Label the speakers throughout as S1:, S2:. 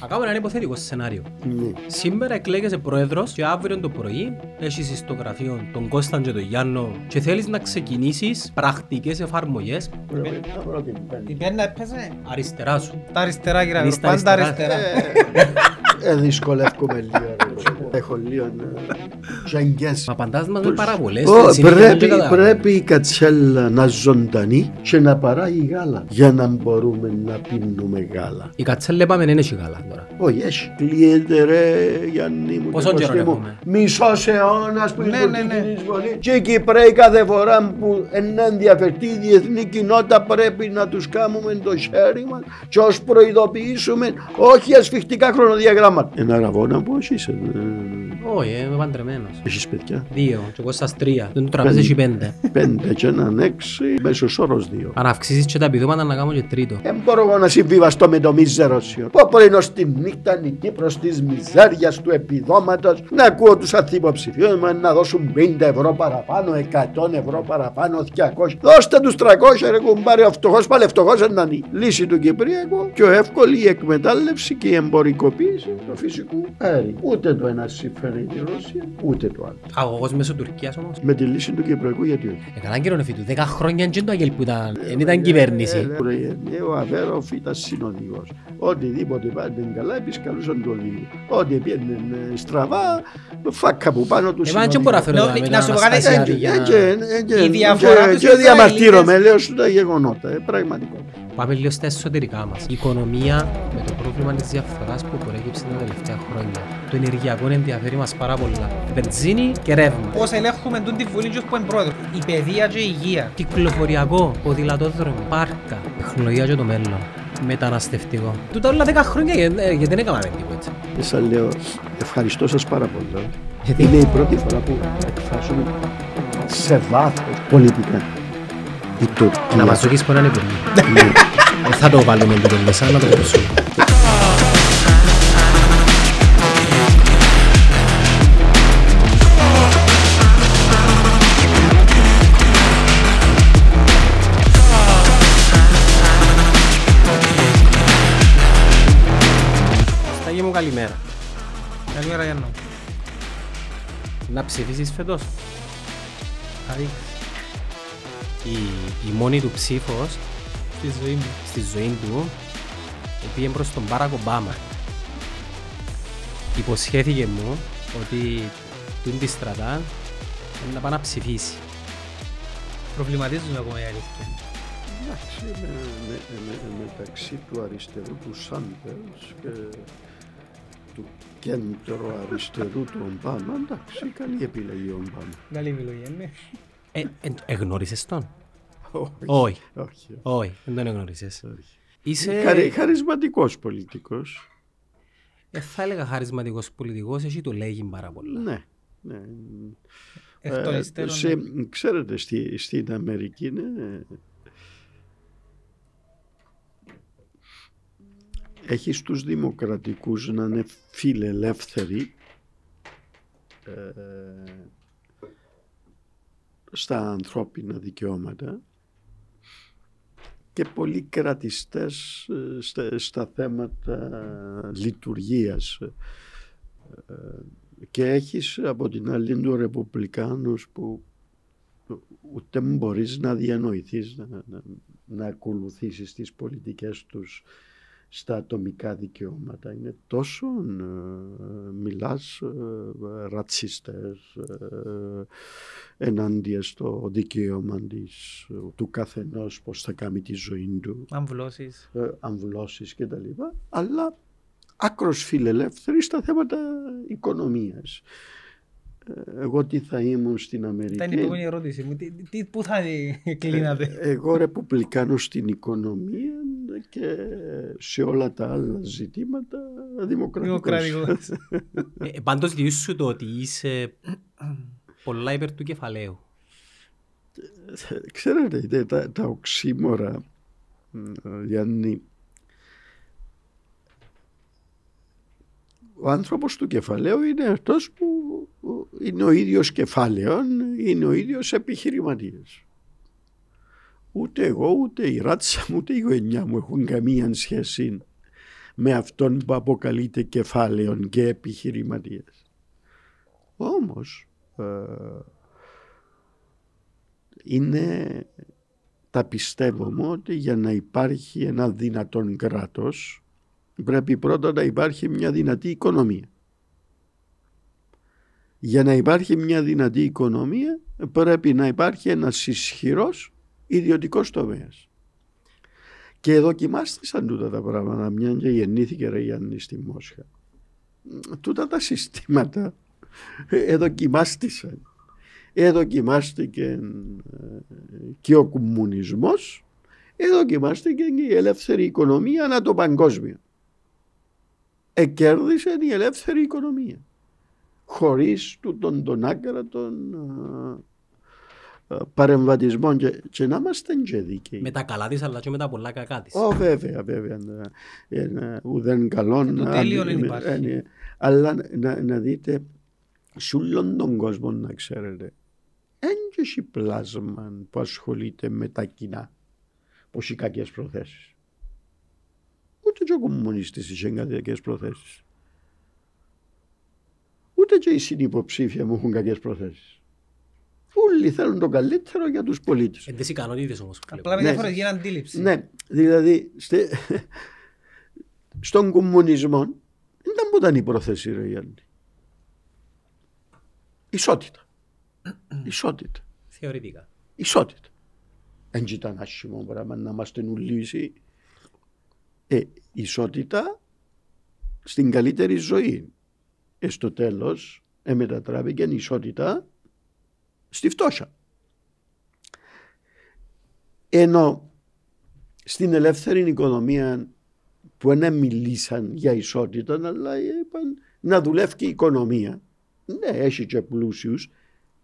S1: Θα κάνω ένα υποθετικό σενάριο.
S2: Ναι.
S1: Σήμερα εκλέγεσαι πρόεδρος και αύριο το πρωί έχεις στο γραφείο τον Κώσταν και τον Γιάννο και θέλεις να ξεκινήσεις πρακτικές εφαρμογές
S2: Πρέπει να βρω την πέντε.
S3: Η πένα έπαιζε.
S1: αριστερά σου.
S3: Τα αριστερά κύριε
S1: Είναι
S3: Αγρό,
S1: στα
S3: πάντα
S1: αριστερά.
S3: αριστερά.
S2: Ε, δυσκολεύομαι λίγο. Ρε. Έχω λίγο ζαγκές.
S1: Μα απαντάς μας με παραβολές.
S2: Ω,
S1: συνέχεια δεν
S2: πρέπει,
S1: καταλαβαίνω.
S2: πρέπει η κατσέλα να ζωντανεί και να παράγει γάλα για να μπορούμε να πίνουμε γάλα.
S1: Η κατσέλα είπαμε δεν έχει γάλα τώρα.
S2: Όχι, έχει. Κλείεται ρε Γιάννη μου.
S1: Πόσο
S2: και
S1: καιρό
S2: Κωστή μου.
S1: έχουμε;
S2: Μισός αιώνας που
S3: Ναι,
S2: είναι
S3: ναι, ναι.
S2: η εισβολή. Και οι Κυπρέοι κάθε φορά που να ενδιαφερθεί η διεθνή κοινότητα πρέπει να τους κάνουμε το χέρι μας και ως προειδοποιήσουμε όχι ασφιχτικά χρονοδιαγράμματα. Ένα ραβόνα πώς είσαι. Ε,
S1: Όχι, ε, είμαι παντρεμένος.
S2: Έχεις παιδιά;
S1: Δύο και εγώ σας τρία. Δεν το τραπέζι έχει πέντε.
S2: Πέντε και έναν έξι, μέσος όρος δύο.
S1: Αν αυξήσεις και τα επιδόματα να κάνω και τρίτο.
S2: Δεν μπορώ εγώ να συμβιβαστώ με το μίζερο σιω. Πω μπορεί ως τη νύχτα η Κύπρος της μιζέριας του επιδόματος να ακούω τους ανθυποψηφίους μας να δώσουν 50 ευρώ παραπάνω, 100 ευρώ παραπάνω, 200. Δώστε τους 300 ρε κουμπάρι, ο φτωχός πάλι φτωχός να είναι. η Λύση του Κυπριακού πιο εύκολη η εκμετάλλευση και η εμπορικοποίηση του φυσικού αέριου. Ούτε το ένα συμφέρει τη Ρωσία, ούτε το άλλο.
S1: Αγωγός μέσω Τουρκίας όμως.
S2: Με τη λύση του Κυπριακού γιατί όχι.
S1: Ε, καλά κύριο νεφίτου, δέκα χρόνια και το αγγελ που ήταν, δεν ήταν κυβέρνηση.
S2: Ε, ρε, ε, Ο Αβέροφ ήταν συνοδηγός. Οτιδήποτε πάνε καλά, επισκαλούσαν το οδηγό. Ό,τι πήγαινε ε, στραβά, φάκα που πάνω του
S1: Εμάς δεν μπορώ να φέρω
S3: Νο-
S1: τα με
S3: να
S1: τον
S3: σου πω κάτι,
S1: Αναστασιάδη
S2: Ε,
S1: για
S2: ε,
S1: να-
S2: και- ε, και-
S3: Η διαφορά
S2: και-
S3: τους
S2: Και
S3: Ισραηλίτες-
S2: διαμαρτύρομαι, λέω σου τα γεγονότα, ε, πραγματικό.
S1: Πάμε λίγο στα εσωτερικά μας. Η οικονομία με το πρόβλημα της διαφθοράς που προέκυψε τα τελευταία χρόνια. Το ενεργειακό ενδιαφέρει μας πάρα πολλά. Βενζίνη και ρεύμα.
S3: Πώς ελέγχουμε τούν τη βουλή και που είναι πρόεδρος. Η παιδεία και η υγεία.
S1: Κυκλοφοριακό, ποδηλατόδρομο, πάρκα, τεχνολογία και το μέλλον. Μεταναστευτικό. Τούτα όλα 10 χρόνια γιατί ε, γιατί δεν έκαναμε τίποτα.
S2: Και σας λέω, ευχαριστώ σας πάρα πολύ.
S1: Γιατί;
S2: Είναι η πρώτη φορά που εκφράζουμε σε βάθος πολιτικά. Η Τουρκία.
S1: Να μας δοκίσεις που είναι πολύ.
S2: Ναι.
S1: Δεν θα το βάλουμε λίγο μέσα, να το κόψουμε. Καλημέρα.
S3: Καλημέρα Γιάννο.
S1: Να ψηφίσεις φέτος;
S3: Θα δείξεις.
S1: Η, η μόνη του ψήφος
S3: Στη ζωή μου.
S1: στη ζωή του πήγε προς τον Μπάρακ Ομπάμα. Υποσχέθηκε μου ότι τούν τη στρατά είναι να πάει να ψηφίσει.
S3: Προβληματίζουμε ακόμα η αλήθεια.
S2: Εντάξει, με, με, με, μεταξύ του αριστερού του Σάντερς και του κέντρο αριστερού του Ομπάμα, εντάξει, καλή επιλογή ο Ομπάμα.
S3: Καλή επιλογή, ναι.
S1: Ε, ε, εγνώρισες τον;
S2: Όχι.
S1: Όχι,
S2: Όχι.
S1: όχι, δεν τον εγνώρισες.
S2: όχι.
S1: Είσαι,
S2: Χαρι, χαρισματικός πολιτικός.
S1: ε, θα έλεγα χαρισματικός πολιτικός, εσύ το λέγεις πάρα πολλά.
S2: Ναι. ναι.
S3: Εκ των
S2: Ε,
S3: υστέρων,
S2: σε-
S3: ναι.
S2: ξέρετε, στη, στην Αμερική είναι, έχεις τους δημοκρατικούς να είναι φιλελεύθεροι ε, στα ανθρώπινα δικαιώματα και πολύ κρατιστές ε, στα, στα θέματα λειτουργίας. Ε, και έχεις από την άλλη του Ρεπουμπλικάνους που ούτε μπορείς να διανοηθείς να, να, να ακολουθήσεις τις πολιτικές τους στα ατομικά δικαιώματα. Είναι τόσο ε, μιλάς ε, ρατσιστές ε, ενάντια στο δικαίωμα της, του καθενός πώς θα κάνει τη ζωή του
S3: Αμβλώσεις.
S2: ε, αμβλώσεις και τα λοιπά, αλλά άκρος φιλελεύθερη στα θέματα οικονομίας. Ε, Εγώ τι θα ήμουν στην Αμερική;
S3: Ήταν η επόμενη ερώτηση μου. Τι, τι, πού θα κλείνατε;
S2: Εγώ ρεπουμπλικάνος στην οικονομία και σε όλα τα άλλα ζητήματα δημοκρατικός.
S3: Δημοκρατικός.
S1: Ε, ε, πάντως διούσου το ότι είσαι πολλά υπέρ του κεφαλαίου.
S2: Ξέρετε, είναι τα, τα οξύμορα, μ, Γιάννη, ο άνθρωπος του κεφαλαίου είναι αυτός που είναι ο ίδιος κεφάλαιον, είναι ο ίδιος επιχειρηματίας. Ούτε εγώ, ούτε η ράτσα μου, ούτε η οικογένειά μου έχουν καμία σχέση με αυτόν που αποκαλείται κεφάλαιον και επιχειρηματίες. Όμως ε, είναι τα πιστεύω μου ότι για να υπάρχει ένα δυνατόν κράτος πρέπει πρώτα να υπάρχει μια δυνατή οικονομία. Για να υπάρχει μια δυνατή οικονομία πρέπει να υπάρχει ένας ισχυρός ιδιωτικός τομέας. Και δοκιμάστησαν τούτα τα πράγματα, μια και γεννήθηκε ρε Γιάννη στη Μόσχα. Τούτα τα συστήματα εδοκιμάστησαν. Εδοκιμάστηκε ε, και ο κομμουνισμός, εδοκιμάστηκε και η ελεύθερη οικονομία ανά το παγκόσμιο. Εκέρδισε η ελεύθερη οικονομία. Χωρίς τον, τον άκρα των ε, παρεμβατισμών και, και να είμαστε και δίκαιοι.
S1: Με τα καλά της αλλά και με τα πολλά κακά της.
S2: Ω, βέβαια, βέβαια. Είναι ουδέν καλό.
S3: το τέλειο δεν υπάρχει.
S2: Αλλά να, να δείτε, σε όλον τον κόσμο να ξέρετε, δεν έχει πλάσμα που ασχολείται με τα κοινά, που έχει κακές προθέσεις. Ούτε και ο κομμουνιστής είχε κακές προθέσεις. Ούτε και οι συνυποψήφια μου έχουν κακές προθέσεις. Όλοι θέλουν το καλύτερο για τους πολίτες.
S1: Εντές ικανότητες όμως.
S3: Απλά με
S2: Ναι.
S3: διαφορετική αντίληψη.
S2: Ναι, δηλαδή στε- στον κομμουνισμό δεν ήταν που ήταν η πρόθεση ρε Γιάννη. Ισότητα. Ισότητα.
S1: Θεωρητικά.
S2: Ισότητα. Δεν ήταν άσχημο πράγμα να είμαστε νουλήσει. Ε, ισότητα στην καλύτερη ζωή. Ε, στο τέλος ε, μετατράπηκε η ισότητα στη φτώχεια. Ενώ στην ελεύθερη οικονομία που δεν μιλήσαν για ισότητα αλλά είπαν να δουλεύει και η οικονομία. Ναι, έχει και πλούσιους,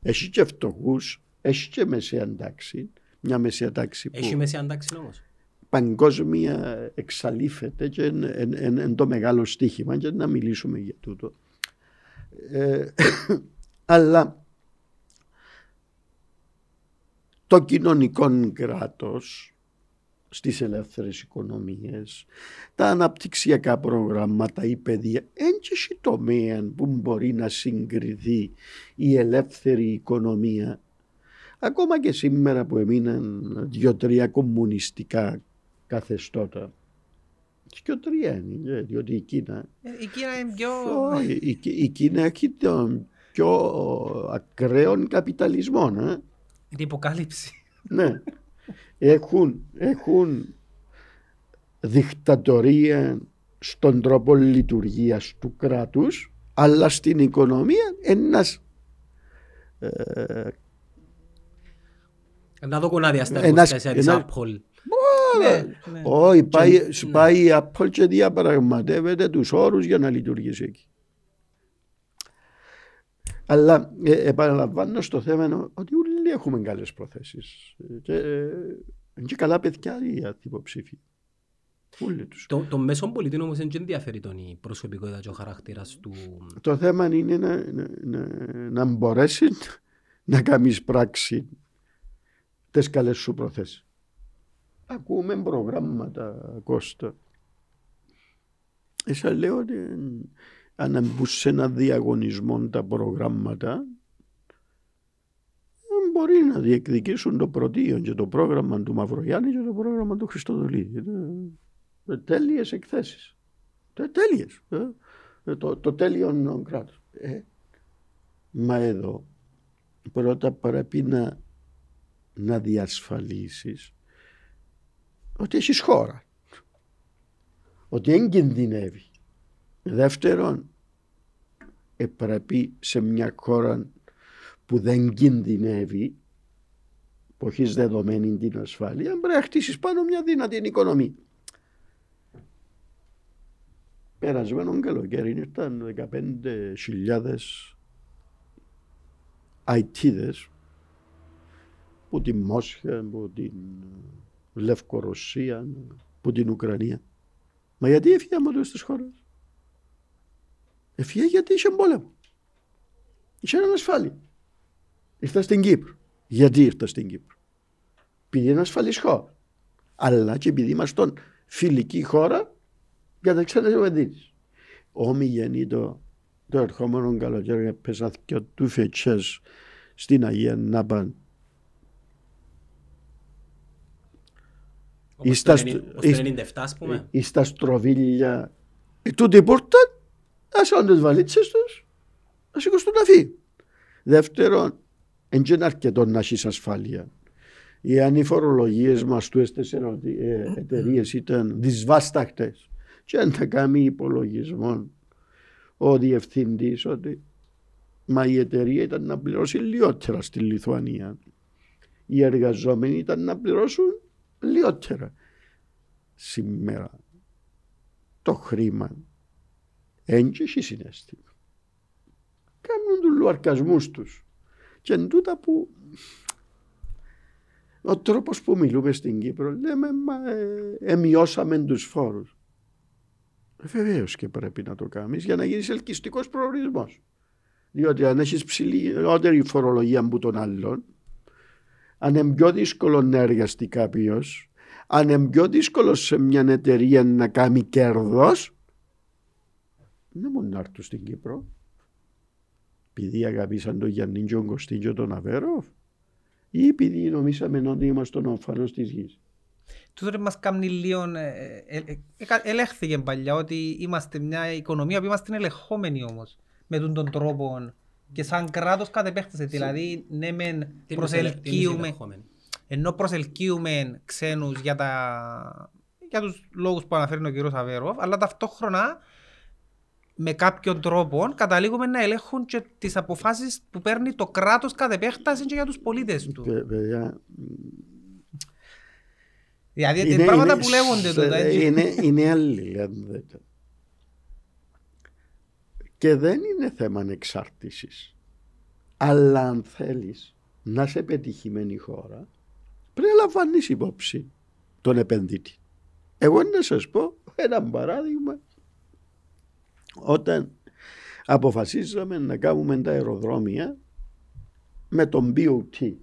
S2: έχει και φτωχούς, έχει και μεσαία τάξη. Μια μεσαία τάξη που
S1: Έχει μέση αντάξη όμως.
S2: παγκόσμια εξαλείφεται και είναι το μεγάλο στίχημα και να μιλήσουμε για τούτο. Ε, αλλά το κοινωνικό κράτος στις ελεύθερες οικονομίες, τα αναπτυξιακά προγράμματα, η παιδεία, έτσι τομέα που μπορεί να συγκριθεί η ελεύθερη οικονομία. Ακόμα και σήμερα που έμειναν δύο-τρία κομμουνιστικά καθεστώτα. Δύο-τρία είναι, ε, διότι η Κίνα,
S3: Ε, Η Κίνα είναι πιο...
S2: όχι, η, Κι- η Κίνα έχει τον πιο ακραίο καπιταλισμό. Ε;
S3: την υποκάλυψη.
S2: Ναι. Έχουν, έχουν δικτατορία στον τρόπο λειτουργίας του κράτους αλλά στην οικονομία ένας ε,
S1: Να δω κονάδια στα
S2: Ένας-
S1: εργοστάσια της
S2: ένα-
S1: Apple.
S3: Ναι, ναι.
S2: όχι, πάει,
S1: Και-
S2: πάει η Apple και διαπραγματεύεται τους όρους για να λειτουργήσει εκεί. Αλλά ε, επαναλαμβάνω στο θέμα είναι ότι όλοι έχουμε καλές προθέσεις Ε, και, ε, είναι και καλά παιδιά οι υποψήφοι. Όλοι τους.
S1: Το, το μέσο πολιτή όμως δεν ενδιαφέρει τον η προσωπικότητα και ο χαρακτήρας του...
S2: Το θέμα είναι να, να, να, να μπορέσεις να κάνεις πράξη τις καλές σου προθέσεις. Ακούμε προγράμματα, Κώστα. Εσά λέω ότι αν μπουν σε ένα διαγωνισμό τα προγράμματα ε, μπορεί να διεκδικήσουν το πρωτείο και το πρόγραμμα του Μαυρογιάννη και το πρόγραμμα του Χριστοδουλίδη. Ε, ε, Τέλειες εκθέσεις. Ε, Τέλειες. ε. Ε, το, το τέλειο κράτος. Ε, μα εδώ πρώτα πρέπει να, να διασφαλίσεις ότι έχεις χώρα. Ότι δεν κινδυνεύει. Δεύτερον, ε, πρέπει σε μια χώρα που δεν κινδυνεύει που έχεις δεδομένη την ασφάλεια πρέπει να χτίσεις πάνω μια δυνατή οικονομία. Περασμένο καλοκαίρι ήρθαν 15.000 αιτίδες που την Μόσχα, που την Λευκορωσία, που την Ουκρανία. Μα γιατί έφυγε από αυτές τις χώρες. Έφυγε γιατί είχε πόλεμο. Είχε ανασφάλεια. Ήρθα στην Κύπρο. Γιατί ήρθα στην Κύπρο; Επειδή είναι ασφαλής χώρα. Αλλά και επειδή είμαστε φιλική χώρα Για τα ξένα επενδύσεις. Όμοι το, το ερχόμενο καλοκαίρι έπαιζα και του φετσές στην Αγία Νάπαν.
S1: Όπως
S2: Ήστα
S1: το
S2: στο-
S1: 90 ως το 97 ας πούμε.
S2: Ή στα στροβίλια. Ε, τούτη η πόρτα, ας κάνουν τις βαλίτσες τους, ας σηκωστούν να φύγουν. Δεύτερον, δεν είναι αρκετό να έχεις ασφάλεια. Εάν οι φορολογίες μας του στις εταιρείες ήταν δυσβάσταχτες και αν τα κάνει υπολογισμό ο διευθυντής ότι μα η εταιρεία ήταν να πληρώσει λιότερα στη Λιθουανία. Οι εργαζόμενοι ήταν να πληρώσουν λιότερα. Σήμερα το χρήμα δεν έχει συνέστημα. Κάνουν τους λουαρκασμούς τους. Και εν τούτα που ο τρόπος που μιλούμε στην Κύπρο λέμε μα ε, εμειώσαμε τους φόρους. Βεβαίως και πρέπει να το κάνεις για να γίνεις ελκυστικός προορισμός. Διότι αν έχεις ψηλότερη φορολογία από τον άλλον, αν είναι πιο δύσκολο να εργαστεί κάποιος, αν είναι πιο δύσκολο σε μια εταιρεία να κάνει κέρδος, δεν μόνο να έρθουν στην Κύπρο. Επειδή αγαπήσαν τον Γιάννη και τον Κωστίν και τον Αβέροφ, ή επειδή νομίσαμε ότι είμαστε ο ομφανός της γης.
S3: Τούτο μας κάνει λίγο... ε, ε, ε, ε, Ελέγχθηκε παλιά ότι είμαστε μια οικονομία που είμαστε ελεγχόμενοι όμως με τον τον τρόπο και σαν κράτος κατ' επέκταση. Δηλαδή, ναι μεν
S1: Τι είναι σε- τι είναι σε
S3: προσελκύουμε,
S1: ελεγχόμενοι.
S3: ενώ προσελκύουμε ξένους για, τα, για τους λόγους που αναφέρει ο κύριος Αβέροφ, αλλά ταυτόχρονα με κάποιον τρόπο καταλήγουμε να ελέγχουν και τις αποφάσεις που παίρνει το κράτος κατ' επέκταση και για τους πολίτες του.
S2: Παι- Παιδιά,
S3: Δηλαδή,
S2: είναι-
S3: πράγματα
S2: είναι-
S3: που λέγονται
S2: σε-
S3: τότε. έτσι.
S2: Είναι, είναι άλλη, αν δείτε. Και δεν είναι θέμα εξάρτησης. Αλλά αν θέλεις να είσαι πετυχημένη χώρα, πρέπει να λαμβάνεις υπόψη τον επενδύτη. Εγώ να σας πω ένα παράδειγμα. Όταν αποφασίσαμε να κάνουμε τα αεροδρόμια με τον BOT,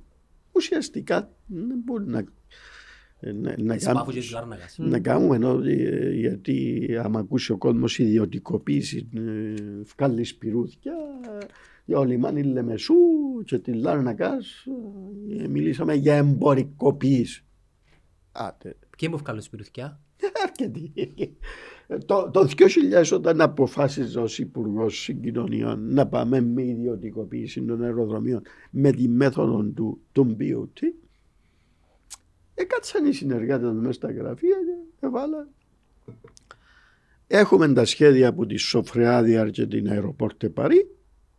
S2: ουσιαστικά δεν μπορεί να, να, να
S1: Της
S2: κάνουμε-
S1: Πάφου και της Λάρνακας.
S2: να κάνουμε ενώ, ε, γιατί άμα ακούσει ο κόσμος ιδιωτικοποίηση ε, βγάλει σπυρούθια για ο λιμάνι Λεμεσού και τη Λάρνακας ε, μιλήσαμε για εμπορικοποίηση. Άτε,
S1: Ποιοι μου βγάλουν σπιρουθκιά.
S2: αρκετή. Το, το 2000 όταν αποφάσιζε ως υπουργός Συγκοινωνιών να πάμε με ιδιωτικοποίηση των αεροδρομίων με τη μέθοδο του, του BOT έκατσαν οι συνεργάτες μέσα στα γραφεία και έβαλαν Έχουμε τα σχέδια από τη Σοφρεάδια και την Αεροπόρτε Παρή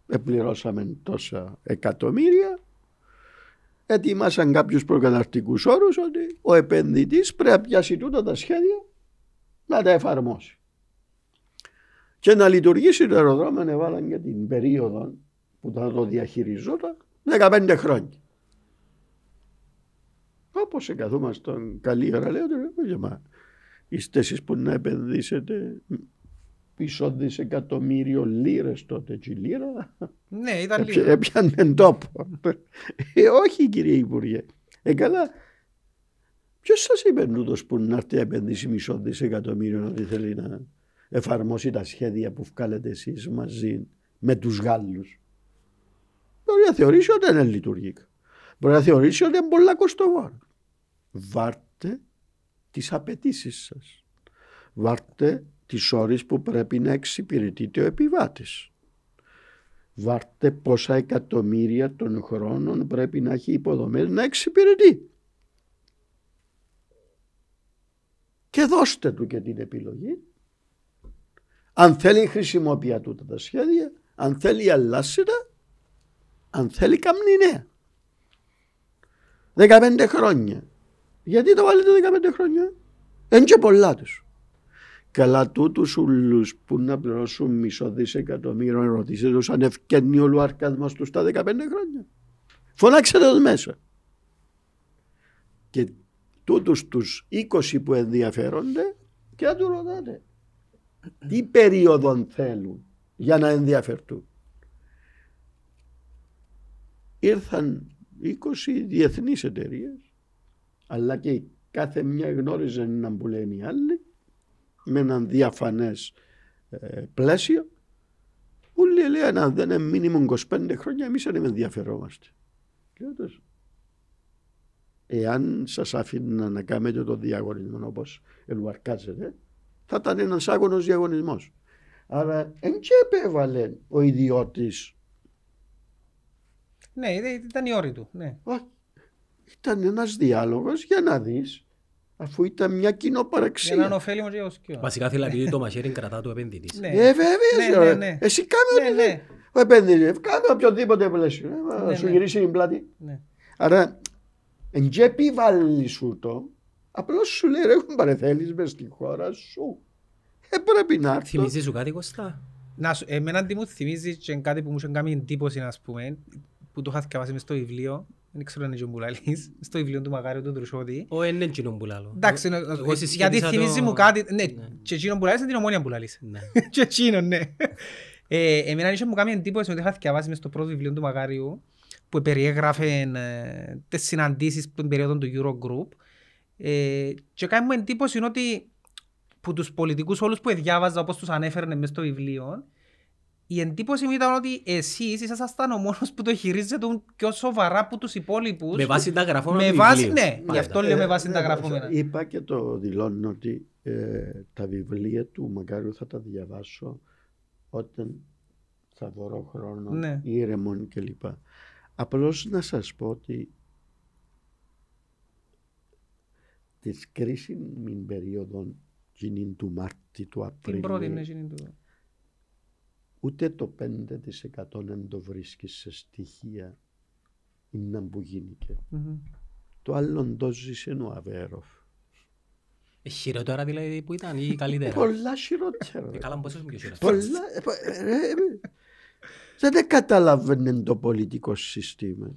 S2: επληρώσαμε τόσα εκατομμύρια ετοιμάσαν κάποιους προκαταρτικούς όρους ότι ο επενδυτής πρέπει να πιάσει τούτα τα σχέδια να τα εφαρμόσει. Και να λειτουργήσει το αεροδρόμιο έβαλαν και την περίοδο που θα το διαχειριζόταν 15 χρόνια. Όπως εγκαθούμασταν καλή ώρα λέω τώρα, μα είστε εσείς που να επενδύσετε πίσω δισεκατομμύριο λίρες τότε και η λίρα
S3: Ναι, ήταν
S2: Έπια-
S3: λίγο.
S2: Έπιανε τόπο. Ε, όχι κύριε Υπουργέ. Ε, καλά. Ποιος σας είπε τούτο που να έρθει να επενδύσει μισό δισεκατομμύριο ότι θέλει να εφαρμόσει τα σχέδια που βγάλετε εσείς μαζί με τους Γάλλους; Μπορεί να θεωρήσει ότι δεν είναι λειτουργικά. Μπορεί να θεωρήσει ότι είναι πολλά κοστοβόρα. Βάρτε τις απαιτήσεις σας. Βάρτε τις ώρες που πρέπει να εξυπηρετείτε ο επιβάτης βάρτε πόσα εκατομμύρια των χρόνων πρέπει να έχει υποδομές να εξυπηρετεί. Και δώστε του και την επιλογή. Αν θέλει χρησιμοποιεί τούτα τα σχέδια, αν θέλει αλλάσει τα, αν θέλει καμνή νέα. 15 χρόνια. Γιατί το βάλετε 15 χρόνια; Είναι και πολλά τους. Καλά τούτους ούλους που να πληρώσουν μισό δισεκατομμύριο ρωτήσετε τους αν ευκαινεί ο λουαρκασμός τους τα 15 χρόνια. Φωνάξτε τους μέσα. Και τούτους τους 20 που ενδιαφέρονται και να τους ρωτάτε τι περίοδο θέλουν για να ενδιαφερθούν. Ήρθαν 20 διεθνείς εταιρείες, αλλά και κάθε μια γνώριζε να που λένε οι άλλοι με έναν διαφανές ε, πλαίσιο όλοι λένε αν δεν είναι μήνυμο 25 χρόνια εμείς δεν ενδιαφερόμαστε. Και όντως, εάν σας άφηνα να κάνετε το διαγωνισμό όπως ελουαρκάζετε θα ήταν ένας άγωνος διαγωνισμός. Άρα δεν και επέβαλε ο ιδιώτης
S3: Ναι, ήταν- ήταν η όρη του. Ναι.
S2: Όχι. Ήταν ένας διάλογος για να δεις αφού ήταν μια
S3: Για να είναι
S2: κοινοπαραξία.
S3: ωφέλιμος και για τους κοιό.
S1: Βασικά θέλει επειδή το μαχαίρι κρατά του επενδυτής.
S3: Ναι.
S2: Ε, βέβαια,
S3: Ναι,
S2: ρε.
S3: ναι, ναι.
S2: Εσύ κάνε
S3: Ναι,
S2: ό,τι
S3: ναι.
S2: Ο επένδυτης, κάνε οποιοδήποτε πλαίσιο. Ε,
S3: Ναι,
S2: Σου
S3: ναι.
S2: γυρίσει την πλάτη.
S3: Ναι.
S2: Άρα, εν και επιβάλλει σου το, απλώς σου λέει ρε έχουν παρεθέλεις μες στη χώρα σου. Ε, πρέπει να έρθω.
S1: Θυμίζει σου κάτι Κωστά.
S3: Να σου- Εμένα τι μου θυμίζει και κάτι που μου είχε κάνει εντύπωση ας πούμε που το είχα διαβάσει μες στο βιβλίο δεν ξέρω αν είναι και ο Μπουλάλης στο βιβλίο του Μακάριου του Τρουσότη
S1: Ο εν είναι εκείνον που λάλλω.
S3: Εντάξει, να-
S1: Εγώ
S3: γιατί
S1: συσχετίσα
S3: θυμίζει
S1: το-
S3: μου κάτι ναι,
S1: Ναι.
S3: και εκείνον που λάλης είναι την ομόνια που λάλης
S1: Ναι.
S3: και εκείνον ναι Ε, Εμένα είχε μου κάνει εντύπωση ότι είχα διαβάσει μες στο πρώτο βιβλίο του Μακάριου που περιέγραφε ε, τις συναντήσεις των περίοδων του Eurogroup ε, και κάνει μου εντύπωση είναι ότι που τους πολιτικούς όλους που διάβαζα όπως τους ανέφερνε μες στο βιβλίο η εντύπωση μου ήταν ότι εσείς ήσασταν ο μόνος που το χειρίζεται πιο σοβαρά από τους υπόλοιπους
S1: Με βάση τα γραφώνα
S3: με
S1: του
S3: βάση,
S1: βιβλίου.
S3: ναι, γι'
S1: Πάντα.
S3: αυτό λέω με βάση τα
S2: Ε,
S3: γραφόμενα.
S2: Είπα και το δηλώνω ότι ε, τα βιβλία του Μακάριου θα τα διαβάσω όταν θα βρω χρόνο,
S3: Ναι.
S2: ήρεμον κλπ. Απλώς να σας πω ότι της κρίσιμης περίοδο εκείνη του Μάρτη του
S3: Την
S2: Απριλίου
S3: πρώτη είναι εκείνη του.
S2: Ούτε το 5% δεν το βρίσκεις σε στοιχεία είναι που γίνηκε.
S3: Μμμ.
S2: Το άλλο το ζήσε ο Αβέροφ.
S1: Ε, Χειρότερα δηλαδή που ήταν ή καλύτερα;
S2: Πολλά χειρότερα.
S1: Ε, Καλά πόσο πιο χειρότερα.
S2: Πολλά. ε, πο- ε, ρε, ε, Δεν καταλαβαίνουν το πολιτικό σύστημα.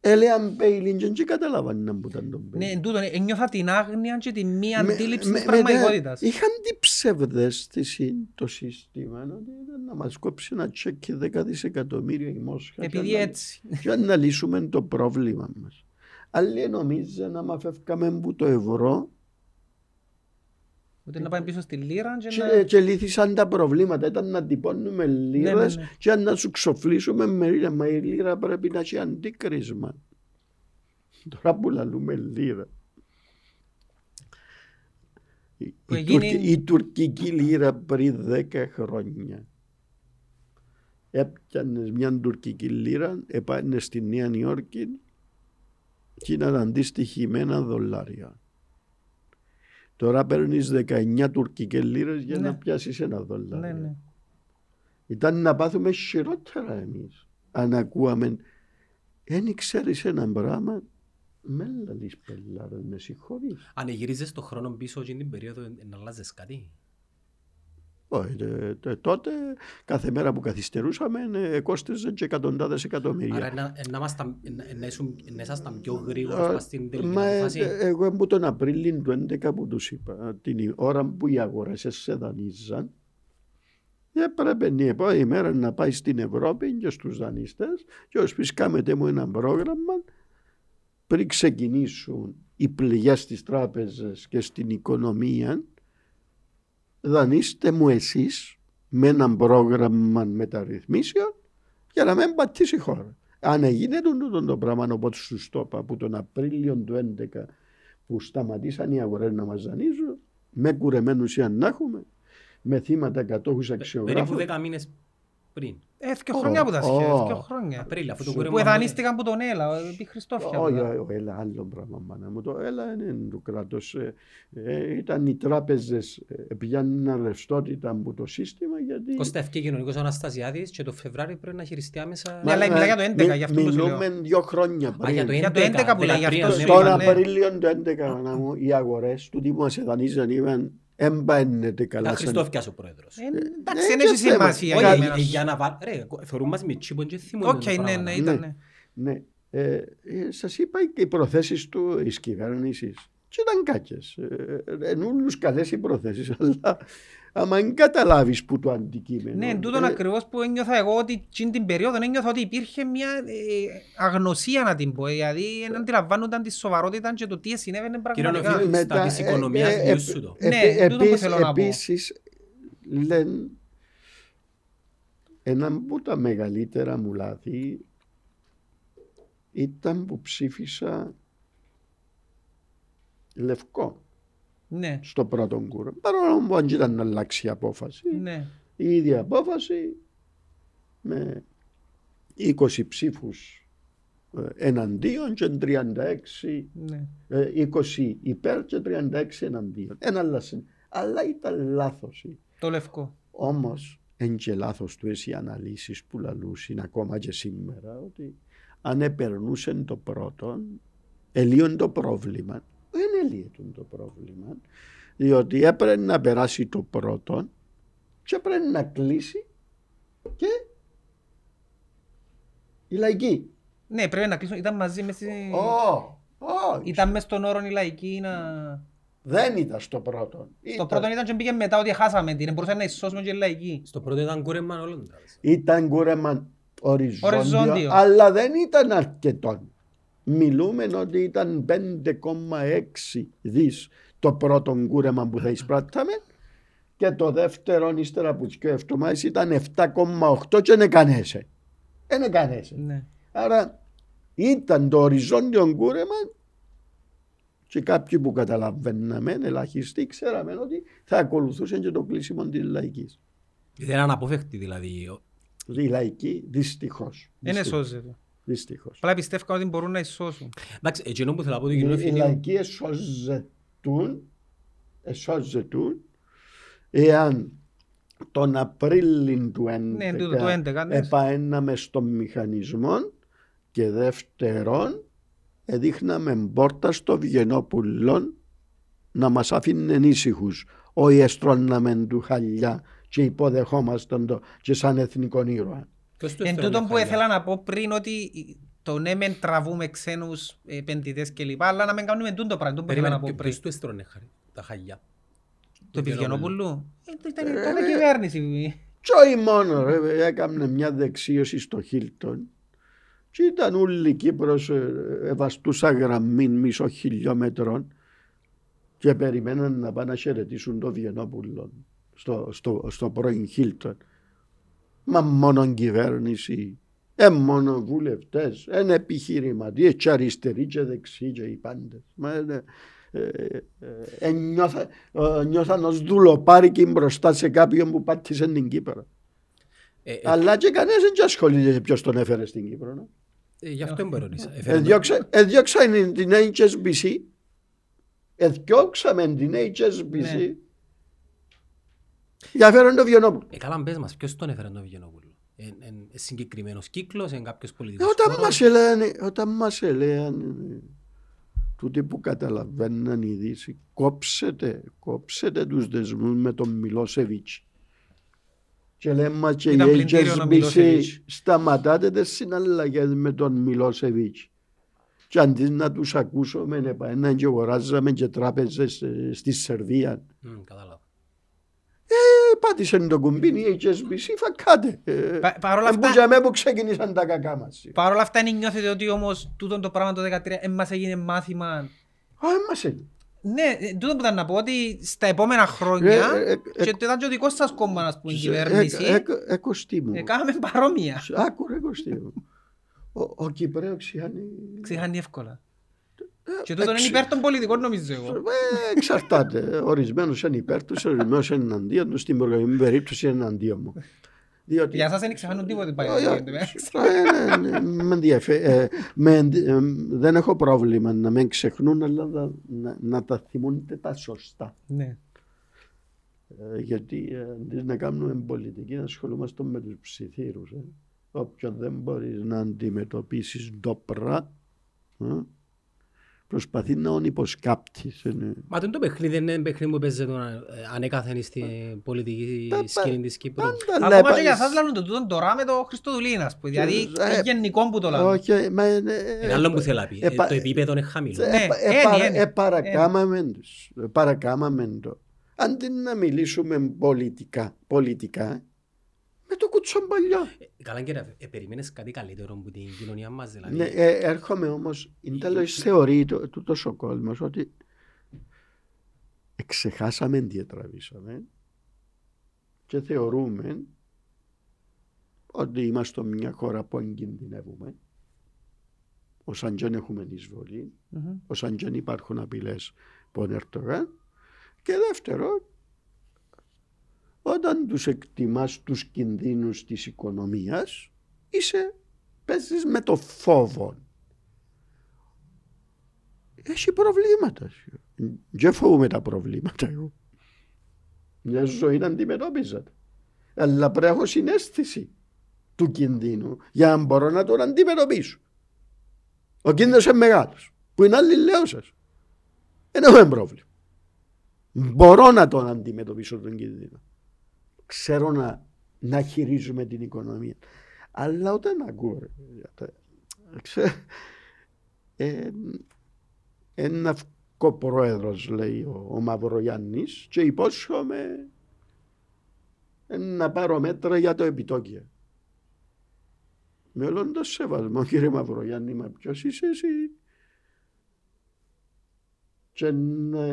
S2: Έλεγαν bail-in και δεν καταλαβαίνουν που ήταν το
S3: Ναι,
S2: bail-in.
S3: εν τούτο, ένιωθα την άγνοια και τη μη
S2: Με-
S3: αντίληψη
S2: με-
S3: της
S2: με-
S3: πραγματικότητας.
S2: ναι, Είχαν την ψευδαίσθηση το σύστημα ότι ήταν να μας κόψει ένα τσέκι 10 δισεκατομμύρια η Μόσχα και
S3: Επειδή
S2: να-
S3: έτσι.
S2: και να λύσουμε το πρόβλημα μας. Άλλοι νομίζαν άμα φεύγαμε από το ευρώ
S3: Ούτε να πάμε πίσω στη λίρα και
S2: και,
S3: να...
S2: και λύθησαν τα προβλήματα. Ήταν να τυπώνουμε λίρες
S3: ναι, ναι.
S2: και να σου ξοφλήσουμε με λίρα. Μα η λίρα πρέπει να έχει αντίκρισμα. Τώρα που λαλούμε λίρα. Η,
S3: Που
S2: η,
S3: έγινε-
S2: τουρκ- η τουρκική λίρα πριν 10 χρόνια. Έπιανες μια τουρκική λίρα, επάνες στη Νέα Νιόρκη και ήταν αντίστοιχη με ένα δολάριο. Τώρα παίρνεις 19 τουρκικές λίρες για
S3: Ναι.
S2: να πιάσεις ένα δολάριο.
S3: Ναι, ναι.
S2: Ήταν να πάθουμε χειρότερα εμείς. Αν ακούαμε, δεν ξέρεις ένα πράγμα, με λαλείς πελάρες, με συγχωρείς.
S1: Αν γυρίζεις το χρόνο πίσω εκείνη την περίοδο ε, να αλλάζεις κάτι;
S2: Όχι, τε- τε- τότε κάθε μέρα που καθυστερούσαμε ε, κόστιζε και εκατοντάδες
S1: Άρα
S2: εκατομμύρια.
S1: να- ε, να ήμασταν- ε, να- να ήσουν- να ήσασταν πιο γρήγορος
S2: Α,
S1: πας στην τελική
S2: Μα ε,
S1: απόφαση;
S2: ε, εγώ από τον Απρίλιο του 2011 που τους είπα, την ώρα που οι αγορές σε δανείζαν, έπρεπε η επόμενη μέρα να πάει στην Ευρώπη και στους δανειστές και ως πεις κάμετε μου ένα πρόγραμμα πριν ξεκινήσουν οι πληγές στις τράπεζες και στην οικονομία δανείστε μου εσείς με ένα πρόγραμμα μεταρρυθμίσεων για να μην πατήσει η χώρα. Αν έγινε τούτο το πράγμα όπως σου το είπα από τον Απρίλιο του 2011 που σταματήσαν οι αγορές να μας δανείζουν με κουρεμένους ή να έχουμε με θύματα κατόχους
S1: Περίπου
S2: αξιογράφων
S1: 10 μήνες πριν.
S3: Ε, δύο χρόνια που τα
S2: Ω,
S3: σχέδια,
S2: ω.
S3: δύο χρόνια.
S1: Απρίλιο, αφού το
S2: Σου-
S1: κούρεμα
S3: Που
S1: μου-
S3: εδανίστηκαν από τον Έλα, επί Χριστόφια.
S2: Όχι,
S3: πολλά.
S2: όχι, έλα άλλο πράγμα μάνα μου. Το έλα είναι το κράτος. Ε, ε, ήταν οι τράπεζες ε, πιάνουν ρευστότητα από το σύστημα γιατί...
S1: Κώστα ευκεί κοινωνικός Αναστασιάδης και το Φεβράριο πρέπει να χειριστεί άμεσα.
S3: Ναι, αλλά μιλά για το 11,
S2: μι-
S3: γι' αυτό το σου λέω.
S2: Μιλούμε δύο χρόνια
S1: Α, για το
S2: πριν.
S3: Για το 11 που λέει, γι' αυτό
S1: 13,
S3: σου
S1: ναι,
S3: είπα,
S2: Τον
S3: ναι.
S2: Απρίλιο του 2011 μάνα μου, οι αγορές του τύπου μας εδανίζαν είπαν εμπαίνεται καλά.
S1: Ήταν
S2: σαν-
S1: Χριστόφιας ο πρόεδρος.
S3: Ε, Εντάξει,
S2: Ε,
S3: δεν
S2: και
S3: έχει
S2: θέμα.
S3: σημασία
S2: Όχι,
S3: για
S1: Όχι,
S3: μένα.
S1: ε, για να βάλω... Ρε, θεωρούμε μας με τσίπο και θυμούμε
S3: Οκ,
S1: το
S3: ναι,
S1: πράγμα.
S3: ναι,
S2: Ναι.
S3: ήταν. ναι.
S2: Ναι. Ε, ε, σας είπα και οι προθέσεις του της κυβέρνησης και ήταν κάκες. Ε, εν ούλους καλές οι προθέσεις, αλλά άμα δεν καταλάβεις που το αντικείμενο.
S3: Ναι, τούτον
S2: ε,
S3: ακριβώς που ένιωθα εγώ ότι εκείνη την περίοδο ένιωθα ότι υπήρχε μια ε, αγνωσία να την πω. Δηλαδή δεν αντιλαμβάνονταν τη σοβαρότητα και το τι συνέβαινε
S1: Κύριε
S3: πραγματικά.
S1: Νοφίλη, στα της οικονομίας
S2: ε, ε,
S1: νιώσου το.
S2: ε,
S3: Ναι,
S2: επί-
S3: τούτο που
S2: επίσης-
S3: θέλω να πω.
S2: Επίσης, λένε ένα από τα μεγαλύτερα μου λάθη ήταν που ψήφισα λευκό
S3: Ναι,
S2: στο πρώτο κούρο. Παρόλο που αν ήταν να αλλάξει η απόφαση.
S3: ναι.
S2: Η ίδια απόφαση με 20 ψήφους ε, εναντίον και 36
S3: ναι.
S2: ε, 20 υπέρ και 36 εναντίον. Ένα λάθος. Αλλά ήταν λάθος.
S3: Το λευκό.
S2: Όμως εν και λάθος του οι αναλύσεις που λαλούσαν ακόμα και σήμερα ότι αν επερνούσε το πρώτο ελίον το πρόβλημα. Δεν ελύεται το πρόβλημα διότι έπρεπε να περάσει το πρώτο και έπρεπε να κλείσει και η λαϊκή.
S3: Ναι, πρέπει να κλείσουμε. Ήταν μαζί μες στη...
S2: Ω, ω,
S3: Ήταν μες στον όρο η λαϊκή να...
S2: Δεν ήταν στο πρώτο.
S3: Το
S2: Ήταν-
S3: πρώτο ήταν και πήγε μετά ότι χάσαμε την. Μπορούσε να ισώσουμε και η λαϊκή.
S1: Στο πρώτο ήταν κούρεμα όλων. τα.
S2: Ήταν κούρεμα οριζόντιο,
S3: Οριζόντιο.
S2: αλλά δεν ήταν αρκετό. Μιλούμε ότι ήταν 5,6 δις το πρώτο κούρεμα που θα εισπράτταμε και το δεύτερο ύστερα από τις δύο εβδομάδες ήταν 7,8 και δεν κανέσε. Δεν κανέσε.
S3: Ναι.
S2: Άρα ήταν το οριζόντιο κούρεμα και κάποιοι που καταλαβαίναμε, ελαχιστοί, ξέραμε ότι θα ακολουθούσε και το κλείσιμο της λαϊκής.
S1: Δεν αναπόφευκτη δηλαδή. Ο-
S2: Η λαϊκή δυστυχώς.
S3: Δεν
S2: Δυστυχώς.
S3: Εσώζεται.
S2: Δυστυχώς.
S3: Απλά πιστεύω ότι μπορούν να ισώσουν.
S1: Εντάξει, εκείνο που θέλω να πω του
S2: Οι,
S1: κύριου
S2: οι
S1: Φιλίου.
S2: λαϊκοί εσώζετούν, εσώζετούν εάν τον Απρίλιο του 2011
S3: Ναι, τούτο, το 11, ναι.
S2: επαέναμε στον μηχανισμό και δεύτερον εδείχναμε πόρτα στο Βιενόπουλο να μας αφήνουν ήσυχους όχι εστρώναμε του χαλιά και υποδεχόμασταν το και σαν εθνικό ήρωα.
S1: Ποιος του
S3: Εν
S1: έφερε
S3: τούτο
S1: τα
S3: που
S1: χαλιά;
S3: ήθελα να πω πριν ότι το ναι μεν τραβούμε ξένους επενδυτές κλπ. Αλλά να μην κάνουμε τούτο πράγμα. τούτο που ήθελα να
S1: Περίμενε,
S3: πω
S1: ποιο-
S3: πριν.
S1: ποιος του έστρωνε χάρη, τα χαλιά.
S3: Το
S1: Βιενόπουλο.
S3: Βιενόπουλου. Ε, Ήταν τότε κυβέρνηση.
S2: Και όχι μόνο, ρε, έκανε μια δεξίωση στο Χίλτον και ήταν όλη η Κύπρος ε, ευαστούσα γραμμή μισό χιλιόμετρων και περιμέναν να πάνε να χαιρετήσουν το Βιενόπουλο στο, στο, στο πρώην Χίλτον. Μα μόνο κυβέρνηση, ε, μόνο βουλευτές, εν επιχειρηματίες και αριστεροί και δεξιοί και οι πάντες. Μα, ε, ε, ε, ε, νιώθα- ε, νιώθαν ως δουλοπάρικοι μπροστά σε κάποιον που πάτησε την Κύπρο.
S1: Ε, ε,
S2: Αλλά και κανένας δεν ασχολείται ποιος τον έφερε στην Κύπρο. ναι.
S1: ε, Γι' αυτό δεν ρωτήσα. Έφερε το-
S2: Εδιώξα- Εδιώξαν την HSBC. Εδιώξαμε την HSBC.
S3: Ναι.
S2: Για φέρον το Βιενόπουλο.
S1: Ε, καλά πες μας, ποιος τον έφερε τον Βιενόπουλο; Ε, ε, ε, συγκεκριμένος κύκλος, είναι κάποιος
S2: Ε,
S1: πολιτικός
S2: Όταν
S1: χώρος;
S2: μας έλεγαν, όταν μας έλεγαν ε, τούτοι που καταλαβαίναν η Δύση, κόψετε, κόψετε τους δεσμούς με τον Μιλόσεβιτς. Και λέμε και η
S3: Ήταν πλυντήριον ο
S2: HSBC
S3: Μιλόσεβιτς.
S2: σταματάτε τις συναλλαγές με τον Μιλόσεβιτς. Και αντί να τους ακούσουμε, επαέναν και αγοράζαμε και τράπεζες ε, στη Σερβία.
S1: Μμ, Κατάλαβα.
S2: Ε, πάτησε το κουμπί η HSBC, φακάτε. Ε,
S3: Πα- παρόλα
S2: ε, που
S3: αυτά-
S2: για μέ που ξεκίνησαν τα κακά μας.
S3: Παρ' όλα αυτά, δεν νιώθετε ότι όμως τούτο το πράγμα το 2013 δεν μας έγινε μάθημα.
S2: Α, μας έγινε.
S3: Ναι, ε, τούτο που ήταν να πω ότι στα επόμενα χρόνια
S2: Ε, ε, ε,
S3: και το ήταν και ο δικός σας κόμμας, ας πούμε, η
S2: Ε,
S3: κυβέρνηση,
S2: ε, ε, ε, Κωστή μου.
S3: ε, κάναμε παρόμοια.
S2: Άκου ρε Κωστή μου. Ο, ο Κυπρέος ξιάνει...
S3: Ξεχάνει εύκολα. Και
S2: ε,
S3: τούτο είναι
S2: ξε-
S3: υπέρ των πολιτικών νομίζω εγώ.
S2: Ε, εξαρτάται. Ορισμένος είναι υπέρ τους, ορισμένος είναι εναντίον τους. Στην προκειμένη περίπτωση είναι εναντίον μου. Διότι...
S3: Για σας δεν ξεχάνουν τίποτε πάει.
S2: Ε,
S3: να
S2: ε,
S3: γίνεται,
S2: ε, ναι, ναι, με ενδιαφέ- ε, με ενδι- ε, Δεν έχω πρόβλημα να με ξεχνούν, αλλά να, να, να τα θυμούνται τα σωστά.
S3: Ναι.
S2: Ε, γιατί ε, αντί να κάνουμε πολιτική να ασχολούμαστε με τους ψιθύρους. Ε. Όποιον δεν μπορείς να αντιμετωπίσεις ντόπρα ε, προσπαθεί να τον υποσκάπτεις. ε, ναι.
S1: Μα το παιχνίδι δεν είναι παιχνίδι που παίζεται ε, ανέκαθεν στην πολιτική
S2: Τα-
S1: σκηνή της Κύπρου.
S2: Πάντα
S3: Ακόμα και
S2: λέει,
S3: για σας λαλούν το τούτο τώρα με το Χριστοδουλίνας, ας πούμε. Δηλαδή,
S2: Ε,
S3: είναι γενικό που το λαλούν.
S2: Όχι, μα, ε,
S1: Είναι άλλο που θέλω να πει.
S2: ε,
S1: Ε,
S2: πα-
S1: Το επίπεδο είναι χαμηλό.
S2: ε,
S3: Ναι,
S2: ε,
S3: ένι,
S2: παρα-
S3: ένι.
S2: ε, παρακάμαμε τους. Ε, Παρακάμαμε το. Αντί να μιλήσουμε πολιτικά, πολιτικά με το κουτσομπαλιό.
S1: Ε, Καλά κύριε, ε, περιμένεις κάτι καλύτερο από την κοινωνία μας δηλαδή.
S2: Ναι, ε, έρχομαι όμως, είναι τέλος θεωρεί το, το, τόσο κόσμος ότι εξεχάσαμε τι τραβήσαμε και θεωρούμε ότι είμαστε μια χώρα που εγκινδυνεύουμε ως αν δεν έχουμε εισβολή,
S3: Μμμ.
S2: ως αν δεν υπάρχουν απειλές που Ερτογάν και δεύτερο όταν τους εκτιμάς τους κινδύνους της οικονομίας είσαι, παίζεις με το φόβο. Έχει προβλήματα. Δεν φοβούμαι τα προβλήματα εγώ. Μια ζωή να αντιμετώπιζα. τα. Αλλά πρέπει να έχω συνέστηση του κινδύνου για να μπορώ να τον αντιμετωπίσω. Ο κίνδυνος είναι μεγάλος. Που είναι άλλη λέω σας. Δεν έχουμε πρόβλημα. Μπορώ να τον αντιμετωπίσω τον κίνδυνο. Ξέρω να, να χειρίζουμε την οικονομία. Αλλά όταν ακούω, ρε, για τα- ξέ- ε, ένα αυκό πρόεδρος λέει ο, ο Μαυρογιάννης και υπόσχομαι ε, να πάρω μέτρα για το επιτόκιο. Με όλον το σεβασμό κύριε Μαυρογιάννη, μα ποιος είσαι εσύ; Και να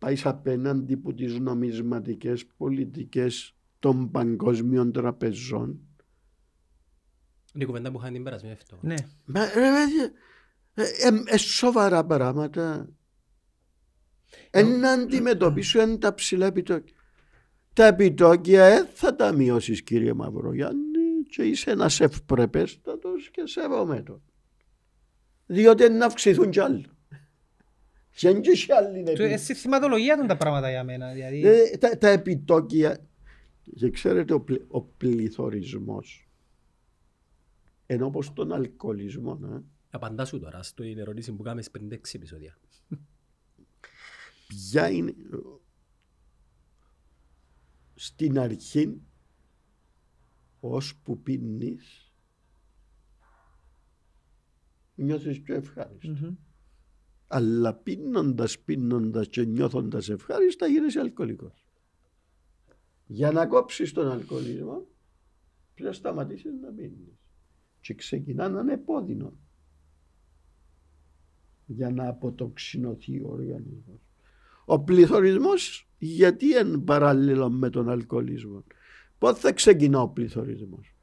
S2: πάεις απέναντι που τις νομισματικές πολιτικές των παγκόσμιων τραπεζών.
S1: Είναι η κουβέντα που είχαν την περασμένη αυτό.
S3: Ναι.
S2: Μα ρε παιδιά, ε, ε, ε, σοβαρά πράγματα. Ε, να αντιμετωπίσουν τα ψηλά επιτόκια. Τα επιτόκια ε, θα τα μειώσεις κύριε Μαυρογιάννη και είσαι ένας ευπρεπέστατος και σέβομαι το. Διότι να αυξηθούν κι άλλοι. Και δεν έχει άλλη
S3: Το- ε, Στη θυματολογία του τα πράγματα για μένα. Δηλαδή,
S2: Ε, τα, τα επιτόκια και ξέρετε ο, πλη, ο πληθωρισμός ενώ όπως τον αλκοολισμό ε,
S1: Απαντά σου τώρα στην ερώτηση που κάναμε πριν 6 επεισόδια.
S2: ποια είναι στην αρχή ώσπου πίνεις νιώθεις πιο ευχάριστα.
S3: μμμ.
S2: Αλλά πίνοντας, πίνοντας και νιώθοντας ευχάριστα γίνεσαι αλκοολικός. Για να κόψεις τον αλκοολισμό πρέπει να σταματήσεις να πίνεις. Και ξεκινά να είναι επώδυνο για να αποτοξινωθεί ο οργανισμός. Ο πληθωρισμός γιατί είναι παράλληλο με τον αλκοολισμό; Πότε θα ξεκινά ο πληθωρισμός;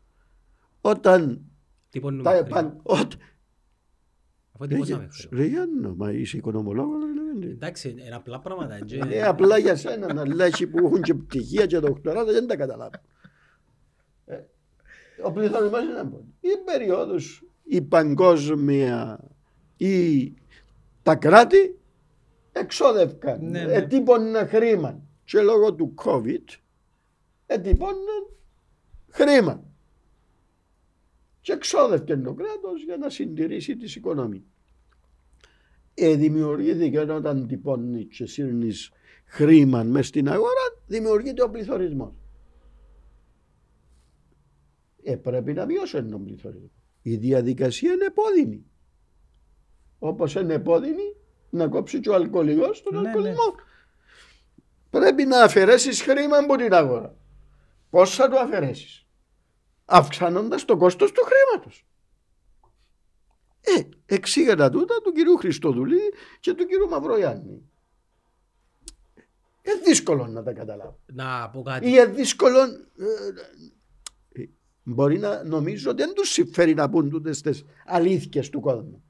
S2: Όταν
S1: Τι πονούμε
S2: τα
S1: χρήμα.
S2: επαν... Όταν...
S1: Αφού τυπώσαμε χρήμα.
S2: Ρε Γιάννο, μα είσαι οικονομολόγος. ρε, ρε.
S1: Εντάξει, είναι απλά πράγματα. έτσι.
S2: Είναι απλά για σένα να λέει που έχουν και πτυχία και δοκτοράτα δεν τα καταλάβω. Ε, Ο πληθωρισμός είναι ένα Η περίοδος, η παγκόσμια ή τα κράτη εξόδευκαν,
S3: Ναι, ναι.
S2: ετύπωναν χρήμα και λόγω του COVID ετύπωναν χρήμα και εξόδευκε το κράτος για να συντηρήσει τις οικονομίες. Ε, δημιουργήθηκε όταν τυπώνει και σύρνεις χρήμα μες στην αγορά, δημιουργείται ο πληθωρισμός. Ε, πρέπει να μειώσουν τον πληθωρισμό. Η διαδικασία είναι επώδυνη. Όπως είναι επώδυνη να κόψει και ο αλκοολικός τον
S3: Ναι, ναι.
S2: αλκοολισμό. Πρέπει να αφαιρέσεις χρήμα από την αγορά. Πώς θα το αφαιρέσεις; Αυξάνοντας το κόστος του χρήματος. Ε, εξήγα τα τούτα του κυρίου Χριστοδουλή και του κυρίου Μαυρογιάννη. Είναι δύσκολο να τα καταλάβω.
S1: Να πω κάτι.
S2: Είναι δύσκολο. ε, ε, μπορεί να νομίζω ότι δεν τους συμφέρει να πούν τούτες τις αλήθειες του κόσμου.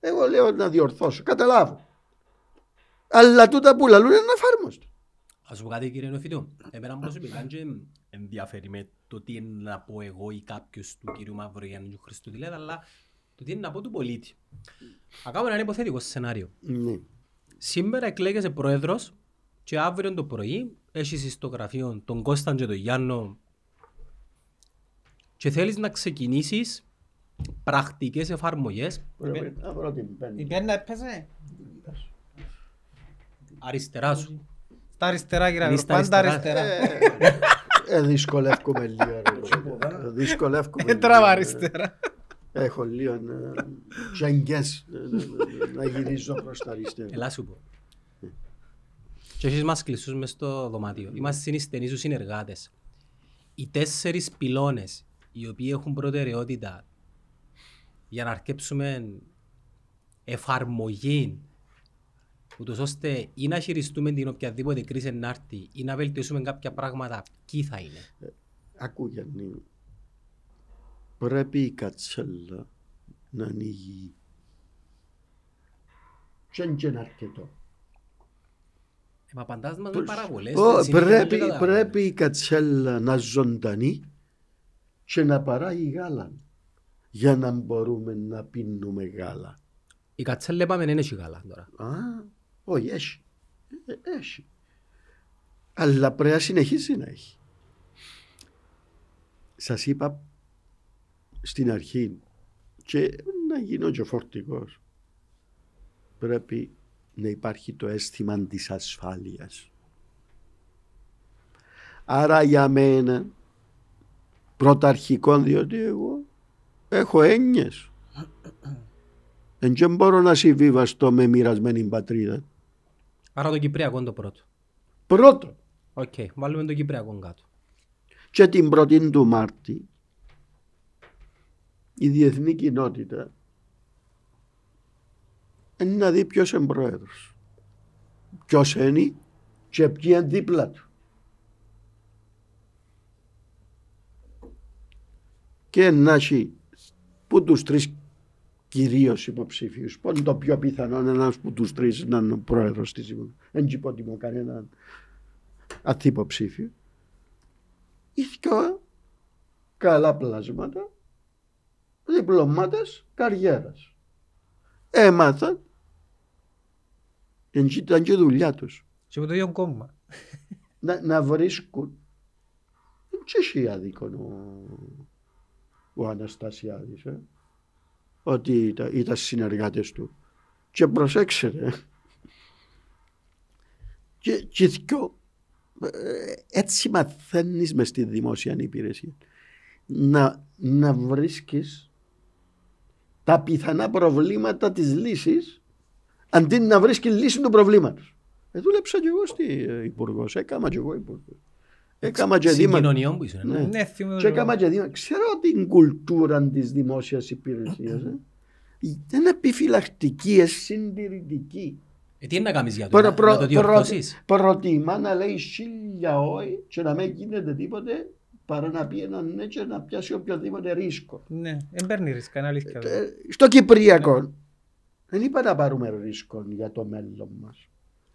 S2: Εγώ λέω να διορθώσω. Καταλάβω. Αλλά τούτα που λαλούν είναι εφάρμοστο.
S1: Ας πω κάτι κύριε Νοφιτό. Εμένα προσωπικά και ενδιαφέρει με το τι είναι να πω εγώ ή κάποιος του κύριου Μαυρογιάννη του Χριστοδηλέδα, αλλά το τι είναι να πω του πολίτη. Θα κάνω ένα υποθετικό σενάριο.
S2: Ναι.
S1: Σήμερα εκλέγεσαι πρόεδρος και αύριο το πρωί έχεις στο γραφείο τον Κώσταν και τον Γιάννο και θέλεις να ξεκινήσεις πρακτικές εφαρμογές
S2: Πρέπει να βρω την πέντε.
S3: Η πένα έπαιζε;
S1: αριστερά σου.
S3: Στα αριστερά κύριε
S1: Είναι
S3: Αγρό,
S1: στα
S3: πάντα
S1: αριστερά.
S3: Αριστερά.
S2: Ε, δυσκολεύκομαι λίγο. ρε. Ε, Δυσκολεύκομαι.
S3: Δεν τραβά
S2: λίγο.
S3: αριστερά.
S2: Έχω λίγο ε, τζαγκές ε, ε, ε, να γυρίζω προς τα αριστερά.
S1: Ελά σου πω. και έχεις μας κλειστούς μες στο δωμάτιο. Είμαστε οι στενοί σου συνεργάτες. Οι τέσσερις πυλώνες οι οποίοι έχουν προτεραιότητα για να αρκέψουμε εφαρμογή ούτως ώστε ή να χειριστούμε την οποιαδήποτε κρίση να έρθει ή να βελτιώσουμε κάποια πράγματα, ποιοι θα είναι;
S2: Ακού Γιάννη, πρέπει η κατσέλα να ανοίγει. Και είναι και αρκετό.
S1: Ε, μα απαντάς μας με παραβολές.
S2: Ω,
S1: δεν συνήθως δεν
S2: πρέπει,
S1: καταλαβαίνω.
S2: πρέπει η κατσέλα να ζωντανεί και να παράγει γάλα για να μπορούμε να πίνουμε γάλα.
S1: Η κατσέλα είπαμε δεν έχει γάλα τώρα.
S2: Α, όχι, έχει. Ε, έχει. Αλλά πρέπει να συνεχίσει να έχει. Σας είπα στην αρχή και να γίνω και φορτικός. Πρέπει να υπάρχει το αίσθημα της ασφάλειας. Άρα για μένα πρωταρχικό διότι εγώ έχω έννοιες. Εν και μπορώ να συμβιβαστώ με μοιρασμένη πατρίδα.
S1: Άρα το Κυπριακό είναι το πρώτο.
S2: Πρώτο
S1: Οκ, βάλουμε το Κυπριακό κάτω.
S2: και την πρώτη του Μάρτη η διεθνή κοινότητα είναι να δει ποιος είναι πρόεδρος. Ποιος είναι και ποιοι είναι δίπλα του. Και να έχει που τους τρεις κυρίως υποψήφιους. Πού είναι το πιο πιθανό ένας που τους τρεις να είναι ο πρόεδρος της Δημοκρατίας. Δεν υποτιμώ κανέναν αθήποψήφιο. Ήθικα καλά πλάσματα, διπλωμάτες καριέρας. Έμαθαν, εν ήταν και δουλειά τους,
S3: Και από το ίδιο κόμμα.
S2: να, να βρίσκουν. Δεν έχει άδικο ο, ο Αναστασιάδης, ε, ότι ήταν, ήταν συνεργάτες του. Και προσέξτε, και, και δυο, ε, έτσι μαθαίνεις μες στη δημόσια υπηρεσία. Να, να βρίσκεις τα πιθανά προβλήματα της λύσης αντί να βρίσκεις λύση του προβλήματος. Ε, δούλεψα και εγώ στη ε, Υπουργός, έκαμα και εγώ Υπουργός. Έκαμα και δήμα.
S1: Συγκοινωνιών που είσαι. ναι.
S2: Ναι.
S3: Ναι, θυμούμαι
S2: Και
S3: το-
S2: έκαμα και δήμα. Ξέρω την κουλτούρα της δημόσιας υπηρεσίας. Ε. Είναι επιφυλακτική, είναι συντηρητική.
S1: Ε, τι είναι να κάνεις για το,
S2: Προ,
S1: να,
S2: προ,
S1: να το διορθώσεις;
S2: προ, προτιμά να λέει χίλια όχι και να μην γίνεται τίποτε παρά να πει ένα ναι και να πιάσει οποιοδήποτε ρίσκο.
S3: Ναι, δεν παίρνει ρίσκα, είναι αλήθεια.
S2: Ε, στο Κυπριακό δεν είπα να πάρουμε ρίσκο για το μέλλον μας.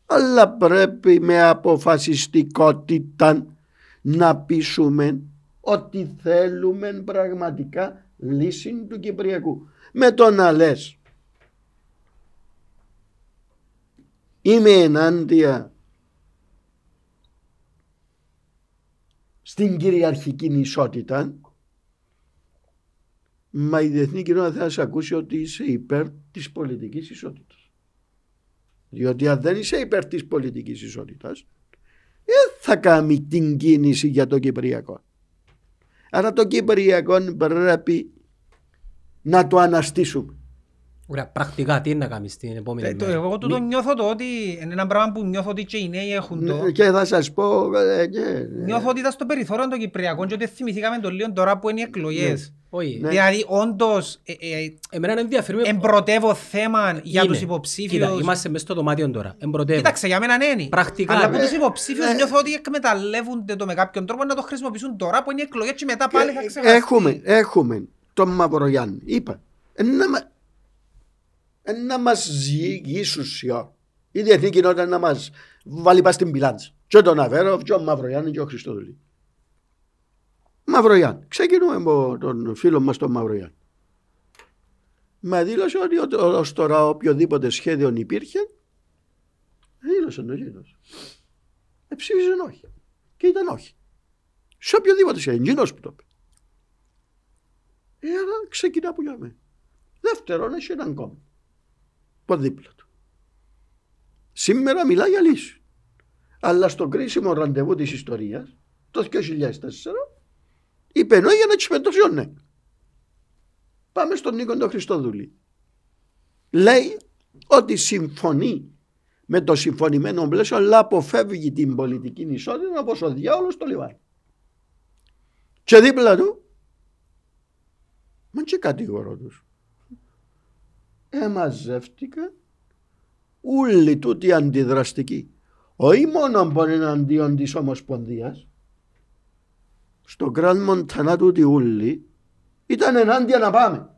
S2: Αλλά πρέπει με αποφασιστικότητα να πείσουμε ότι θέλουμε πραγματικά λύση του Κυπριακού. Με το να λες είμαι ενάντια στην κυριαρχική ισότητα Μα η διεθνή κοινότητα θα σε ακούσει ότι είσαι υπέρ της πολιτικής ισότητας. Διότι αν δεν είσαι υπέρ της πολιτικής ισότητας, δεν θα κάνει την κίνηση για το Κυπριακό. Άρα το Κυπριακό πρέπει να το αναστήσουμε.
S1: Ωραία, πρακτικά τι είναι να κάνεις την επόμενη
S3: Ε, το-
S1: μέρα;
S3: Εγώ τούτο νιώθω το ότι είναι ένα πράγμα που νιώθω ότι και οι νέοι έχουν το.
S2: Ναι, Και θα σας πω... ε, ναι, ναι.
S3: Νιώθω ότι ήταν στο περιθώριο των Κυπριακών και ότι θυμηθήκαμε το λίγο τώρα που είναι οι εκλογές.
S1: Όχι,
S2: Ναι.
S3: Δηλαδή όντως ε, ε,
S1: εμένα είναι ενδιαφέρει με-
S3: εμπρωτεύω θέμα για
S1: Είναι.
S3: τους
S1: Κοίτα,
S3: υποψήφιους.
S1: είμαστε μέσα στο δωμάτιο τώρα. Εμπρωτεύω.
S3: Κοίταξε, για μένα είναι.
S1: Πρακτικά,
S3: Αλλά
S1: ναι.
S3: από τους υποψήφιους
S2: Ε,
S3: νιώθω ότι εκμεταλλεύονται το με κάποιον τρόπο να το χρησιμοποιήσουν τώρα που είναι οι εκλογές και μετά πάλι θα
S2: Και
S3: ξεχαστεί.
S2: Έχουμε, έχουμε τον Μαυρογιάννη. Είπα, να, μα- εν να μας ζυγίσουν σιώ. Η διεθνή κοινότητα να μας βάλει πας στην πιλάντσα. Και τον Αβέροφ, και τον Μαυρογιάννη, και τον Χριστόδουλη. Μαυρογιάννη. Ξεκινούμε από τον φίλο μας τον Μαυρογιάννη. Μα δήλωσε ότι ο- ως τώρα οποιοδήποτε σχέδιο υπήρχε, δήλωσε το γίνος. Ε, ψήφιζε όχι. Και ήταν όχι. Σε οποιοδήποτε σχέδιο, γίνος που το είπε. Ε, άρα ξεκινά που για μένα. Δεύτερον, έχει έναν κόμμα. Από δίπλα του. Σήμερα μιλά για λύση. Αλλά στο κρίσιμο ραντεβού της ιστορίας, το 2004, είπε ενώ για να τις πετώσει ο ναι. Πάμε στον Νίκο τον Χριστόδουλη. Λέει ότι συμφωνεί με το συμφωνημένο πλαίσιο, αλλά αποφεύγει την πολιτική ισότητα όπως ο διάολος το λιβάνι. Και δίπλα του, μα και κατηγορώ τους, εμαζεύτηκαν όλοι τούτοι αντιδραστικοί. Όχι μόνο που είναι εναντίον της Ομοσπονδίας, στο Grand Montana τούτοι όλοι ήταν ενάντια να πάμε.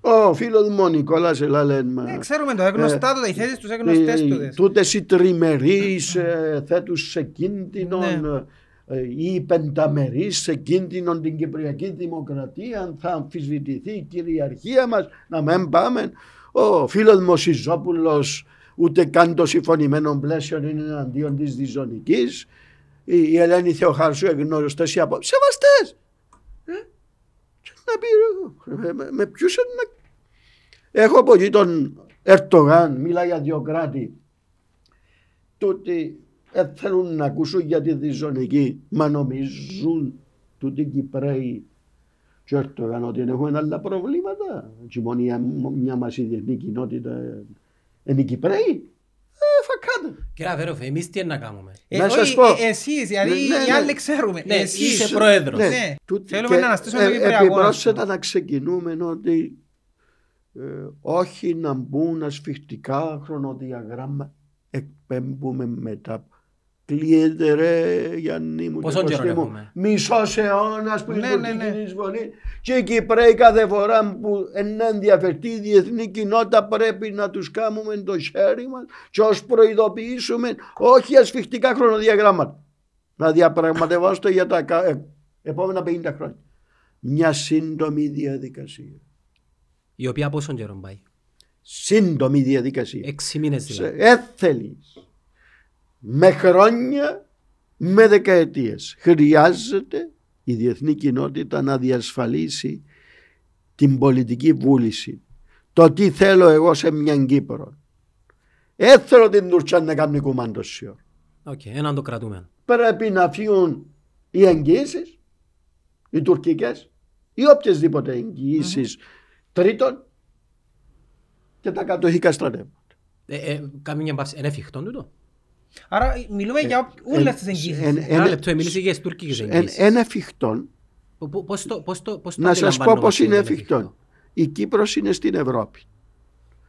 S2: Ο φίλος μου ο Νικόλας ελάλεν μα.
S3: Ναι, ξέρουμε το, έγνωστά του, οι θέσεις τους έγνωστές
S2: ε,
S3: του.
S2: Τούτες οι τριμερείς ε, θέτουν σε κίνδυνο
S3: Ναι.
S2: ε, ή πενταμερείς σε κίνδυνο την Κυπριακή Δημοκρατία θα αμφισβητηθεί η κυριαρχία μας να μην πάμε. Ο φίλος μου ο Σιζόπουλος ούτε καν το συμφωνημένο πλαίσιο είναι εναντίον της διζωνικής. Η, η Ελένη Θεοχάρσου εγνώριστες οι απόψεις. Σεβαστές! Ε, και να πει ρε, με, με ποιους είναι να Έχω από εκεί τον Ερτογάν, μιλά για δύο κράτη. Τούτοι δεν θέλουν να ακούσουν για τη διζωνική, μα νομίζουν τούτοι οι Κυπρέοι και ο Ερτογάν ότι έχουν άλλα προβλήματα. Και μόνο η- μια μας η διεθνή κοινότητα είναι οι Κυπρέοι. Ε, φακάτε.
S1: Κύριε Αβέροφ, εμείς τι είναι να κάνουμε;
S3: Ε,
S2: Να
S3: όχι,
S2: σας πω.
S3: ε, εσείς, δηλαδή
S2: Ναι, ναι,
S3: οι
S2: ναι.
S3: άλλοι ξέρουμε.
S1: Ναι,
S3: Εσείς.
S1: είσαι πρόεδρος.
S3: Ναι.
S2: Τούτοι-
S3: Θέλουμε
S2: και,
S3: να αναστήσουμε το
S2: ε,
S3: Κυπριακό.
S2: Επιπρόσθετα να ξεκινούμε ότι ε, όχι να μπουν ασφιχτικά χρονοδιαγράμμα εκπέμπουμε μετά. Κλείεται ρε Γιάννη μου
S1: Πόσο
S2: και
S1: καιρό
S2: Κωστή μου,
S1: έχουμε;
S2: μισός αιώνας που
S3: Ναι,
S2: είναι
S3: ναι, ναι.
S2: τουρκική εισβολή και οι Κυπρέοι κάθε φορά που είναι ενδιαφερτεί η διεθνή κοινότητα πρέπει να τους κάνουμε το χέρι μας και ως προειδοποιήσουμε όχι ασφιχτικά χρονοδιαγράμματα να διαπραγματευόμαστε για τα κα- ε, επόμενα 50 χρόνια. Μια σύντομη διαδικασία.
S1: Η οποία πόσο καιρό πάει;
S2: Σύντομη διαδικασία.
S1: Έξι μήνες
S2: Σε
S1: δηλαδή.
S2: έθελης με χρόνια, με δεκαετίες. Χρειάζεται η διεθνή κοινότητα να διασφαλίσει την πολιτική βούληση. Το τι θέλω εγώ σε μια Κύπρο. Έθελω την Τουρκία να κάνει κουμάντο.
S1: Οκ, έναν το κρατούμε.
S2: Πρέπει να φύγουν οι εγγυήσεις, οι τουρκικές ή οποιασδήποτε εγγυήσεις τρίτων και τα κατοχικά στρατεύματα.
S1: Ε, ε, Κάμε μια παύση. Είναι εφικτό τούτο;
S3: Άρα μιλούμε για όλες τις
S2: εν-
S3: εγγύσεις.
S1: Ένα λεπτό, μίλησε για τις τουρκικές
S2: Εν-
S1: εγγύσεις.
S2: Ένα εφικτόν
S1: Πο- πο- Πώς το πώς το- πώς το
S2: Να σας πω
S1: αντιλαμβανόμαστε
S2: πώς είναι
S1: ότι
S2: εφικτό. Η Κύπρος είναι στην Ευρώπη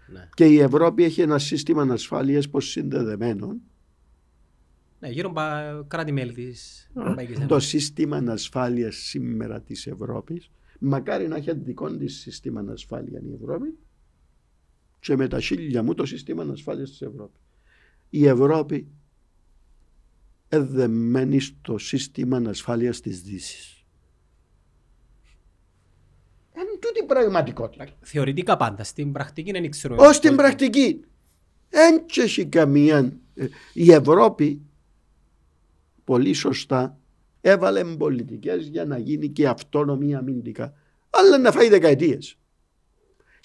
S1: Ναι.
S2: και η Ευρώπη έχει ένα σύστημα ασφάλειας πως συνδεδεμένο.
S1: Ναι, γύρω από κράτη-μέλη της Ευρωπαϊκής
S2: Το
S1: Ένωσης.
S2: σύστημα ασφάλειας σήμερα της Ευρώπης μακάρι να έχει δικό της σύστημα ασφάλεια η Ευρώπη και με τα χίλια μου το σύστημα ασφάλειας της Ευρώπης. Η Ευρώπη εδεμένη στο σύστημα ασφάλειας της Δύσης. Είναι τούτη η πραγματικότητα.
S1: Θεωρητικά πάντα. Στην πρακτική δεν ξέρω.
S2: Ως την πρακτική. Δεν έχει καμία. ε, Η Ευρώπη πολύ σωστά έβαλε πολιτικές για να γίνει και αυτόνομη αμυντικά. Αλλά να φάει δεκαετίες.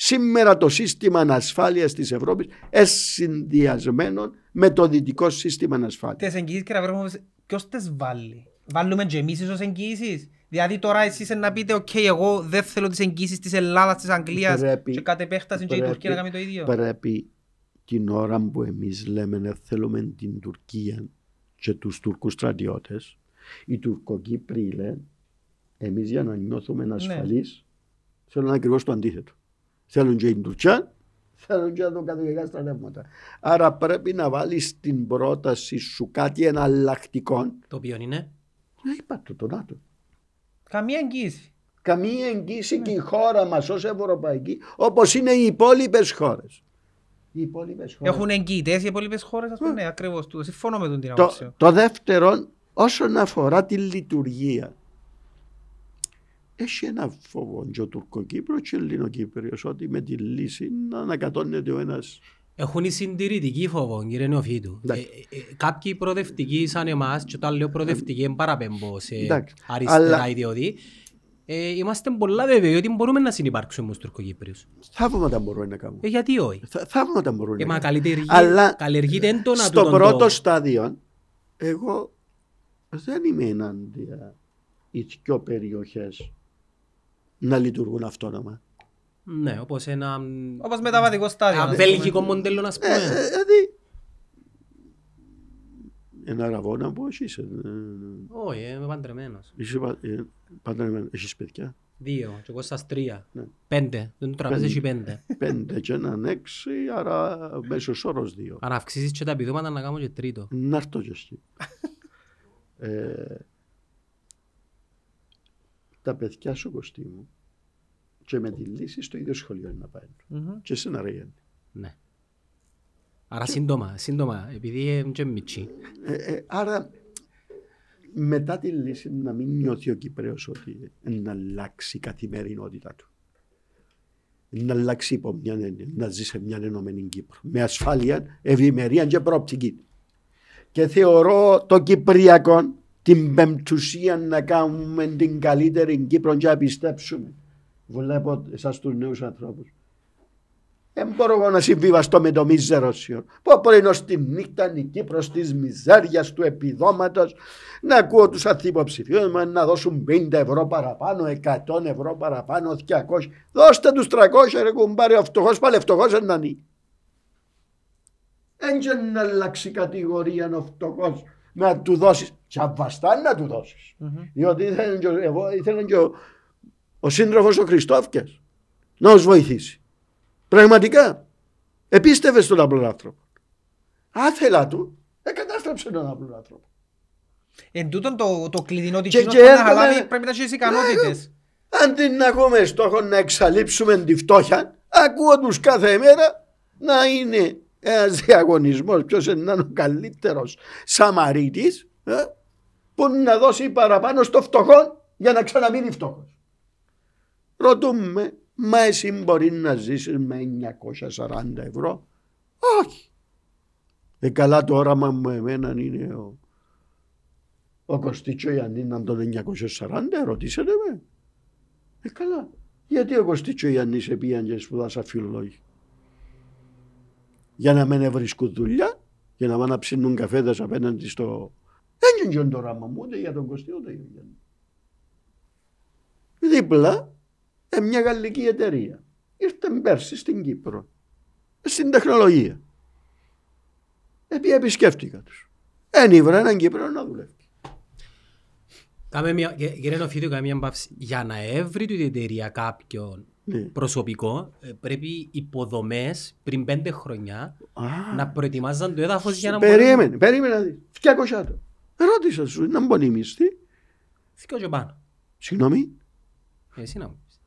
S2: Σήμερα το σύστημα ασφάλειας της Ευρώπης είναι συνδυασμένο με το δυτικό σύστημα ασφάλειας.
S3: Τις εγγυήσεις κύριε Αβέροφ, ποιος τις βάλει. Βάλουμε και εμείς ως εγγυήσεις. Δηλαδή τώρα εσείς να πείτε, οκ, εγώ δεν θέλω τις εγγυήσεις της Ελλάδας, της Αγγλίας
S2: Πρέπει-
S3: και κατ' επέκταση και η
S2: πρέπει-
S3: Τουρκία να κάνει το ίδιο.
S2: Πρέπει την ώρα που εμείς λέμε να θέλουμε την Τουρκία και τους Τούρκους στρατιώτες, οι Τουρκοκύπροι λένε εμείς για να νιώθουμε ασφαλείς θέλουν ακριβώς το αντίθετο. Θέλουν και την Τουρκία, θέλουν και τα κατοικικά στρατεύματα. Άρα πρέπει να βάλεις την πρόταση σου κάτι εναλλακτικό.
S1: Το οποίο είναι;
S2: Ε, είπα το, το ΝΑΤΟ.
S3: Καμία εγγύηση.
S2: Καμία εγγύηση και η χώρα μας ως Ευρωπαϊκή, όπως είναι οι υπόλοιπες χώρες. Οι υπόλοιπες χώρες.
S3: Έχουν εγγυητές οι υπόλοιπες χώρες, ας πούμε, ναι, ακριβώς τους. Συμφωνώ με τον την
S2: Το,
S3: άποψη.
S2: το δεύτερο, όσον αφορά τη λειτουργία, έχει ένα φόβο και ο Τουρκοκύπρος και ο Ελληνοκύπριος ότι με τη λύση να ανακατώνεται ο ένας.
S1: Έχουν οι συντηρητικοί φόβο, κύριε Νεοφίτου. Ε,
S2: Εντάξει.
S1: ε, ε, κάποιοι προοδευτικοί σαν εμάς, και όταν λέω προοδευτικοί δεν παραπέμπω σε
S2: Εντάξει.
S1: αριστερά
S2: Αλλά-
S1: ιδιώδη, ε, είμαστε πολλά βέβαιοι ότι μπορούμε να συνυπάρξουμε με τους Τουρκοκύπριους.
S2: Θαύματα μπορούμε να κάνουμε.
S1: Ε, γιατί όχι;
S2: Θα- Θαύματα μπορούμε
S1: Ε,
S2: να
S1: μα
S2: κάνουμε.
S1: καλλιεργεί,
S2: Αλλά
S1: καλλιεργείται έντονα
S2: στο
S1: τούτον
S2: πρώτο
S1: το-
S2: στάδιο, εγώ δεν είμαι ενάντια οι δυο περιοχές να λειτουργούν αυτόνομα.
S1: Ναι, όπως ένα
S3: Όπως μεταβατικό στάδιο.
S1: ένα
S3: ας πούμε.
S1: βέλγικο μοντέλο, ας
S2: Ε,
S1: πούμε.
S2: ε, Δηλαδή, ένα ραβόνα που έχεις, ε,
S1: Όχι, είμαι παντρεμένος.
S2: είσαι πα- ε, παντρεμένος, έχεις παιδιά;
S1: Δύο, και εγώ σας τρία.
S2: Ναι.
S1: Πέντε. Δεν το τραπέζι έχει πέντε.
S2: Πέντε και έναν έξι, άρα μέσος όρος δύο.
S1: Αν αυξήσεις και τα επιδόματα να κάνω και τρίτο.
S2: Να έρθω και εσύ. Ε, τα παιδιά σου κοστί μου και με τη λύση στο ίδιο σχολείο είναι να πάει.
S3: Μμμ.
S2: Και σε να ρέγεται.
S1: Ναι. Άρα σύντομα, σύντομα, επειδή είναι και μιτσί.
S2: Ε, ε, άρα μετά τη λύση να μην νιώθει ο Κυπρέος ότι να αλλάξει η καθημερινότητα του. Να αλλάξει υπό μια έννοια, να ζει σε μια ενωμένη Κύπρο. Με ασφάλεια, ευημερία και προοπτική. Και θεωρώ το Κυπριακό την πεμπτουσία να κάνουμε την καλύτερη Κύπρο και να πιστέψουμε. Βλέπω εσάς τους νέους ανθρώπους. Δεν μπορώ εγώ να συμβιβαστώ με το μίζερο σιωπ. Πω πρωινός στη νύχτα είναι η Κύπρος της μιζέριας του επιδόματος να ακούω τους ανθυποψηφίους μου να δώσουν 50 ευρώ παραπάνω, 100 ευρώ παραπάνω, 200. Δώστε τους 300 ρε κουμπάρε, ο φτωχός πάλι φτωχός είναι να είναι. Έτσι να αλλάξει κατηγορία ο φτωχός να του δώσεις. Και αβαστά να του δώσεις.
S3: Μμμ.
S2: Διότι ήθελε και, ο- εγώ, ήθελε και ο, ο σύντροφος ο Χριστόφκιας να τους βοηθήσει. Πραγματικά. Επίστευε στον απλό άνθρωπο. Άθελα του, εκατάστρεψε τον απλό άνθρωπο.
S3: Εν τούτον το, το κλειδινό της
S2: Και-
S3: κοινός
S2: και
S3: που να
S2: έρχομαι-
S3: αναλάβει πρέπει να έχεις τις ικανότητες.
S2: Αντί να έχουμε στόχο να εξαλείψουμε τη φτώχεια, ακούω τους κάθε μέρα να είναι ένας διαγωνισμός ποιος είναι ο καλύτερος Σαμαρίτης που να δώσει παραπάνω στο φτωχό για να ξαναμείνει φτώχο. Ρωτούμε, μα εσύ μπορεί να ζήσει με 940 ευρώ; Όχι. Ε, καλά το όραμα μου εμένα είναι ο, ο Κωστίτσο Ιαννίνα των 940, ρωτήσετε με. Ε, καλά. Γιατί ο Κωστίτσο Ιαννής επίαν και σπουδάσα φιλολόγη. Για να μην βρίσκουν δουλειά, για να πάνε να ψήνουν καφέδες απέναντι στο... Δεν είναι το όραμα μου, ούτε για τον Κωστή, ούτε για τον Γιάννη. Δίπλα, ε, μια γαλλική εταιρεία. Ήρθε πέρσι στην Κύπρο, στην τεχνολογία. Επί επισκέφτηκα τους. Ένιβρα έναν Κύπρο να δουλεύει.
S1: Κάμε μια, κυ- κύριε Νοφίτου, κάμε μια παύση. Για να έβρει του η εταιρεία κάποιον
S2: Ναι.
S1: Προσωπικό, ε, πρέπει οι υποδομές πριν πέντε χρονιά
S2: Α,
S1: να προετοιμάζαν το έδαφος για να μπορούν...
S2: Περίμενε, περίμενε να δεις. 200 άτομα. Ρώτησα σου, να μπουν οι μισθοί.
S1: Θυκιο και πάνω.
S2: Συγγνώμη,
S1: Ε, Εσύ να μου πεις.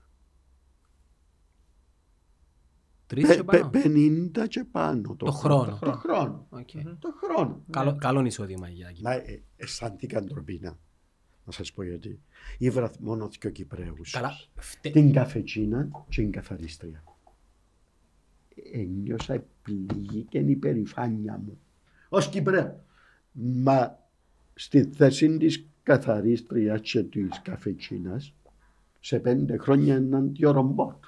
S1: Τρεις
S2: πε-
S1: και
S2: πε-
S1: πάνω.
S2: 50 και πάνω.
S1: Το χρόνο.
S2: Το χρόνο.
S1: Οκ.
S2: Το χρόνο.
S1: Καλό- Καλό εισόδημα για εκεί.
S2: Μα ε, αισθάνθηκα ντροπίνα. Να σας πω γιατί. Ήβρα μόνο δύο Κυπρέους.
S1: Καλά. φτε-
S2: Την καφετζίνα και την καθαρίστρια. Ένιωσα πληγή και η περηφάνεια μου. Ως Κυπρέα. Μα στη θέση της καθαρίστριας και της καφετζίνας σε πέντε χρόνια έναν δύο ρομπότ.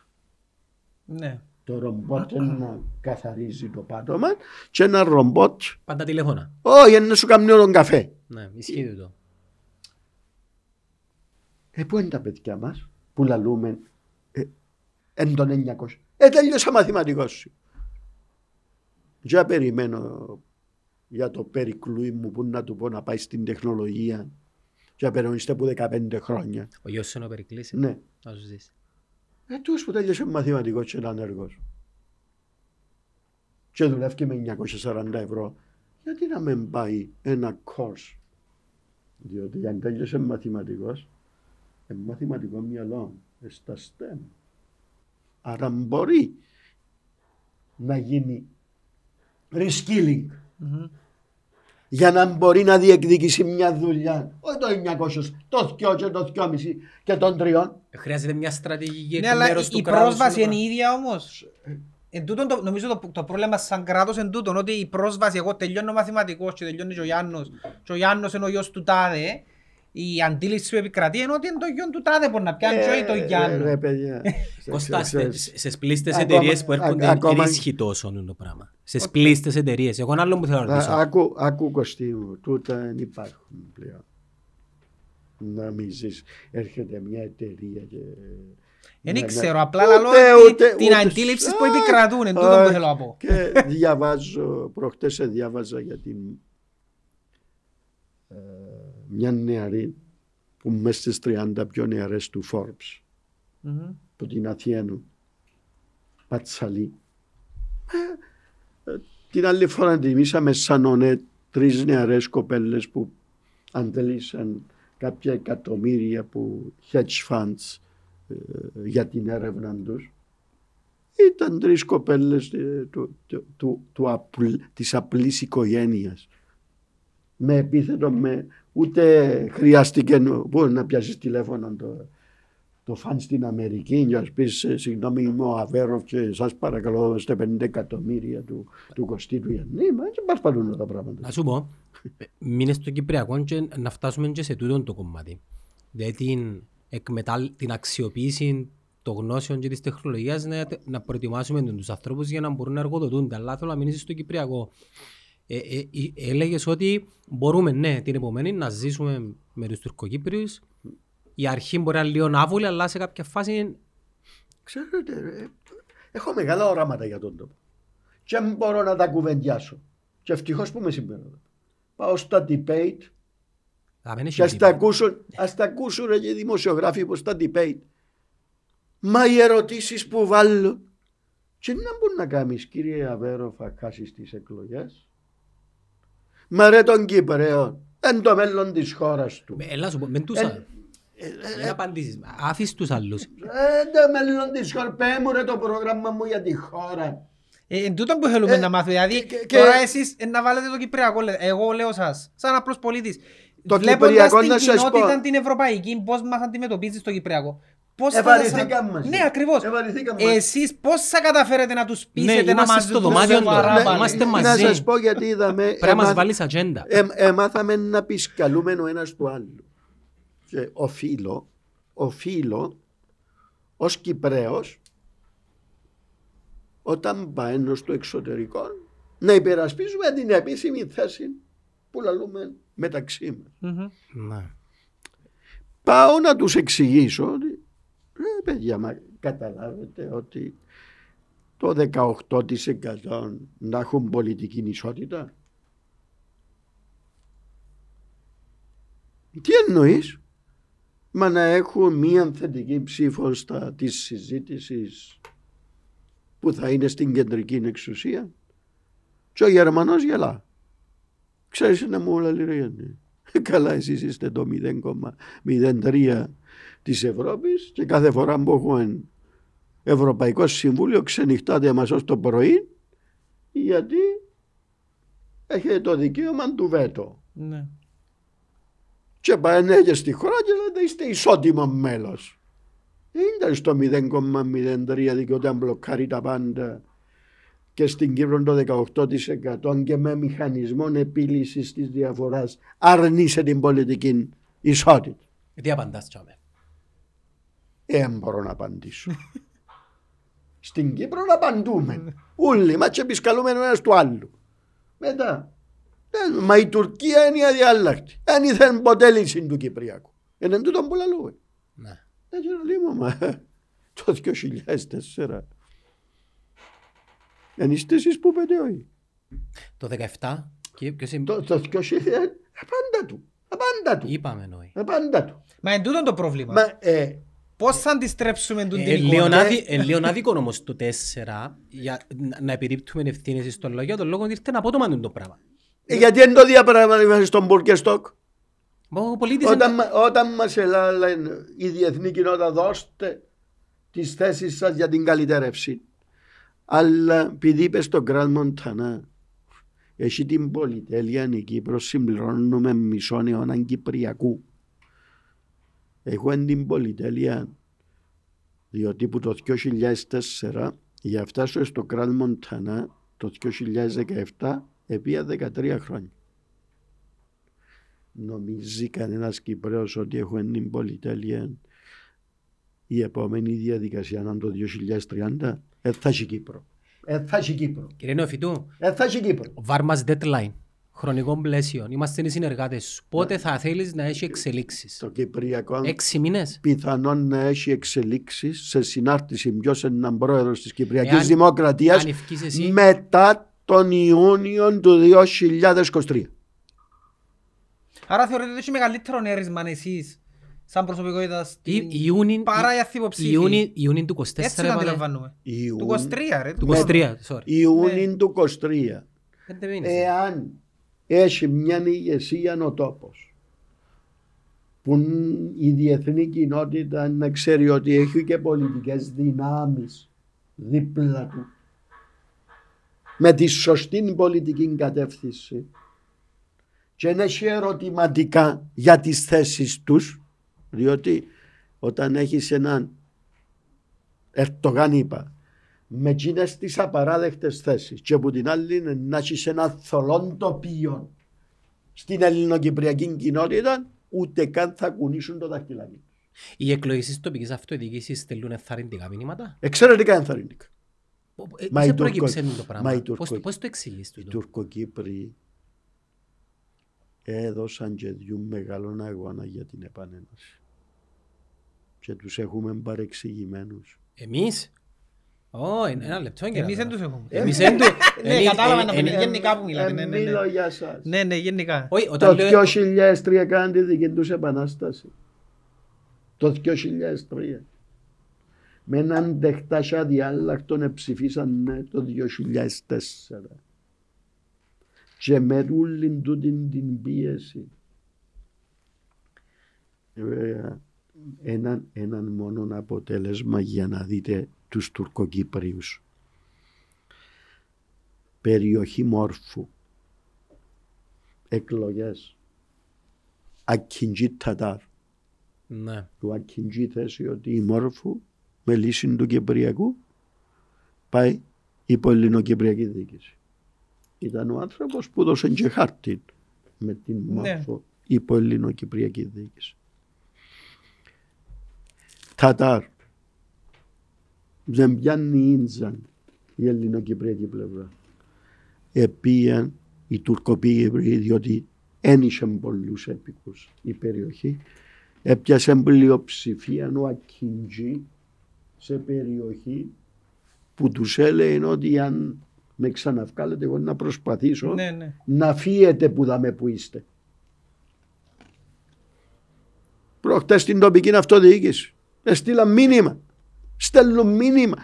S3: Ναι.
S2: Το ρομπότ να καθαρίζει το πάτωμα και ένα ρομπότ
S1: Πάντα τηλέφωνα.
S2: όχι να σου κάνει τον καφέ.
S1: Ναι, ισχύει το.
S2: Ε, πού είναι τα παιδιά μας που λαλούμε ε, εν τον 900. Ε, τέλειωσα μαθηματικός σου. Για περιμένω για το περικλούι μου που να του πω να πάει στην τεχνολογία. Για περιμένω που 15 χρόνια.
S1: Ο γιος σου είναι ο Περικλής; ε.
S2: Ναι.
S1: Να σου ζήσει.
S2: Ε, τους που τέλειωσε μαθηματικός και είναι ανέργος. Και δουλεύει με 940 ευρώ. Γιατί να μην πάει ένα course; Διότι αν τέλειωσε μαθηματικός, ε, μαθηματικό μυαλό, ε, στα STEM. Άρα μπορεί να γίνει reskilling
S3: Μμμ.
S2: για να μπορεί να διεκδικήσει μια δουλειά. Όχι το 900, το 2 και το 2,5 και των τριών.
S1: Ε, Χρειάζεται μια στρατηγική
S3: Ναι,
S1: εκ
S3: αλλά
S1: μέρους του
S3: η
S1: κράτους
S3: πρόσβαση
S1: είναι
S3: είναι η ίδια όμως. Εν τούτον το, νομίζω το, το πρόβλημα σαν κράτος εν τούτον, ότι η πρόσβαση, εγώ τελειώνω μαθηματικός και τελειώνει και ο Γιάννος, και ο Γιάννος είναι ο γιος του τάδε, η αντίληψη που επικρατεί είναι ότι είναι το γιο του τάδε που να πιάνει και όχι το
S2: Ε,
S3: Γιάννο.
S2: Ρε παιδιά.
S1: Κοστά,
S2: Ξέρεις,
S1: σε- σε πλήστες
S2: Ακόμα-
S1: εταιρείες που έρχονται
S2: α- ακόμα-
S1: ενίσχυ τόσο είναι το πράγμα. Σε πλήστες εταιρείες. Εγώ ένα άλλο που θέλω να
S2: Α-
S1: ρωτήσω.
S2: Άκου, άκου Κωστή μου, τούτα δεν υπάρχουν πλέον. Νομίζεις, έρχεται μια εταιρεία και
S3: Δεν
S2: Ναι, ναι.
S3: ξέρω, απλά
S2: Ούτε,
S3: λαλώ
S2: ούτε,
S3: την
S2: ούτε.
S3: αντίληψη που
S2: Α,
S3: επικρατούν, εν τούτο
S2: α,
S3: που θέλω να πω.
S2: Και διαβάζω, προχτές διάβαζα για την ε, μια νεαρή που μέσα στις 30 πιο νεαρές του Forbes
S3: Μμμ.
S2: από την Αθήνα Πατσαλή. Ε, ε, την άλλη φορά τιμήσαμε σαν ονέ τρεις νεαρές κοπέλες που αντέλησαν κάποια εκατομμύρια που hedge funds ε, για την έρευνα τους. Ήταν τρεις κοπέλες ε, του, του, του, του απλ, της απλής οικογένειας. Με επίθετο με ούτε χρειάστηκε μπορεί να πιάσεις τηλέφωνο το, το φαν στην Αμερική και να πεις ε, συγγνώμη είμαι ο Αβέροφ και σας παρακαλώ δώστε 50 εκατομμύρια του, του Κωστή του Γιάννη. Μα δεν μας πάρουν τα πράγματα.
S1: Να σου πω, ε, μείνε στο Κυπριακό και να φτάσουμε και σε τούτο το κομμάτι. Δηλαδή την, εκμετάλλ, την αξιοποίηση των γνώσεων και της τεχνολογίας να, να προετοιμάσουμε τους ανθρώπους για να μπορούν να εργοδοτούνται. Αλλά θέλω να μείνεις στο Κυπριακό. Ε, ε, ε, έλεγες ότι μπορούμε ναι, την επομένη να ζήσουμε με τους Τουρκοκύπριους. Η αρχή μπορεί να είναι λίγο άβολη, αλλά σε κάποια φάση
S2: Ξέρετε, ρε, έχω μεγάλα οράματα για τον τόπο. Και δεν μπορώ να τα κουβεντιάσω. Και ευτυχώς που με συμπέρασαν. Πάω στα debate
S1: θα μην έχει
S2: και ας τα
S1: τίποτα.
S2: ακούσουν, ας τα ακούσουν ρε, και οι δημοσιογράφοι που στα debate. Μα οι ερωτήσεις που βάλουν και να μπορεί να κάνεις κύριε Αβέροφ να χάσεις τις εκλογές. Μα ρε τον Κυπρέο, εν το μέλλον της χώρας του.
S1: Ε, Έλα σου πω, μεν τους
S2: Ε,
S1: α- μην απαντήσεις. Άφης τους άλλους.
S2: Ε, το μέλλον της χώρας, πέ μου ρε το πρόγραμμα μου για τη χώρα.
S3: Ε, Εν τούτο που θέλουμε
S2: Ε,
S3: να μάθουμε. Δηλαδή,
S2: και- και-
S3: τώρα εσείς ε, να βάλετε το Κυπριακό. λέτε. Εγώ λέω σας, σαν απλός πολίτης.
S2: Το
S3: Βλέποντας
S2: Κυπριακό,
S3: την
S2: να σας
S3: κοινότητα
S2: πω.
S3: την ευρωπαϊκή, πώς μας αντιμετωπίζεις το Κυπριακό. Πώς θα
S2: Ευαρυθήκαμε
S3: σας-
S2: μαζί.
S3: Ναι, ακριβώς.
S2: Ευαρυθήκαμε.
S3: Εσείς πώς θα καταφέρετε να τους πείσετε να
S1: είμαστε
S3: μας
S1: στο
S3: δουν
S1: δωμάτιο
S3: σοβαρά
S1: τώρα.
S3: πάλι.
S1: Είμαστε
S2: να
S1: μαζί.
S2: σας πω γιατί είδαμε.
S1: Πρέπει να μας
S2: εμά-
S1: βάλεις ατζέντα.
S2: ε, εμάθαμε να πισκαλούμε ο ένας του άλλου. Και οφείλω, οφείλω ως Κυπρέος όταν πάω στο εξωτερικό να υπερασπίζουμε την επίσημη θέση που λαλούμε μεταξύ μας.
S3: Μμμ.
S1: Ναι.
S2: Πάω να τους εξηγήσω ότι ρε παιδιά μα καταλάβετε ότι το 18% να έχουν πολιτική ισότητα. Τι εννοείς; Μα να έχουν μία θετική ψήφο στα της συζήτησης που θα είναι στην κεντρική εξουσία. Και ο Γερμανός γελά. Ξέρεις να μου λέει ρε Γιάννη. Καλά εσείς είστε το 0,03 της Ευρώπης και κάθε φορά που έχουμε Ευρωπαϊκό Συμβούλιο ξενυχτάτε μας ως το πρωί γιατί έχετε το δικαίωμα του βέτο.
S3: Ναι.
S2: Και πάνε και στη χώρα και λέτε είστε ισότιμο μέλος. Είναι στο 0,03 δικαιούται να μπλοκάρει τα πάντα και στην Κύπρο το 18% και με μηχανισμό επίλυσης της διαφοράς αρνείσαι την πολιτική ισότητα.
S1: Ε, Τι απαντάς τσάμε;
S2: Ε, δεν μπορώ να απαντήσω. Στην Κύπρο να απαντούμε. Όλοι μας και επισκαλούμε ο ένας του άλλου. Μετά. ε, Μα η Τουρκία είναι η αδιάλακτη. Δεν ήθελε ποτέ λύση του Κυπριακού. Είναι τούτο που λαλούμε.
S1: Ναι.
S2: Ε, και λέω, μα το 2004. Εν είστε εσείς που πετε όχι.
S1: Το 17 και ποιος είναι...
S2: Το, το 2000, απάντα του. Απάντα του.
S1: Είπαμε νόη.
S2: Απάντα του.
S3: Μα εν τούτο το πρόβλημα.
S2: Μα, ε,
S3: Πώς θα αντιστρέψουμε τον
S1: Ε,
S3: την
S1: λίγο
S3: εικόνα.
S1: άδει- ε, λίγο άδικο όμως το 4 για να- να επιρρύπτουμε ευθύνες στον λόγο για τον λόγο ότι ήρθε απότομα το πράγμα.
S2: ε, γιατί δεν το διαπραγματεύεσαι στον Μπουρκεστόκ.
S1: Μα Ο πολίτης
S2: Όταν,
S1: είναι-
S2: μα- όταν μας λένε η διεθνή κοινότητα δώστε τις θέσεις σας για την καλυτερεύση. Αλλά επειδή είπες στο Γκραν Μοντανά έχει την πολυτέλεια η Κύπρος συμπληρώνουμε μισό αιώνα Κυπριακού. Έχω την πολυτέλεια διότι που το 2004 για να φτάσω στο Γκραν Μοντανά το 2017 επία 13 χρόνια. Νομίζει κανένας Κυπρέος ότι έχουμε την πολυτέλεια η επόμενη διαδικασία να είναι το 2030 ε, θα έχει Κύπρο. Ε, θα έχει Κύπρο.
S1: Κύριε Νεοφιτού,
S2: Ε, θα έχει Κύπρο.
S1: βάρ μας deadline. Χρονικό πλαίσιο, είμαστε οι συνεργάτες σου, πότε θα θέλεις να έχει εξελίξεις;
S2: Το Κυπριακό
S1: Έξι μήνες;
S2: πιθανόν να έχει εξελίξεις σε συνάρτηση ποιος είναι έναν πρόεδρος της Κυπριακής
S1: Εάν-
S2: Δημοκρατίας
S1: Αν ευκείς εσύ,
S2: μετά τον Ιούνιο του 2023.
S3: Άρα θεωρείτε ότι έχει μεγαλύτερο έρισμα εσείς σαν προσωπικότητα στην...
S1: Ι- Ιούνιν-
S3: παρά οι αθήποψήφοι.
S1: Ιούνι- Ιούνιν του 24
S3: Έτσι να
S1: έβαλε.
S3: αντιλαμβάνουμε. Του
S2: Ιούν-
S3: 23 ρε.
S1: Του
S3: του
S1: 23, sorry.
S2: Ιούνιο του 23.
S1: Πέντε μήνες.
S2: Εάν έχει μια ηγεσία ο τόπος. Που η διεθνή κοινότητα να ξέρει ότι έχει και πολιτικές δυνάμεις δίπλα του. Με τη σωστή πολιτική κατεύθυνση. Και να έχει ερωτηματικά για τις θέσεις τους. Διότι όταν έχεις έναν Ερτογάν είπα με εκείνες τις απαράδεκτες θέσεις και από την άλλη είναι να έχεις ένα θολόν τοπίο στην ελληνοκυπριακή κοινότητα ούτε καν θα κουνήσουν το δαχτυλάκι.
S1: Οι εκλογές της τοπικής αυτοδιοίκησης στέλνουν ενθαρρυντικά μηνύματα;
S2: Εξαιρετικά ενθαρρυντικά.
S1: Ε,
S2: Μα
S1: σε
S2: οι Τουρκο-
S1: προέκυψε το
S2: μα
S1: πράγμα.
S2: οι
S1: Πώς,
S2: Τουρκο-
S1: το- πώς το εξηγείς
S2: Οι
S1: τούτο.
S2: Τουρκοκύπροι έδωσαν και δυο μεγάλων αγώνα για την επανένωση. Και τους έχουμε παρεξηγημένους.
S1: Εμείς; Ω, ένα ένα λεπτό. κύριε
S3: Εμείς δεν
S1: Αδάρα.
S3: τους έχουμε.
S1: Εμείς δεν του...
S3: Ναι,
S1: εμείς-
S3: κατάλαβα
S1: ε,
S3: να
S1: ε,
S3: πει-
S1: ε,
S3: γενικά που μιλάτε, ναι, ναι, ναι.
S2: μιλώ για σας.
S3: Ναι, ναι, γενικά.
S1: Όχι,
S2: Το
S1: όταν λέω...
S2: 2003 κάνουν τη δική τους επανάσταση. Το 2003. Με έναν τεχτάσια αδιάλακτον ψηφίσαν ναι το 2004. Και με όλη τούτη την πίεση. Βέβαια, έναν, έναν μόνο αποτέλεσμα για να δείτε τους Τουρκοκύπριους. Περιοχή Μόρφου. Εκλογές. Ακιντζή Τατάρ.
S1: Ναι.
S2: Του Ακιντζή θέση ότι η Μόρφου με λύση του Κυπριακού πάει υπό ελληνοκυπριακή διοίκηση. Ήταν ο άνθρωπος που έδωσε και χάρτη με την
S3: Ναι.
S2: Μόρφου υπό ελληνοκυπριακή διοίκηση. Τατάρ. Δεν πιάνει ίντζαν η ελληνοκυπριακή πλευρά. Επίαν οι Τουρκοκύπροι διότι ένιξε πολλούς έπικους η περιοχή έπιασε πλειοψηφία ο Ακιντζή σε περιοχή που τους έλεγε ότι αν με ξαναβγάλετε εγώ να προσπαθήσω
S3: Ναι, ναι.
S2: να φύγετε που δαμε που είστε. Προχτές στην τοπική αυτοδιοίκηση έστειλαν μήνυμα. Στέλνουν μήνυμα.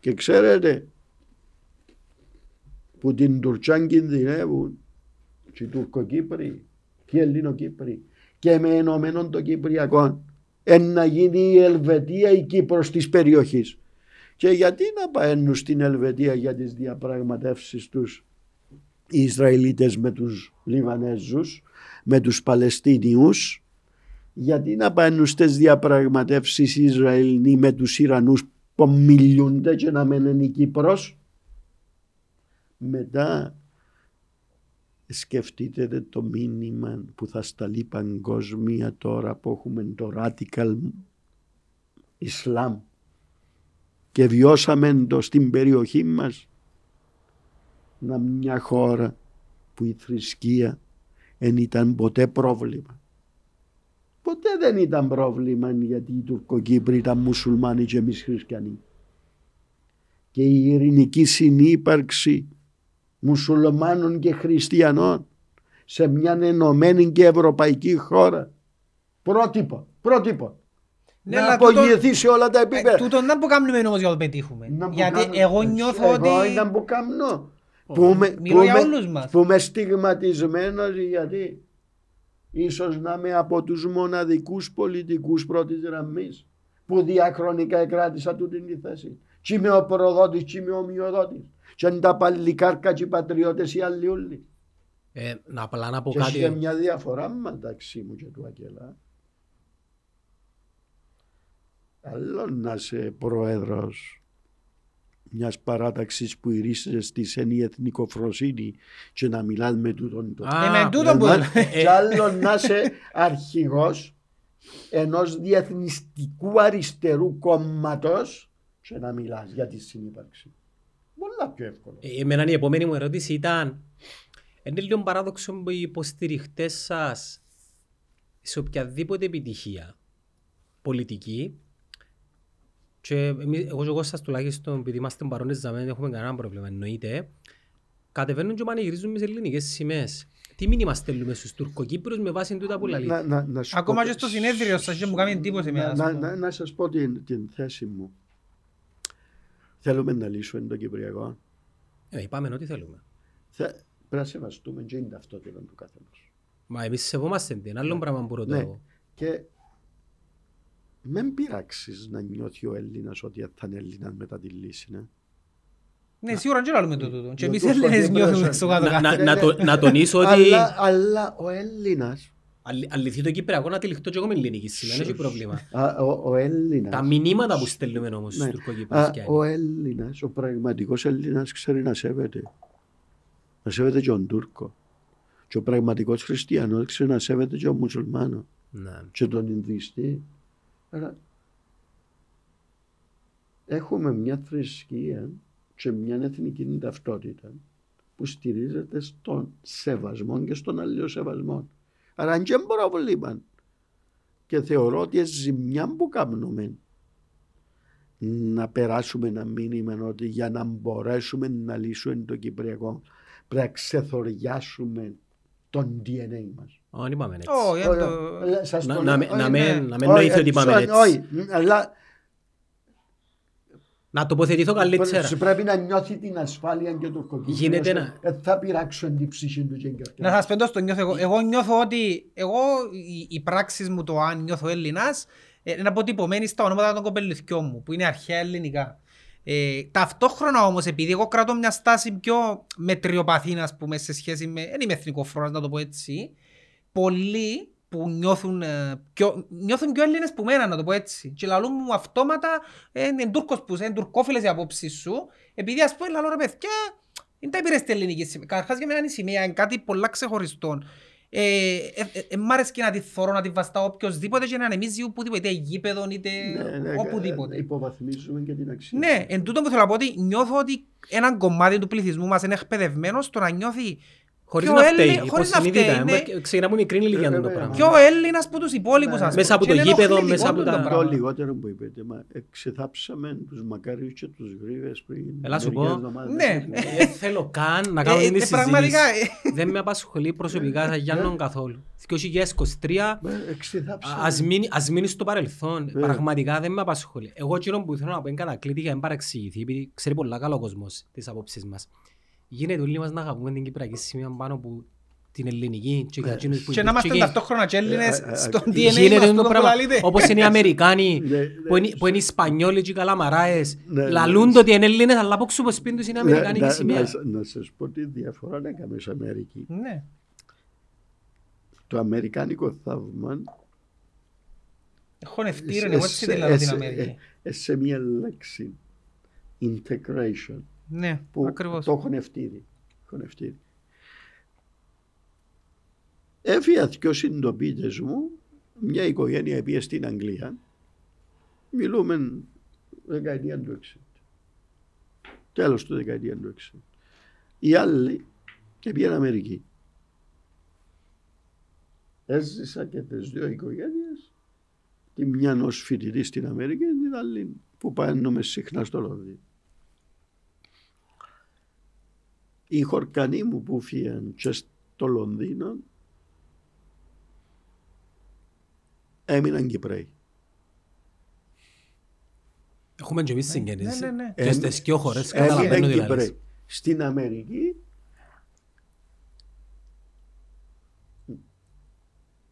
S2: Και ξέρετε που την Τουρκιάν κινδυνεύουν και οι Τουρκοκύπροι και οι Ελληνοκύπροι και με ενωμένων των Κυπριακών εν να γίνει η Ελβετία η Κύπρος της περιοχής. Και γιατί να πααίνουν στην Ελβετία για τις διαπραγματεύσεις τους οι Ισραηλίτες με τους Λιβανέζους, με τους Παλαιστίνιους, γιατί να πάνε στις διαπραγματεύσεις οι Ισραηλοί με τους Ιρανούς που μιλούνται και να μένουν η Κύπρος; Μετά σκεφτείτε το μήνυμα που θα σταλεί παγκόσμια τώρα που έχουμε το radical Ισλάμ και βιώσαμε το στην περιοχή μας να μια χώρα που η θρησκεία δεν ήταν ποτέ πρόβλημα. Ποτέ δεν ήταν πρόβλημα γιατί οι Τουρκοκύπροι ήταν μουσουλμάνοι και εμείς χριστιανοί. Και η ειρηνική συνύπαρξη μουσουλμάνων και χριστιανών σε μια ενωμένη και ευρωπαϊκή χώρα. Πρότυπο, πρότυπο.
S3: Ναι,
S2: να
S3: αλλά τούτο-
S2: απογειωθεί σε όλα τα
S3: Ε,
S2: επίπεδα.
S3: Τούτο δεν που κάνουμε όμως για να το πετύχουμε.
S2: Να που
S3: Γιατί
S2: κάνω-
S3: εγώ
S2: Έτσι,
S3: νιώθω ότι...
S2: Εγώ ήταν που κάνω. Που με,
S3: Μιλώ
S2: που
S3: για
S2: με-
S3: όλους μας.
S2: που είμαι στιγματισμένος γιατί ίσως να είμαι από τους μοναδικούς πολιτικούς πρώτης γραμμής που διαχρονικά εκράτησα τούτη τη θέση. Και είμαι ο προδότης και είμαι ο ομοιοδότης. Και είναι τα παλικάρκα και οι πατριώτες οι άλλοι όλοι.
S1: Ε, να απλά να πω
S2: Και έχει
S1: κάτι.
S2: μια διαφορά μεταξύ μου και του Αγγελά. Άλλο να είσαι πρόεδρος μιας παράταξης που ηρίζεσαι στη σένη εθνικοφροσύνη και να μιλάς με τούτον τον
S1: Α,
S3: Ε, με τούτο που...
S2: Εμά- και άλλο να είσαι αρχηγός ενός διεθνιστικού αριστερού κόμματος και να μιλάς για τη συνύπαρξη. Πολλά πιο εύκολο.
S1: Ε, Εμένα η επόμενη μου ερώτηση ήταν Είναι λίγο παράδοξο που οι υποστηριχτές σας σε οποιαδήποτε επιτυχία πολιτική και εμείς, εγώ και ο Κώστας τουλάχιστον επειδή είμαστε παρόντες δεν έχουμε κανένα πρόβλημα εννοείται κατεβαίνουν και πανηγυρίζουν μες τις ελληνικές σημαίες. Τι μήνυμα στέλνουμε στους Τουρκοκύπρους με βάση τούτα που
S2: Να,
S1: λαλείτε;
S2: να, να σου
S3: Ακόμα
S2: πω-
S3: και στο συνέδριο σας και μου κάνει εντύπωση
S2: να,
S3: εμένα,
S2: να,
S3: ας πούμε.
S2: να, να σας πω την, την θέση μου. Θέλουμε να λύσουμε το Κυπριακό.
S1: Ε, είπαμε ό,τι θέλουμε.
S2: Θε, πρέπει να σεβαστούμε και την ταυτότητα του καθενός.
S1: Μα εμείς σεβόμαστε την. Άλλο πράγμα που ρωτώ
S2: Ναι.
S1: εγώ.
S2: Και μην πειράξεις να νιώθει ο Έλληνας ότι θα είναι Έλληνας μετά τη λύση. Ναι.
S3: Ναι, σίγουρα και λαλούμε το τούτο. Και
S2: Για
S3: εμείς
S2: το
S3: Έλληνες
S2: φωτό
S3: νιώθουμε
S2: πράσινο.
S3: στο κάτω
S1: Να, να,
S3: κάτω.
S1: να, το, να τονίσω ότι
S2: αλλά, αλλά ο Έλληνας,
S1: αλη- αληθεί το Κυπριακό να τυλιχτώ και εγώ με ελληνική σημαία, δεν έχει πρόβλημα.
S2: α, ο, ο Έλληνας,
S1: Τα μηνύματα που στέλνουμε όμως στους
S2: Ναι.
S1: Τουρκοκύπρους
S2: α,
S1: και
S2: ο
S1: άλλοι.
S2: Έλληνας, ο πραγματικός Έλληνας ξέρει να σέβεται. Να σέβεται και τον Τούρκο. Και ο πραγματικός χριστιανός ξέρει να σέβεται και τον μουσουλμάνο.
S1: Ναι.
S2: και τον Ινδουιστή. Άρα έχουμε μια θρησκεία και μια εθνική ταυτότητα που στηρίζεται στον σεβασμό και στον αλληλοσεβασμό. Άρα αν και πρόβλημα και θεωρώ ότι είναι ζημιά που κάνουμε να περάσουμε ένα μήνυμα ότι για να μπορέσουμε να λύσουμε το Κυπριακό πρέπει να ξεθοριάσουμε τον DNA μας.
S1: Όχι, είπαμε έτσι.
S3: Όχι, εν το-
S2: Ε, σας
S1: Να-
S2: το
S1: να
S2: λέω.
S1: με- να
S2: Όχι,
S1: με-
S2: ναι.
S1: να με
S2: Όχι,
S1: νοηθεί ότι είπαμε
S2: ε,
S1: έτσι.
S2: Όχι, αλλά
S1: Να τοποθετηθώ καλύτερα.
S2: σου πρέπει να νιώθει την ασφάλεια και το κοκκίνο.
S1: Γίνεται να-
S2: Ε, Θα πειράξουν την ψυχή του και εγκαρδιά.
S3: Να σας πω εντός το νιώθω εγώ. Εγώ νιώθω ότι εγώ οι, οι πράξεις μου το αν νιώθω Έλληνας ε, είναι αποτυπωμένοι στα ονόματα των κοπελουθιών μου που είναι αρχαία ελληνικά. Ε, ταυτόχρονα όμως επειδή εγώ κρατώ μια στάση πιο μετριοπαθή ας πούμε σε σχέση με, δεν είμαι εθνικόφρονας να το πω έτσι, πολλοί που νιώθουν, ε, πιο, νιώθουν πιο Έλληνες που μένα να το πω έτσι και λαλούν μου αυτόματα ε, είναι Τούρκος που είσαι, είναι τουρκόφιλες οι απόψεις σου επειδή ας πούμε λαλώ ρε παιδιά δεν τα πήρες στην ελληνική σημαία. Καταρχάς για μένα η σημαία είναι κάτι πολλά ξεχωριστό. Ε, ε, ε, ε, μ' αρέσει και να τη θωρώ, να τη βαστάω οποιοςδήποτε και να ανεμίζει οπουδήποτε, είτε γήπεδο είτε
S2: Ναι, ναι,
S3: οπουδήποτε.
S2: ε, Υποβαθμίζουμε και την αξία.
S3: Ναι, εν τούτο που θέλω να πω ότι νιώθω ότι ένα κομμάτι του πληθυσμού μας είναι εκπαιδευμένος στο να νιώθει
S1: Χωρίς
S3: πιο
S1: να
S3: Έλλη-
S1: φταίει.
S3: χωρίς να
S1: υποσυνείδητα.
S3: φταίει, ναι.
S1: Ε, Ξεκινά από μικρή ηλικία
S2: Ε,
S1: το
S2: βέβαια.
S1: πράγμα.
S3: πιο Έλληνας που τους υπόλοιπους
S2: Ναι.
S3: ας
S1: Μέσα από
S3: πούμε.
S1: το
S3: Και είναι
S1: γήπεδο,
S3: ενοχλητικό
S1: μέσα από
S3: τούτο
S1: τα-
S3: το
S2: Το
S3: πράγμα.
S2: λιγότερο που είπετε, μα εξεθάψαμε τους μακάριους και τους γρήβες πριν
S1: Έλα σου
S2: μερικές
S1: πω.
S2: εβδομάδες.
S3: Ναι.
S1: Δεν θέλω καν να κάνω
S3: Ε,
S1: την
S3: ε, πραγματικά,
S1: συζήτηση. Δεν με απασχολεί προσωπικά σαν Γιάννον καθόλου. 2023
S2: Μα Εξεθάψαμε.
S1: ας μείνει, ας μείνεις στο παρελθόν.
S2: Ναι.
S1: Πραγματικά δεν με απασχολεί. Εγώ εκείνο που θέλω να πω είναι κατακλείδη για να μην παρεξηγηθεί επειδή ξέρει πολλά καλό ο κόσμος τις απόψεις μας. Γίνεται όλοι μας να αγαπούμε την Κυπριακή σημεία πάνω από την ελληνική και για εκείνους που
S3: Και να είμαστε
S1: και-
S3: ταυτόχρονα και Έλληνες
S2: Ε, ε, ε,
S3: στον
S2: ε,
S3: DNA μας
S1: Γίνεται
S3: που
S1: το
S3: το
S1: πράγμα.
S3: λαλείτε.
S1: Όπως είναι οι Αμερικάνοι
S2: Ναι, ναι.
S1: που είναι, που είναι οι Ισπανιόλοι και οι Καλαμαράες.
S2: Ναι, ναι.
S1: Λαλούν το ότι είναι Έλληνες αλλά από ξου πως πίνουν τους είναι
S2: Ναι,
S1: Αμερικάνικη
S2: να-
S1: σημαία.
S2: να- Να σας πω τη διαφορά να κάνουμε σε Αμερική.
S3: Ναι.
S2: Το αμερικάνικο θαύμα
S3: Έχω νευτήρεν,
S2: ε,
S3: εγώ έτσι
S2: σε-
S3: τη λέω
S2: ε,
S3: την
S2: σε-
S3: Αμερική.
S2: ε, σε μια λέξη integration
S3: Ναι,
S2: που
S3: ακριβώς.
S2: το έχω νευτήρι. Έχω νευτήρι. Έφυγα δυο συντοπίτες μου, μια οικογένεια πήγε στην Αγγλία. Μιλούμε δεκαετία του 60. Τέλος του δεκαετία του 60. Οι άλλοι και πήγαν Αμερική. Έζησα και τις δύο οικογένειες. Τη μια ως φοιτητή στην Αμερική, την άλλη που πάνε συχνά στο Λονδίνο. Οι χορκανοί μου που φύγαν και στο Λονδίνο έμειναν Κυπρέοι.
S1: Έχουμε και εμείς
S3: Ναι,
S1: συγγενείς.
S3: ναι, ναι.
S1: Και στις δυο χώρες
S2: Έμειναν
S1: καταλαβαίνω τι λαλείς.
S2: Κυπρέοι. Στην Αμερική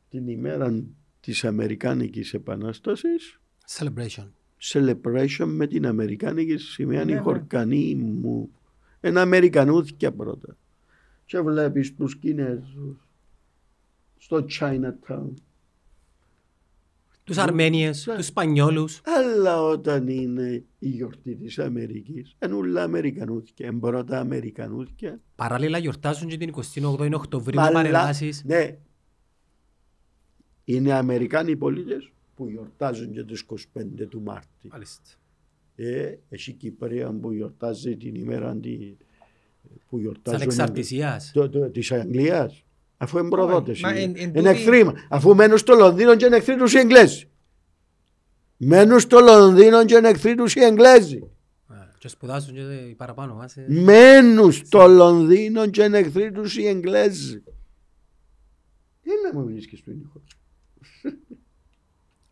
S2: την ημέρα της Αμερικάνικης Επανάστασης
S1: Celebration.
S2: celebration με την Αμερικάνικη σημαία
S3: Ναι,
S2: οι
S3: ναι.
S2: χορκανοί μου. Ένα Αμερικανούθηκια πρώτα. Και βλέπεις τους Κινέζους στο Chinatown.
S1: Τους Αρμένιες,
S2: Ναι.
S1: τους Σπανιόλους.
S2: Αλλά όταν είναι η γιορτή της Αμερικής, είναι όλα Αμερικανούθηκια. Είναι πρώτα Αμερικανούθηκια.
S1: Παράλληλα γιορτάζουν και την 28η Οκτωβρίου
S2: Αλλά-
S1: παρελάσεις.
S2: Ναι. Είναι Αμερικάνοι πολίτες που γιορτάζουν και τις 25 του Μάρτη.
S1: Μάλιστα.
S2: Ε, έχει Κυπρέα που γιορτάζει την ημέρα τη, που
S1: Της
S2: γιορτάζουν
S1: ανεξαρτησίας.
S2: το, το, της Αγγλίας αφού είναι προδότες
S3: μα
S2: είναι,
S3: εν- εν
S2: είναι
S3: τούτη-
S2: εχθροί μα- αφού μένουν στο Λονδίνο και είναι εχθροί τους οι Εγγλέζοι μένουν στο Λονδίνο και είναι εχθροί τους οι Εγγλέζοι
S1: Ε, Και σπουδάζουν και οι παραπάνω μας. ε.
S2: μένουν στο Λονδίνο και είναι εχθροί τους οι Εγγλέζοι είναι μου βρίσκεις του ήχο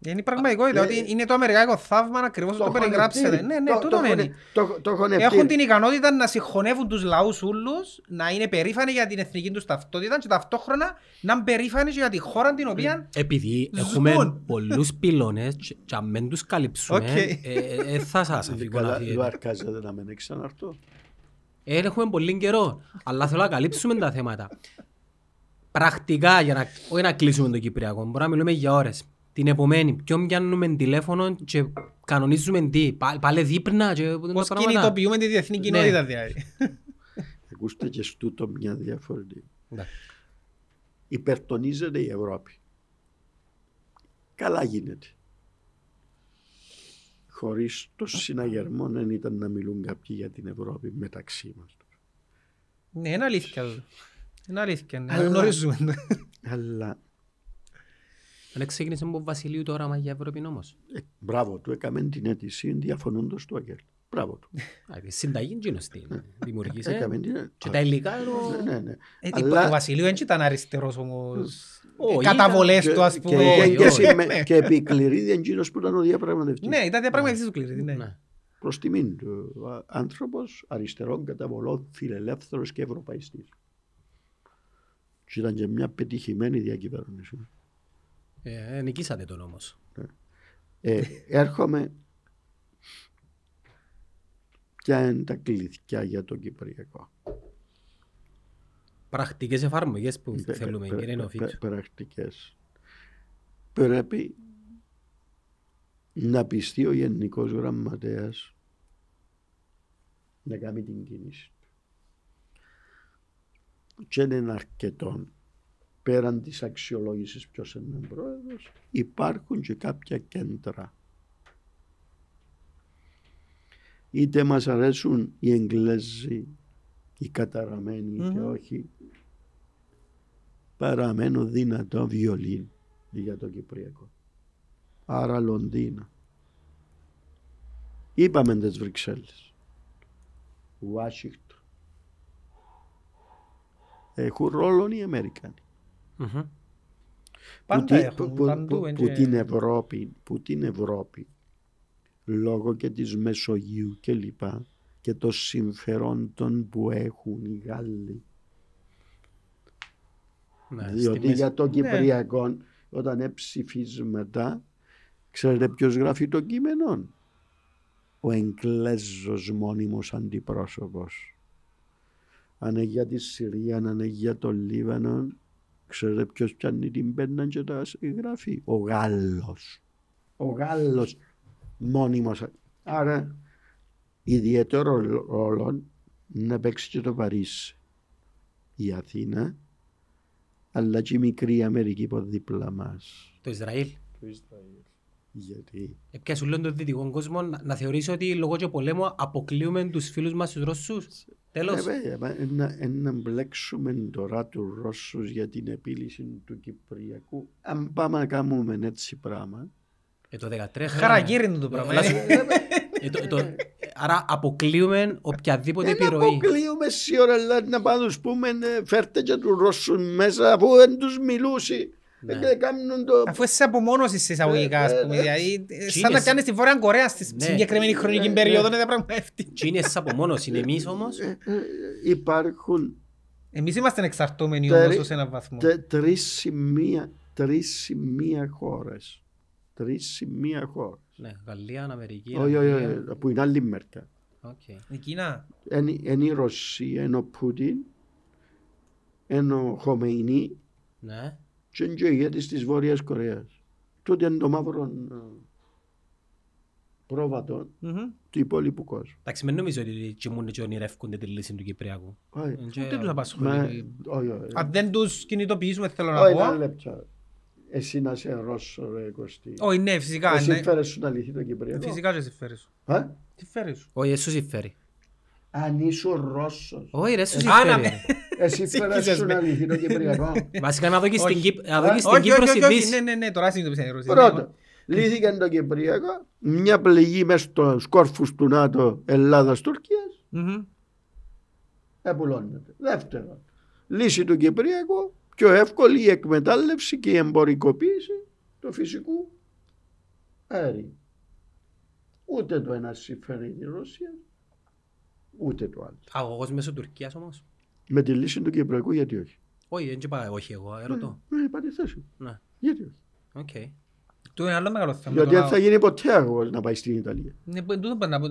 S3: Είναι η πραγματικότητα,
S2: Ε,
S3: ότι είναι το αμερικάνικο θαύμα ακριβώς το περιγράψετε. Ναι, ναι, τούτο είναι.
S2: Το έχουν
S3: Έχουν την ικανότητα να συγχωνεύουν τους λαούς ούλους, να είναι περήφανοι για την εθνική τους ταυτότητα και ταυτόχρονα να είναι περήφανοι και για τη χώρα την οποία
S1: Επειδή
S3: Ζουν.
S1: έχουμε πολλούς πυλώνες και και αν δεν τους καλύψουμε,
S3: Οκ.
S1: ε, ε, ε, θα σας αφήκω να φύγετε.
S2: Λουαρκάζεται να μην ξαναρθώ
S1: Ε, Έχουμε πολύ καιρό, αλλά θέλω να καλύψουμε τα θέματα. Πρακτικά, για να, όχι να κλείσουμε το Κυπριακό, μπορούμε να μιλούμε για ώρες. Την επομένη, ποιον πιάνουμε τηλέφωνο και κανονίζουμε τι, πα- πάλι δείπνα και που είναι
S3: πώς
S1: τα πράγματα.
S3: κινητοποιούμε τη διεθνή
S1: Ναι.
S3: κοινότητα δηλαδή.
S2: Ακούστε και στούτο μια διαφορετική
S1: Ναι.
S2: υπερτονίζεται η Ευρώπη. Καλά γίνεται. Χωρίς το συναγερμό δεν ήταν να μιλούν κάποιοι για την Ευρώπη μεταξύ μας.
S3: Ναι, είναι αλήθεια. τούτο. Είναι αλήθεια, ναι.
S2: Αλλά-
S3: γνωρίζουμε. το.
S2: Αλλά
S1: Δεν ξεκίνησε από Βασιλείου το όραμα για Ευρώπη όμως.
S2: ε, μπράβο του, έκαμε την αίτηση διαφωνώντας του Αγγέλ. Μπράβο του.
S1: Α, τη Συνταγή εκείνος την δημιουργήσε.
S2: Έκαμε την
S1: Και τα υλικά το...
S2: Ναι, ναι, ναι.
S3: Ε,
S2: Αλλά-
S3: Ο Βασιλείου δεν ήταν αριστερός όμως.
S1: Όχι,
S3: Καταβολές
S2: Και-
S3: του ας
S2: και
S3: πούμε.
S2: είχε
S1: όχι,
S2: και
S1: όχι.
S2: συμμε- Και επί εκείνος που ήταν ο διαπραγματευτής.
S3: Ναι, ήταν διαπραγματευτής του κλήρη. ναι.
S1: Ναι.
S2: Προς τιμήν του. Ο άνθρωπος αριστερών καταβολών, φιλελεύθερος και ευρωπαϊστής. Και ήταν και μια πετυχημένη διακυβέρνηση.
S1: Ε, νικήσατε τον όμως.
S2: Ε, έρχομαι ποια είναι τα κλειδιά για το Κυπριακό.
S1: Πρακτικές εφαρμογές που
S2: Πε-
S1: θέλουμε,
S2: πε-
S1: κύριε
S2: πε-
S1: Νοφίτου.
S2: πε- Πρακτικές. Πρέπει να πιστεί ο Γενικός Γραμματέας να κάνει την κίνηση του. Και δεν είναι αρκετό πέραν της αξιολόγησης ποιος είναι ο πρόεδρος υπάρχουν και κάποια κέντρα. Είτε μας αρέσουν οι Εγγλέζοι οι καταραμένοι είτε
S3: Μμμ.
S2: όχι παραμένω δυνατό βιολίν για το Κυπριακό. Άρα Λονδίνα είπαμε τις Βρυξέλλες. Ουάσιγκτον. Έχουν ρόλο οι Αμερικάνοι
S1: Μμμ.
S3: Πάντα
S2: που,
S3: έχουν,
S2: που- που-
S3: παντού.
S2: που-
S3: είναι
S2: που
S3: και-
S2: την Ευρώπη, που την Ευρώπη λόγω και της Μεσογείου και λοιπά και των συμφερόντων που έχουν οι Γάλλοι
S1: Ναι, στη
S2: διότι
S1: μέση.
S2: για το Κυπριακό όταν είναι ψηφίσματα ξέρετε ποιος γράφει το κείμενο ο Εγγλέζος μόνιμος αντιπρόσωπος αν είναι για τη Συρία, αν είναι για το Λίβανο ξέρετε ποιος πιάνει την πέννα και τα γράφει ο Γάλλος. Ο Γάλλος μόνιμος. Άρα ιδιαίτερο ρόλο να παίξει και το Παρίσι. Η Αθήνα αλλά και η μικρή Αμερική από δίπλα μας.
S1: Το Ισραήλ.
S2: Γιατί
S1: Ε, πια σου λέω τον δυτικό κόσμο να, να θεωρήσει ότι λόγω και πολέμου αποκλείουμε τους φίλους μας τους Ρώσους. Τέλος.
S2: Ε, βέβαια, μα, ε, να, ε, να μπλέξουμε τώρα του Ρώσους για την επίλυση του Κυπριακού. Αν πάμε να κάνουμε έτσι πράγμα,
S1: Ε, το 13.
S3: Χαραγύρι είναι το πράγμα.
S1: Έλα σου-
S3: ε.
S1: ε, το- το- Άρα αποκλείουμε οποιαδήποτε
S2: δεν
S1: επιρροή.
S2: αποκλείουμε σίγουρα αλλά να πάμε να τους πούμε ε, φέρτε και τους Ρώσους μέσα αφού δεν τους μιλούσει.
S1: Ναι.
S2: Ε, κάνουν το...
S3: Αφού είσαι απομόνωσης σε εισαγωγικά, ας πούμε.
S2: Ε, ε,
S3: Δηλαδή, ε, σαν
S1: είναι
S3: να
S1: σε-
S3: πιάνεις τη Βόρεια Κορέα στη
S1: Ναι.
S3: συγκεκριμένη χρονική
S2: Ε,
S3: περίοδο,
S2: ναι.
S3: είναι διαπραγματεύτη.
S1: Τι είναι σαν απομόνωση, είναι εμείς όμως;
S2: Ε, ε, υπάρχουν
S3: Εμείς είμαστε εξαρτώμενοι
S2: Τερι-
S3: όμως ως έναν βαθμό.
S2: τε- τρεις σημεία, τρεις σημεία χώρες. Τρεις σημεία χώρες.
S1: Ναι, Γαλλία, Αμερική.
S2: Όχι, όχι,
S1: Αγγλία.
S2: όχι, που είναι άλλη μερικά.
S1: Οκ.
S3: Η Κίνα.
S2: Είναι η Ρωσία, είναι ο Πούτιν, είναι ο Χομεϊνή
S1: Ναι.
S2: Και είναι και ο ηγέτης της Βόρειας Κορέας. Τότε είναι το μαύρο ε, πρόβατο
S3: Μμμ.
S2: του υπόλοιπου κόσμου.
S1: Εντάξει, μην νομίζω ότι κοιμούνται και ονειρεύκονται τη λύση του Κυπριακού.
S2: Όχι,
S1: Ε, και-
S3: Ούτε τους
S2: μα-
S3: απασχολεί.
S2: όχι, όχι.
S3: Αν δεν τους κινητοποιήσουμε, θέλω
S2: Όχι,
S3: να
S2: ένα
S3: πω.
S2: λεπτό. Εσύ να είσαι Ρώσος, ρε Κωστή.
S3: Όχι, ναι, φυσικά.
S2: Εσύ
S3: ναι.
S2: συμφέρει σου να λυθεί το Κυπριακό.
S3: Φυσικά και συμφέρει σου.
S2: Α;
S3: Τι φέρει σου.
S1: Όχι, εσύ συμφέρει.
S2: Αν ήσουν Ρώσος,
S1: Όχι ρε, σου
S3: Άνα
S1: συμφέρει.
S3: με.
S1: ρε.
S2: Εσύ φέρασαι
S3: Σύγχυσες
S2: σου
S3: με.
S2: να λυθεί το Κυπριακό.
S1: Βασικά να δω και στην
S2: Ε,
S1: Κύπ- να δω και στην
S3: Όχι,
S1: Κύπρο
S3: όχι, όχι, όχι,
S1: συνδύσεις.
S3: ναι, ναι, ναι, τώρα συνειδητοποίησα η Ρωσία.
S2: Πρώτο, λύθηκε το Κυπριακό, μια πληγή μέσα στους κόρφους του ΝΑΤΟ Ελλάδας-Τουρκίας,
S3: Μμμ.
S2: επουλώνεται. Δεύτερον, λύση του Κυπριακού, πιο εύκολη η εκμετάλλευση και η εμπορικοποίηση του φυσικού αερίου. Ούτε το ένα συμφέρει τη Ρωσία, ούτε το άλλο.
S1: Αγωγός μέσω Τουρκίας όμως.
S2: Με τη λύση του Κυπριακού γιατί όχι;
S1: Όχι, δεν είπα όχι εγώ, ερωτώ.
S2: Ναι, είπατε θέση.
S1: Ναι,
S2: Γιατί όχι;
S1: οκ.
S3: Του είναι άλλο μεγάλο θέμα.
S2: Γιατί
S3: τώρα.
S2: δεν θα γίνει ποτέ αγωγός να πάει στην Ιταλία.
S3: Ναι, που- τούτο πρέπει να πω.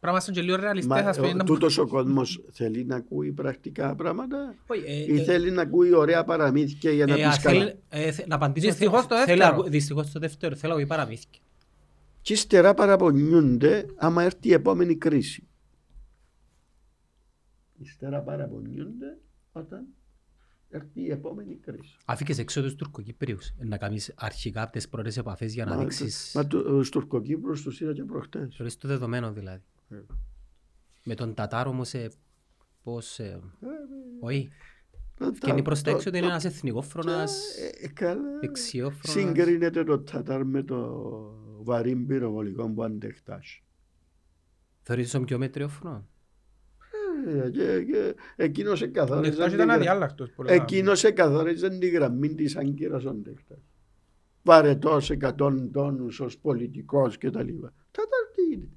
S3: Πράγμα σαν και λίγο ρεαλιστές,
S2: Μα
S3: ας πούμε,
S2: ο-
S3: να-
S2: τούτος ο κόσμος θέλει να ακούει πρακτικά πράγματα
S1: Όχι, ε,
S2: ή
S1: ε,
S2: θέλει να ακούει ωραία παραμύθια για να
S1: ε,
S2: πει
S1: α,
S2: καλά.
S1: θέλει- ε, θε- Να απαντήσω.
S3: Δυστυχώς το
S1: Θέλω-
S3: δεύτερο.
S1: θέλω- Δυστυχώς το δεύτερο. Θέλω να πει παραμύθια.
S2: Και ύστερα παραπονιούνται άμα έρθει η επόμενη κρίση. Ύστερα παραπονιούνται όταν έρθει η επόμενη κρίση.
S1: Αφήκες έξω τους Τουρκοκύπριους. Ε, Να κάνεις αρχικά από τις πρώτες επαφές για να
S2: Μα,
S1: δείξεις...
S2: μα του- στους Τουρκοκύπρους τους είδα και προχτές.
S1: Θεωρείς το δεδομένο δηλαδή.
S2: Ε.
S1: Με τον Τατάρο όμως ε, πώς... ε,
S2: Ε,
S1: Όχι.
S2: το-
S1: Και είναι προς τα
S2: το-
S1: έξω ότι είναι
S2: το-
S1: ένας εθνικόφρονας,
S2: Ε, ε, καλά.
S1: δεξιόφρονας.
S2: Συγκρίνεται το Τατάρ με το βαρύ πυροβολικό που αντεχτάς.
S1: Θεωρείς τον πιο μέτριόφρονο.
S2: Ε, και- και Εκείνος
S3: Ο
S2: εκαθάριζε
S3: Νεκτάς
S2: την
S3: ήταν
S2: γρα-
S3: αδιάλακτος. που λέγαμε.
S2: Εκείνος εκαθάριζε τη γραμμή της Άγκυρας ο Ντέχτας. Βαρετός εκατόν τόνους ως πολιτικός και τα λοιπά. Τατάρ τι είναι.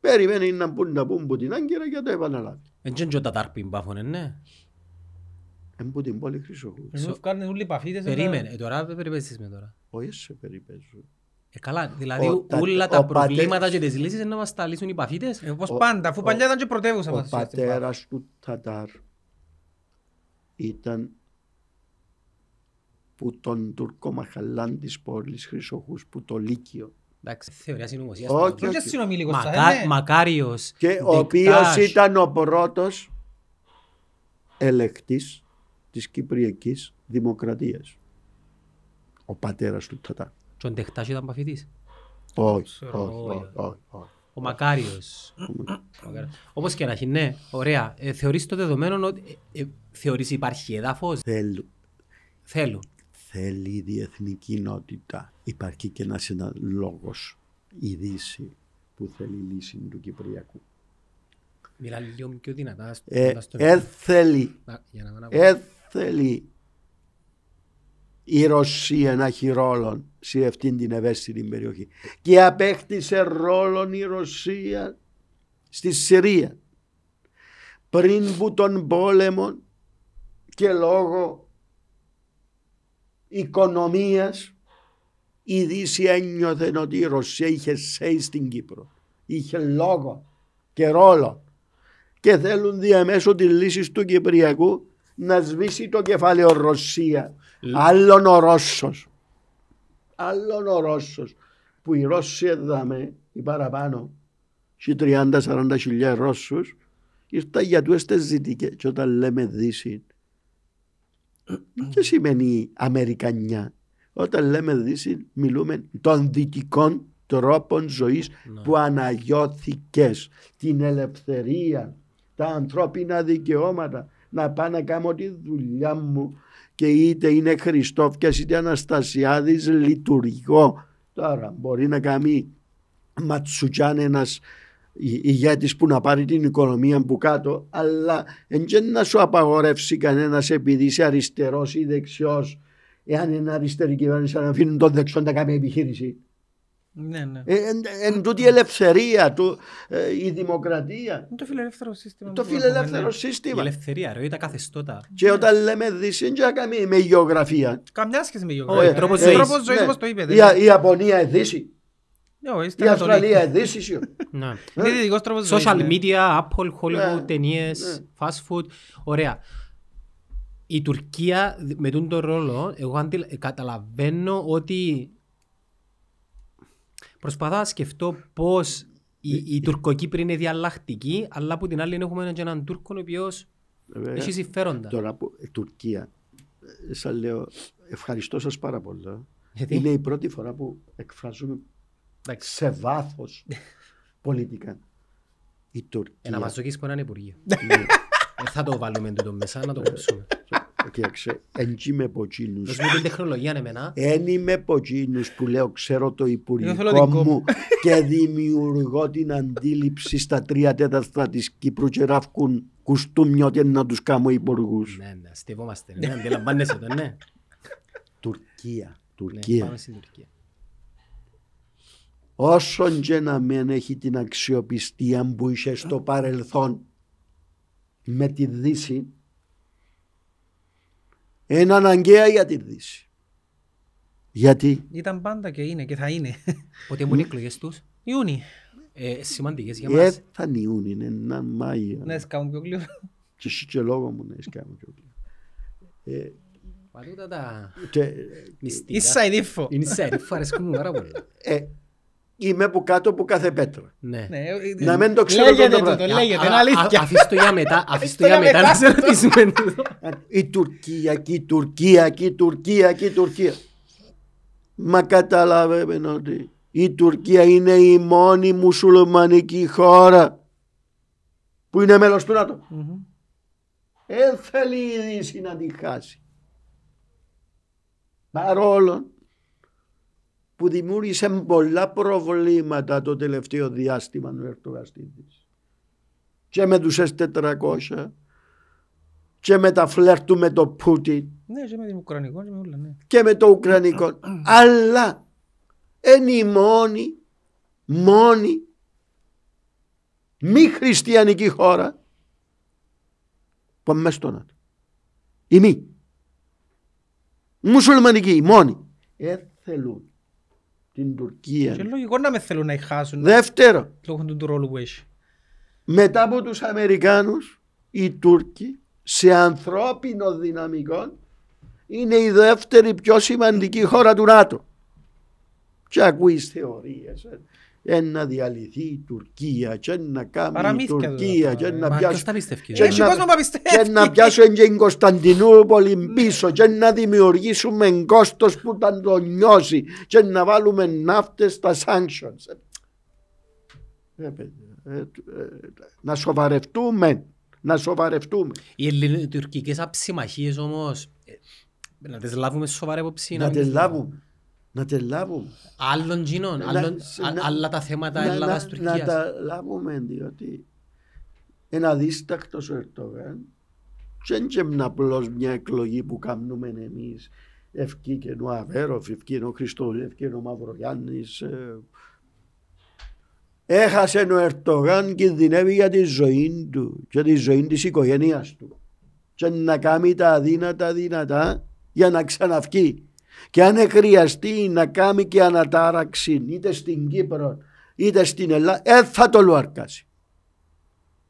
S2: Περιμένει να πούν να πούν που την Άγκυρα και το επαναλάβει.
S1: Εν και ο Τατάρ που μπάφωνε, ναι.
S2: Εν που την πόλη Χρυσοχού.
S3: Ενώ βγάλουν όλοι οι παφίτες,
S1: Περίμενε. Ε, τώρα δεν περιπέζεις με τώρα.
S2: Όχι σε περιπέζουν.
S1: Ε, καλά, δηλαδή
S2: Ο τα-
S1: όλα
S2: ο
S1: τα
S2: πατέρ-
S1: προβλήματα και τις λύσεις είναι να μας τα λύσουν οι παθήτες.
S3: ε, όπως
S2: Ο-
S3: πάντα, αφού
S2: ο-
S3: παλιά ήταν και πρωτεύουσα
S2: Ο
S3: μας στην Παφή.
S2: πατέρας του Τατάρ ήταν που τον Τουρκό Μαχαλάν της πόλης Χρυσοχούς που το Λύκειο.
S1: Εντάξει, θεωρία συνωμοσίας.
S2: Όχι,
S1: τώρα.
S3: Και
S2: όχι.
S3: συνομιλικός σας,
S1: Μακά-
S3: ναι.
S1: Μακάριος,
S2: Και ο οποίος ήταν ο πρώτος ελεκτής της Κυπριακής Δημοκρατίας. Ο πατέρας του Τατάρ.
S1: Και ο Ντεχτάς ήταν παθητής.
S2: Όχι,
S3: ξέρω,
S2: όχι,
S1: όχι.
S2: όχι, όχι, όχι.
S1: Ο Μακάριος. Μακάριος. Όπως και να έχει, ναι, ωραία. Ε, θεωρείς το δεδομένο ότι ε, ε, θεωρείς υπάρχει έδαφος;
S2: Θέλ-
S1: Θέλω.
S2: θέλει η διεθνή κοινότητα. Υπάρχει και ένας ένας λόγος, η Δύση, που θέλει λύση του Κυπριακού.
S1: Μιλά λίγο πιο δυνατά. στο-
S2: Ε,
S1: στον-
S2: ε, θέλει,
S1: Να- για να μην ακούω.
S2: ε, θέλει η Ρωσία να έχει ρόλο σε αυτήν την ευαίσθητη περιοχή. Και απέκτησε ρόλο η Ρωσία στη Συρία. Πριν που τον πόλεμο και λόγω οικονομίας η Δύση ένιωθε ότι η Ρωσία είχε σέι στην Κύπρο. Είχε λόγο και ρόλο. Και θέλουν διαμέσου τη λύση του Κυπριακού να σβήσει το κεφάλαιο Ρωσία. Άλλον ο Ρώσος. Άλλον ο Ρώσος. Που οι Ρώσοι έδαμε οι παραπάνω και 30-40 χιλιάδες Ρώσους ήρθαν για τους τις ζητικές και όταν λέμε Δύση τι σημαίνει Αμερικανιά. Όταν λέμε Δύση μιλούμε των δυτικών τρόπων ζωής
S1: Ναι.
S2: που αναγιώθηκες την ελευθερία, τα ανθρώπινα δικαιώματα να πάω να κάνω τη δουλειά μου και είτε είναι Χριστόφιας είτε Αναστασιάδης λειτουργώ. Τώρα μπορεί να κάνει ματσουκιάν ένας η- ηγέτης που να πάρει την οικονομία που κάτω αλλά δεν να σου απαγορεύσει κανένας επειδή είσαι αριστερός ή δεξιός εάν είναι αριστερή κυβέρνηση να αφήνουν τον δεξιό να κάνει επιχείρηση.
S3: Ναι, ναι.
S2: Ε, εν, εν τούτη η ελευθερία, του, ε, η δημοκρατία,
S3: Είναι το φιλελεύθερο σύστημα.
S2: το
S3: που έχουμε,
S2: φιλελεύθερο
S3: ναι.
S1: Η
S2: σύστημα.
S1: ελευθερία, ρε, τα καθεστώτα.
S2: Και όταν λέμε Δύση, δεν έχει να κάνει με γεωγραφία.
S3: Καμιά σχέση με
S1: Όχι,
S3: γεωγραφία.
S1: τρόπος
S3: Ε,
S1: ζωής.
S3: Τρόπος ζωής
S2: Ναι.
S3: όπως το είπετε.
S2: Η, Α- η Ιαπωνία είναι Δύση,
S3: Ναι, όχι,
S2: η
S3: είστε καθολικοί.
S2: Αυστραλία είναι Δύση.
S1: Ναι.
S3: Είναι δυτικός τρόπος ζωής.
S1: Social
S3: ναι.
S1: media, Apple, Hollywood,
S2: Ναι,
S1: ταινίες, fast food. Ωραία. Η Τουρκία με τον το ρόλο, εγώ αντιλ... ε, καταλαβαίνω ότι προσπαθώ να σκεφτώ πώς η, η Τουρκοκύπρη είναι διαλλακτική, αλλά από την άλλη έχουμε και έναν Τούρκο ο οποίος
S2: Βέβαια,
S1: έχει συμφέροντα.
S2: Τώρα που ε, Τουρκία, ε, σας λέω, ευχαριστώ σας πάρα πολύ.
S1: Γιατί;
S2: Είναι η πρώτη φορά που εκφράζουμε
S1: Εντάξει.
S2: σε βάθος πολιτικά. Η Τουρκία.
S1: Ένα μαζοκής που είναι υπουργείο.
S2: Ναι.
S1: Ε, Θα το βάλουμε τούτο μέσα να το κόψουμε.
S2: Κοίταξε, εν είμαι από εκείνους.
S1: Δώσ' μου την τεχνολογία εμένα.
S2: Εν είμαι από εκείνους που λέω ξέρω το
S3: θέλω
S2: υπουργικό
S3: την
S2: μου και δημιουργώ την αντίληψη στα τρία τέταρτα της Κύπρου και ράφκουν κουστούμιο και να τους κάνω υπουργούς.
S1: Ναι, ναι, αστευόμαστε. Ναι, αντιλαμβάνεσαι το, ναι.
S2: Τουρκία.
S1: Ναι,
S2: Τουρκία.
S1: πάμε στην Τουρκία.
S2: Όσον και να μην έχει την αξιοπιστία που είχε στο παρελθόν με τη Δύση είναι αναγκαία για τη Δύση. Γιατί;
S3: Ήταν πάντα και είναι και θα είναι.
S1: Πότε μου είναι οι εκλογές τους.
S3: Ιούνι.
S1: Ε, σημαντικές για
S2: ε,
S1: μας.
S2: θα νιούν, είναι ένα Μάιο.
S3: Ναι, σκάμουν πιο γλύωρα.
S2: Και εσύ και λόγο μου να κάνω πιο γλυκό. Ε,
S1: Μα τούτα τα
S2: και,
S1: μυστικά.
S3: Ίσα η δίφο.
S1: Είναι σερίφο, αρέσκουν μου πάρα πολύ.
S2: Ε, είμαι που κάτω από κάθε πέτρα.
S1: Ναι.
S3: Ναι, ε,
S2: Να μην το ξέρω
S3: Λέγεται
S2: το
S3: το,
S2: πράγμα.
S3: το λέγεται,
S1: Α,
S3: είναι
S1: α,
S3: αλήθεια.
S1: α, Αφήστε το για μετά, αφήστε το
S3: για
S1: για μετά
S3: μετά.
S1: να σε ρωτήσουμε τούτο.
S2: Η Τουρκία, και η Τουρκία, και η Τουρκία, και η Τουρκία. Μα καταλαβαίνετε ότι η Τουρκία είναι η μόνη μουσουλμανική χώρα που είναι μέλος του ΝΑΤΟ.
S3: Μμμ.
S2: Δεν θέλει η Δύση να τη χάσει. Παρόλο που δημιούργησε πολλά προβλήματα το τελευταίο διάστημα ο Ερτογαστήτης. Και με τους S400 και με τα φλερ του με το Πούτιν
S3: Ναι, και με την Ουκρανικό και με όλα, ναι.
S2: και με το Ουκρανικό. Αλλά είναι η μόνη, μόνη μη χριστιανική χώρα που είναι μέσα στο ΝΑΤΟ. Η μη. Μουσουλμανική, η μόνη. Ε, θέλουν την Τουρκία.
S3: Και λογικό να με θέλουν να χάσουν
S2: Δεύτερο,
S3: λόγω του ρόλου που έχει.
S2: μετά από τους Αμερικάνους, οι Τούρκοι σε ανθρώπινο δυναμικό είναι η δεύτερη πιο σημαντική χώρα του ΝΑΤΟ. Και ακούεις θεωρίες. Ε. Ε, να διαλυθεί η Τουρκία και να κάνει η
S3: Παραμύθια
S2: Τουρκία
S3: τούτα,
S2: και
S3: ε.
S2: να
S1: Μα ποιος
S2: πιάσει
S1: τα πιστεύει.
S2: Και
S3: Έχει
S2: να-
S3: κόσμο που πιστεύει;
S2: και να πιάσουν και την Κωνσταντινούπολη πίσω και να δημιουργήσουμε κόστος που θα το νιώσει και να βάλουμε ναύτες στα sanctions. Ε, παιδιά, ε, ε, να σοβαρευτούμε. Να σοβαρευτούμε.
S1: Οι ελληνοτουρκικές αψημαχίες όμως, ε, να τις λάβουμε σοβαρά υπόψη.
S2: Να
S1: μην-
S2: τις λάβουμε. Να τις λάβουμε.
S1: Άλλων κοινών,
S2: Να-
S1: άλλων-
S2: να-
S1: α- άλλα τα θέματα
S2: να- να- Να
S1: Ελλάδας-Τουρκίας.
S2: τα λάβουμε διότι είναι αδίστακτος ο Ερτογάν και δεν είναι απλώς μια εκλογή που κάνουμε εμείς ευκήκε ο Αβέροφ, ευκήκε ο Χριστός, ευκήκε ο Μαυρογιάννης ε. έχασε ο Ερτογάν κινδυνεύει για τη ζωή του και τη ζωή της οικογένειας του και να κάνει τα αδύνατα δυνατά για να ξαναυκεί και αν χρειαστεί να κάνει και ανατάραξη είτε στην Κύπρο είτε στην Ελλάδα δεν θα το λουαρκάσει.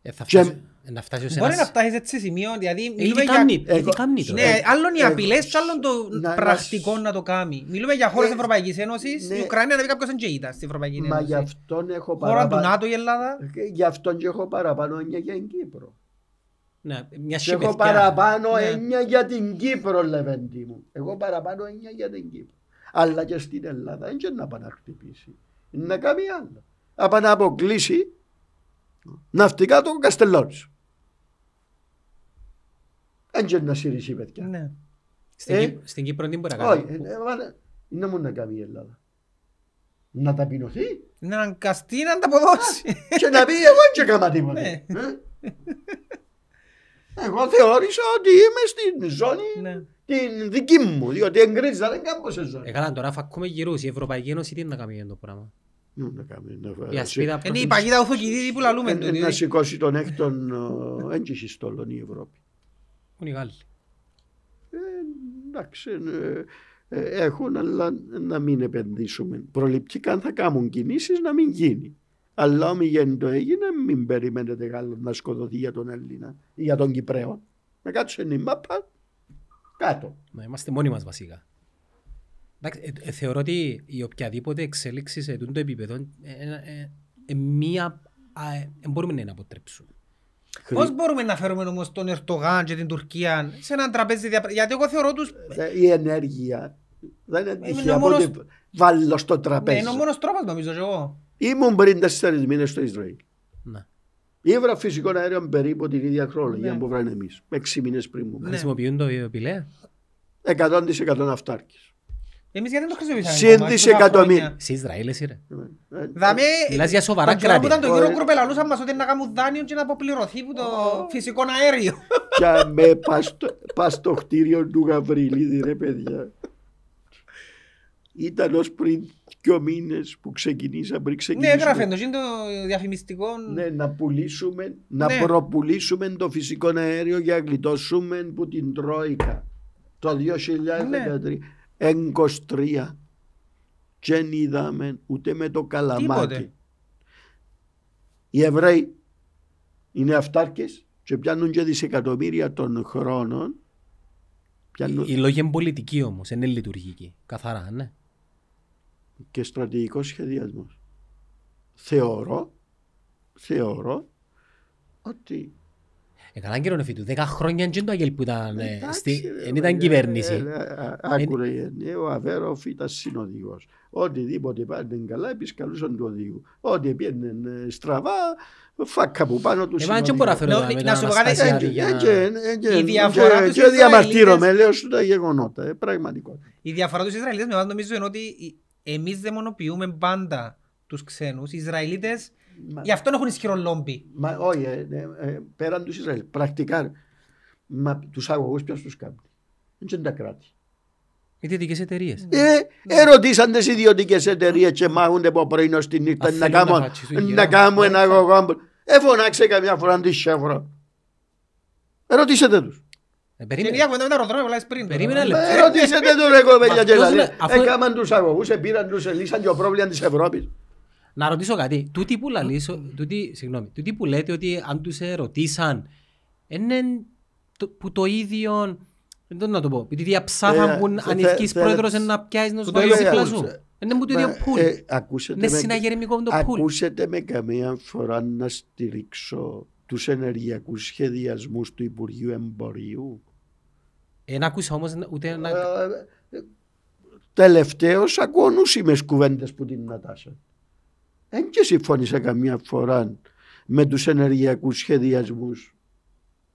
S1: Ε, θα
S2: Και-
S1: φτάσει- ε, να φτάσει ως
S3: Μπορεί να
S1: ένας...
S3: φτάσεις έτσι σημείο, δηλαδή
S1: Ε,
S3: μιλούμε
S1: Ήδη
S3: για...
S1: κάνει, ήδη
S2: Εγώ-
S1: κάνει το.
S3: Ναι,
S2: Ε,
S3: άλλον οι
S2: εγώ-
S3: απειλές και άλλον το
S2: να-
S3: πρακτικό
S2: να-
S3: να το κάνει. Μιλούμε για χώρες
S2: Ε,
S3: Ευρωπαϊκής Ένωσης,
S2: ναι.
S3: η Ουκρανία να πει κάποιος δεν ήταν στην Ευρωπαϊκή
S2: Μα γι'
S3: Ένωση.
S2: αυτόν έχω
S3: Χώρα του
S2: παραπάνω.
S3: ΝΑΤΟ η Ελλάδα.
S2: Γι' αυτόν και έχω παραπάνω έννοια για την Κύπρο.
S1: Ναι, μια
S2: Και έχω
S1: σιωπεθιά.
S2: παραπάνω
S3: Ναι.
S2: έννοια για την Κύπρο, Λεβέντη μου. Εγώ παραπάνω έννοια για την Κύπρο. Αλλά και στην Ελλάδα δεν είναι να πάει να χτυπήσει. Είναι να κάνει άλλο. Να πάει να αποκλείσει ναυτικά τον Καστελόνισο. Δεν είναι να συρρήσει παιδιά.
S3: Ναι.
S1: Στην
S2: Ε,
S1: Κύπ- Στην Κύπρο τι μπορεί να
S2: Όχι,
S1: κάνει.
S2: ε, ε, βάλε- είναι μόνο να κάνει η Ελλάδα. Να ταπεινωθεί
S3: Είναι αναγκαστή να ανταποδώσει.
S2: και να πει εγώ δεν έκανα τίποτα.
S3: Ναι.
S2: Ε. Εγώ θεώρησα ότι είμαι στην ζώνη
S3: Ναι.
S2: την δική μου, διότι εγκρίζα δεν κάνω σε ζώνη.
S1: Ε, καλά, τώρα φακούμε γυρούς. Η Ευρωπαϊκή Ένωση τι να κάνει για το πράγμα;
S2: Να να κάνει, να
S1: Η
S2: φα-
S1: ασπίδα
S3: Είναι η παγίδα ουθοκυδίδη που λαλούμε.
S2: Ε,
S3: του,
S2: ε, να
S3: διότι-
S2: σηκώσει τον έκτον έντυχη στόλων η Ευρώπη.
S1: είναι οι Γάλλοι.
S2: Ε, εντάξει, ε, ε, έχουν, αλλά να μην επενδύσουμε. Προληπτικά αν θα κάνουν κινήσεις να μην γίνει. Αλλά όμοι το έγινε, μην περιμένετε Γάλλο να σκοτωθεί για τον Έλληνα ή για τον Κυπρέο. Να κάτσουν η μάπα κάτω.
S1: Να είμαστε μόνοι μας βασικά. Εντάξει, ε, ε, θεωρώ ότι η οποιαδήποτε εξέλιξη σε τούτο επίπεδο ε, ε, ε, ε, μία, α, ε, ε, μπορούμε να την αποτρέψουμε.
S3: Πώς μπορούμε να φέρουμε όμως τον Ερτογάν και την Τουρκία σε έναν τραπέζι διαπρα... Γιατί εγώ θεωρώ τους...
S2: Ε, Η ενέργεια δεν είναι τυχαία
S3: είναι ο
S2: από
S3: μόνος-
S2: ότι βάλω στο
S3: Ναι,
S2: τραπέζι.
S3: είναι ο μόνος τρόπος νομίζω και εγώ.
S2: Ήμουν πριν τέσσερις μήνες στο Ισραήλ.
S1: Ναι.
S2: Ήβρα φυσικό αέριο περίπου την ίδια χρονολογία
S3: Ναι.
S2: που βράνε εμείς. Έξι μήνες πριν μου.
S3: Ναι.
S1: Χρησιμοποιούν το πηλαία;
S2: 100% αυτάρκης.
S3: Εμείς γιατί δεν το χρησιμοποιήσαμε
S2: Συν
S3: ακόμα, τόσα
S2: δισεκατομμύρια.
S3: χρόνια;
S1: Σε Ισραήλ εσύ ρε.
S3: Δαμε,
S1: Μιλάς για σοβαρά
S3: τον καιρό που
S1: κράτη.
S3: ήταν το γύρο
S2: Ωραία.
S3: γκρουπ ελαλούσαν μας ότι να κάνουν δάνειο και να αποπληρωθεί που το φυσικό αέριο.
S2: Και με πας στο- πας στο κτίριο του Γαβριλίδη ρε παιδιά. Ήταν ως πριν δυο μήνες που ξεκινήσαμε πριν
S3: Ναι,
S2: ξεκινήσουμε.
S3: έγραφε το, είναι το διαφημιστικό.
S2: Ναι, να πουλήσουμε, να
S3: Ναι.
S2: προπουλήσουμε το φυσικό αέριο για να γλιτώσουμε που την Τρόικα το 2013.
S3: Ναι.
S2: 23 και δεν είδαμε ούτε με το καλαμάκι.
S3: Τίποτε.
S2: Οι Εβραίοι είναι αυτάρκες και πιάνουν και δισεκατομμύρια των χρόνων. Πιάνουν
S1: Οι λόγοι είναι πολιτικοί όμως, είναι λειτουργικοί. Καθαρά, ναι.
S2: Και στρατηγικός σχεδιασμός. Θεωρώ, θεωρώ ότι
S1: Ε, καλά κύριο Νεφίτου, δέκα χρόνια δεν το Αγγέλ που ήταν, ε,
S2: Εντάξει,
S1: στη-
S2: ρε,
S1: δεν
S2: παιδιά,
S1: ήταν κυβέρνηση.
S2: ε, ε, ε, Άκουρε, ε, ο Αβέροφ ήταν συνοδηγός. Οτιδήποτε πάνε καλά, επισκαλούσαν του οδηγού. Ό,τι πήγαινε ε, στραβά, φάκα που πάνω του
S1: Εμάς δεν μπορώ να φέρω
S3: Να-
S1: τα με τον
S3: να σου πω κάτι,
S1: Αναστασιάδη
S3: ε,
S1: για
S2: Ε,
S1: να-
S2: και- ε, και-
S3: Η διαφορά
S2: και-
S3: τους
S2: Και διαμαρτύρομαι,
S3: Ισραηλίτες-
S2: λέω σου τα γεγονότα. ε, Πραγματικότητα.
S3: Η διαφορά τους Ισραηλίτες με εμάς νομίζω είναι ότι εμείς δαιμονοποιούμε πάντα τους ξένους. Οι Ισραηλίτες
S2: Μα-
S3: γι' αυτό έχουν ισχυρό λόμπι.
S2: Μα όχι, ε, ε, ε, πέραν τους Ισραήλ. Πρακτικά, μα τους αγωγούς ποιος τους κάνει. Δεν είναι τα κράτη.
S1: Οι δυτικές εταιρείες.
S2: Ε, ερωτήσαν τις ιδιωτικές εταιρείες και μάγονται από πρωί ως τη νύχτα
S1: Αν
S2: να
S1: θέλουν να
S2: κάνουν,
S1: φατσίσουν
S2: να
S1: γύρω.
S2: κάνουν ένα αγωγό. Εφωνάξε καμιά φορά τη Chevron. Ερωτήσετε τους.
S1: Ε,
S3: Και
S1: περίμενε.
S3: είναι κουβέντα με τα αεροδρόμια που λες πριν.
S1: Περίμενε
S3: τώρα.
S1: λεπτό.
S2: Ε, Ερωτήσετε τους ρε κοπέλια και
S1: αυτός
S2: λαλή.
S1: είναι- αφού-
S2: Έκαναν τους αγωγούς, επήραν τους, ελύσαν και ο πρόβλημα της Ευρώπης.
S1: Να ρωτήσω κάτι. Τούτοι που λαλήσω, τούτοι, συγγνώμη, τούτοι που λέτε ότι αν τους ερωτήσαν, είναι το, που το ίδιο, δεν το να το πω, επειδή διαψάφαν
S2: Ε,
S1: που
S2: θε-
S1: αν ευκείς
S2: θε-
S1: πρόεδρος
S2: θε-
S1: να πιάσεις να σου
S3: Που το
S1: βάλει
S3: ίδιο
S1: δίπλα
S2: πουλ.
S1: σου. Είναι που το
S2: Μα,
S1: ίδιο πουλ.
S2: ε, ακούσετε
S1: Είναι
S2: με-
S1: συναγερμικό το πουλ.
S2: Ακούσετε με καμία φορά να στηρίξω τους ενεργειακούς σχεδιασμούς του Υπουργείου Εμπορίου;
S1: Εν άκουσα όμως ούτε να...
S2: Ε, ε, Τελευταίως ακούω νουσίμες κουβέντες που την Νατάσα. Δεν και συμφώνησα καμιά φορά με τους ενεργειακούς σχεδιασμούς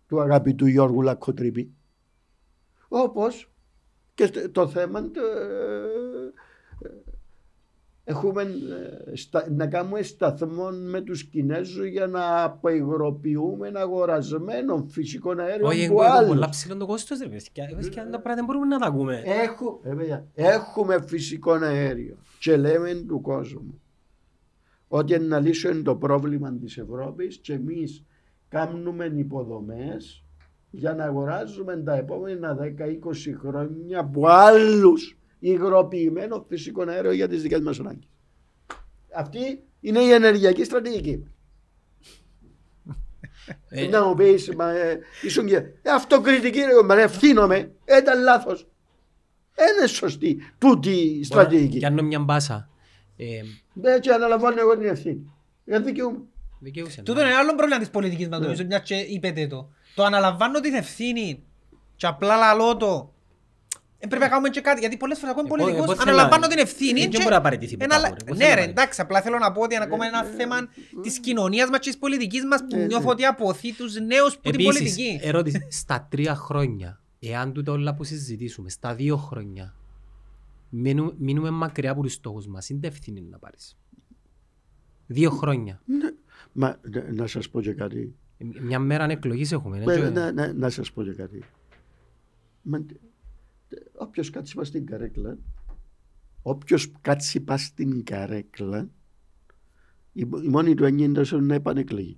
S2: του αγαπητού Γιώργου Λακκοτρίπη. Όπως και στο- το θέμα το, ε, έχουμε ε, στα- να κάνουμε σταθμό με τους Κινέζους για να αποϊγροποιούμε αγορασμένο φυσικό αέριο
S1: Όχι,
S2: από
S1: εγώ έχω
S2: άλλους.
S1: πολλά ψηλό το κόστος ρε παιδιά. Ε, παιδιά, τα πράγματα δεν μπορούμε να τα ακούμε.
S2: Έχω, ε, παιδιά, έχουμε φυσικό αέριο και λέμε του κόσμου ότι να λύσουμε το πρόβλημα της Ευρώπης και εμείς κάνουμε υποδομές για να αγοράζουμε τα επόμενα 10-20 χρόνια από άλλους υγροποιημένο φυσικό αέριο για τις δικές μας ανάγκες. Αυτή είναι η ενεργειακή στρατηγική.
S1: Ε,
S2: Να μου πεις, μα, ε, ήσουν και ε, αυτοκριτική ρε κομπάρε, ευθύνομαι, ήταν λάθος. Είναι σωστή τούτη η στρατηγική.
S1: Πιάνω μια μπάσα. Ε,
S2: Δεν και αναλαμβάνω εγώ την ευθύνη. Για δικαιούμαι.
S1: δικαιούσε.
S3: Τούτο είναι άλλο πρόβλημα της πολιτικής μας, νομίζω, μια και είπετε το. Το αναλαμβάνω την ευθύνη και απλά λαλώ το. Ε, πρέπει να κάνουμε και κάτι, γιατί πολλές φορές ακόμα
S1: Εγώ-
S3: πολιτικός
S1: εγώ θέλω
S3: αναλαμβάνω
S1: να-
S3: την ευθύνη
S1: δεν
S3: και...
S1: μπορεί να παραιτηθεί που
S3: ένα-
S1: τα έχω, ρε. Εγώ
S3: Ναι
S1: θέλω να
S3: ρε,
S1: παραιτηθεί.
S3: εντάξει, απλά θέλω να πω ότι είναι ακόμα ένα θέμα της κοινωνίας μας και της πολιτικής μας που
S2: Ναι,
S3: νιώθω
S2: ναι.
S3: ότι αποθεί τους νέους που την
S1: Επίσης,
S3: πολιτική.
S1: ερώτηση, στα τρία χρόνια, εάν τούτα όλα που συζητήσουμε, στα δύο χρόνια, μείνουμε, μείνουμε μακριά από τους στόχους μας, είναι ευθύνη να πάρεις. Δύο χρόνια.
S2: Μα να- να σας πω και κάτι.
S1: Ε, Μια μέρα εκλογής έχουμε.
S2: Ε,
S1: έτσι.
S2: Να, να, να σας πω και κάτι. Μα, τε- όποιος κάτσει πας στην καρέκλα, όποιος κάτσει πας στην καρέκλα, η, η μόνη του έννοια είναι να επανεκλεγεί.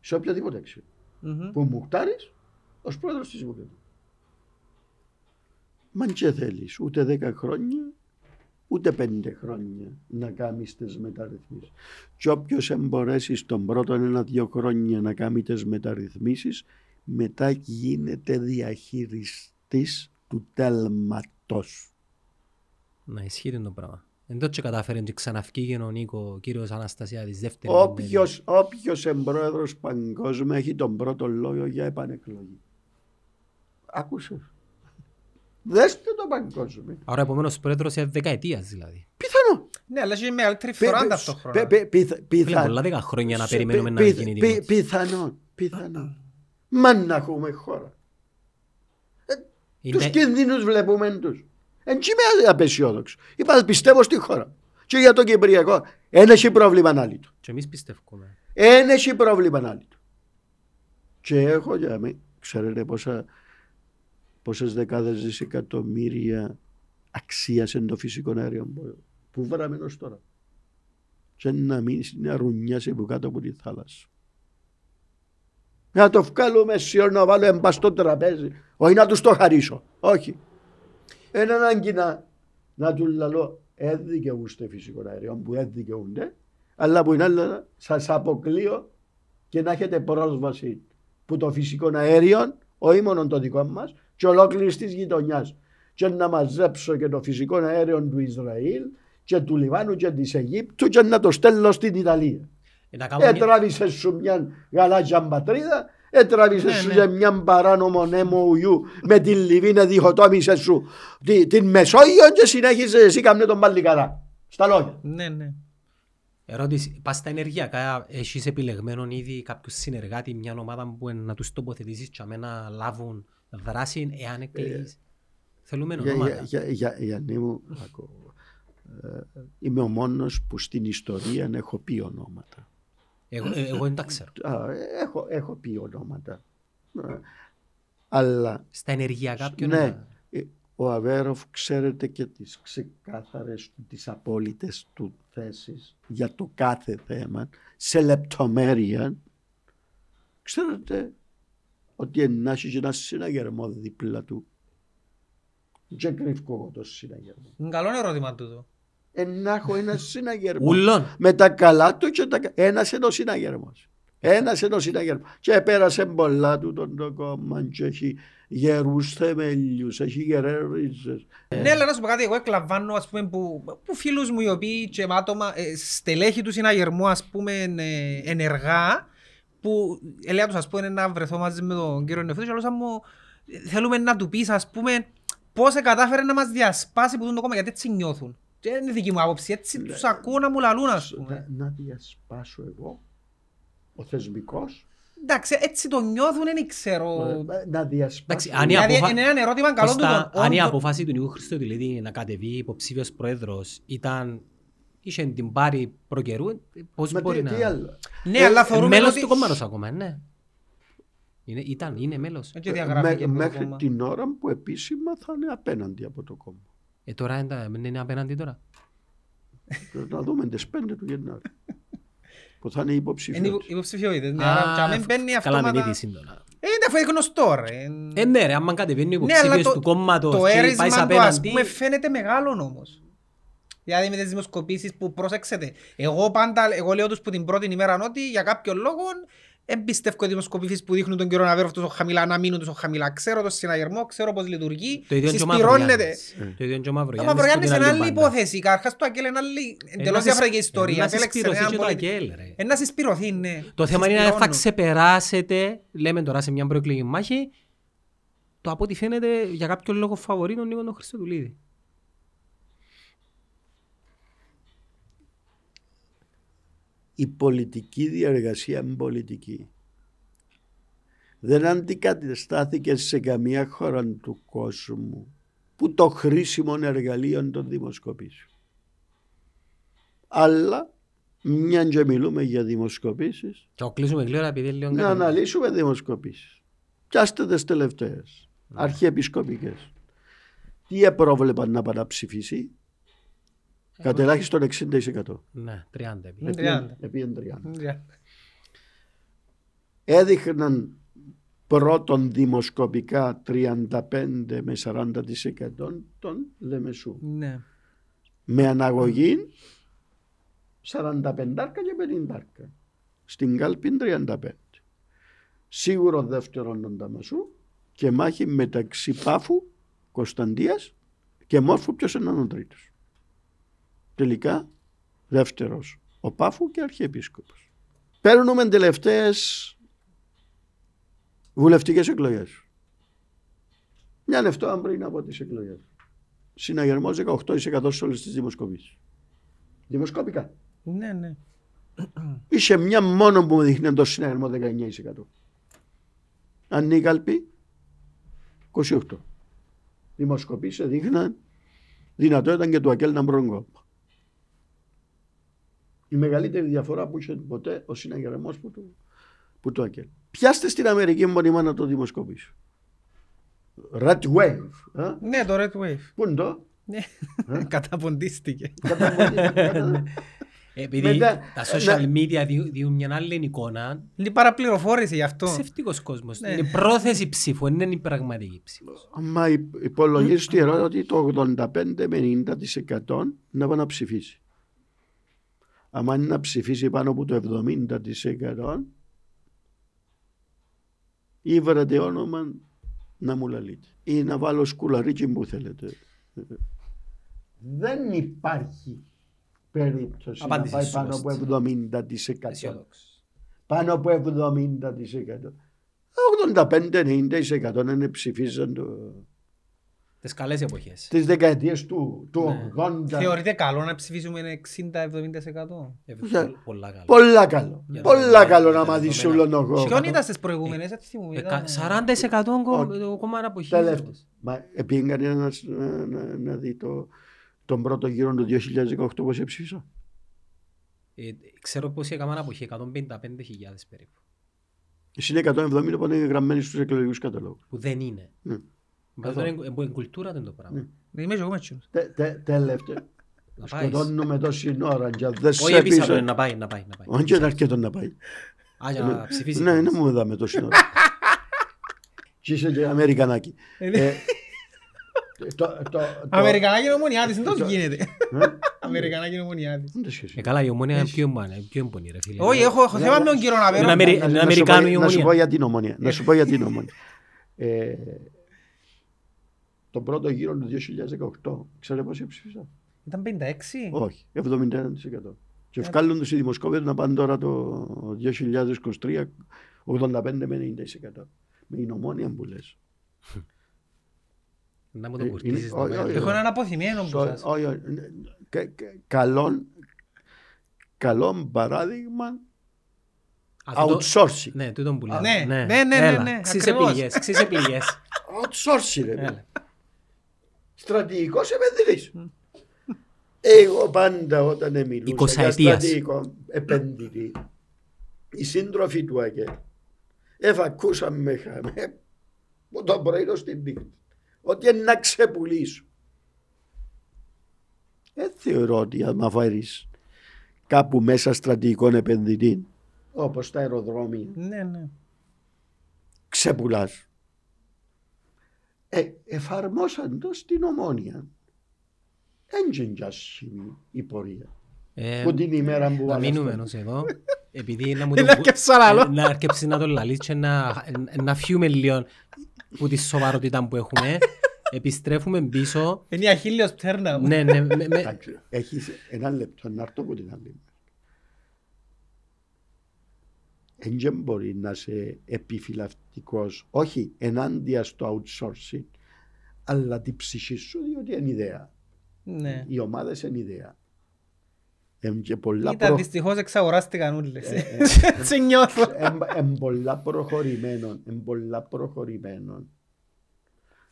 S2: Σε οποιαδήποτε αξία.
S3: Μμμ.
S2: που μου χτάρεις ως πρόεδρος της Δημοκρατίας. Μα και θέλεις ούτε δέκα χρόνια ούτε πέντε χρόνια να κάνεις τις μεταρρυθμίσεις. Και όποιος εμπορέσεις στον πρώτο ένα-δύο χρόνια να κάνει τις μεταρρυθμίσεις μετά γίνεται διαχειριστής του τέλματος.
S1: Να ισχύει το πράγμα. Εν τότε κατάφερε και ξαναυκήγε ο Νίκο, ο κύριος Αναστασιάδης, δεύτερη.
S2: Όποιος, όποιος εμπρόεδρος παγκόσμιο έχει τον πρώτο λόγο για επανεκλογή. Άκουσες; Δέστε το παγκόσμιο.
S1: Άρα επομένως πρόεδρος σε δεκαετίας δηλαδή.
S2: Πιθανό.
S3: Ναι, αλλά έχει μεγαλύτερη
S2: Πι-
S3: φορά
S2: πι-
S3: ταυτόχρονα.
S2: πι- πι- πιθα-
S1: Φίλε,
S2: πιθα-
S1: πολλά δέκα χρόνια να
S2: σε-
S1: περιμένουμε
S2: πι-
S1: να
S2: πι-
S1: γίνει
S2: πι-
S1: δημός.
S2: Πιθανόν, πιθανόν. Μα να έχουμε χώρα. Τους
S1: Είναι-
S2: κινδύνους βλέπουμε τους. Εν τσι είμαι απεσιόδοξο. Είπα πιστεύω στη χώρα. Και για το Κυπριακό. Εν έχει πρόβλημα ανάλυτο.
S1: Και εμείς πιστεύουμε.
S2: Εν έχει πρόβλημα ανάλυτο. Και έχω για μí, ξέρετε πόσα, πόσες δεκάδες δισεκατομμύρια αξίας είναι το φυσικό αέριο που- που βράμε ως τώρα. Και να μην να ρουνιάσει από κάτω από τη θάλασσα. Να το βγάλουμε σιωρ να βάλω εμπά στο τραπέζι. Όχι να τους το χαρίσω. Όχι. Ένα ανάγκη να, να του λαλώ δεν δικαιούστε φυσικό αέριο που δεν δικαιούνται αλλά που είναι άλλο σας αποκλείω και να έχετε πρόσβαση που το φυσικό αέριο όχι μόνο το δικό μας και ολόκληρης της γειτονιάς. Και να μαζέψω και το φυσικό αέριο του Ισραήλ και του Λιβάνου και της Αιγύπτου και να το στέλνω στην Ιταλία.
S1: Ε, να κάνουμε-
S2: Έτραβησε σου μια γαλάζια πατρίδα, έτραβησε
S3: Ναι,
S2: σου
S3: ναι.
S2: για μια παράνομο νέμο με την Λιβύη να διχοτόμησες σου τη- την Μεσόγειο και συνέχισε εσύ κάμνε τον Παλικαρά. Στα λόγια.
S3: Ναι, ναι.
S1: Ερώτηση, πας στα ενεργειακά, έχεις επιλεγμένο ήδη κάποιους συνεργάτη, μια ομάδα που να τους τοποθετήσεις και να λάβουν δράση εάν εκλεγείς. Θέλουμε
S2: Για,
S1: ονόματα.
S2: για, για, για, Γιάννη μου, άκου, ε, είμαι ο μόνος που στην ιστορία έχω πει ονόματα.
S1: Εγώ, ε, εγώ δεν τα ξέρω.
S2: Α, έχω, έχω πει ονόματα. Ε, Αλλά
S1: Στα ενεργειακά ποιον
S2: ναι,
S1: είναι.
S2: ε, ο Αβέροφ ξέρετε και τις ξεκάθαρες, του, τις απόλυτες του θέσεις για το κάθε θέμα σε λεπτομέρεια. Ξέρετε ότι ενάχει και ένα συναγερμό δίπλα του. Και κρυφκώ εγώ το συναγερμός.
S3: Είναι καλό ερώτημα τούτο.
S2: Να έχω ένα συναγερμό.
S1: Ούλον.
S2: Με τα καλά του και τα κα- Ένας είναι ο συναγερμός. Ένας είναι ο συναγερμός. Και πέρασε πολλά του τον το κόμμα και έχει γερούς θεμελιούς, έχει γερές ρίζες.
S3: Ναι, αλλά να σου πω κάτι, εγώ εκλαμβάνω ας πούμε, που, που φίλους μου οι οποίοι και με άτομα, ε, στελέχη του συναγερμού ας πούμε ε, ενεργά που έλεγα τους ας πούμε να βρεθώ μαζί με τον κύριο Νεφούδη και λέω σαν μου ε, θέλουμε να του πεις ας πούμε πώς κατάφερε να μας διασπάσει που το κόμμα γιατί έτσι νιώθουν. Και είναι δική μου άποψη, έτσι
S2: Ναι.
S3: τους ακούω να μου λαλούν ας πούμε.
S2: Να, να διασπάσω εγώ, ο θεσμικός,
S3: Εντάξει, έτσι το νιώθουν, δεν ξέρω.
S2: ε, να διασπάσω.
S1: Εντάξει, αν η
S3: Δηλαδή
S1: αποφα-
S3: είναι ένα ερώτημα καλό του
S1: Κώστα,
S3: τον
S1: αν η
S3: όντων-
S1: αποφάση του Νικού Χριστοδηλίδη να κατεβεί υποψήφιος πρόεδρος ήταν είχε την πάρει προκαιρού, ε, πώς
S2: Μα
S1: μπορεί
S2: τι,
S1: να...
S2: τι άλλο;
S3: Ναι,
S2: Ε,
S3: αλλά
S1: Ε,
S3: θεωρούμε
S1: μέλος
S3: ότι...
S1: του κόμματος ακόμα, ναι. Είναι, ήταν, είναι μέλος.
S3: Και διαγράφηκε
S2: Μέ-
S3: από το
S2: μέχρι
S3: κόμμα.
S2: την ώρα που επίσημα θα είναι απέναντι από το κόμμα.
S1: Ε, τώρα είναι, τα- είναι απέναντι τώρα.
S2: να δούμε τις πέντε του Γενάρη. που θα είναι
S3: Είναι
S2: υποψήφιος.
S3: υπο- υποψηφιότητες. Ναι,
S1: Α,
S3: άρα και αν μην μπαίνει
S1: Καλά με
S3: αυτόματα...
S1: ήδη σύντονα.
S3: Ε, Είναι αφού είναι γνωστό ρε.
S1: Ε, ναι ρε, άμα κατεβαίνει ο
S3: Ναι, αλλά
S1: υποψήφιος
S3: το,
S1: του κόμματος
S3: το
S1: και πάει
S3: έρισμα του ας
S1: απέναντι,
S3: πούμε φαίνεται μεγάλο όμως. Δηλαδή με τις δημοσκοπήσεις που προσέξετε. Εγώ πάντα, εγώ λέω τους που την πρώτη ημέρα ότι για κάποιον λόγο εμπιστεύω οι δημοσκοπήσεις που δείχνουν τον κύριο Ναβέροφ τόσο χαμηλά να μείνουν τόσο χαμηλά. Ξέρω το συναγερμό, ξέρω πώς λειτουργεί,
S1: το ίδιο είναι και ο
S3: συσπυρώνεται.
S1: Μαυρογιάννης. Το ίδιο είναι και ο
S3: Ο
S1: Μαυρογιάννης
S3: Μαυρογιάννης
S1: που την
S3: είναι άλλη
S1: μπάντα.
S3: υπόθεση. Καρχάς το Αγγέλ είναι άλλη
S1: Ε, να
S3: εντελώς
S1: συσ-
S3: διαφορετική
S1: ε,
S3: ιστορία.
S1: να
S3: Επέλεξε
S1: συσπηρωθεί
S3: έναν
S1: και το
S3: πολιτικό.
S1: Αγγέλ, ρε.
S3: Ε, να συσπηρωθεί, ναι.
S1: Το θέμα είναι αν θα
S3: Συσπυρώνουν.
S1: ξεπεράσετε, λέμε τώρα σε μια προεκλογική μάχη, το από ό,τι φαίνεται για κάποιο λόγο φαβορεί τον Νίκο τον Χριστοδουλίδη.
S2: Η πολιτική διαργασία είναι πολιτική. Δεν αντικαταστάθηκε σε καμία χώρα του κόσμου που το χρήσιμο εργαλείο των δημοσκοπήσεων. Αλλά μια και μιλούμε για δημοσκοπήσεις,
S1: Και ο κλείσουμε γλύωρα επειδή είναι λίγο
S2: να
S1: κάτι-
S2: αναλύσουμε δημοσκοπήσεις. Πιάστε τις τελευταίες, αρχιεπισκοπικές. Τι επρόβλεπαν να πάνε να ψηφίσει, κατ' ελάχιστον 60%.
S1: Ναι, 30 επί.
S3: Ε, 30.
S2: Επίεν 30.
S3: Ναι.
S2: έδειχναν πρώτον δημοσκοπικά 35 με 40% των Λεμεσού.
S3: Ναι.
S2: Με αναγωγή 45 και 50. Στην κάλπη 35. Σίγουρο δεύτερον τον Ταμασού και μάχη μεταξύ Πάφου, Κωνσταντίας και Μόρφου ποιος είναι ο τρίτος. Τελικά δεύτερος ο Πάφου και αρχιεπίσκοπος. Παίρνουμε τελευταίες βουλευτικές εκλογές. Μια λεφτό πριν από τις εκλογές. Συναγερμός 18% σε όλες τις δημοσκοπήσεις. Δημοσκόπικα.
S3: Ναι, ναι.
S2: Είσαι μια μόνο που μου δείχνει το συναγερμό 19%. Ανίκαλπη 28. Δημοσκοπήσει δείχναν δυνατότητα και του Ακέλ να μπρον κόμμα. Η μεγαλύτερη διαφορά που είχε ποτέ ο συναγερμός που του, που του Ακέλ. Πιάστε στην Αμερική μόνιμα να το δημοσκοπήσω. Red Wave. α;
S3: Ναι, το Red Wave.
S2: Πού είναι το;
S3: Ναι.
S2: Ε;
S3: Καταποντίστηκε.
S2: Κατα-
S1: Επειδή
S2: Μετά-
S1: τα social media διούν- διούν μια άλλη εικόνα,
S3: Είναι παραπληροφόρηση γι' αυτό.
S1: ψευτικός κόσμος.
S3: Ναι.
S1: Είναι πρόθεση ψήφου, δεν είναι η πραγματική ψήφος.
S2: Άμα υπ- υπολογίσεις τη ερώτηση ότι το 85 με 90% να πάει να ψηφίσει. Άμα είναι να ψηφίσει πάνω από το 70% ή βρετε όνομα να μου λαλείτε ή να βάλω σκουλαρίκι που θέλετε. Δεν υπάρχει περίπτωση
S1: Απάντηση
S2: να πάει
S1: σου,
S2: πάνω από
S1: Κώστα.
S2: 70%.
S1: Αισιόδοξος.
S2: Πάνω από 70%. 85-90% είναι ψηφίζαν το...
S1: Τις καλές εποχές.
S2: τις δεκαετίες του, του
S1: Ναι.
S2: 80.
S3: Θεωρείται καλό να ψηφίσουμε 60-70%.
S1: Ε,
S2: Ναι.
S1: πο- Πολλά καλά.
S2: Πολλά καλό.
S1: Για
S2: Πολλά
S1: τα-
S2: καλό
S1: για
S2: να
S1: τα
S2: μάθεις
S1: δεδομένα.
S2: όλο τον κόσμο.
S3: Ποιον ήταν στις προηγούμενες, έτσι θυμούμαι.
S1: Ε,
S3: ήταν,
S1: κα-
S3: ε,
S1: 40% κο-
S2: Ο-
S1: το κόμμα αποχής.
S2: Τελευταίο. Μα πήγε κανένας να, να, να δει το, τον πρώτο γύρο του 2018 πώς ψήφισα.
S1: Ε, Ξέρω πως έκαναν αποχή, 155.000 περίπου.
S2: Εσύ είναι 170 που είναι γραμμένοι στους εκλογικούς καταλόγους.
S1: Που δεν είναι.
S2: Ναι.
S1: Μα
S2: Καθόλου.
S1: είναι- είναι κουλτούρα του το πράγμα.
S2: Ναι.
S3: Δεν είμαι και εγώ με εκείνους.
S2: Τε- τε- Τελευταίο.
S1: Να πάεις.
S2: Σκοτώνουμε τόση ώρα και αν δεν
S1: Όχι
S2: σε
S1: επίσης,
S2: πείσω.
S1: να πάει, να πάει. να πάει.
S2: Όχι είναι αρκετό να πάει.
S1: Α, για να ψηφίσει.
S2: Ναι, δεν μου δάμε τόση ώρα. Και είσαι και Αμερικανάκι. Ε, το- το- το-
S3: Αμερικανάκι νομονιά της, δεν τόσο
S2: το-
S3: γίνεται.
S2: Ε,
S3: Αμερικανάκι νομονιά της.
S2: δεν το σχέση.
S1: Ε, καλά, η ομόνια είναι πιο εμπονή, πιο εμπονή, ρε φίλε.
S3: Όχι, έχω έχω θέμα με τον κύριο
S1: Είναι
S3: Ναβέρο.
S1: Αμερι-
S2: Να-
S1: είναι
S2: να σου
S1: Αμερικάνο
S2: πω-
S1: η
S2: Να σου
S1: ομόνια.
S2: πω για την ομόνια. Να σου πω για την ομόνια. Ε, τον πρώτο γύρο του 2018, ξέρετε πώς ψήφισα.
S3: Ήταν 56.
S2: Όχι, 71%. Και βγάλουν τους οι δημοσκόπες να πάνε τώρα το 2023 85 με 90%. Με την ομόνια που λες.
S1: Να μου
S2: Ε,
S1: το κουρτίσεις.
S2: είναι-
S1: να
S2: όχι,
S1: πάει.
S2: όχι,
S3: Έχω έναν αποθυμένο που
S2: So,
S3: σας.
S2: όχι, όχι, κα- κα- καλόν- Καλό παράδειγμα
S1: Α, τούτο-
S2: outsourcing.
S1: Ναι, τούτον που λέω.
S3: Ναι, ναι, ναι, ναι,
S1: Έλα,
S3: ναι,
S1: ξύς
S3: ακριβώς.
S1: επιλογές, ξύς επιλογές.
S2: Outsourcing ρε.
S1: Έλα.
S2: Στρατηγικός επενδυτής. Εγώ πάντα όταν μιλούσα για
S1: Εικοσαετίας.
S2: στρατηγικό επενδυτή, οι σύντροφοι του ΑΚΕ εφακούσαν με χαμέ που το πρωί ως την νύχτα ότι είναι να ξεπουλήσω. Δεν θεωρώ ότι άμα φέρεις κάπου μέσα στρατηγικών επενδυτή όπως τα αεροδρόμια
S3: Ναι, ναι.
S2: ξεπουλάς. Ε, εφαρμόσαν το στην ομόνια. Έντζεν κι άσχημη η πορεία.
S1: Ε,
S2: Που την ημέρα που
S1: Να
S2: βάλες
S1: μείνουμε
S2: το-
S1: ενός εδώ, επειδή να μου
S3: Ε,
S1: το
S3: να
S1: που-
S3: αρκέψω άλλο.
S1: ε, να αρκέψει να το λαλείς και να, ε, να φύγουμε λίγο που τη σοβαρότητα που έχουμε. Επιστρέφουμε πίσω.
S3: Είναι η αχίλιος πτέρνα μου.
S1: Ναι, ναι, με- με-
S2: Εντάξει, έχεις ένα λεπτό να έρθω από την άλλη. Δεν μπορεί να είσαι επιφυλακτικός, όχι ενάντια στο outsourcing, αλλά την ψυχή σου διότι είναι ιδέα.
S3: Ναι.
S2: Οι ομάδες είναι ιδέα. Εν και πολλά
S3: Ήταν
S2: προ-
S3: δυστυχώς εξαγοράστηκαν όλες.
S2: Ε, ε,
S3: Έτσι νιώθω.
S2: Εν πολλά προχωρημένο, εν πολλά προχωρημένο.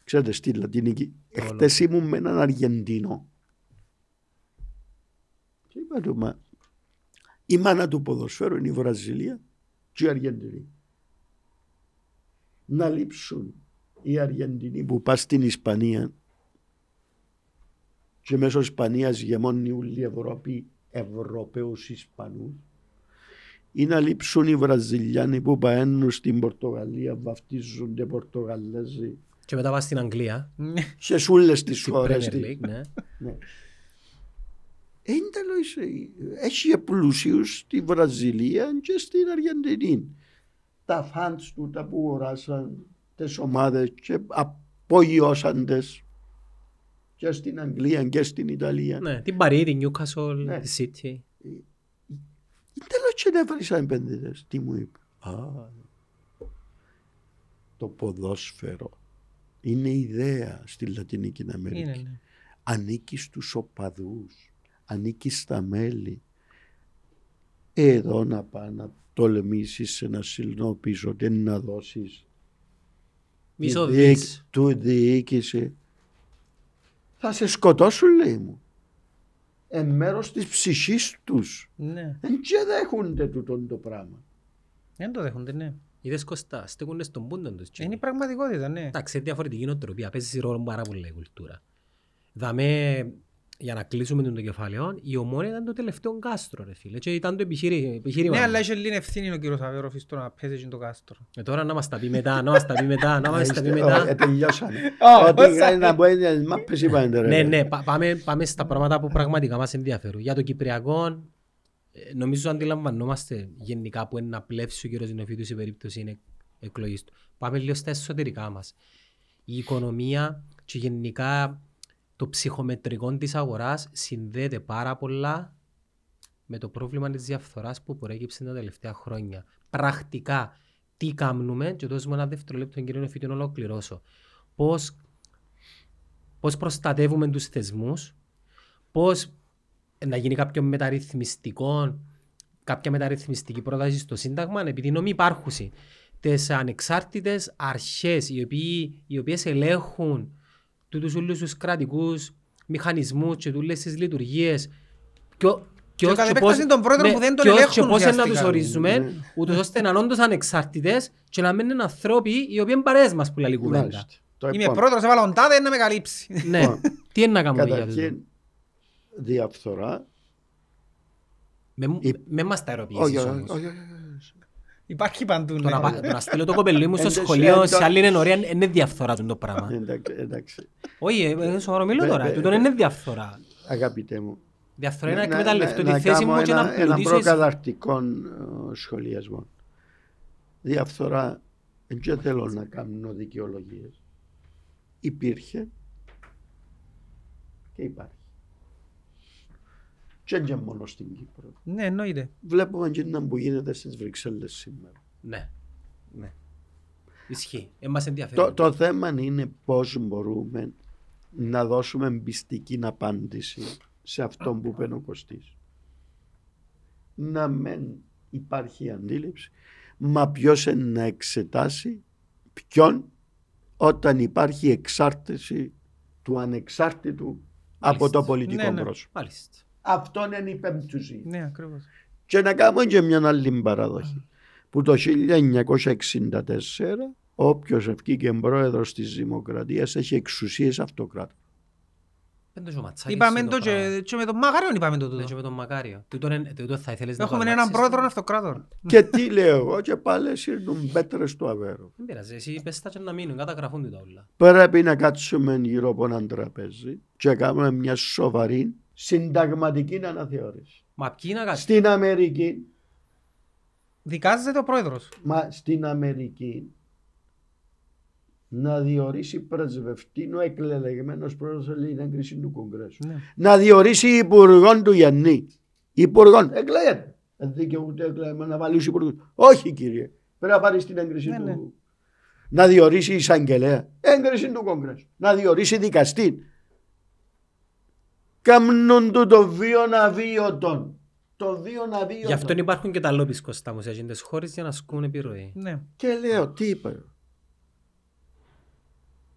S2: Ξέρετε, στη Λατινική, εχθές ήμουν με έναν Αργεντίνο. Και είπα του, μα η μάνα του ποδοσφαίρου είναι η Βραζιλία και η Αργεντινή. Να λείψουν οι Αργεντινοί που πας στην Ισπανία και μέσω Ισπανίας γεμώνει όλη η Ευρώπη Ευρωπαίους Ισπανούς ή να λείψουν οι Βραζιλιάνοι που πααίνουν στην Πορτογαλία, βαφτίζονται Πορτογαλέζοι
S1: Και μετά πας στην Αγγλία,
S2: σε σούλες τις
S1: στην
S2: χώρες.
S1: Premier
S2: της.
S1: League, ναι.
S2: Ναι. Ε, Είναι τέλος, ε, έχει πλούσιους στη Βραζιλία και στην Αργεντινή. Τα φαντς του τα που αγοράσαν τις ομάδες και απογειώσαν τις και στην Αγγλία και στην Ιταλία.
S1: Ναι, την Παρή, την Newcastle,
S2: Ναι.
S1: τη City.
S2: Τέλος και δεν βρήσα επενδυτές. Τι μου είπε. Α, το ποδόσφαιρο είναι ιδέα στη Λατινική Αμερική.
S3: Είναι, ναι.
S2: Ανήκει στους οπαδούς. Ανήκει στα μέλη. Εδώ να πάει να τολμήσεις σε ένα σιλνό πίσω, δεν να δώσεις
S1: Μισό
S2: τη διοίκ-
S1: δις.
S2: του διοίκηση. Θα σε σκοτώσουν λέει μου. Εν μέρος της ψυχής τους.
S3: Ναι.
S2: Δεν και δέχονται τούτο το πράγμα.
S3: Δεν το δέχονται, ναι.
S1: Είδες Κωστά, στέκουνες στον πούντον τους.
S3: Είναι η πραγματικότητα, ναι.
S1: Εντάξει, είναι διαφορετική νοοτροπία. Παίζεις ρόλο πάρα πολύ η κουλτούρα. Δαμε, για να κλείσουμε τον το κεφάλαιο, η ομόνια ήταν το τελευταίο κάστρο, ρε φίλε. Και ήταν το επιχείρη- επιχείρημα.
S3: Ναι, αλλά είχε λίγη ευθύνη ο κύριος Αβέροφ στο να πέσει και το κάστρο.
S1: Ε, τώρα να μας τα πει μετά, να μας τα πει μετά, να μας τα πει
S2: Ε,
S1: μετά.
S2: τελειώσανε.
S3: Ω,
S2: Ό,τι
S3: όσα-
S2: είχαν να πω είναι τις μάπες είπαν ρε.
S1: Ναι, ναι, πα- πάμε, πάμε στα πράγματα που πραγματικά μας ενδιαφέρουν. Για το Κυπριακό, ε, νομίζω αντιλαμβανόμαστε γενικά που είναι να πλεύσει ο κύριος Ζηνοφίτου σε περίπτωση είναι εκλογής του. Πάμε λίγο στα εσωτερικά μας. Η οικονομία και γενικά το ψυχομετρικό της αγοράς συνδέεται πάρα πολλά με το πρόβλημα της διαφθοράς που προέκυψε τα τελευταία χρόνια. Πρακτικά, τι κάνουμε, και δώσουμε ένα δευτερόλεπτο τον κύριο Νεφίτη να ολοκληρώσω. Πώς πώς προστατεύουμε τους θεσμούς, πώς να γίνει κάποιο μεταρρυθμιστικό, κάποια μεταρρυθμιστική πρόταση στο Σύνταγμα, επειδή νόμοι υπάρχουν τις ανεξάρτητες αρχές οι, οποίοι, οι οποίες ελέγχουν τούτους όλους τους κρατικούς μηχανισμούς και τούτες τις λειτουργίες και, ο-
S3: Και
S1: ως-
S3: κατ'
S1: και
S3: επέκταση
S1: πώς-
S3: των πρόεδρων
S1: ναι,
S3: που δεν τον
S1: και ως-
S3: ελέγχουν
S1: και πώς να τους
S3: ουσιαστικά.
S1: ορίζουμε,
S2: Ναι.
S1: ούτως ώστε να είναι όντως ανεξάρτητες και να μην είναι ανθρώποι οι οποίοι είναι παρέες μας που λέει κουβέντα.
S2: Μάλιστα. Το
S3: Είμαι
S2: επόμενο.
S3: πρόεδρος, έβαλα τον τάδε να με καλύψει.
S1: Ναι,
S2: Λοιπόν,
S1: τι είναι να κάνουμε για αυτό.
S2: Καταρχήν, διαφθορά.
S1: Με,
S2: Η-
S1: με μας τα
S2: Όχι,
S1: ερωτήσεις
S2: όχι,
S1: όμως.
S2: Όχι, όχι, όχι.
S3: Υπάρχει παντού.
S1: Το
S3: ναι.
S1: να, πα- το να στείλω το κοπελί μου στο
S2: Εντάξει,
S1: σχολείο
S2: εντάξει.
S1: σε άλλη ενορία είναι διαφθορά του το πράγμα.
S2: Εντάξει, εντάξει.
S1: Όχι, ε, ε, σοβαρό μιλώ
S2: Βε-
S1: τώρα.
S2: βε-
S1: Τούτο είναι διαφθορά.
S2: Αγαπητέ μου.
S1: Διαφθορά είναι να
S2: να-
S1: εκμεταλλευτώ
S2: να-
S1: τη θέση
S2: κάνω
S1: μου και να
S2: ένα, ένα
S1: πλουτίσω εσύ.
S2: προκαταρκτικό ε, σχολιασμό. Διαφθορά δεν θέλω να κάνω δικαιολογίες. Υπήρχε και υπάρχει. Και δεν είναι μόνο στην Κύπρο.
S3: Ναι, εννοείται.
S2: Βλέπουμε και να που γίνεται στις Βρυξέλλες σήμερα.
S1: Ναι, ναι. Ισχύει. Ε, μας
S2: Το,
S1: ενδιαφέρει.
S2: το θέμα είναι πώς μπορούμε να δώσουμε πιστική απάντηση σε αυτό που είπε ο Κωστής. Να μην υπάρχει αντίληψη, μα ποιος είναι να εξετάσει ποιον όταν υπάρχει εξάρτηση του ανεξάρτητου από το πολιτικό
S3: Ναι, ναι.
S2: πρόσωπο.
S1: Μάλιστα.
S2: Αυτό είναι η πεμπτουσία.
S3: Ναι, ακριβώς.
S2: Και να κάνουμε και μια άλλη παραδοχή. Που το 1964 όποιος ευκήκε πρόεδρος της Δημοκρατίας έχει εξουσίες αυτοκράτου.
S1: Δεν το και ο Ματσάκης
S3: Είπαμε
S1: είναι
S3: το
S1: πράγμα.
S3: και, και με τον Μαγαριόν είπαμε το
S1: Ναι, και
S3: τούτο.
S1: με τον Μακάριο. Τούτο είναι- τούτο θα ήθελες να το
S3: Έχουμε έναν
S1: αλλάξεις.
S3: πρόεδρο αυτοκράτορ.
S2: και τι λέω εγώ και πάλι σύρνουν πέτρες του Αβέρου.
S1: Δεν πειράζει. Εσύ πες τα και να μείνουν. Καταγραφούν τα όλα.
S2: Πρέπει να κάτσουμε γύρω από έναν τραπέζι και να κάνουμε μια σοβαρή συνταγματική αναθεώρηση.
S1: Μα ποιοι να κάτσουν.
S2: Στην Αμερική,
S3: Δικάζεται ο πρόεδρος.
S2: μα στην Αμερική να διορίσει πρεσβευτή ο εκλεγμένος πρόεδρος θέλει την έγκριση του Κογκρέσου.
S3: Ναι.
S2: να διορίσει υπουργόν του Γιάννη. Υπουργόν, εκλέγεται. Δεν δικαιούται εκλεγμένο να βάλει υπουργό. Όχι κύριε, πρέπει να πάρει την έγκριση
S3: Ναι,
S2: του.
S3: ναι.
S2: Να διορίσει εισαγγελέα. Έγκριση του Κογκρέσου. Να διορίσει δικαστή. Κάμνουν του το βίον αβίωτον. Το βίον αβίωτον.
S1: Γι' αυτό υπάρχουν και τα λόμπις Κωστά μου σε εκείνες τις χώρες για να ασκούν επιρροή.
S3: Ναι.
S2: Και λέω, τι είπα.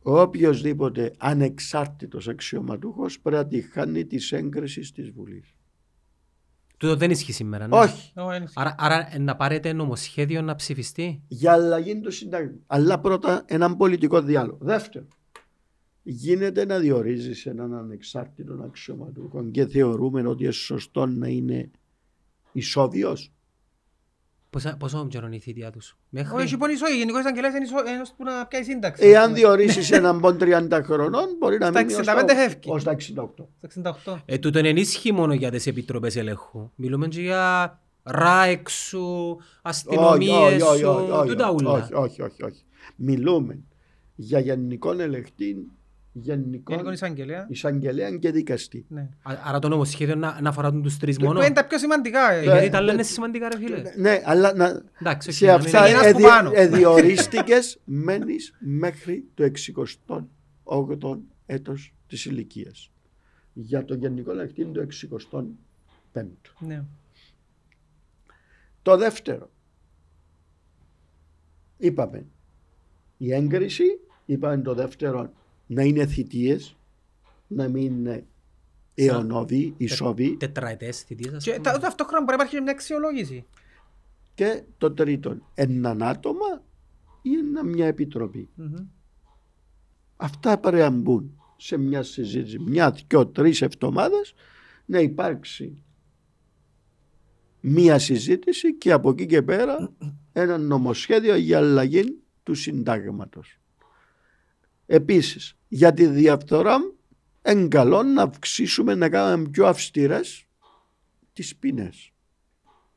S2: Οποιοςδήποτε ανεξάρτητος αξιωματούχος πρέπει να τη χάνει της έγκρισης της Βουλής.
S1: Τούτο δεν ισχύει σήμερα. ναι.
S2: Όχι.
S3: Ω, εν-
S1: Άρα, άρα ε, να πάρετε νομοσχέδιο να ψηφιστεί;
S2: για αλλαγή του συντάγματος. Αλλά πρώτα έναν πολιτικό διάλογο. Δεύτερο, γίνεται να διορίζεις έναν ανεξάρτητο αξιωματούχο και θεωρούμε ότι είναι σωστό να είναι ισόβιος;
S1: Πόσα- Πόσο καιρό είναι η θητεία τους;
S3: Όχι,
S1: Μέχρι.
S3: έχει πόνοι ισόη. Γενικός εισαγγελέας είναι ισό- ένας που να πιάει σύνταξη.
S2: Εάν διορίσει έναν πον 30 χρονών, μπορεί να
S3: Στα
S2: μείνει ως
S3: 65
S2: τα-
S3: φεύγει.
S2: ως τα 68.
S3: Στα 68.
S1: Ε, τούτο είναι ενίσχυ μόνο για τις επιτροπές ελέγχου. Μιλούμε και για ράεξ σου, αστυνομίες
S2: όχι,
S1: σου,
S2: όχι, όχι,
S1: τούτα ούλα.
S2: όχι, όχι, όχι, όχι. Μιλούμε για γενικό ελεγχτή, γενικό
S3: Γενικών εισαγγελέα.
S2: εισαγγελέα και δικαστή.
S3: Ναι.
S1: Α- Άρα το νομοσχέδιο να, να αφορά τους τρεις μόνο;
S3: Που είναι τα πιο σημαντικά. ε.
S1: Ε, Γιατί
S2: Ε,
S1: τα λένε
S2: ε,
S1: σημαντικά ρε φίλε.
S2: Ναι, αλλά να,
S1: Εντάξει, όχι,
S2: σε
S1: να μην-
S2: αυτά
S3: Ξεκινάς που πάνω.
S2: εδιορίστηκες μένεις μέχρι το 68ο έτος της ηλικίας. για το γενικό ελεγκτή το 65ο.
S3: Ναι.
S2: Το δεύτερο, είπαμε, η έγκριση, είπαμε το δεύτερο, να είναι θητείες, να μην είναι αιωνόδη, ισόβη
S1: Τετραετές θητείες, ας
S3: Και
S1: πούμε.
S3: τα- ταυτόχρονα μπορεί να υπάρχει και μια αξιολόγηση.
S2: και το τρίτο, έναν άτομα ή ένα μια επιτροπή.
S3: Μμμ.
S2: Αυτά πρέπει να μπουν σε μια συζήτηση, μια, δυο, τρεις εβδομάδες να υπάρξει μια συζήτηση και από εκεί και πέρα ένα νομοσχέδιο για αλλαγή του συντάγματος. Επίσης, για τη διαφθορά εν καλό να αυξήσουμε να κάνουμε πιο αυστηρές τις ποινές.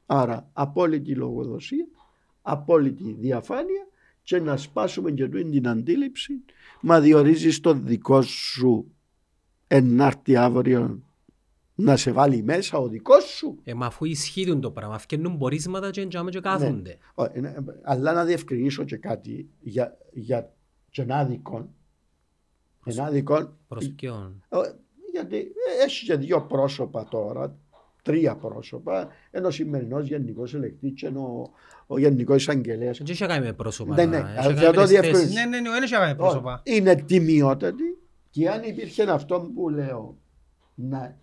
S2: Άρα απόλυτη λογοδοσία, απόλυτη διαφάνεια και να σπάσουμε και τούτη την αντίληψη μα διορίζεις το δικό σου ενάρτη αύριο να σε βάλει μέσα ο δικός σου.
S1: Ε, μα αφού ισχύουν το πράγμα, αυκαινούν πορίσματα και εντιάμε και κάθονται.
S2: Ω, ε, ναι, Αλλά να διευκρινίσω και κάτι για, για τον άδικο. Ένα άδικο
S1: Προς ποιον.
S2: Ε, γιατί ε, έχει και δύο πρόσωπα τώρα, τρία πρόσωπα, ενώ σημερινός γενικός ελεκτής και ενώ ο γενικός εισαγγελέας.
S1: Δεν είχε κάνει με πρόσωπα.
S2: Ναι, ναι,
S1: Είχε
S2: αλλά
S1: κάνει
S2: θα
S1: με
S2: το
S1: τις
S2: διευκρινίσω.
S1: θέσεις.
S3: Ναι, ναι, ναι, δεν είχε πρόσωπα.
S2: Είναι τιμιότατη και αν υπήρχε αυτό που λέω να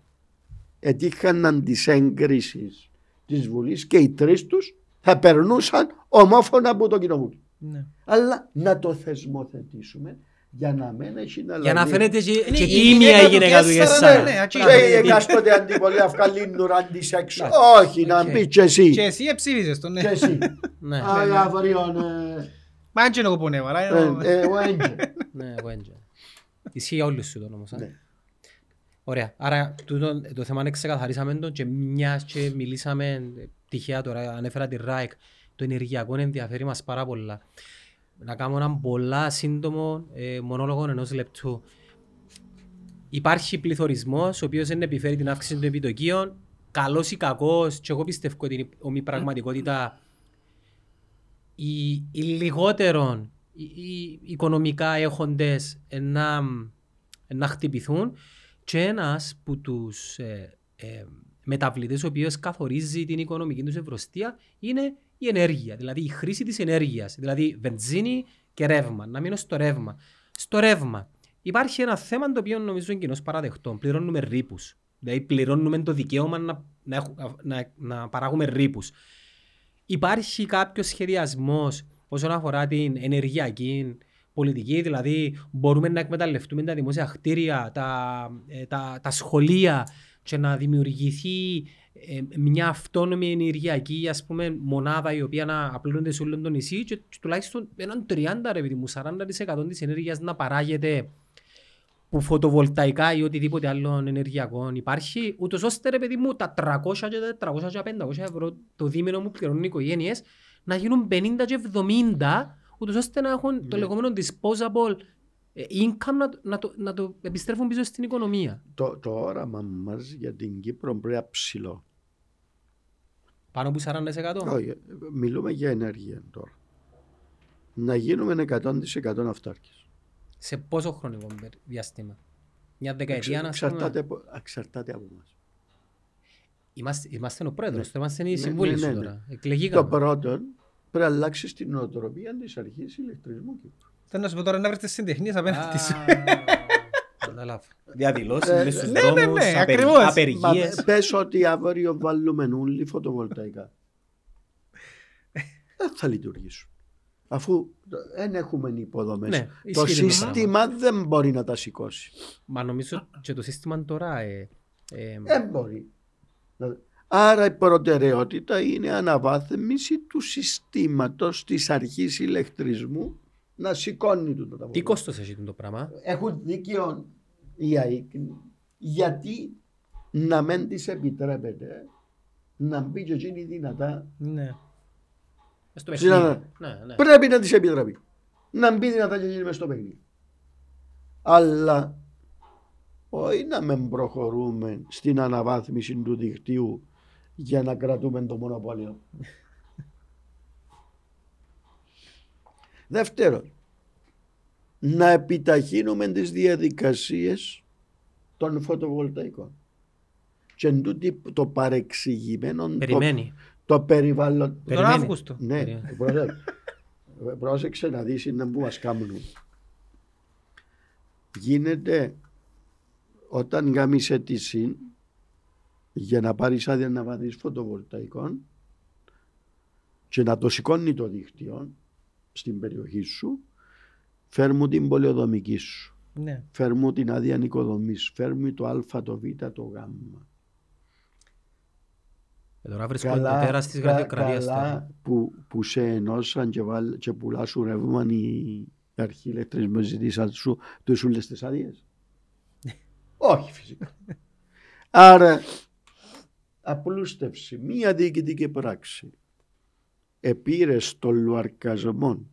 S2: ετύχαναν τη έγκρισης της Βουλής και οι τρεις τους θα περνούσαν ομόφωνα από το κοινοβούλιο.
S3: Ναι.
S2: Αλλά να το θεσμοθετήσουμε για να μην έχει να
S1: Για να
S2: λαλεί.
S1: φαίνεται και,
S3: Είναι
S1: και
S3: η
S1: τίμια η
S3: γυναίκα του
S1: γυναίκα του
S3: τέσσερα,
S1: για
S3: ναι,
S1: εσάς.
S3: ατσι-
S2: Και η
S1: Πράγματι.
S2: εκάστοτε αντιπολή αυκαλή νουράν της έξω.
S1: Ναι.
S2: Όχι, να
S1: Οκ.
S2: πει και εσύ.
S3: Και εσύ εψήφισες τον, ναι.
S2: Και εσύ.
S1: Ναι,
S2: Αλλά αύριο, ναι.
S3: Μα δεν είναι εγώ που νεύω, αλλά
S2: Ε,
S3: είναι-
S2: ε, εγώ έντια.
S1: ναι, εγώ έντια. Ισχύει για όλους σου τον όμως. α.
S2: Ναι.
S1: Ωραία. Άρα τούτο, το θέμα είναι ξεκαθαρίσαμε το και μιας και μιλήσαμε ε, τυχαία τώρα, ανέφερα τη ΡΑΕΚ, το ενεργειακό ενδιαφέρει μας πάρα πολλά. Να κάνω έναν πολλά σύντομο ε, μονόλογο ενός λεπτού. Υπάρχει πληθωρισμός, ο οποίος δεν επιφέρει την αύξηση των επιτοκίων. Καλός ή κακός, και εγώ πιστεύω ότι είναι η πραγματικότητα οι, οι λιγότερον οι, οι οικονομικά έχοντες ε, να, ε, να χτυπηθούν και ένας που τους ε, ε, μεταβλητές ο οποίος καθορίζει την οικονομική τους ευρωστία είναι η ενέργεια, δηλαδή η χρήση της ενέργειας, δηλαδή βενζίνη και ρεύμα. Να μείνω στο ρεύμα. Στο ρεύμα υπάρχει ένα θέμα το οποίο νομίζω είναι κοινώς παραδεχτό. Πληρώνουμε ρήπους. Δηλαδή πληρώνουμε το δικαίωμα να, να, έχου- να, να παράγουμε ρήπους. Υπάρχει κάποιο σχεδιασμός όσον αφορά την ενεργειακή πολιτική, δηλαδή μπορούμε να εκμεταλλευτούμε τα δημόσια κτίρια, τα, ε, τα, τα σχολεία και να δημιουργηθεί ε, μια αυτόνομη ενεργειακή ας πούμε, μονάδα η οποία να απλώνεται σε όλο το νησί και τουλάχιστον έναν 30 ρε παιδί μου, 40% της ενέργειας να παράγεται που φωτοβολταϊκά ή οτιδήποτε άλλο ενεργειακό υπάρχει, ούτως ώστε ρε παιδί μου τα 300 και τα 400 και 500 ευρώ το δίμηνο μου πληρώνουν οι οικογένειες να γίνουν 50 και 70 ούτως ώστε να έχουν το
S2: Ναι.
S1: λεγόμενο disposable ε, income να, το- να, το, να το επιστρέφουν πίσω στην οικονομία.
S2: Το, το όραμα μας για την Κύπρο πρέπει να ψηλό.
S1: Πάνω από 40%.
S2: Όχι, μιλούμε για ενέργεια τώρα. Να γίνουμε 100% αυτάρκες.
S1: Σε πόσο χρονικό περι- διάστημα; Μια δεκαετία να
S2: Εξαρτάται, από- εξαρτάται από μας.
S1: Είμαστε, είμαστε ο πρόεδρος,
S2: Ναι.
S1: είμαστε οι
S2: Ναι,
S1: συμβούλοι
S2: ναι,
S1: σου
S2: ναι, ναι.
S1: τώρα.
S2: Το
S1: Εκλεγήκαμε.
S2: πρώτο πρέπει να αλλάξεις την νοοτροπία της αρχής ηλεκτρισμού Κύπρου.
S3: Θέλω να σου πω τώρα να βρεις τις συντεχνίες απέναντι σου.
S1: Κατάλαβα. Διαδηλώσεις
S2: Ε,
S1: μες στους
S3: ναι, ναι, ναι,
S1: δρόμους, απερι-
S3: ακριβώς.
S2: Μα
S1: απεργίες.
S2: πες ότι αύριο βάλουμε όλοι φωτοβολταϊκά. Δεν θα λειτουργήσουν. Αφού δεν έχουμε υποδομές.
S1: Ναι,
S2: το
S1: ισχύει το
S2: σύστημα δεν μπορεί να τα σηκώσει.
S1: Μα νομίζω και το σύστημα τώρα ε, ε,
S2: Δεν μπορεί. Άρα η προτεραιότητα είναι αναβάθμιση του συστήματος της αρχής ηλεκτρισμού να σηκώνει το τα
S1: τι
S2: πράγματα.
S1: κόστος έχει το πράγμα;
S2: Έχουν δίκιο οι ΑΕΚ γιατί να μην της επιτρέπεται να μπει και εκείνη δυνατά.
S3: Ναι.
S1: Στο
S2: Συνάνα.
S1: παιχνίδι. Ναι, ναι.
S2: Πρέπει να της επιτρέπει. Να μπει δυνατά και εκείνη μες στο παιχνίδι. Αλλά όχι να μην προχωρούμε στην αναβάθμιση του δικτύου για να κρατούμε το μονοπόλιο. Δεύτερον, να επιταχύνουμε τις διαδικασίες των φωτοβολταϊκών. Και εν τούτη το παρεξηγημένο το,
S1: Περιμένει.
S2: το περιβάλλον.
S3: Τον
S1: Περιμένει.
S3: Αύγουστο.
S2: Ναι,
S1: Περιμένει.
S2: πρόσεξε. πρόσεξε να δεις είναι που μας κάνουν. Γίνεται όταν κάνεις αίτηση για να πάρεις άδεια να βαδείς φωτοβολταϊκών και να το σηκώνει το δίκτυο στην περιοχή σου, φέρ μου την πολεοδομική σου,
S3: Ναι.
S2: φέρ μου την άδεια νοικοδομής, φέρ μου το α, το β, το γ.
S1: Ε, Τώρα βρίσκονται τέρα της γραφειοκρατίας
S2: καλά
S1: τώρα.
S2: που, που σε ενώσαν και, βάλ, και πουλάς σου ρεύμα οι αρχή ηλεκτρισμού ζητήσαν σου τους ούλες τις άδειες; Όχι φυσικά. Άρα απλούστευση, μία διοικητική πράξη επήρες στο λουαρκασμό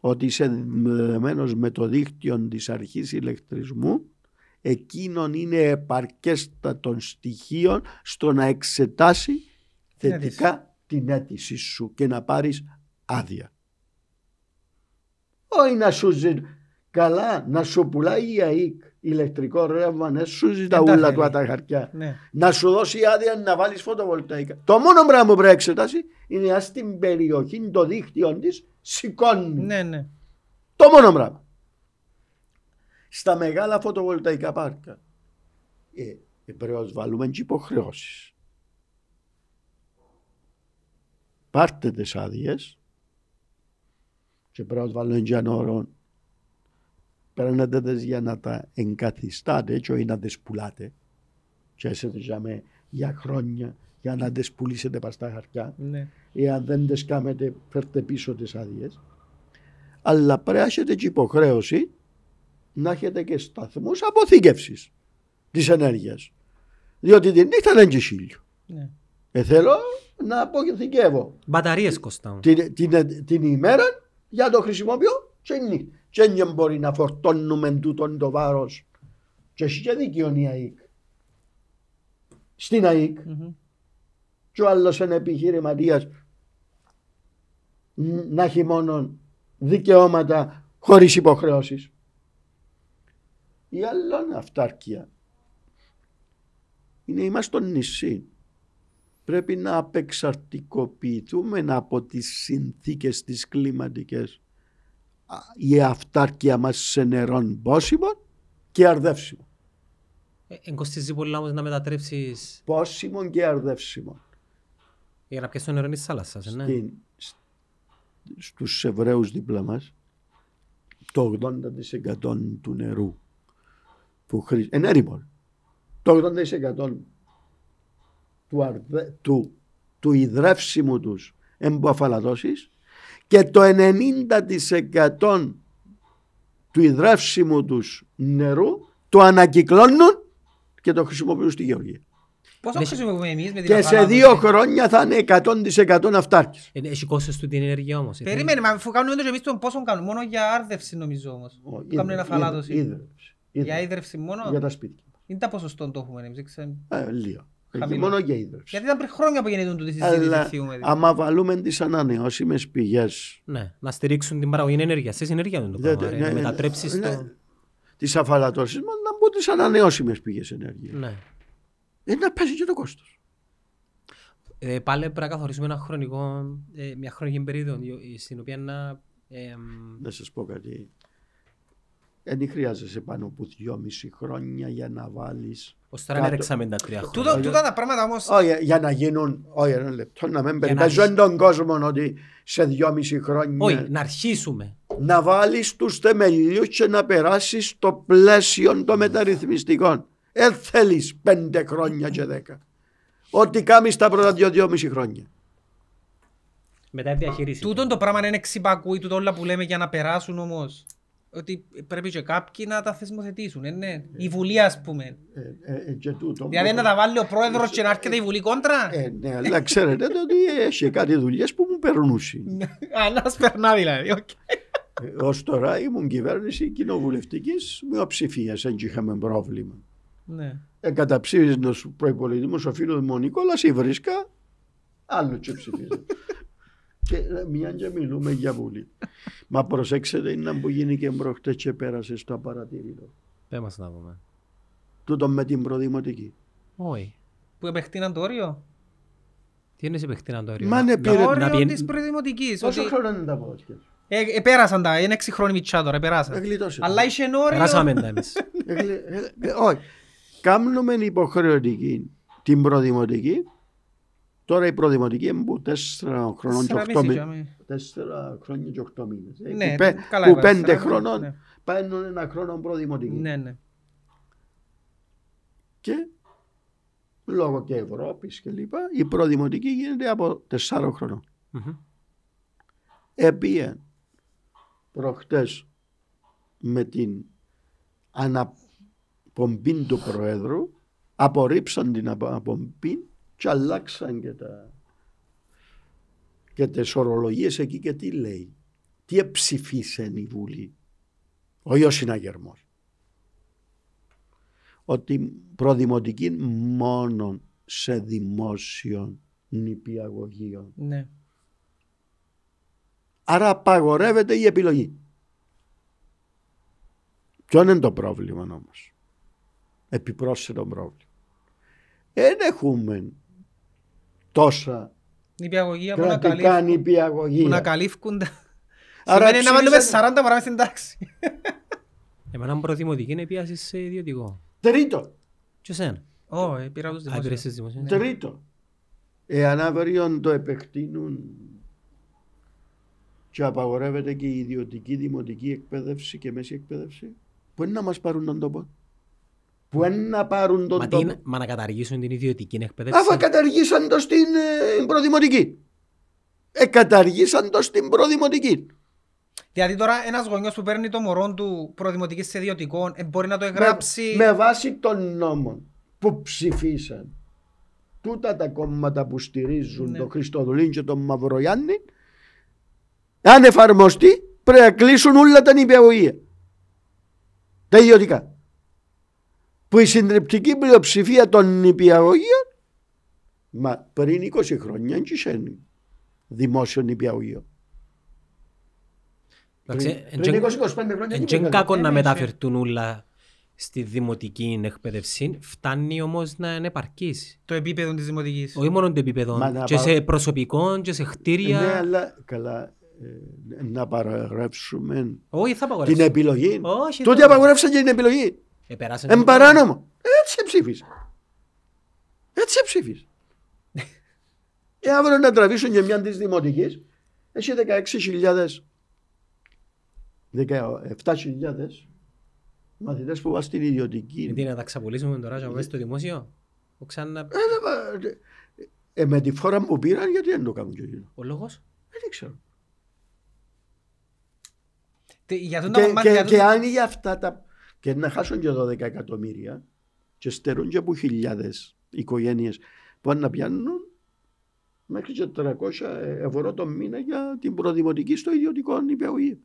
S2: ότι είσαι δεμένος με το δίκτυο της αρχής ηλεκτρισμού εκείνον είναι επαρκέστατων στοιχείων στο να εξετάσει
S3: Την
S2: θετικά την αίτηση σου και να πάρεις άδεια. Όχι να σου ζητά καλά να σου πουλάει η ΑΕΚ ηλεκτρικό ρεύμα, να σου ζητά
S3: Δεν τα
S2: όλα
S3: θέλει.
S2: του τα χαρτιά.
S3: Ναι.
S2: Να σου δώσει άδεια να βάλεις φωτοβολταϊκά. Το μόνο πράγμα που πρέπει να εξετάσει είναι αν στην περιοχή το δίκτυο της σηκώνει.
S3: Ναι, ναι.
S2: Το μόνο πράγμα. Στα μεγάλα φωτοβολταϊκά πάρκα ε, ε, πρέπει να βάλουμε και υποχρεώσεις. Πάρτε τις άδειες και πρέπει να βάλουμε και ένα όρο. Παίρνετε τις για να τα εγκαθιστάτε και όχι να τις πουλάτε. Και έσετε για, με, για χρόνια για να τις πουλήσετε πας στα χαρτιά
S3: ναι.
S2: εάν δεν τις κάνετε φέρτε πίσω τις άδειες αλλά πρέπει να έχετε και υποχρέωση να έχετε και σταθμούς αποθήκευσης της ενέργειας διότι την νύχτα δεν είναι και χίλιο
S3: ναι.
S2: ε, θέλω να αποθηκεύω
S1: Μπαταρίες κοστάουν.
S2: την, την, την ημέρα για το χρησιμοποιώ και η νύχτα και δεν μπορεί να φορτώνουμε τούτον το βάρος και έχει και δίκαιο η ΑΕΚ στην ΑΕΚ
S3: Μμμ.
S2: και ο άλλος είναι επιχειρηματίας ν- να έχει μόνο δικαιώματα χωρίς υποχρεώσεις. Η άλλη είναι αυτάρκεια. Είναι είμαστε στο νησί. Πρέπει να απεξαρτικοποιηθούμε από τις συνθήκες τις κλιματικές. Α, Η αυτάρκεια μας σε νερών πόσιμο και αρδεύσιμο.
S1: Ε, Εν κοστίζει πολλά όμως να μετατρέψεις
S2: Πόσιμο και αρδεύσιμο.
S1: για να πιέσεις το νερό της θάλασσας, ε, ναι.
S2: στην, σ- στους Εβραίους δίπλα μας το 80% του νερού που χρησιμοποιείται, είναι έρημο. Το 80% του, αρδε, του, του υδρεύσιμου τους εμποφαλατώσεις και το 90% του υδρεύσιμου τους νερού το ανακυκλώνουν και το χρησιμοποιούν στη γεωργία.
S3: Πόσο
S1: Ναι.
S3: χρησιμοποιούμε εμείς με την
S2: Και σε
S3: αφαλάτωση;
S2: δύο χρόνια θα είναι 100% αυτάρκης.
S1: Ε, Έχει κόστος του την ενέργεια όμως. ε.
S3: Περίμενε, μα αφού κάνουμε το και εμείς τον πόσο κάνουμε. Μόνο για άρδευση νομίζω όμως.
S2: Ο,
S3: Κάνουμε ένα
S2: ίδρυ-
S3: φαλάτωση.
S2: ίδρυψη.
S3: Για
S2: Ίδρυψη.
S3: ίδρυυση μόνο;
S2: Για τα σπίτια.
S3: Είναι τα ποσοστό το έχουμε εμείς. δεν ξέρω.
S2: Ε, λίγο. Έχει
S3: Χαμηλό.
S2: μόνο για ίδρυψη.
S3: Γιατί ήταν πριν χρόνια που γίνεται τούτη η συζήτηση.
S2: Αλλά
S3: θυμούμαι.
S2: άμα βάλουμε τις ανανεώσιμες πηγές
S1: Ναι, να στηρίξουν την παραγωγή ενέργειας. Σε συνέργεια είναι το
S2: δε-
S1: πράγμα. ρε.
S2: ναι,
S1: Να
S2: ναι,
S1: μετατρέψεις
S2: ναι,
S1: το...
S2: της αφαλατώσης μας να μπουν τις ανανεώσιμες πηγές ενέργειας.
S1: Ναι.
S2: Ε, να πέσει και το κόστος.
S1: Ε, πάλι πρέπει να καθορίσουμε ένα χρονικό, ε, μια χρονική περίοδο η- στην οποία να... ε, μ,
S2: Να σας πω κάτι. Δεν χρειάζεσαι πάνω από δυόμιση χρόνια για να βάλεις
S1: Ως τώρα
S2: Κάτω.
S1: έρεξαμε τα τρία χρόνια.
S3: Τούτο- Τούτα τα πράγματα όμως...
S2: Όχι, για να γίνουν, όχι ένα λεπτό, να μην
S1: να
S2: περιπέζουν
S1: αρχίσει-
S2: τον κόσμο ότι σε δυόμιση χρόνια
S1: Όχι, να αρχίσουμε.
S2: να βάλεις τους θεμελιούς και να περάσεις στο πλαίσιο των μεταρρυθμιστικών. Δεν θέλεις πέντε χρόνια και δέκα. Ό,τι κάνεις τα πρώτα δύο, δυόμιση χρόνια.
S1: Μετά η διαχείριση.
S3: Τούτον το πράγμα είναι ξυπακούει, τούτο όλα που λέμε για να περάσουν όμως. Ότι πρέπει και κάποιοι να τα θεσμοθετήσουν. Ε, ναι. Η Βουλή ας πούμε.
S2: Ε, ε, ε, και τούτο.
S3: Δηλαδή να τα βάλει ο πρόεδρος και να έρχεται η Βουλή κόντρα.
S2: Ε, ναι, αλλά ξέρετε ότι έχει κάτι δουλειές που μου περνούσαν.
S3: Α, να σπερνά δηλαδή. οκ.
S2: Ε, Ως τώρα ήμουν κυβέρνηση κοινοβουλευτικής μειοψηφίας, δεν είχαμε πρόβλημα.
S3: Ναι.
S2: Ε, καταψήφιζε τους προϋπολογισμούς ο φίλος μου ο Νικόλας ή βρίσκα, άλλο και ψηφίζω. Και ε, μια και μιλούμε για βουλή. Μα προσέξτε είναι που γίνει και προχτές και πέρασε στο απαρατήρητο.
S1: Δεν μας να πούμε.
S2: τούτο με την προδημοτική.
S1: Όχι.
S3: Που επεκτείναν το όριο;
S1: Τι είναι σε παιχτήνα το όριο;
S2: Μα ναι,
S1: Να-
S2: πήρε-
S3: Το
S1: να
S3: όριο
S1: πιεν-
S3: της προδημοτικής.
S2: Πόσο
S3: ότι-
S2: χρόνο είναι τα πόδια σου.
S3: Ε, ε, πέρασαν τα, είναι 6 χρόνια μητσά τώρα, πέρασαν.
S2: Εγλιτώσε.
S3: Αλλά είχε ένα όριο.
S1: Περάσαμε τα εμείς.
S2: Εγλι- ε, ε, Όχι. Κάνουμε υποχρεωτική την προδημοτική. Τώρα η προδημοτική είναι που 4 χρονών και
S3: Τέσσερα
S2: 8
S3: μισή,
S2: μήνες.
S3: τζάμε.
S2: 4 χρόνια και 8 μήνες. Ε,
S3: Ναι,
S2: που πέ-
S3: καλά
S2: Που
S3: είπα,
S2: 5
S3: τέσσερα
S2: χρονών
S3: χρόνια,
S2: παίρνουν ένα χρόνο προδημοτική.
S3: Ναι, ναι.
S2: Και λόγω και Ευρώπης και λοιπά, η προδημοτική γίνεται από 4 χρονών.
S1: Μμμ.
S2: Επίε προχτές με την αναπομπή του Προέδρου απορρίψαν την απο- απομπή και αλλάξαν και τα και τις ορολογίες εκεί και τι λέει. Τι εψηφίσεν η Βουλή. Όχι ο συναγερμός. Ότι προδημοτική μόνο σε δημόσιων νηπιαγωγείων
S3: ναι.
S2: Άρα απαγορεύεται η επιλογή. Ποιο είναι το πρόβλημα όμως; Επιπρόσθετο πρόβλημα. Δεν έχουμε τόσα
S3: Νηπιαγωγία που να
S2: κρατικά
S3: καλύφ- που να
S2: νηπιαγωγεία.
S3: καλύφουν τα...
S2: Άρα
S3: Σημαίνει να βάλουμε
S2: ψήφισαν-
S3: 40 παράμε στην τάξη.
S1: Εμένα μου προδημοτική είναι πίαση σε ιδιωτικό.
S2: Τρίτο.
S1: Και εσένα.
S3: Ω, ε, πήρα τους
S1: Α, πήρες
S3: δημόσιους.
S1: στις δημοσίες.
S2: Τρίτο. Εάν αύριο το επεκτείνουν και απαγορεύεται και η ιδιωτική δημοτική εκπαίδευση και μέση εκπαίδευση, πού είναι να μας πάρουν τον τόπο. Πού είναι να πάρουν τον
S1: Μα, τι
S2: τόπο.
S1: είναι, μα να καταργήσουν την ιδιωτική εκπαίδευση.
S2: Αφού καταργήσαν το στην ε, προδημοτική. Ε, καταργήσαν το στην προδημοτική.
S3: Δηλαδή τώρα ένας γονιός που παίρνει το μωρό του προδημοτικής σε ιδιωτικό ε, μπορεί να το εγγράψει...
S2: Με, με βάση των νόμων που ψηφίσαν τούτα τα κόμματα που στηρίζουν
S3: Ναι.
S2: τον Χριστοδουλίν και τον Μαυρογιάννη αν εφαρμοστεί πρέπει να κλείσουν όλα τα νηπιαγωγεία. Τα ιδιωτικά. Που η συντριπτική πλειοψηφία των νηπιαγωγείων μα πριν 20 χρόνια δεν είχε δημόσιο νηπιαγωγείο.
S1: Εντάξει,
S2: Πριν-
S1: εν-
S2: πριν 20-25 χρόνια
S1: Εν
S2: δεν
S1: και
S2: είχε.
S1: κακό να
S3: δεν
S1: μεταφερθούν όλα στη δημοτική εκπαίδευση. Φτάνει όμως να είναι επαρκής.
S3: Το επίπεδο της δημοτικής.
S1: Όχι μόνο το επίπεδο.
S2: Μα να
S1: Και
S2: πάω-
S1: σε προσωπικό και σε κτίρια.
S2: Ναι, αλλά καλά ε, να παραγράψουμε
S1: Όχι, θα
S2: την
S1: απαγορεύσουν.
S2: επιλογή.
S1: Όχι,
S2: Τότε
S1: θα-
S2: απαγορεύσαν και την επιλογή.
S1: Επεράσαν
S2: Εν
S1: το-
S2: παράνομο. Έτσι ψήφισε. Έτσι ψήφισε. Ε, αύριο να τραβήσουν και μια της δημοτικής, έχει 16.000, 17.000 μαθητές που πάνε στην ιδιωτική.
S1: Τι να τα ξαπολύσουμε τώρα και να πάμε στο δημόσιο; Ο Ξανά...
S2: Ε, με τη φόρα που πήραν, γιατί δεν το κάνουν και εκείνο;
S1: Ο λόγος;
S2: Δεν ξέρω.
S3: Τι- Για τον τα
S2: Και,
S3: κομμάτια,
S2: και,
S3: για
S2: και
S3: τον-
S2: αν για αυτά τα. Και να χάσουν και 12 εκατομμύρια και στερούν και από χιλιάδες οικογένειες που να πιάνουν μέχρι και 300 ευρώ το μήνα για την προδημοτική στο ιδιωτικό νηπιαγωγείο.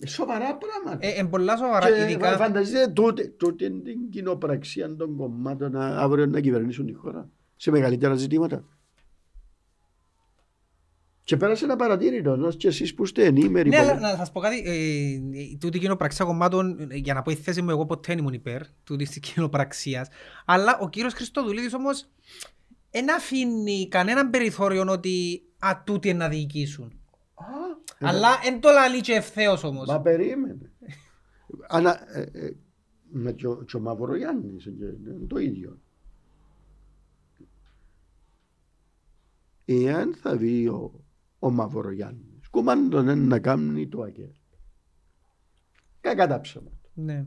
S2: Ε, Σοβαρά πράγματα.
S3: Ε, εν πολλά σοβαρά,
S2: και
S3: ειδικά...
S2: φανταστείτε τούτη, τούτη την κοινοπραξία των κομμάτων να- αύριο να κυβερνήσουν τη χώρα σε μεγαλύτερα ζητήματα. Και πέρασε ένα παρατήρητο, ενώ και εσείς που είστε ενήμεροι.
S3: Ναι,
S2: πολύ.
S3: αλλά να σας πω κάτι, ε, η τούτη κοινοπραξία κομμάτων, ε, για να πω η θέση μου, εγώ ποτέ δεν ήμουν υπέρ τούτης της κοινοπραξίας, αλλά ο κύριος Χριστοδουλίδης όμως δεν αφήνει κανέναν περιθώριο ότι α, τούτοι είναι να διοικήσουν.
S2: Α,
S3: Αλλά εν το λαλεί και ευθέως όμως.
S2: Μα περίμενε. Ανα, ε, ε, με και ο, και ο Μαυρογιάννης ε, είναι το ίδιο. Εάν θα βγει ο, ο Μαυρογιάννης, κουμάντον είναι να κάνει το ΑΚΕ. Κακά τα ψέματα.
S3: Ναι.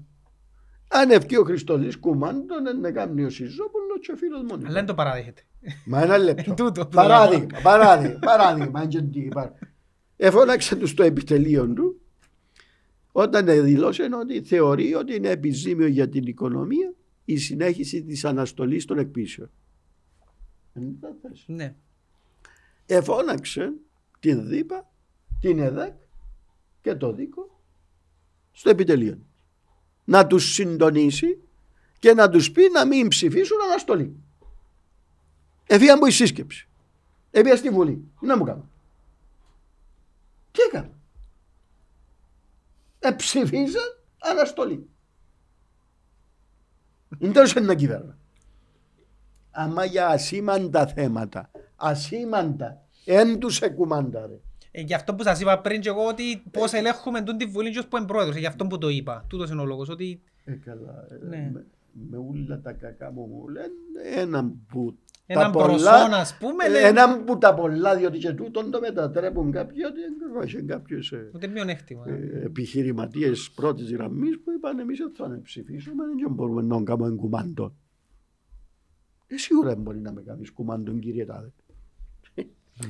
S2: Αν ευκεί ο Χριστολής κουμάντον είναι να κάνει ο Σιζόπουλος και ο φίλος μόνο.
S3: Αλλά δεν το παραδέχεται.
S2: Μα ένα λεπτό.
S3: Εν τούτο που
S2: παράδειγμα, παράδειγμα, παράδειγμα. αν και τι, παρά- Εφώναξε τους στο επιτελείο του όταν δηλώσε ότι θεωρεί ότι είναι επιζήμιο για την οικονομία η συνέχιση της αναστολής των εκπίσεων. Δεν τα θες.
S3: Ναι.
S2: Εφώναξε την ΔΥΠΑ, την ΕΔΕΚ και το ΔΥΚΟ στο επιτελείο. Να τους συντονίσει και να τους πει να μην ψηφίσουν αναστολή. Εφύγαν που η σύσκεψη. Έφυγα στη Βουλή. Να μου κάνω. Τι έκανα. Εψηφίσαν Αναστολή. Είναι τέλος ένα κυβέρνα. Άμα για ασήμαντα θέματα, ασήμαντα, εν τους εκουμάντα ρε.
S3: Ε, γι' αυτό που σας είπα πριν και εγώ ότι πώς ελέγχουμε τον τη Βουλή και που είναι πρόεδρος. Ε, Γι' αυτό που το είπα. Τούτος είναι ο λόγος. Ότι
S2: Ε, καλά. ε,
S3: Ναι.
S2: Με, με όλα τα κακά μου μου λένε έναν που
S3: έναν
S2: τα πολλά,
S3: προσόν ας πούμε
S2: ε,
S3: λέει
S2: έναν που τα πολλά διότι και τούτον το μετατρέπουν κάποιοι ότι έχει κάποιους ε,
S3: ούτε μειονέκτημα.
S2: ε, επιχειρηματίες πρώτης γραμμής που είπαν εμείς δεν θα ψηφίσουμε δεν μπορούμε να κάνουμε κουμάντο. Ε, σίγουρα δεν μπορεί να με κάνεις κουμάντο κύριε Τάδε.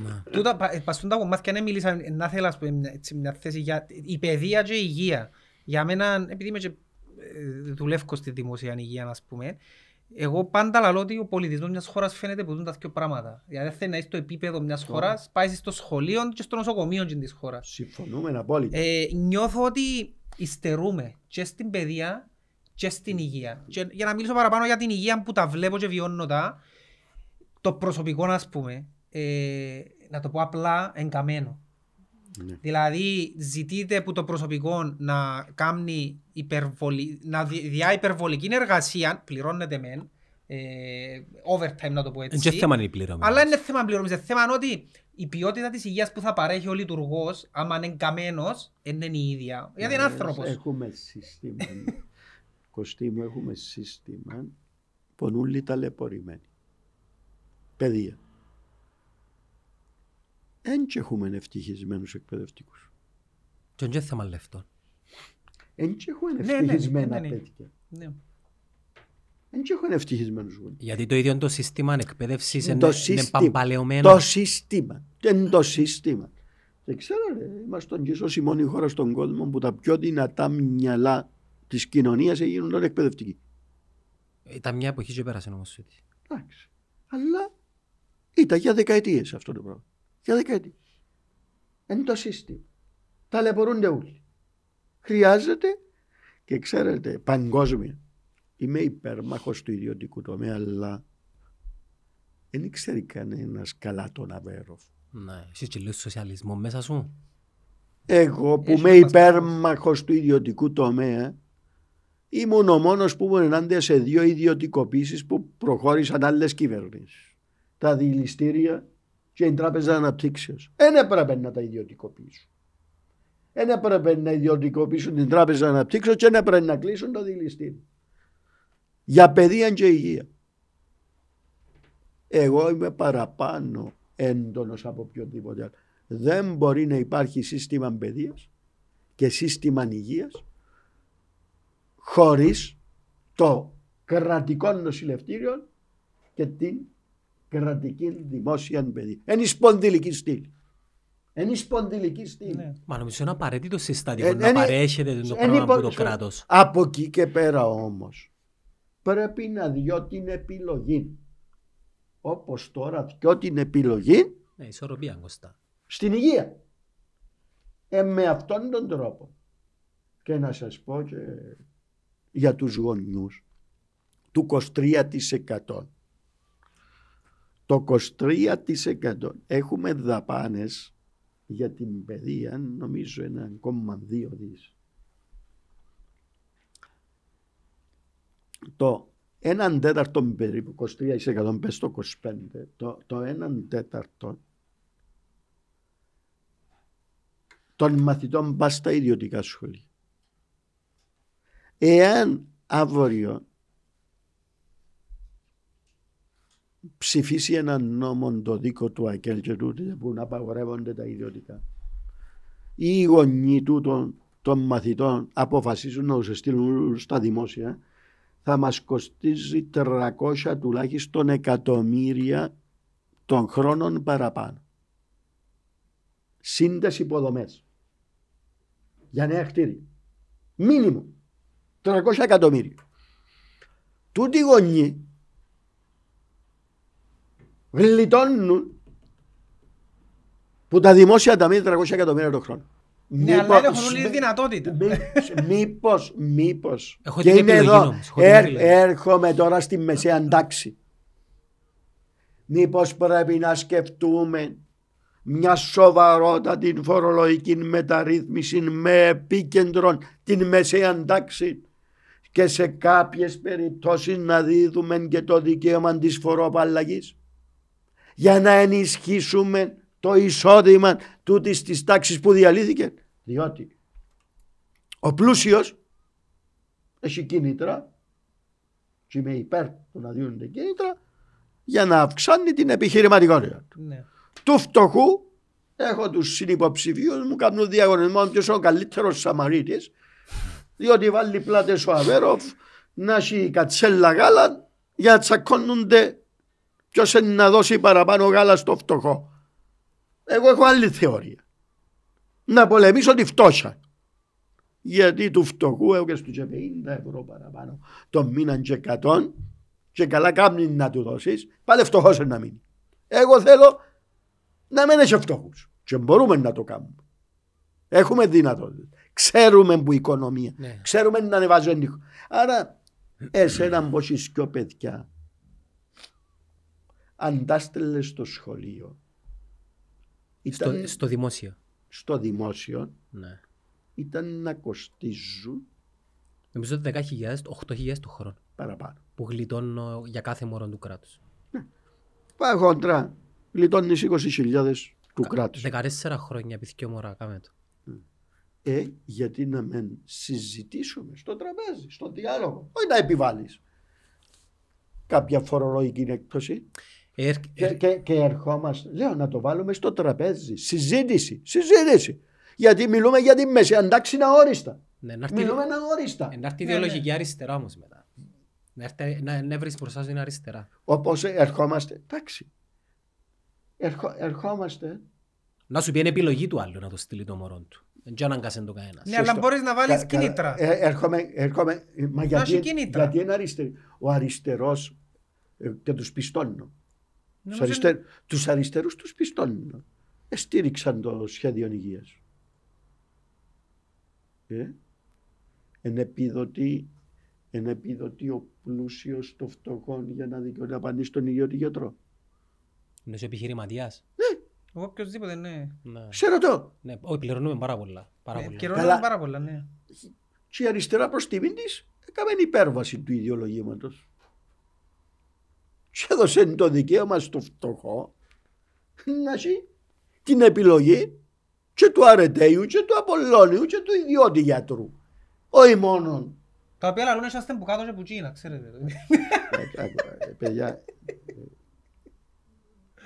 S1: Ναι.
S3: Τούτα, πα- ε, πας τα κομμάτια ναι μίλησα, ε, να θέλω ας πούμε, μια- έτσι, μια θέση για η παιδεία και η υγεία. Για μένα, επειδή είμαι και ε, δουλεύω στη δημόσια υγεία, ας πούμε, εγώ πάντα λέω ότι ο πολιτισμός μιας χώρας φαίνεται που δουν τα δύο πράγματα. Δηλαδή δεν θέλεις να είσαι στο επίπεδο μιας χώρας, πάει στο σχολείο και στο νοσοκομείο και της χώρας.
S2: Συμφωνούμε απόλυτα.
S3: Ε, νιώθω ότι υστερούμε και στην παιδεία και στην υγεία. Και για να μιλήσω παραπάνω για την υγεία που τα βλέπω και βιώνω τα, το προσωπικό ας πούμε, ε, να το πω απλά, εγκαμένο.
S2: Ναι.
S3: Δηλαδή ζητείτε από το προσωπικό να κάνει υπερβολη, να δι- διά υπερβολική εργασία, πληρώνεται μεν, ε, overtime να το πω
S1: Εν και
S3: έτσι.
S1: θέμα είναι η πληρωμή.
S3: Αλλά είναι θέμα πληρωμής. Είναι θέμα είναι ότι η ποιότητα της υγείας που θα παρέχει ο λειτουργός, άμα είναι καμένος, δεν είναι η ίδια. Γιατί είναι
S2: Ε,
S3: άνθρωπος.
S2: Έχουμε σύστημα. Κωστή μου, έχουμε σύστημα πονούλοι ταλαιπωρημένοι. Παιδεία. Εν και έχουμε ευτυχισμένους εκπαιδευτικούς.
S1: Και είναι και θέμα λεφτών.
S2: Εν και έχουμε
S3: Ναι, ναι,
S2: ευτυχισμένα
S3: ναι, ναι.
S2: παιδιά.
S3: Ναι.
S2: Εν και έχουμε ευτυχισμένους γονείς.
S1: Γιατί το ίδιο το σύστημα εκπαίδευσης
S2: Το
S1: είναι, είναι
S2: σύστημα.
S1: παμπαλαιωμένο.
S2: Το σύστημα. Είναι το σύστημα. Δεν ξέρω, ρε, είμαστε και ίσως η μόνη χώρα στον κόσμο που τα πιο δυνατά μυαλά της κοινωνίας έγιναν εκπαιδευτικοί.
S1: Ήταν μια εποχή και πέρασε όμως. έτσι.
S2: Εντάξει. Αλλά ήταν για δεκαετίες αυτό το πράγμα. Για δεκαετίες. Είναι το σύστημα. Ταλαιπωρούνται όλοι. Χρειάζεται και ξέρετε παγκόσμια. Είμαι υπέρμαχος του ιδιωτικού τομέα αλλά δεν ξέρει κανένας καλά τον Αβέροφ.
S1: Ναι, εσείς και λίγο σοσιαλισμό μέσα σου.
S2: Εγώ που
S3: Έχεις
S2: είμαι
S3: ένα
S2: υπέρμαχος του ιδιωτικού τομέα ήμουν ο μόνος που ήμουν ενάντια σε δύο ιδιωτικοποίησεις που προχώρησαν άλλες κυβερνήσεις. Τα δηληστήρια και η Τράπεζα Αναπτύξεως. Δεν έπρεπε να τα ιδιωτικοποιήσουν. Δεν έπρεπε να ιδιωτικοποιήσουν την Τράπεζα Αναπτύξεως και δεν έπρεπε να κλείσουν το δηληστήριο. Για παιδεία και υγεία. Εγώ είμαι παραπάνω έντονος από οποιοδήποτε άλλο. Δεν μπορεί να υπάρχει σύστημα παιδείας και σύστημα υγείας χωρίς το κρατικό νοσηλευτήριο και την κρατική δημόσια παιδεία. Είναι η σπονδυλική στήλη. Είναι η σπονδυλική στήλη.
S3: Ναι.
S1: Μα νομίζω είναι απαραίτητο συστατικό
S2: Ε,
S1: να
S2: είναι-
S1: παρέχεται το
S2: είναι
S1: πρόγραμμα
S2: υπο-
S1: από το
S2: στο-
S1: κράτος.
S2: Από εκεί και πέρα όμως πρέπει να διώ την επιλογή. Όπως τώρα διώ την επιλογή
S1: Ναι, ισορροπία Κωστά.
S2: στην υγεία. Ε, με αυτόν τον τρόπο. Και να σας πω και για τους γονιούς του 23%. Το 23% έχουμε δαπάνες για την παιδεία νομίζω 1,2 δις. Το έναν τέταρτο περίπου, 23% πες το 25%, το, το έναν τέταρτο των μαθητών πας στα ιδιωτικά σχολεία. Εάν αύριο ψηφίσει έναν νόμο το δίκο του ΑΚΕΛ και τούτε που να απαγορεύονται τα ιδιωτικά ή οι γονείς τούτων των μαθητών αποφασίζουν να τους στείλουν στα δημόσια θα μας κοστίζει 300 τουλάχιστον εκατομμύρια των χρόνων παραπάνω. Σύντες υποδομές για νέα κτίρια. Μίνιμουμ 300 εκατομμύρια. Τούτοι οι γονείς γλιτώνουν που τα δημόσια ταμεία 300 εκατομμύρια το χρόνο.
S3: Ναι, αλλά δεν έχουν όλη τη δυνατότητα.
S2: Μήπως, μήπως, μήπως.
S1: Έχω
S2: Και
S1: την
S2: είναι
S1: επιλογή
S2: εδώ,
S1: όμως, έχω την
S2: έρ-
S1: επιλογή.
S2: έρχομαι τώρα στη μεσαία τάξη. Μήπως πρέπει να σκεφτούμε μια σοβαρότατη φορολογική μεταρρύθμιση με επίκεντρο την μεσαία τάξη και σε κάποιες περιπτώσεις να δίδουμε και το δικαίωμα της φοροαπαλλαγής για να ενισχύσουμε το εισόδημα τούτης της τάξης που διαλύθηκε. Διότι ο πλούσιος έχει κίνητρα και είμαι υπέρ του να δίνονται κίνητρα για να αυξάνει την επιχειρηματικότητα του.
S3: Ναι.
S2: Του φτωχού έχω τους συνυποψηφίους μου κάνουν διαγωνισμό ποιος είναι ο καλύτερος Σαμαρίτης διότι βάλει πλάτες ο Αβέροφ να έχει κατσέλα γάλα για να τσακώνονται ποιος είναι να δώσει παραπάνω γάλα στο φτωχό; Εγώ έχω άλλη θεωρία. Να πολεμήσω τη φτώχεια. Γιατί του φτωχού έχω και στο 50 ευρώ παραπάνω τον μήνα και 100 και καλά κάνει να του δώσεις πάλι φτωχός είναι να μείνει. Εγώ θέλω να μην έχει φτωχούς και μπορούμε να το κάνουμε. Έχουμε δυνατότητα. Ξέρουμε που η οικονομία.
S1: Ναι.
S2: Ξέρουμε να ανεβάζω ενίχο. Άρα εσένα που έχεις δυο παιδιά αν τα στέλνες στο σχολείο ήταν
S1: Στο, στο δημόσιο.
S2: στο δημόσιο
S1: Ναι.
S2: ήταν να κοστίζουν
S1: Νομίζω ότι 10.000, 8.000 το χρόνο
S2: παραπάνω.
S1: που γλιτώνω για κάθε μωρό του κράτους.
S2: Πάει χοντρά. Λιτώνεις 20.000 του κράτους.
S1: 14 χρόνια επειδή και μωρά κάμε το.
S2: Ε, γιατί να μην συζητήσουμε στο τραπέζι, στο διάλογο. Όχι να επιβάλλεις κάποια φορολογική έκπτωση.
S1: Ε,
S2: Και,
S1: ε,
S2: και, και ερχόμαστε, λέω να το βάλουμε στο τραπέζι. Συζήτηση, συζήτηση. Γιατί μιλούμε για τη μέση, αντάξει είναι αόριστα.
S1: ναι, να έρθει-
S2: Μιλούμε αόριστα.
S1: ε, να έρθει η
S3: Ναι,
S1: ιδεολογική αριστερά όμως μετά. Να, έρθει, να, να βρεις μπροστά σου την αριστερά.
S2: Όπως ερχόμαστε, εντάξει. Ερχο, ερχόμαστε.
S1: Να σου πει είναι επιλογή του άλλου να το στείλει το μωρό του. Δεν και αναγκάσεν το κανένας.
S3: Ναι, αλλά
S2: Σωστό.
S3: μπορείς να βάλεις
S2: Κα- κα-
S3: κίνητρα.
S2: ε, έρχομαι, έρχομαι, ε, μα γιατί,
S3: έχει κίνητρα.
S2: γιατί είναι αριστερό. Ο αριστερός ε, και τους πιστώνω. Τους,
S3: Νομίζω
S2: αριστε, τους αριστερούς τους πιστώνω. Ε, στήριξαν το σχέδιο υγείας. Ε, εν επιδοτεί, εν επιδοτεί ο πλούσιος το φτωχόν για να δικαιώνει να πάνε στον υγειώτη γιατρό.
S1: Είναι ο επιχειρηματίας.
S3: Εγώ οποιοςδήποτε, ναι.
S1: Ναι.
S2: Ξέρω το.
S1: Ναι, όχι, πληρώνουμε πάρα πολλά. Πάρα
S3: Ε,
S1: πολλά.
S3: Καιρώνουμε
S2: Καλά.
S3: πάρα πολλά, ναι.
S2: Και η αριστερά προς τιμήν της έκαμε υπέρβαση του ιδεολογήματος. Και έδωσε το δικαίωμα στο φτωχό να έχει την επιλογή και του Αρετέιου και του Απολλώνιου και του ιδιώτη γιατρού. Όχι μόνο.
S3: Τα οποία λαλούν είσαστε που κάτω και που Κίνα, ξέρετε.
S2: Ε, ε, ε, Παιδιά, ε,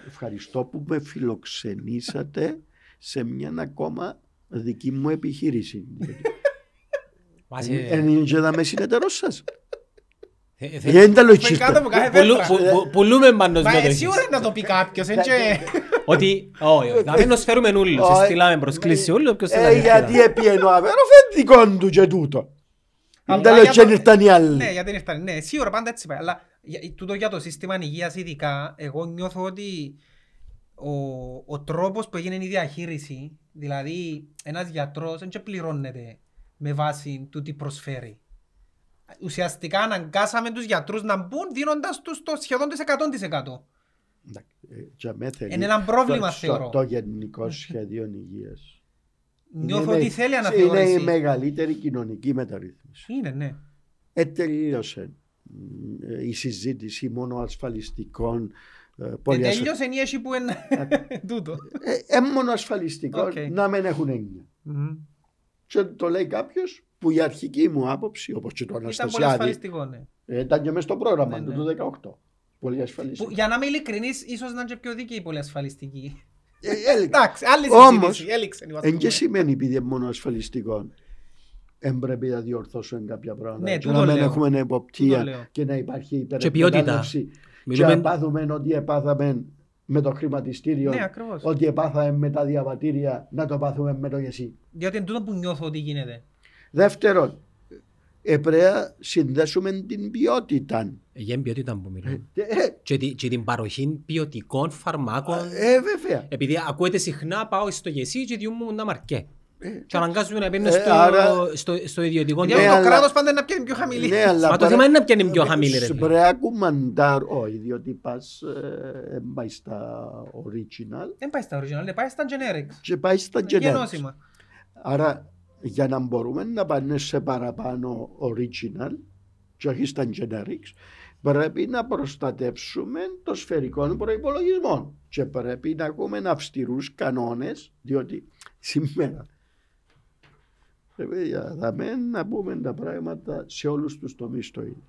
S2: ευχαριστώ που με φιλοξενήσατε σε μια ακόμα δική μου επιχείρηση.
S1: Βάσει-
S2: Εν είναι και δάμε συνεταιρός σας.
S1: Ε, ε,
S2: Δεν
S1: θε-
S2: τα
S3: κάτω
S2: λογίστε.
S3: από κάθε
S1: πουλου-
S3: πέτρα.
S1: που- που- Πουλούμε πάνω
S3: Μα
S1: με το
S3: εσύ
S1: έχεις.
S3: ώρα να το πει κάποιος, έτσι.
S1: Ότι, όχι, όχι, να μην nos φέρουμε ούλους.
S2: Όχι.
S1: Στείλαμε προσκλήσεις ούλους, όποιος θέλει να
S2: Ε,
S1: έρθει
S2: γιατί
S1: να-
S2: επιένω αβέροφ εν δικών του και τούτο.
S3: Αλλά
S2: Δεν λέω
S3: για
S2: και
S3: το-
S2: ήρθαν οι άλλοι.
S3: Ναι, γιατί δεν ήρθαν. Ναι, σίγουρα πάντα έτσι πάει. Αλλά για, τούτο για το σύστημα υγείας ειδικά, εγώ νιώθω ότι ο, ο τρόπος που έγινε η διαχείριση, δηλαδή ένας γιατρός δεν και πληρώνεται με βάση του τι προσφέρει. Ουσιαστικά αναγκάσαμε τους γιατρούς να μπουν δίνοντας τους το σχεδόν το 100%.
S2: Εντάξει, ε, και με θέλει
S3: Είναι ένα πρόβλημα,
S2: το- στο-
S3: θεωρώ.
S2: Το γενικό σχέδιο υγείας.
S3: Νιώθω
S2: Είναι
S3: ότι
S2: με-
S3: θέλει
S2: Είναι η
S3: αναθεώρηση.
S2: μεγαλύτερη κοινωνική μεταρρύθμιση.
S3: Είναι, ναι.
S2: Ε, τελείωσε μ, ε, η συζήτηση μόνο ασφαλιστικών ε,
S3: Ε,
S2: πολυασφα-
S3: Τελειώσε η έσχη που είναι τούτο.
S2: ε, ε, μόνο ασφαλιστικών
S3: Οκ.
S2: να μην έχουν έννοια.
S3: Μμμ.
S2: Και το λέει κάποιος που η αρχική μου άποψη, όπως και το
S3: Ήταν πολύ
S2: Αναστασιάδη,
S3: ασφαλιστικό, ναι.
S2: ε, ήταν και μέσα στο πρόγραμμα
S3: Ναι,
S2: του
S3: ναι.
S2: το 18. Πολύ ασφαλιστικό.
S3: Που, για να είμαι ειλικρινής, ίσως να είναι και πιο δίκαιη η πολυασφαλιστική.
S2: Ε, έλεγε,
S3: Εντάξει, άλλη
S2: Όμως,
S3: συζήτηση, έληξε. η
S2: Εν και σημαίνει επειδή είναι μόνο ασφαλιστικό. Εν πρέπει να διορθώσουν κάποια πράγματα.
S3: Ναι,
S2: και
S3: τούτο
S2: να μην
S3: λέω.
S2: έχουμε
S3: Τούτο
S2: εποπτεία
S3: λέω.
S2: και να υπάρχει
S1: Και ποιότητα.
S2: υπερεκμετάλλευση. Και
S1: Μιλούμε-
S2: να πάθουμε ότι επάθαμε με το χρηματιστήριο,
S3: Ναι, ακριβώς.
S2: ότι επάθαμε με τα διαβατήρια, να το πάθουμε με το γεσί.
S3: Διότι είναι τούτο που νιώθω ότι γίνεται.
S2: Δεύτερον, ε, πρέπει να συνδέσουμε την ποιότητα.
S1: Για την ποιότητα που μιλούμε.
S2: Ε, ε,
S1: Και, τη- και την παροχή ποιοτικών φαρμάκων.
S2: ε, βέβαια.
S1: Επειδή ακούετε συχνά πάω στο γεσί και διούν μου να μαρκέ. Και αναγκάζουμε να παίρνουν
S2: Ε,
S1: στο,
S2: άρα-
S1: στο, στο ιδιωτικό
S3: Γιατί
S2: Ναι,
S3: το
S2: αλλά-
S3: κράτος πάντα να πιάνει πιο χαμηλή.
S2: Ναι, αλλά
S1: Μα το θέμα είναι να πιάνει πιο χαμηλή, ρε, φίλε.
S2: Πρέπει να μαντάρ, όχι, διότι πας, ε, ε, πάει στα original
S3: Δεν πάει στα original, πάει στα generics.
S2: και πάει στα generics.
S3: Γενώσιμα.
S2: Άρα, για να μπορούμε να πάνε σε παραπάνω original και όχι στα generics, πρέπει να προστατεύσουμε το σφαιρικό προϋπολογισμό και πρέπει να έχουμε αυστηρούς κανόνες, διότι σήμερα ρε παιδιά, θα μένει να πούμε τα πράγματα σε όλους τους τομείς το ίδιο.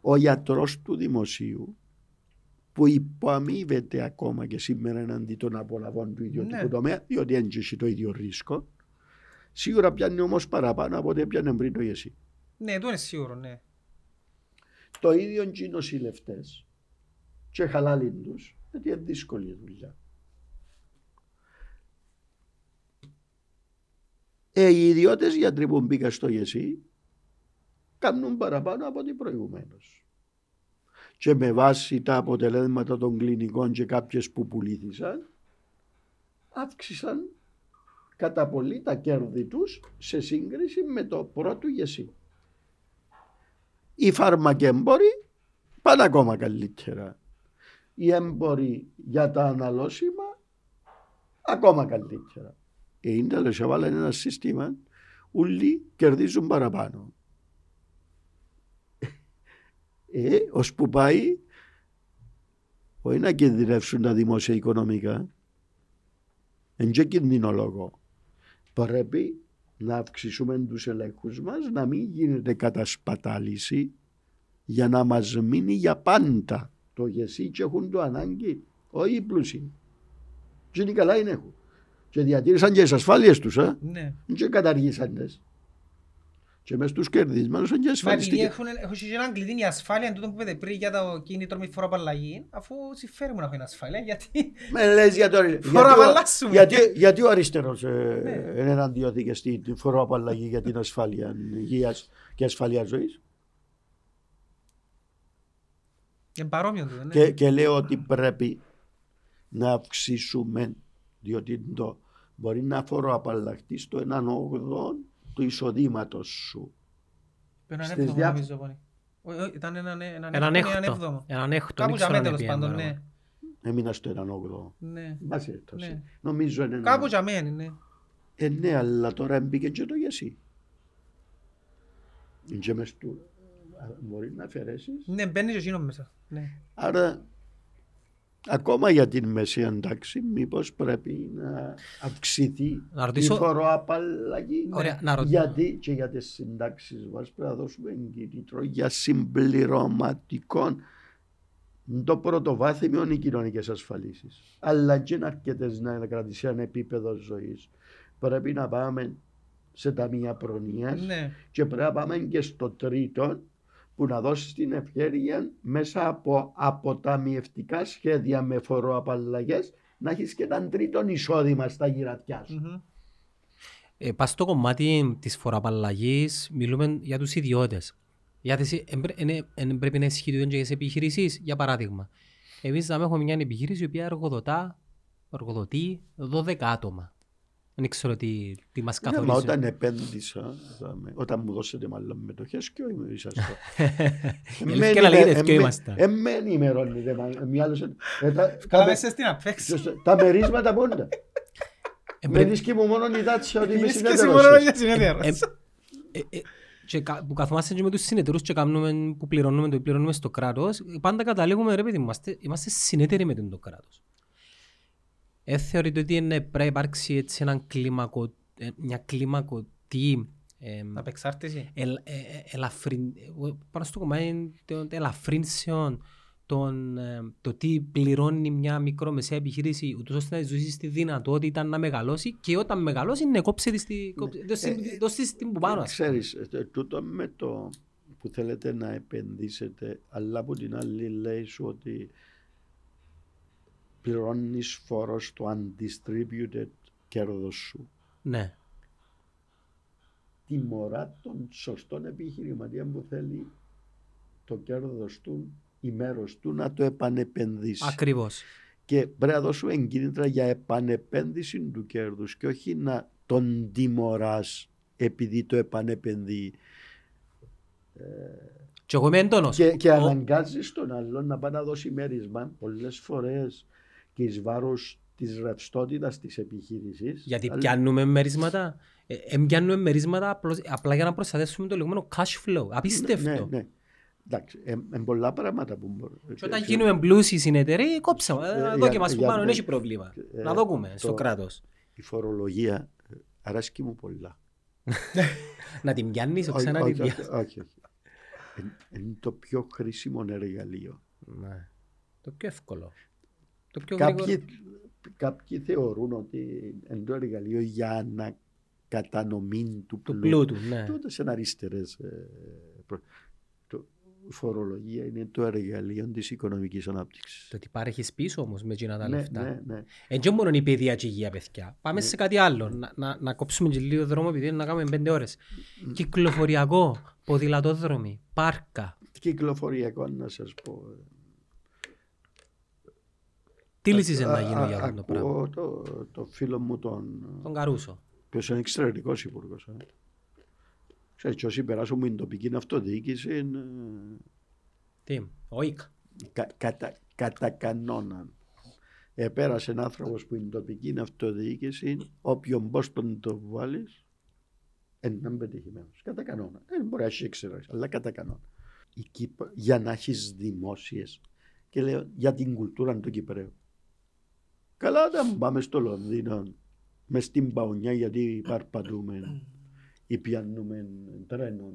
S2: Ο γιατρός του δημοσίου που υποαμείβεται ακόμα και σήμερα εναντί των απολαβών του ιδιωτικού
S3: Ναι.
S2: τομέα, διότι δεν έχει το ίδιο ρίσκο, σίγουρα πιάνει όμως παραπάνω από ό,τι πιάνε πριν το εσύ.
S3: Ναι, το είναι σίγουρο, ναι.
S2: Το ίδιο και οι νοσηλευτές και χαλάλιν τους, γιατί είναι δύσκολη η δουλειά. Ε, οι ιδιώτες γιατροί που μπήκαν στο ΓΕΣΥ κάνουν παραπάνω από ό,τι προηγουμένως. Και με βάση τα αποτελέσματα των κλινικών και κάποιες που πουλήθησαν, αύξησαν κατά πολύ τα κέρδη τους σε σύγκριση με το πρώτο ΓΕΣΥ. Οι φαρμακέμποροι πάνε ακόμα καλύτερα. Οι έμποροι για τα αναλώσιμα ακόμα καλύτερα. Ε, Η Ίνταλος έβαλε ένα σύστημα όλοι κερδίζουν παραπάνω. Ε, ως που πάει όχι να κινδυνεύσουν τα δημόσια οικονομικά εν και κινδυνολόγο. Πρέπει να αυξήσουμε τους ελέγχους μας, να μην γίνεται κατασπατάληση για να μας μείνει για πάντα το γεσί και έχουν το ανάγκη, όχι οι πλούσιοι. Και είναι καλά είναι έχουν. Και διατήρησαν και τις ασφάλειες τους, ε.
S3: Ναι.
S2: και καταργήσαν τις. Και μες στους κερδισμένους είναι και
S3: Μα επειδή
S2: ασφαλιστικές.
S3: έχουν, έχουν και έναν κλειδί η ασφάλεια τούτο που είπατε πριν για το κίνητρο μη φοροαπαλλαγή, αφού συμφέρει μου να έχω ασφάλεια, γιατί
S2: Με λες για το... γιατί, ο-
S3: Φοροαπαλλάσσουμε.
S2: γιατί, γιατί ο αριστερός ε,
S3: Ναι.
S2: είναι εναντιώθηκε στην φοροαπαλλαγή για την ασφάλεια υγείας και ασφάλεια ζωής;
S3: είναι παρόμοιο τούτο, ναι.
S2: Και, και λέω ότι πρέπει να αυξήσουμε, διότι το μπορεί να φοροαπαλλαχτείς στο 1 όγδοο του εισοδήματος σου.
S3: Έναν
S2: στις
S3: έβδομο
S2: διά-
S3: νομίζω πόνοι. Όχι, όχι, ήταν έναν έναν
S1: Έναν
S3: έκτο ή έναν
S1: έκτο.
S3: έβδομο.
S1: Έναν έκτο.
S3: Κάπου
S1: δεν
S3: για
S1: ξέρω
S3: μέ
S1: αν
S3: τέλος
S1: πήγαινε
S3: πάντων,
S1: πράγμα.
S3: ναι.
S2: Έμεινα στο 1 όγδοο.
S3: ναι.
S2: Μπάση περιπτώσει.
S3: Ναι.
S2: Νομίζω είναι ένα.
S3: Κάπου για μένα, ναι.
S2: Ε, ναι, αλλά τώρα μπήκε και το γεσί. Και μες του, α, μπορεί να αφαιρέσεις.
S3: Ναι, μπαίνει και εκείνο μέσα. Ναι.
S2: Άρα, ακόμα για την μέση αντάξη, μήπως πρέπει να αυξηθεί
S1: Να
S2: η
S1: ρωτήσω-
S2: φοροαπαλλαγή.
S1: Ωραία, να ρωτήσω.
S2: Γιατί και για τις συντάξεις μας πρέπει να δώσουμε κίνητρο για συμπληρωματικών το πρωτοβάθμιο είναι οι κοινωνικές ασφαλίσεις. Αλλά και είναι αρκετές να κρατήσει ένα επίπεδο ζωής. Πρέπει να πάμε σε ταμεία προνοίας
S3: Ναι.
S2: και πρέπει να πάμε και στο τρίτο που να δώσεις την ευκαιρία μέσα από αποταμιευτικά σχέδια με φοροαπαλλαγές να έχεις και έναν τρίτο εισόδημα στα γυρατιά σου.
S3: Μμμ.
S1: Ε, πας στο κομμάτι της φοροαπαλλαγής μιλούμε για τους ιδιώτες. Γιατί δεν πρέπει να ισχύει το ίδιο και για τις επιχειρήσεις. Για παράδειγμα, εμείς να έχουμε μια επιχείρηση η οποία εργοδοτά, εργοδοτεί 12 άτομα. Δεν ξέρω τι, τι μας
S2: Ναι, μα
S1: καθορίζει.
S2: όταν επένδυσα, θα με- όταν μου δώσετε μάλλον μετοχές και όχι είσαστε.
S1: Ελεύθερη να λέγεται δυο είμαστε.
S2: Εμέ ενημερώνετε. μα- μη άλλος- ε, τα-
S3: Καλά
S2: τα-
S3: μέσα στην απέξω.
S2: Τα μερίσματα πόντα.
S1: Ε,
S2: Με
S1: πρέπει-
S2: δίσκει μου μόνο η τάτσια ότι είμαι
S3: Είσαι και εσύ
S2: συνέτερος
S3: μόνο
S2: σας.
S3: για συνέδριο.
S1: Ε, ε, ε, και κα- που καθόμαστε και με τους συνεταιρούς και κάνουμε, που πληρώνουμε το πληρώνουμε στο κράτος, πάντα καταλήγουμε ρε παιδί, είμαστε, είμαστε συνεταιροί με τον το κράτος. Ε, θεωρείτε ότι είναι, πρέπει να υπάρξει έτσι έναν κλίμακο, ε, μια κλίμακωτή ε,
S3: Απεξάρτηση.
S1: ελ, ε, ε, ελαφρυν, ε, πάνω στο κομμάτι των ελαφρύνσεων των, ε, το τι πληρώνει μια μικρομεσαία επιχείρηση ούτως ώστε να ζήσει στη δυνατότητα να μεγαλώσει και όταν μεγαλώσει να κόψει της στη, κόψει- δώσει-
S2: Ε,
S1: δώσει στην που πάνω. ας πούμε.
S2: Ξέρεις, ε, τούτο με το που θέλετε να επενδύσετε, αλλά από την άλλη λέει σου ότι πληρώνεις φόρος στο undistributed κέρδος σου.
S1: Ναι.
S2: Τιμωρά τον σωστόν επιχειρηματία που θέλει το κέρδος του ή μέρος του να το επανεπενδύσει.
S1: Ακριβώς.
S2: Και πρέπει να δώσουμε εγκίνητρα για επανεπένδυση του κέρδους και όχι να τον τιμωράς επειδή το επανεπενδύει
S1: Και εγώ είμαι έντονος.
S2: και, και
S1: Ο-
S2: αναγκάζεις τον άλλον να πάει να δώσει μέρισμα πολλές φορές και εις βάρος της ρευστότητας της επιχείρησης.
S1: Γιατί
S2: Αλλά-
S1: πιάνουμε μερίσματα. Ε, ε, πιάνουμε μερίσματα απλώς- απλά για να προστατεύσουμε το λεγόμενο cash flow. Απίστευτο.
S2: Ναι, ναι. Εντάξει, είναι πολλά πράγματα που μπορούν.
S1: Και όταν γίνουμε πλούσιοι στην εταιρεία, κόψαμε.
S2: Ε,
S1: Ε,
S2: για-
S1: Δόκιμας που
S2: για-
S1: πάνω, δεν έχει
S2: ε,
S1: πρόβλημα.
S2: ε,
S1: Να δούμε
S2: το-
S1: στο κράτος.
S2: Η φορολογία ε, αρέσκει μου πολλά.
S1: Να την πιάνεις,
S2: Όχι,
S1: ξανά
S2: όχι,
S1: την
S2: όχι,
S1: πιάνεις.
S2: όχι, όχι. Ε, Είναι το πιο χρήσιμο εργαλείο.
S1: Ναι. Το πιο εύκολο. Το πιο
S2: Κάποιοι,
S1: γρήγορο.
S2: κάποιοι θεωρούν ότι είναι το εργαλείο για ανακατανομή του
S1: Του
S2: πλούτου.
S1: πλούτου, ναι.
S2: Τότε σε αριστερές ε, προ- το- η φορολογία είναι το εργαλείο της οικονομικής ανάπτυξης.
S1: Το ότι υπάρχεις πίσω όμως με εκείνα τα
S2: Ναι,
S1: λεφτά.
S2: ναι, ναι.
S1: Εν και μόνο η παιδεία και η υγεία, παιδιά. Πάμε σε κάτι άλλο. Να, να, να κόψουμε και λίγο δρόμο επειδή είναι να κάνουμε πέντε ώρες. Κυκλοφοριακό, ποδηλατόδρομοι, πάρκα.
S2: Κυκλοφοριακό να σας πω. Ε,
S1: Τι λύσεις
S2: α-
S1: να γίνουν
S2: α-
S1: για αυτό το πράγμα;
S2: Ακούω το, το φίλο μου τον...
S1: Τον Καρούσο.
S2: Ποιος είναι εξαιρετικός υπουργός. Ε. Ξέρεις, και όσοι περάσουν με την τοπική αυτοδιοίκηση ε,
S1: Τι, ο ΙΚ.
S2: κα, κατά, κατά κανόνα. Επέρασε ένα άνθρωπος που είναι τοπική αυτοδιοίκηση, όποιον πώς τον το βάλεις, είναι πετυχημένος. Κατά κανόνα. Δεν μπορεί να έχεις εξαιρέσεις, αλλά κατά κανόνα. Η Κύπρο, για να έχεις δημόσιες, και λέω για την κουλτούρα του Κυπρέου. Καλά όταν πάμε στο Λονδίνο, μες στην Παονιά γιατί παρπατούμε ή πιάνουμε τρένο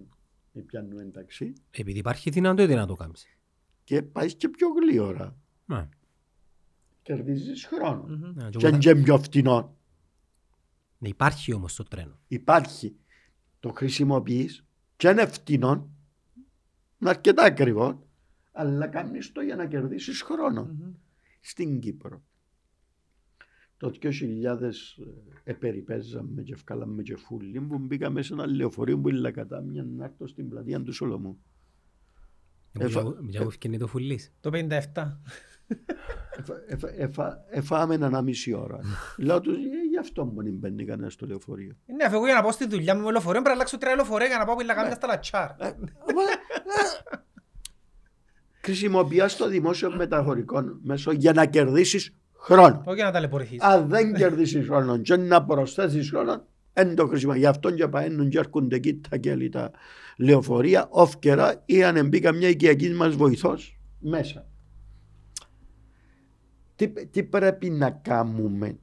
S2: ή πιάνουμε ταξί
S1: Επειδή υπάρχει δυνατότητα να το κάνεις.
S2: και πάεις και πιο γλύωρα.
S1: Ναι.
S2: Κερδίζεις χρόνο.
S1: Ναι, και
S2: Και
S1: εγώ
S2: είναι
S1: θα-
S2: και πιο φτηνό.
S1: Ναι, Υπάρχει όμως το τρένο.
S2: Υπάρχει. Το χρησιμοποιείς και είναι φτηνό, είναι αρκετά ακριβό, αλλά κάνεις το για να κερδίσεις χρόνο. Στην Κύπρο. Το 2000 ε, επεριπέζαμε και ευκάλαμε και φούλοι που μπήκαμε σε ένα λεωφορείο που ήλα κατά μια να έρθω στην πλατεία του Σολομού. Εφα-
S1: Μια που ευκαινεί το φουλής.
S3: Το 57.
S2: Εφα- εφα- εφα- Εφάμε ένα μισή ώρα. Λέω τους, «Ε, γι' αυτό μου δεν μπαίνει κανένας στο λεωφορείο.
S3: Ναι, αφού για να πάω στη δουλειά μου με λεωφορείο, πρέπει να αλλάξω τρία λεωφορεία για να πάω που
S2: Ναι.
S3: κάμια στα λατσάρ.
S2: Χρησιμοποιάς το δημόσιο μεταφορικό μέσο για να κερδίσεις χρόνος.
S3: Όχι να ταλαιπωρηθείς.
S2: Αν δεν κερδίσεις χρόνος και να προσθέσεις χρόνος, δεν το χρησιμοποιεί. Γι' αυτό και παίρνουν και έρχονται εκεί τα κέλη τα λεωφορεία, όφκερα ή αν μπει καμιά οικιακής μας βοηθός μέσα. Τι, τι πρέπει να κάνουμε,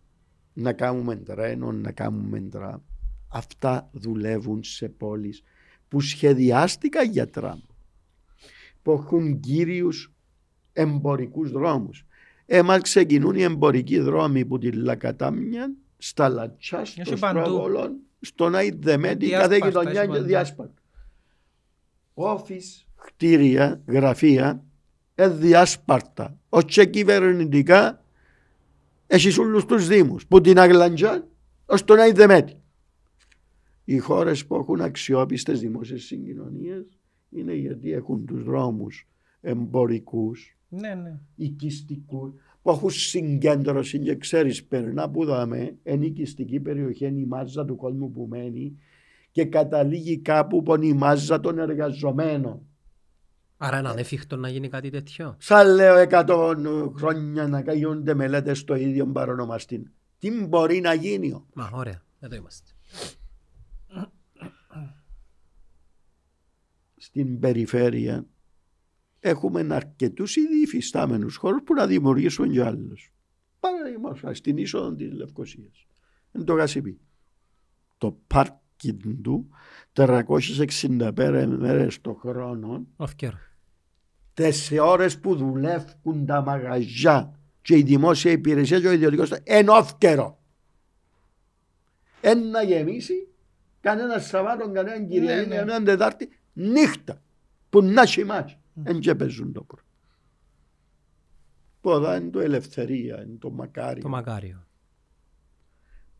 S2: να κάνουμε τρένο, να κάνουμε τραμ. Αυτά δουλεύουν σε πόλεις που σχεδιάστηκαν για τραμ. Που έχουν κύριους εμπορικούς δρόμους. Εμάς ξεκινούν οι εμπορικοί δρόμοι που τη Λακατάμια, στα Λατσά, στο
S3: Έχει παντού.
S2: Στραβολόν, στον Αϊδεμέτη,
S3: Διάσπαρτα,
S2: κάθε γειτονιά
S3: έχει
S2: και
S3: παντού.
S2: διάσπαρτα. Όφης, κτίρια, γραφεία, ε, διάσπαρτα. Ως και κυβερνητικά, έχεις όλους τους δήμους, που την Αγλαντζά ως τον Αϊδεμέτη. Οι χώρες που έχουν αξιόπιστες δημόσιες συγκοινωνίες είναι γιατί έχουν τους δρόμους εμπορικούς,
S3: Ναι, ναι.
S2: οικιστικούς, που έχουν συγκέντρωση και ξέρεις περνά που δάμε, είναι οικιστική περιοχή, είναι η μάζα του κόσμου που μένει και καταλήγει κάπου που είναι η μάζα των εργαζομένων.
S1: Άρα είναι ανέφικτο να γίνει κάτι τέτοιο.
S2: Σαν λέω εκατό χρόνια να γίνονται μελέτες στο ίδιο παρονομαστή. Τι μπορεί να γίνει όμως.
S1: Μα ωραία, εδώ είμαστε.
S2: στην περιφέρεια έχουμε αρκετούς ήδη υφιστάμενους χώρους που να δημιουργήσουν και άλλους. Παραδείγματος, στην είσοδο της Λευκοσίας. Είναι το Γασιπί. Το πάρκινγκ του 365 μέρες το χρόνο
S1: Όφκερ.
S2: τις ώρες που δουλεύουν τα μαγαζιά και η δημόσια υπηρεσία και ο ιδιωτικός είναι όφκερο. Ένα γεμίσει κανένας Σαββάτο, κανένα Κυριακή,
S3: ναι.
S2: κανένα Τετάρτη, νύχτα που να σημάζει. Εν και παίζουν το πρώτο. Ποδά είναι το ελευθερία, είναι το μακάριο.
S1: Το μακάριο.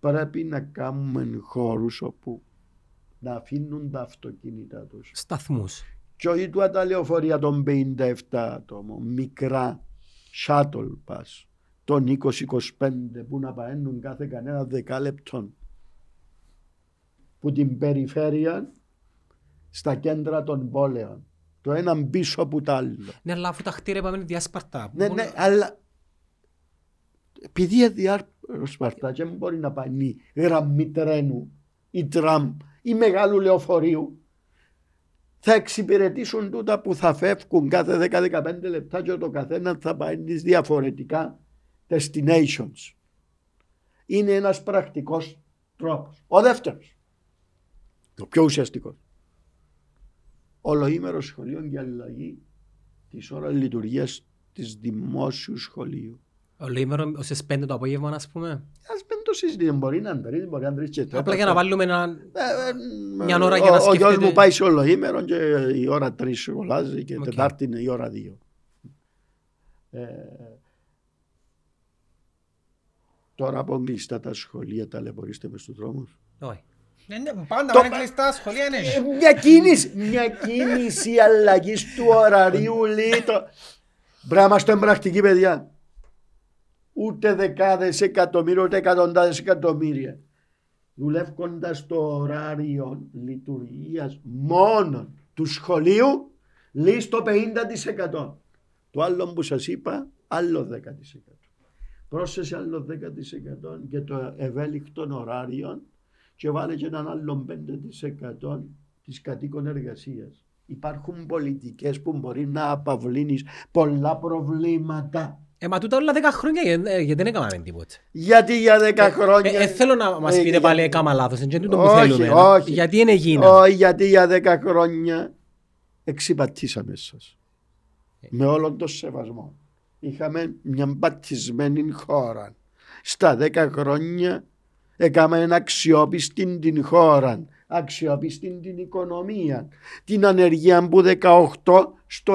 S2: Πρέπει να κάνουμε χώρους όπου να αφήνουν τα αυτοκίνητα τους
S1: Σταθμούς.
S2: και όχι του τα λεωφορεία των 57 ατόμων, μικρά shuttle bus των 20-25 που να παίρνουν κάθε κανένα δεκάλεπτον που την περιφέρεια στα κέντρα των πόλεων. Το ένα πίσω από το άλλο.
S1: Ναι, αλλά αφού τα χτίρια είπαμε είναι διάσπαρτα.
S2: Ναι, ναι, αλλά επειδή είναι διάσπαρτα και δεν μπορεί να πάει γραμμή τρένου ή τραμ ή μεγάλου λεωφορείου θα εξυπηρετήσουν τούτα που θα φεύγουν κάθε 10-15 λεπτά και το καθένα θα πάει στις διαφορετικά destinations. Είναι ένας πρακτικός τρόπος. Ο δεύτερος, το πιο ουσιαστικός, ολοήμερο σχολείο για αλλαγή της ώρας λειτουργίας της δημόσιου σχολείου.
S1: Ολοήμερο, ως 5 το απόγευμα, ας πούμε.
S2: Ας μην το συζητήσουμε, μπορεί να είναι τρεις, μπορεί να είναι τρεις και τέταρτο.
S1: Απλά για να βάλουμε ένα...
S2: Ε, ε,
S1: Μια ώρα για να
S2: ο- Ο γιος
S1: σκεφτείτε.
S2: μου πάει σε ολοήμερο και η ώρα τρεις σχολάζει και
S1: Οκ.
S2: Τετάρτη είναι η ώρα δύο. Ε, τώρα από κλειστά τα σχολεία ταλαιπωρήστε μες στους δρόμους.
S1: Όχι.
S3: Ναι, ναι, Πάντα
S2: Το-
S3: πάνε κλειστά σχολεία, ναι.
S2: Ε, Μια κίνηση, μια κίνηση αλλαγής του ωραρίου λέει το... Πρέπει να είμαστε πρακτικοί παιδιά. Ούτε δεκάδες εκατομμύρια, ούτε εκατοντάδες εκατομμύρια. Δουλεύοντας το ωράριο λειτουργίας μόνο του σχολείου, λέει στο 50%. Το άλλο που σας είπα, άλλο 10%. Πρόσθεσε άλλο 10% και το ευέλικτο ωράριο και βάλε και έναν άλλο 5% της κατοίκων εργασίας. Υπάρχουν πολιτικές που μπορεί να απαυλύνεις πολλά προβλήματα.
S1: Ε, μα τούτα όλα 10 χρόνια ε, ε, γιατί δεν έκαναμε τίποτα.
S2: Γιατί για 10 χρόνια...
S1: Ε, ε, θέλω να μας
S2: Ε,
S1: πείτε
S2: για-
S1: πάλι έκαμα λάθος, είναι τούτο που
S2: Όχι,
S1: θέλουμε.
S2: όχι.
S1: Γιατί είναι γίνα.
S2: Όχι, γιατί για 10 χρόνια εξυπατήσαμε σας. Με όλον τον σεβασμό. Είχαμε μια μπατισμένη χώρα. Στα 10 χρόνια έκαμε ένα αξιόπιστη την χώρα. Αξιόπιστη την οικονομία. Την ανεργία που 18 στο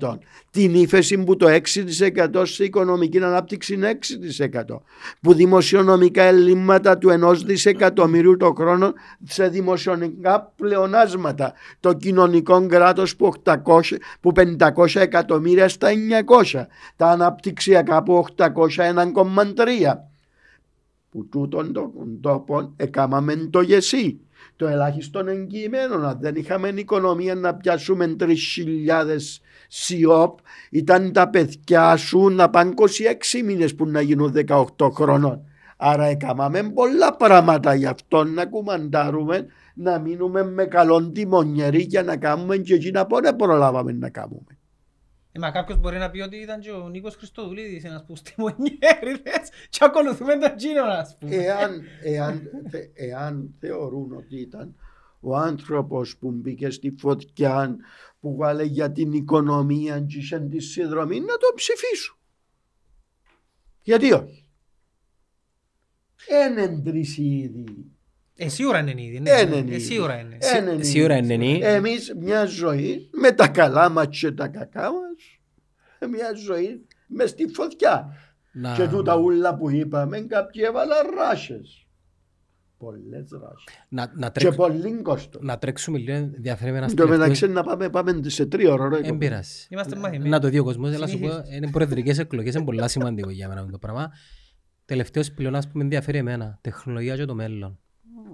S2: 6%. Την ύφεση που το 6% σε οικονομική ανάπτυξη είναι 6%. Που δημοσιονομικά ελλείμματα του 1 δισεκατομμυρίου το χρόνο σε δημοσιονομικά πλεονάσματα. Το κοινωνικό κράτος που, 800, που 500 εκατομμύρια στα 900. Τα αναπτυξιακά που 801,3 που τούτον των τόπων έκαναμε το γεσί. Το ελάχιστον εγγυημένο, αν δεν είχαμε οικονομία να πιάσουμε 3.000 σιόπ, ήταν τα παιδιά σου να πάνε 26 μήνες που να γίνουν 18 χρόνων. Άρα έκαναμε πολλά πράγματα γι' αυτό να κουμαντάρουμε, να μείνουμε με καλόν τιμονιέρι για να κάνουμε και εκείνα που δεν προλάβαμε να κάνουμε.
S3: Ε, Μα κάποιος μπορεί να πει ότι ήταν και ο Νίκος Χριστοδουλίδης ένας που στιμονιέριδες και ακολουθούμε τον Τζίνο, ας πούμε.
S2: εάν, εάν, θε- εάν θεωρούν ότι ήταν ο άνθρωπος που μπήκε στη φωτιά που βάλε για την οικονομία και είχε τη συνδρομή να το ψηφίσουν. Γιατί όχι; Έναν τρεις ήδη.
S3: Ε, σίγουρα είναι ήδη, ναι.
S2: Έναν
S3: Ε,
S2: ήδη.
S3: σίγουρα είναι.
S2: Έναν ήδη.
S1: Σίγουρα είναι νη.
S2: Εμείς μια ζωή με τα καλά μας και τα κακά μας μια ζωή μες στη φωτιά.
S1: Να-
S2: Και τούτα ούλα που είπαμε κάποιοι έβαλαν ράσες. Πολλές ράσες.
S1: να- να
S2: Και
S1: τρέξ-
S2: πολύ κόστος.
S1: Να τρέξουμε λίγο ενδιαφέρον
S2: Εν τω μεταξύ να πάμε, πάμε σε τρία ώρα. ρε,
S1: Δεν πειράζει.
S3: Είμαστε μαθημένοι.
S1: Να το δει ο κόσμος, έλα σου πω,
S3: Συνήθως.
S1: είναι προεδρικές εκλογές, είναι πολλά σημαντικό για μένα το πράγμα. Τελευταίος πλεονάς που με ενδιαφέρει εμένα, τεχνολογία και το μέλλον.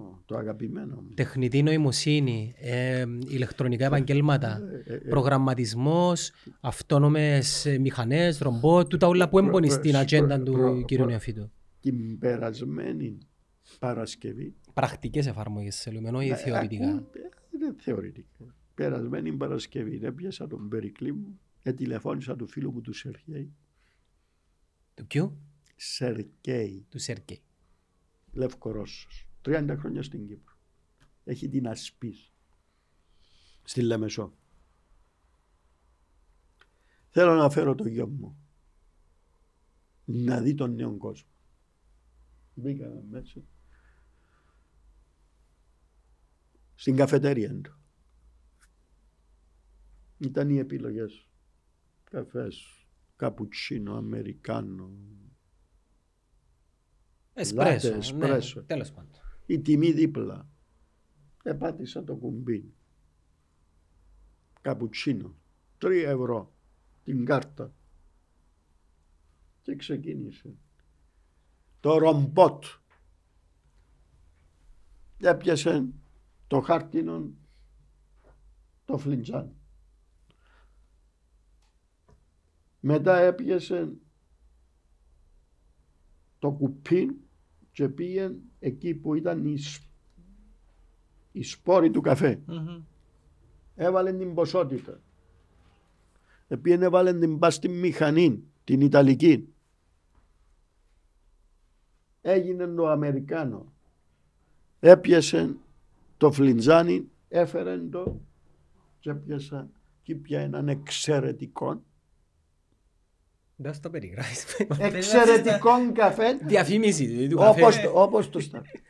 S2: Ω, Το αγαπημένο μου.
S1: Τεχνητή νοημοσύνη, ε, ηλεκτρονικά επαγγέλματα, προγραμματισμός, αυτόνομες ε, μηχανές, ρομπότ, τούτα όλα που έμπαιναν
S2: προ-
S1: στην
S2: προ-
S1: ατζέντα
S2: προ-
S1: του
S2: προ-
S1: κ. Νεοφίτου.
S2: Την περασμένη Παρασκευή.
S1: Πρακτικές εφαρμογές θέλουμε,
S2: Ναι,
S1: όχι θεωρητικά.
S2: ακού- Είναι θεωρητικά. Περασμένη Παρασκευή έπιασα τον Περικλή μου. Ε, τηλεφώνησα του φίλου μου του Σεργέη.
S1: Του ποιου;
S2: Σεργέη,
S1: Του Σέρκεϊ.
S2: Λευκορώσος. 30 χρόνια στην Κύπρο. Έχει την ασπής. Στη Λεμεσό. Θέλω να φέρω το γιο μου. Να δει τον νέο κόσμο. Μπήκαμε μέσα. Στην καφετέρια του. Ήταν οι επιλογές. Καφές, καπουτσίνο, αμερικάνο.
S1: Εσπρέσο,
S2: Λάτε, εσπρέσο.
S1: ναι, τέλος πάντων.
S2: Η τιμή δίπλα. Επάτησα το κουμπί. Καπουτσίνο. Τρία ευρώ. Την κάρτα. Και ξεκίνησε. Το ρομπότ. έπιασε το χάρτινο το φλιτζάν. Μετά έπιασε το κουπί και πήγε εκεί που ήταν η, σ- η σπόρη του καφέ.
S3: Μμμ.
S2: Έβαλε την ποσότητα. Επίεν έβαλε την πας στη μηχανή, την Ιταλική. Έγινε το Αμερικάνο. Έπιασε το φλιντζάνι, έφερε το και έπιασα και πια έναν εξαιρετικό.
S1: Δεν σου το περιγράφεις.
S2: Εξαιρετικό καφέ
S1: Διαφήμιση του καφέ.
S2: όπως, το- όπως το στάφι.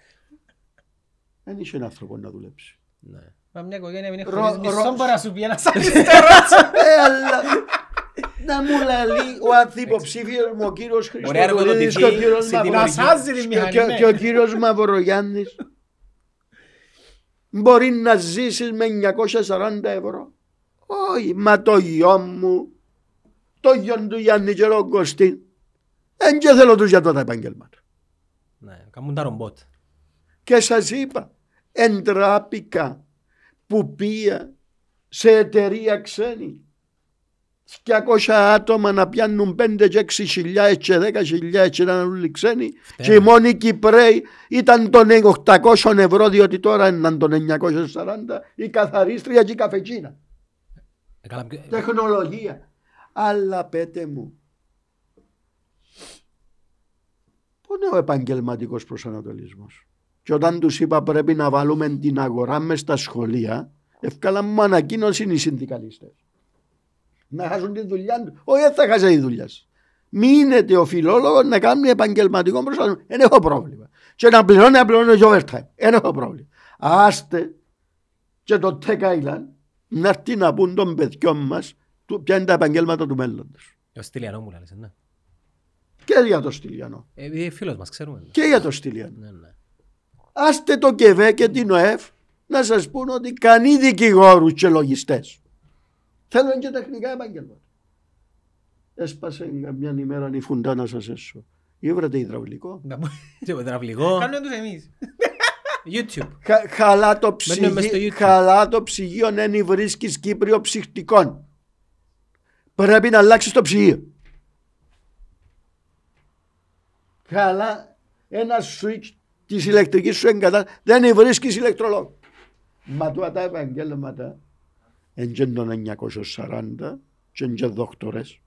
S2: Δεν είχε άνθρωπο να δουλέψει.
S1: Ναι.
S3: Μα μια οικογένεια μην έχει
S2: Ρο-
S3: χωρίς μισό
S2: ρο-
S3: μπορεί να σου πει ένας αριστερός.
S2: Ε, αλλά να μου λαλεί ο ανθυποψήφιος μου ο κύριος
S1: Μπορεί να
S2: Χριστοδουλίδης και ο
S1: εργοδοτηθεί
S2: κύριος
S1: σε την
S2: Μαυρογιάννης.
S3: Να σάζει την
S2: Και-
S3: μηχανή,
S2: και-
S3: ναι.
S2: και ο κύριος Μαυρογιάννης μπορεί να ζήσεις με 940 ευρώ. Όχι, μα το γιο μου, το γιο του Γιάννη και ο Κωστή, δεν και θέλω τους για τα επαγγέλματα.
S1: Ναι, κάνουν τα ρομπότ.
S2: Και σας είπα, εντράπηκα που πήγα σε εταιρεία ξένη. 200 άτομα να πιάνουν 5 και 6 χιλιάδες και 10 χιλιάδες και ήταν όλοι ξένοι και οι μόνοι Κυπρέοι ήταν των 800 ευρώ διότι τώρα ήταν των 940 η καθαρίστρια και η καφετζίνα.
S1: Ε, καλά, ποιο-
S2: Τεχνολογία. Αλλά πέτε μου, πού είναι ο επαγγελματικός προσανατολισμός; Και όταν τους είπα πρέπει να βάλουμε την αγορά μες στα σχολεία, ευκάλα μου ανακοίνωση οι συνδικαλιστές. Να χάσουν τη δουλειά του. Όχι, δεν θα χάσει τη δουλειά σου. Μείνετε ο φιλόλογος να κάνει επαγγελματικό προσανατολισμό. Δεν έχω πρόβλημα. Και να πληρώνει, να πληρώνει και overtime. Δεν έχω πρόβλημα. Άστε και το Tech Island να έρθει να πούν των παιδιών μας του- ποια είναι τα επαγγέλματα του μέλλοντος.
S1: Ο Στυλιανό μου λάλεσε, ναι.
S2: Και για το Στυλιανό.
S1: Ε, Επειδή φίλος μας, ξέρουμε.
S2: Και για το Στυλιανό.
S1: Ναι, ναι.
S2: Άστε το ΚΕΒΕ και την ΟΕΦ να σας πούν ότι κανεί δικηγόρους και λογιστές. Θέλουν και τεχνικά επαγγέλματα. Έσπασε μια ημέρα η φουντά να σας έσω. Ή βρετε υδραυλικό;
S3: Να πω-
S1: Και με τραυλικό.
S3: Κάνουμε τους εμείς.
S1: YouTube.
S2: Χα- χαλά, το
S1: Μπαίνουμε μες στο
S2: ψυγείο,
S1: YouTube.
S2: χαλά το ψυγείο δεν βρίσκεις Κύπριο ψυχτικών. Πρέπει να αλλάξεις το ψυγείο. Χαλά ένα switch της ηλεκτρικής σου εγκατά δεν βρίσκεις ηλεκτρολόγο. Μα τώρα τα επαγγέλματα εν και των 940 και εν και δόκτορες.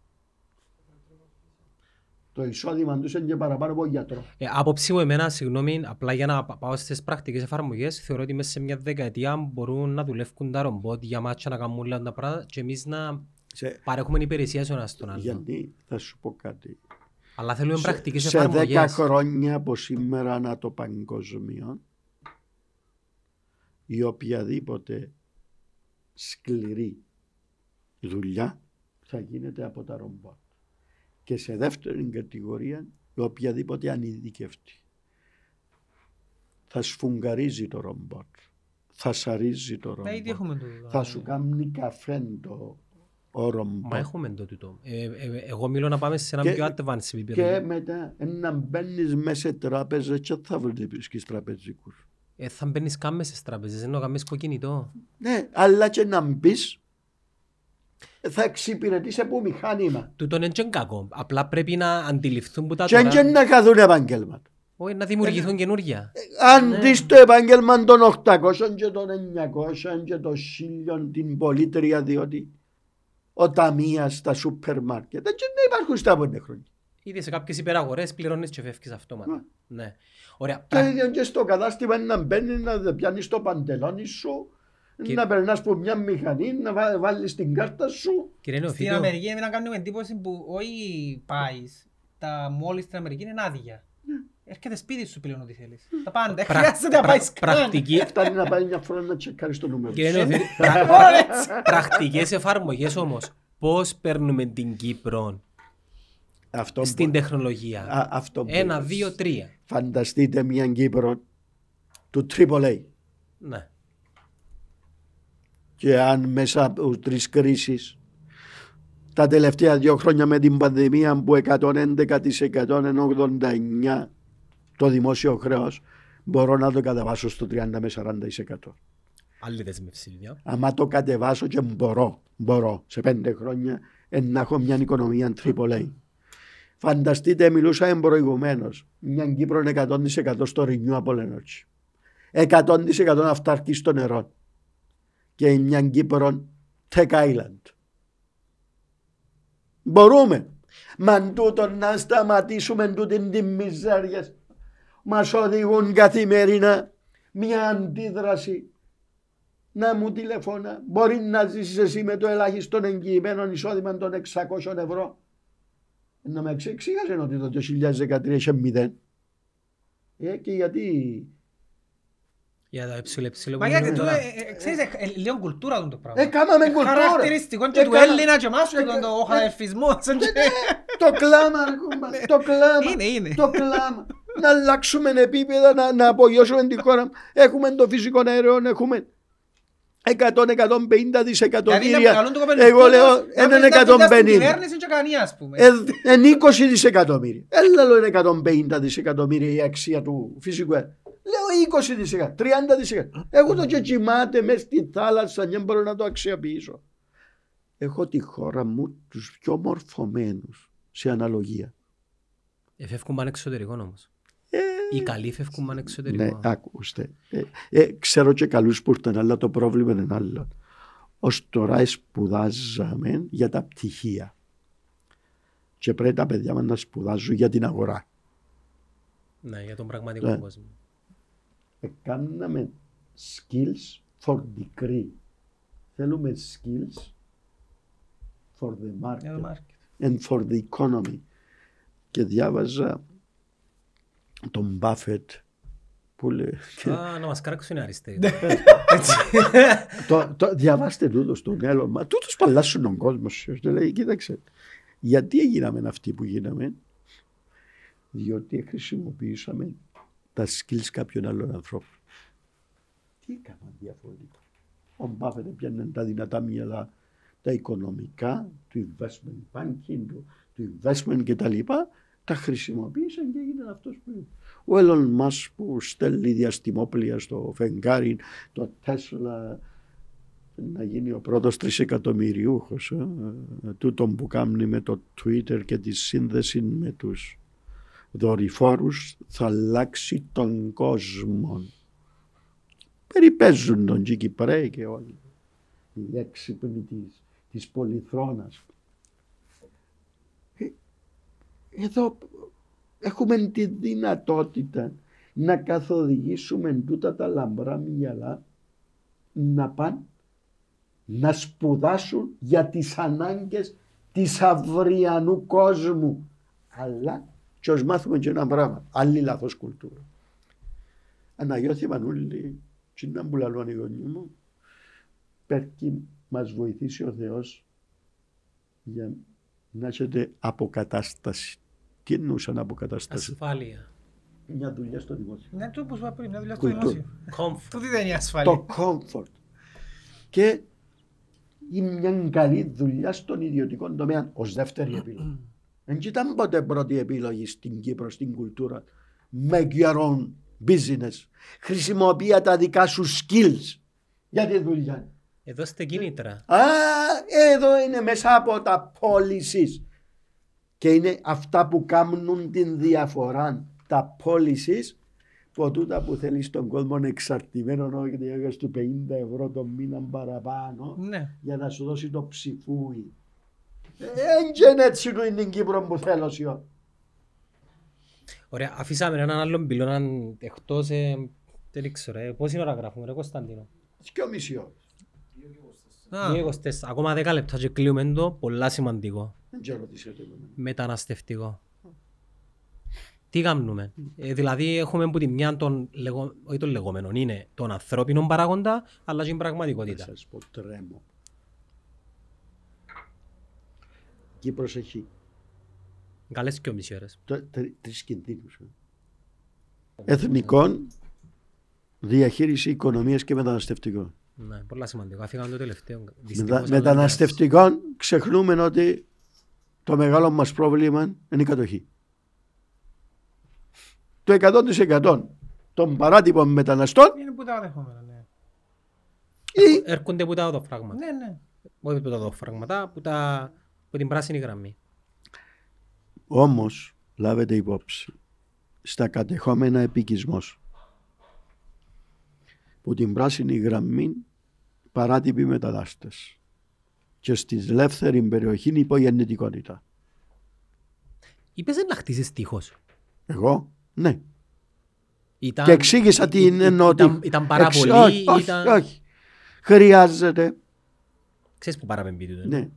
S2: Το εισόδημα τους είναι και παραπάνω από γιατρό.
S1: Ε, άποψη μου εμένα, συγγνώμη, απλά για να πα- πάω στις πρακτικές εφαρμογές, θεωρώ ότι μέσα σε μια δεκαετία μπορούν να δουλεύουν τα ρομπότ για μάτια να κάνουν όλα τα πράγματα και εμείς να
S2: Σε,
S1: παρέχουμε υπηρεσία σε ένα στον άλλο.
S2: γιατί θα σου πω κάτι.
S1: Αλλά θέλουμε πρακτικές
S2: σε 10
S1: εφαρμογές.
S2: χρόνια από σήμερα ανά το παγκόσμιο η οποιαδήποτε σκληρή δουλειά θα γίνεται από τα ρομπότ. Και σε δεύτερη κατηγορία η οποιαδήποτε ανειδικευτή. Θα σφουγγαρίζει το ρομπότ. Θα σαρίζει το
S3: Να ήδη
S2: ρομπότ.
S3: έχουμε το...
S2: Θα σου κάνει καφέ το ο ρομπότ.
S1: Μα έχουμε το τούτο. Ε, ε, εγώ μιλώ να πάμε σε ένα
S2: Και-
S1: πιο advanced
S2: Και
S1: επίπεδο.
S2: μετά να μπαίνεις μέσα σε τράπεζα και θα βρίσκεις τραπεζικούς.
S1: Ε, θα μπαίνεις κάμμες στις τράπεζες, ενώ κάμμες στο κινητό.
S2: Ναι, αλλά και να μπεις θα εξυπηρετήσει από μηχάνημα.
S1: Τούτο είναι και κακό. Απλά πρέπει να αντιληφθούν που τα
S2: Και και
S1: τώρα...
S2: να χαθούν επαγγέλματα.
S1: Όχι, να δημιουργηθούν καινούργια.
S2: Αν
S1: Ναι.
S2: δεις το επάγγελμα των 800 και των 900 και των 1000 την πολίτρια διότι ο ταμεία στα σούπερ μάρκετ δεν υπάρχουν στα πέντε χρόνια.
S1: Ήδη σε κάποιες υπεραγορές πληρώνεις και φεύγεις
S2: Ναι.
S1: αυτόματα. Ναι. Ωραία.
S2: Το
S1: Πρα-
S2: ίδιο και στο κατάστημα είναι να μπαίνεις να πιάνεις το παντελόνι σου,
S1: Και-
S2: να περνάς από μια μηχανή, να βά- βάλεις την κάρτα σου.
S1: Κύριε
S3: Στην
S1: Νεοφίτο,
S3: Αμερική εμένα κάνουμε εντύπωση που όχι πάεις, τα μόλις στην Αμερική είναι άδεια. Έρχεται σπίτι σου πλέον ό,τι θέλεις. Τα πάντα. Δεν
S1: πρα-
S3: χρειάζεται να
S1: πρα-
S3: πάεις καν.
S1: πρακτική,
S2: Φτάνει να πάει μια φορά να τσεκάρεις το νούμερο.
S1: Κύριε
S2: σου.
S1: Νεοφίτο, πρα-
S3: Μόνο έτσι.
S1: πρακτικές εφαρμογές όμως. Πώς παίρνουμε την Κύπρο
S2: Αυτό
S1: στην
S2: μπο-
S1: τεχνολογία;
S2: Α, αυτό
S1: Ένα,
S2: μπορείς.
S1: δύο, τρία.
S2: Φανταστείτε μια Κύπρο του AAA
S1: Ναι.
S2: και αν μέσα από τρεις κρίσεις τα τελευταία δύο χρόνια με την πανδημία που 111% 89 το δημόσιο χρέος μπορώ να το κατεβάσω στο 30 με 40%.
S1: Άλλη δεσμεύση. παιδιά.
S2: Άμα το κατεβάσω και μπορώ, μπορώ σε πέντε χρόνια ε, να έχω μια οικονομία AAA. Φανταστείτε, μιλούσα προηγουμένω. Μια Κύπρο 100% στο renewable energy. 100% αυταρκή στο νερό. Και μια Κύπρο tech island. Μπορούμε. Μα τούτο να σταματήσουμε τούτη τη μιζέρια. Μας οδηγούν καθημερινά μια αντίδραση να μου τηλεφώνα. Μπορεί να ζήσεις εσύ με το ελάχιστο εγγυημένο εισόδημα των 600 ευρώ. Να με εξήγασε ότι το 2013 είχε μηδέν. Ε, και γιατί;
S1: Για τα υψηλά υψηλά
S3: Μα
S1: που
S3: γιατί
S1: μιλούμε
S3: το,
S1: τώρα.
S3: ε, ε, ξέρεις, ε, ε, λίγο κουλτούρα το πράγμα.
S2: Ε, κάμαμε κουλτούρα.
S3: Χαρακτηριστικό και
S2: Ε,
S3: του
S2: κάμα-
S3: Έλληνα και εμάς
S2: Ε,
S3: τον το
S2: ε,
S3: ο χαδερφισμός.
S2: Το κλάμα, ρε κουμπάρε, το κλάμα.
S3: Είναι, είναι.
S2: Το κλάμα. Να αλλάξουμε επίπεδα, να, να απογειώσουμε την χώρα. Έχουμε το φυσικό αέριο, έχουμε 100-150 δισεκατομμύρια.
S3: Δηλαδή, να το κοπέλι
S2: Εγώ
S3: τούτος,
S2: λέω
S3: να
S2: έναν
S3: βρεις τα δουλειά στην
S2: 150.
S3: κυβέρνηση και κανείς, ας πούμε.
S2: Ε, Εν 20 δισεκατομμύρια. Έλα λέω είναι 150 δισεκατομμύρια η αξία του φυσικού αέριου. Λέω 20 δισεκατομμύρια, 30 δισεκατομμύρια. Εγώ το και κοιμάται μέσα στη θάλασσα και δεν μπορώ να το αξιοποιήσω. Έχω τη χώρα μου τους πιο μορφωμένους σε αναλογία.
S1: Ε, Φεύγουν πάνε εξωτερικό όμως.
S2: Ε,
S1: Οι καλοί φεύγουν πάνε
S2: Ναι,
S1: εξωτερικό.
S2: ακούστε. Ε, ε, ξέρω και καλούς που ήρθαν, αλλά το πρόβλημα είναι άλλο. Ως τώρα σπουδάζαμε για τα πτυχία. Και πρέπει τα παιδιά μας να σπουδάζουν για την αγορά.
S1: Ναι, για τον πραγματικό
S2: Ναι.
S1: κόσμο.
S2: Ε, Κάναμε skills for degree. Θέλουμε skills for the
S3: Για το
S2: market
S3: market.
S2: and for the economy. Και διάβαζα τον Buffett που λέει...
S1: Α, να μας κράξουν οι αριστεροί.
S2: Ναι. το, το, διαβάστε τούτο στον Έλλον. Μα τούτος παλάσσουν τον κόσμος. σου. Και λέει, κοίταξε, γιατί έγιναμε αυτοί που γίναμε; Διότι χρησιμοποιήσαμε τα skills κάποιων άλλων ανθρώπων. Τι έκαναν διαφορετικά. Ο Μπάφετ έπιανε τα δυνατά μυαλά, τα οικονομικά, του investment banking, του, του investment κτλ. Τα χρησιμοποίησαν και έγινε αυτός που είναι. Ο Έλλον μας που στέλνει διαστημόπλια στο φεγγάρι, το Τέσλα, να γίνει ο πρώτος τρισεκατομμυριούχος. Ε, ε, τούτον που κάνει με το Twitter και τη σύνδεση με τους δορυφόρους θα αλλάξει τον κόσμο. Περιπέζουν τον Τζίκι Πρέι και όλοι. Οι έξυπνοι της, της πολυθρόνας. Ε, Εδώ έχουμε τη δυνατότητα να καθοδηγήσουμε τούτα τα λαμπρά μυαλά να πάνε να σπουδάσουν για τις ανάγκες της αυριανού κόσμου. Αλλά και ως μάθουμε και ένα πράγμα, άλλη λάθος κουλτούρα. Αναγιώθη Μανούλη, και να μου λαλούν οι γονείς μου, πέρκει μας βοηθήσει ο Θεός για να έχετε αποκατάσταση. Τι εννοούσαν αποκατάσταση.
S1: Ασφάλεια.
S2: Μια δουλειά στο δημόσιο.
S3: Ναι, το που σου είπα πριν, μια δουλειά στο
S2: Κουλτούρα.
S3: δημόσιο.
S1: Comfort.
S3: Τούτη δεν είναι η ασφάλεια.
S2: Το comfort. Και ή μια καλή δουλειά στον ιδιωτικό τομέα ως δεύτερη επιλογή. Δεν ήταν ποτέ πρώτη επιλογή στην Κύπρο, στην κουλτούρα. Make your own business. Χρησιμοποιεί τα δικά σου skills για τη δουλειά.
S1: Εδώ είστε κίνητρα.
S2: Α, εδώ είναι μέσα από τα policies. Και είναι αυτά που κάνουν την διαφορά. Τα policies που τούτα που θέλεις στον κόσμο είναι εξαρτημένο όχι ότι έχεις του 50 ευρώ το μήνα παραπάνω
S3: Ναι.
S2: για να σου δώσει το ψηφούι. Δεν είναι έτσι που είναι την Κύπρο που θέλω σιώ.
S1: Ωραία, αφήσαμε έναν άλλον πυλώνα εκτός, ε, δεν ξέρω, ε, πόση ώρα γράφουμε ρε Κωνσταντίνο;
S2: Δυο μισή ώρα.
S3: Α,
S1: Δύο εικοστές, ακόμα δέκα λεπτά και κλείουμε το, πολλά σημαντικό.
S2: Δεν ξέρω τι σε το είπαμε.
S1: Μεταναστευτικό. Τι κάνουμε; Ε, δηλαδή έχουμε που τη μια τον, λεγο, όχι τον λεγόμενο, είναι τον ανθρώπινο παράγοντα, αλλά και την
S2: Θα
S1: πραγματικότητα.
S2: σας πω τρέμω. Κύπρος έχει
S1: Καλές και μισή ώρες.
S2: το- τρι- τρεις κινδύνους. ε. Εθνικών, διαχείριση οικονομίας και μεταναστευτικών.
S1: Ναι, πολλά σημαντικό. Αφήγαμε το τελευταίο.
S2: Μετα,
S1: Δυστυχώς, αλλά
S2: μεταναστευτικών ξεχνούμε ότι το μεγάλο μας πρόβλημα είναι η κατοχή. Το 100% των παράτυπων μεταναστών
S3: Είναι που τα δεχόμενα, ναι.
S2: ή
S1: Έρχονται που τα οδοφράγματα.
S3: Ναι, ναι.
S1: Όχι που τα οδοφράγματα, που, τα... που την πράσινη γραμμή.
S2: όμως λάβετε υπόψη στα κατεχόμενα επικισμός που την πράσινη γραμμή παράτυποι μετανάστες και στη ελεύθερη περιοχή είναι υπογεννητικότητα.
S1: Είπες να χτίσεις τείχος.
S2: Εγώ, ναι.
S1: Ήταν,
S2: και εξήγησα τι
S1: ή-
S2: είναι
S1: ή-
S2: ενώ ότι...
S1: Ήταν, ήταν πάρα
S2: εξ-
S1: πολύ,
S2: όχι, όχι,
S1: ήταν...
S2: όχι. Χρειάζεται,
S1: Ξέρεις που παραπέμπει τούτο.
S2: ναι.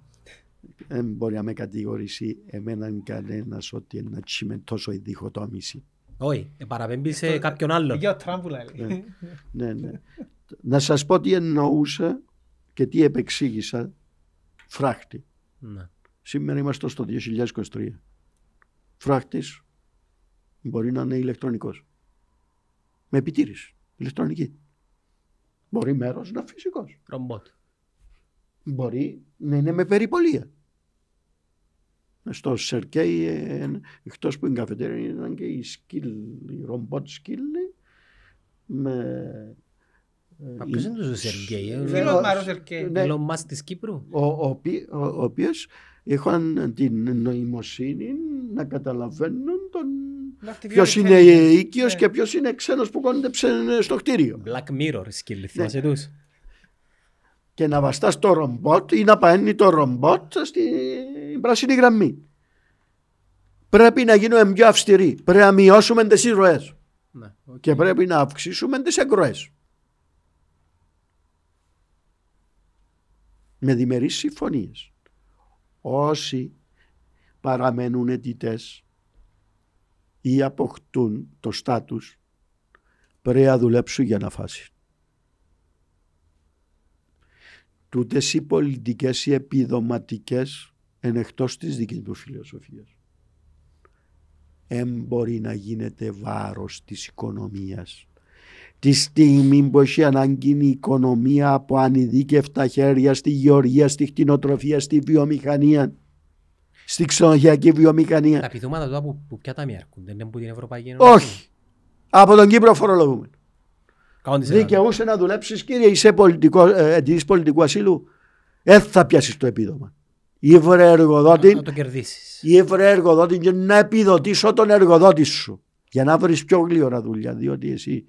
S2: Δεν μπορεί να με κατηγορήσει εμέναν κανένας ότι είναι τσιμε τόσο η διχοτόμηση.
S1: Όχι, ε, παραπέμπει σε κάποιον άλλον.
S3: Για ο Τραμπ λέει.
S2: ναι, ναι. να σας πω τι εννοούσα και τι επεξήγησα φράχτη.
S1: Ναι.
S2: Σήμερα είμαστε στο 2023. Φράχτης μπορεί να είναι ηλεκτρονικός. Με επιτήρηση. Ηλεκτρονική. Μπορεί μέρος να είναι φυσικός.
S1: Ρομπότ.
S2: Μπορεί να είναι με περιπολία. Στο Σερκέι, ε, εκτός που είναι καφετέρια, ήταν και η σκύλ, η ρομπότ σκύλ με... ε,
S1: Μα ποιος
S2: η-
S1: είναι το Σεργέη, ε,
S3: Φίλος
S2: ο-
S3: Μάρος Ερκέ.
S2: ναι.
S1: Elon Musk της Κύπρου.
S2: ο, ο, οποί- ο, ο οποίος είχαν την νοημοσύνη να καταλαβαίνουν τον... ποιος είναι οικείος
S3: Ναι.
S2: και ποιος είναι ξένος που κοντεύκει στο κτίριο.
S1: Black Mirror σκύλλοι,
S2: Ναι.
S1: θυμάσαι τους.
S2: Και να βαστάς το ρομπότ ή να παίρνει το ρομπότ στην πράσινη γραμμή. Πρέπει να γίνουμε πιο αυστηροί. Πρέπει να μειώσουμε τις ροές
S1: Ναι, οκ.
S2: και πρέπει να αυξήσουμε τις εκροές. Με διμερείς συμφωνίες. Όσοι παραμένουν αιτητές ή αποκτούν το στάτους πρέπει να δουλέψουν για να φάσει. Τούτες οι πολιτικές οι επιδοματικές είναι εκτός της δικής μου φιλοσοφίας. Εν μπορεί να γίνεται βάρος της οικονομίας. Τη στιγμή που έχει ανάγκη η οικονομία από ανειδίκευτα χέρια στη γεωργία, στη κτηνοτροφία, στη βιομηχανία, στη ξενοδοχειακή
S1: Τα
S2: βιομηχανία.
S1: επιδόματα τώρα που, που ποια ταμεία έρχονται, είναι από την Ευρωπαϊκή Ένωση.
S2: Όχι. Από τον Κύπρο φορολογούμε.
S1: Κάνουν τις εργασίες.
S2: Δικαιούσε να δουλέψεις κύριε, είσαι πολιτικό, ε, αιτητής πολιτικού ασύλου. Δεν θα πιάσεις το επίδομα. Ή βρε εργοδότη,
S1: Να το κερδίσεις.
S2: ή βρε εργοδότη και να επιδοτήσω τον εργοδότη σου. Για να βρεις πιο γλύωρα δουλειά. Διότι εσύ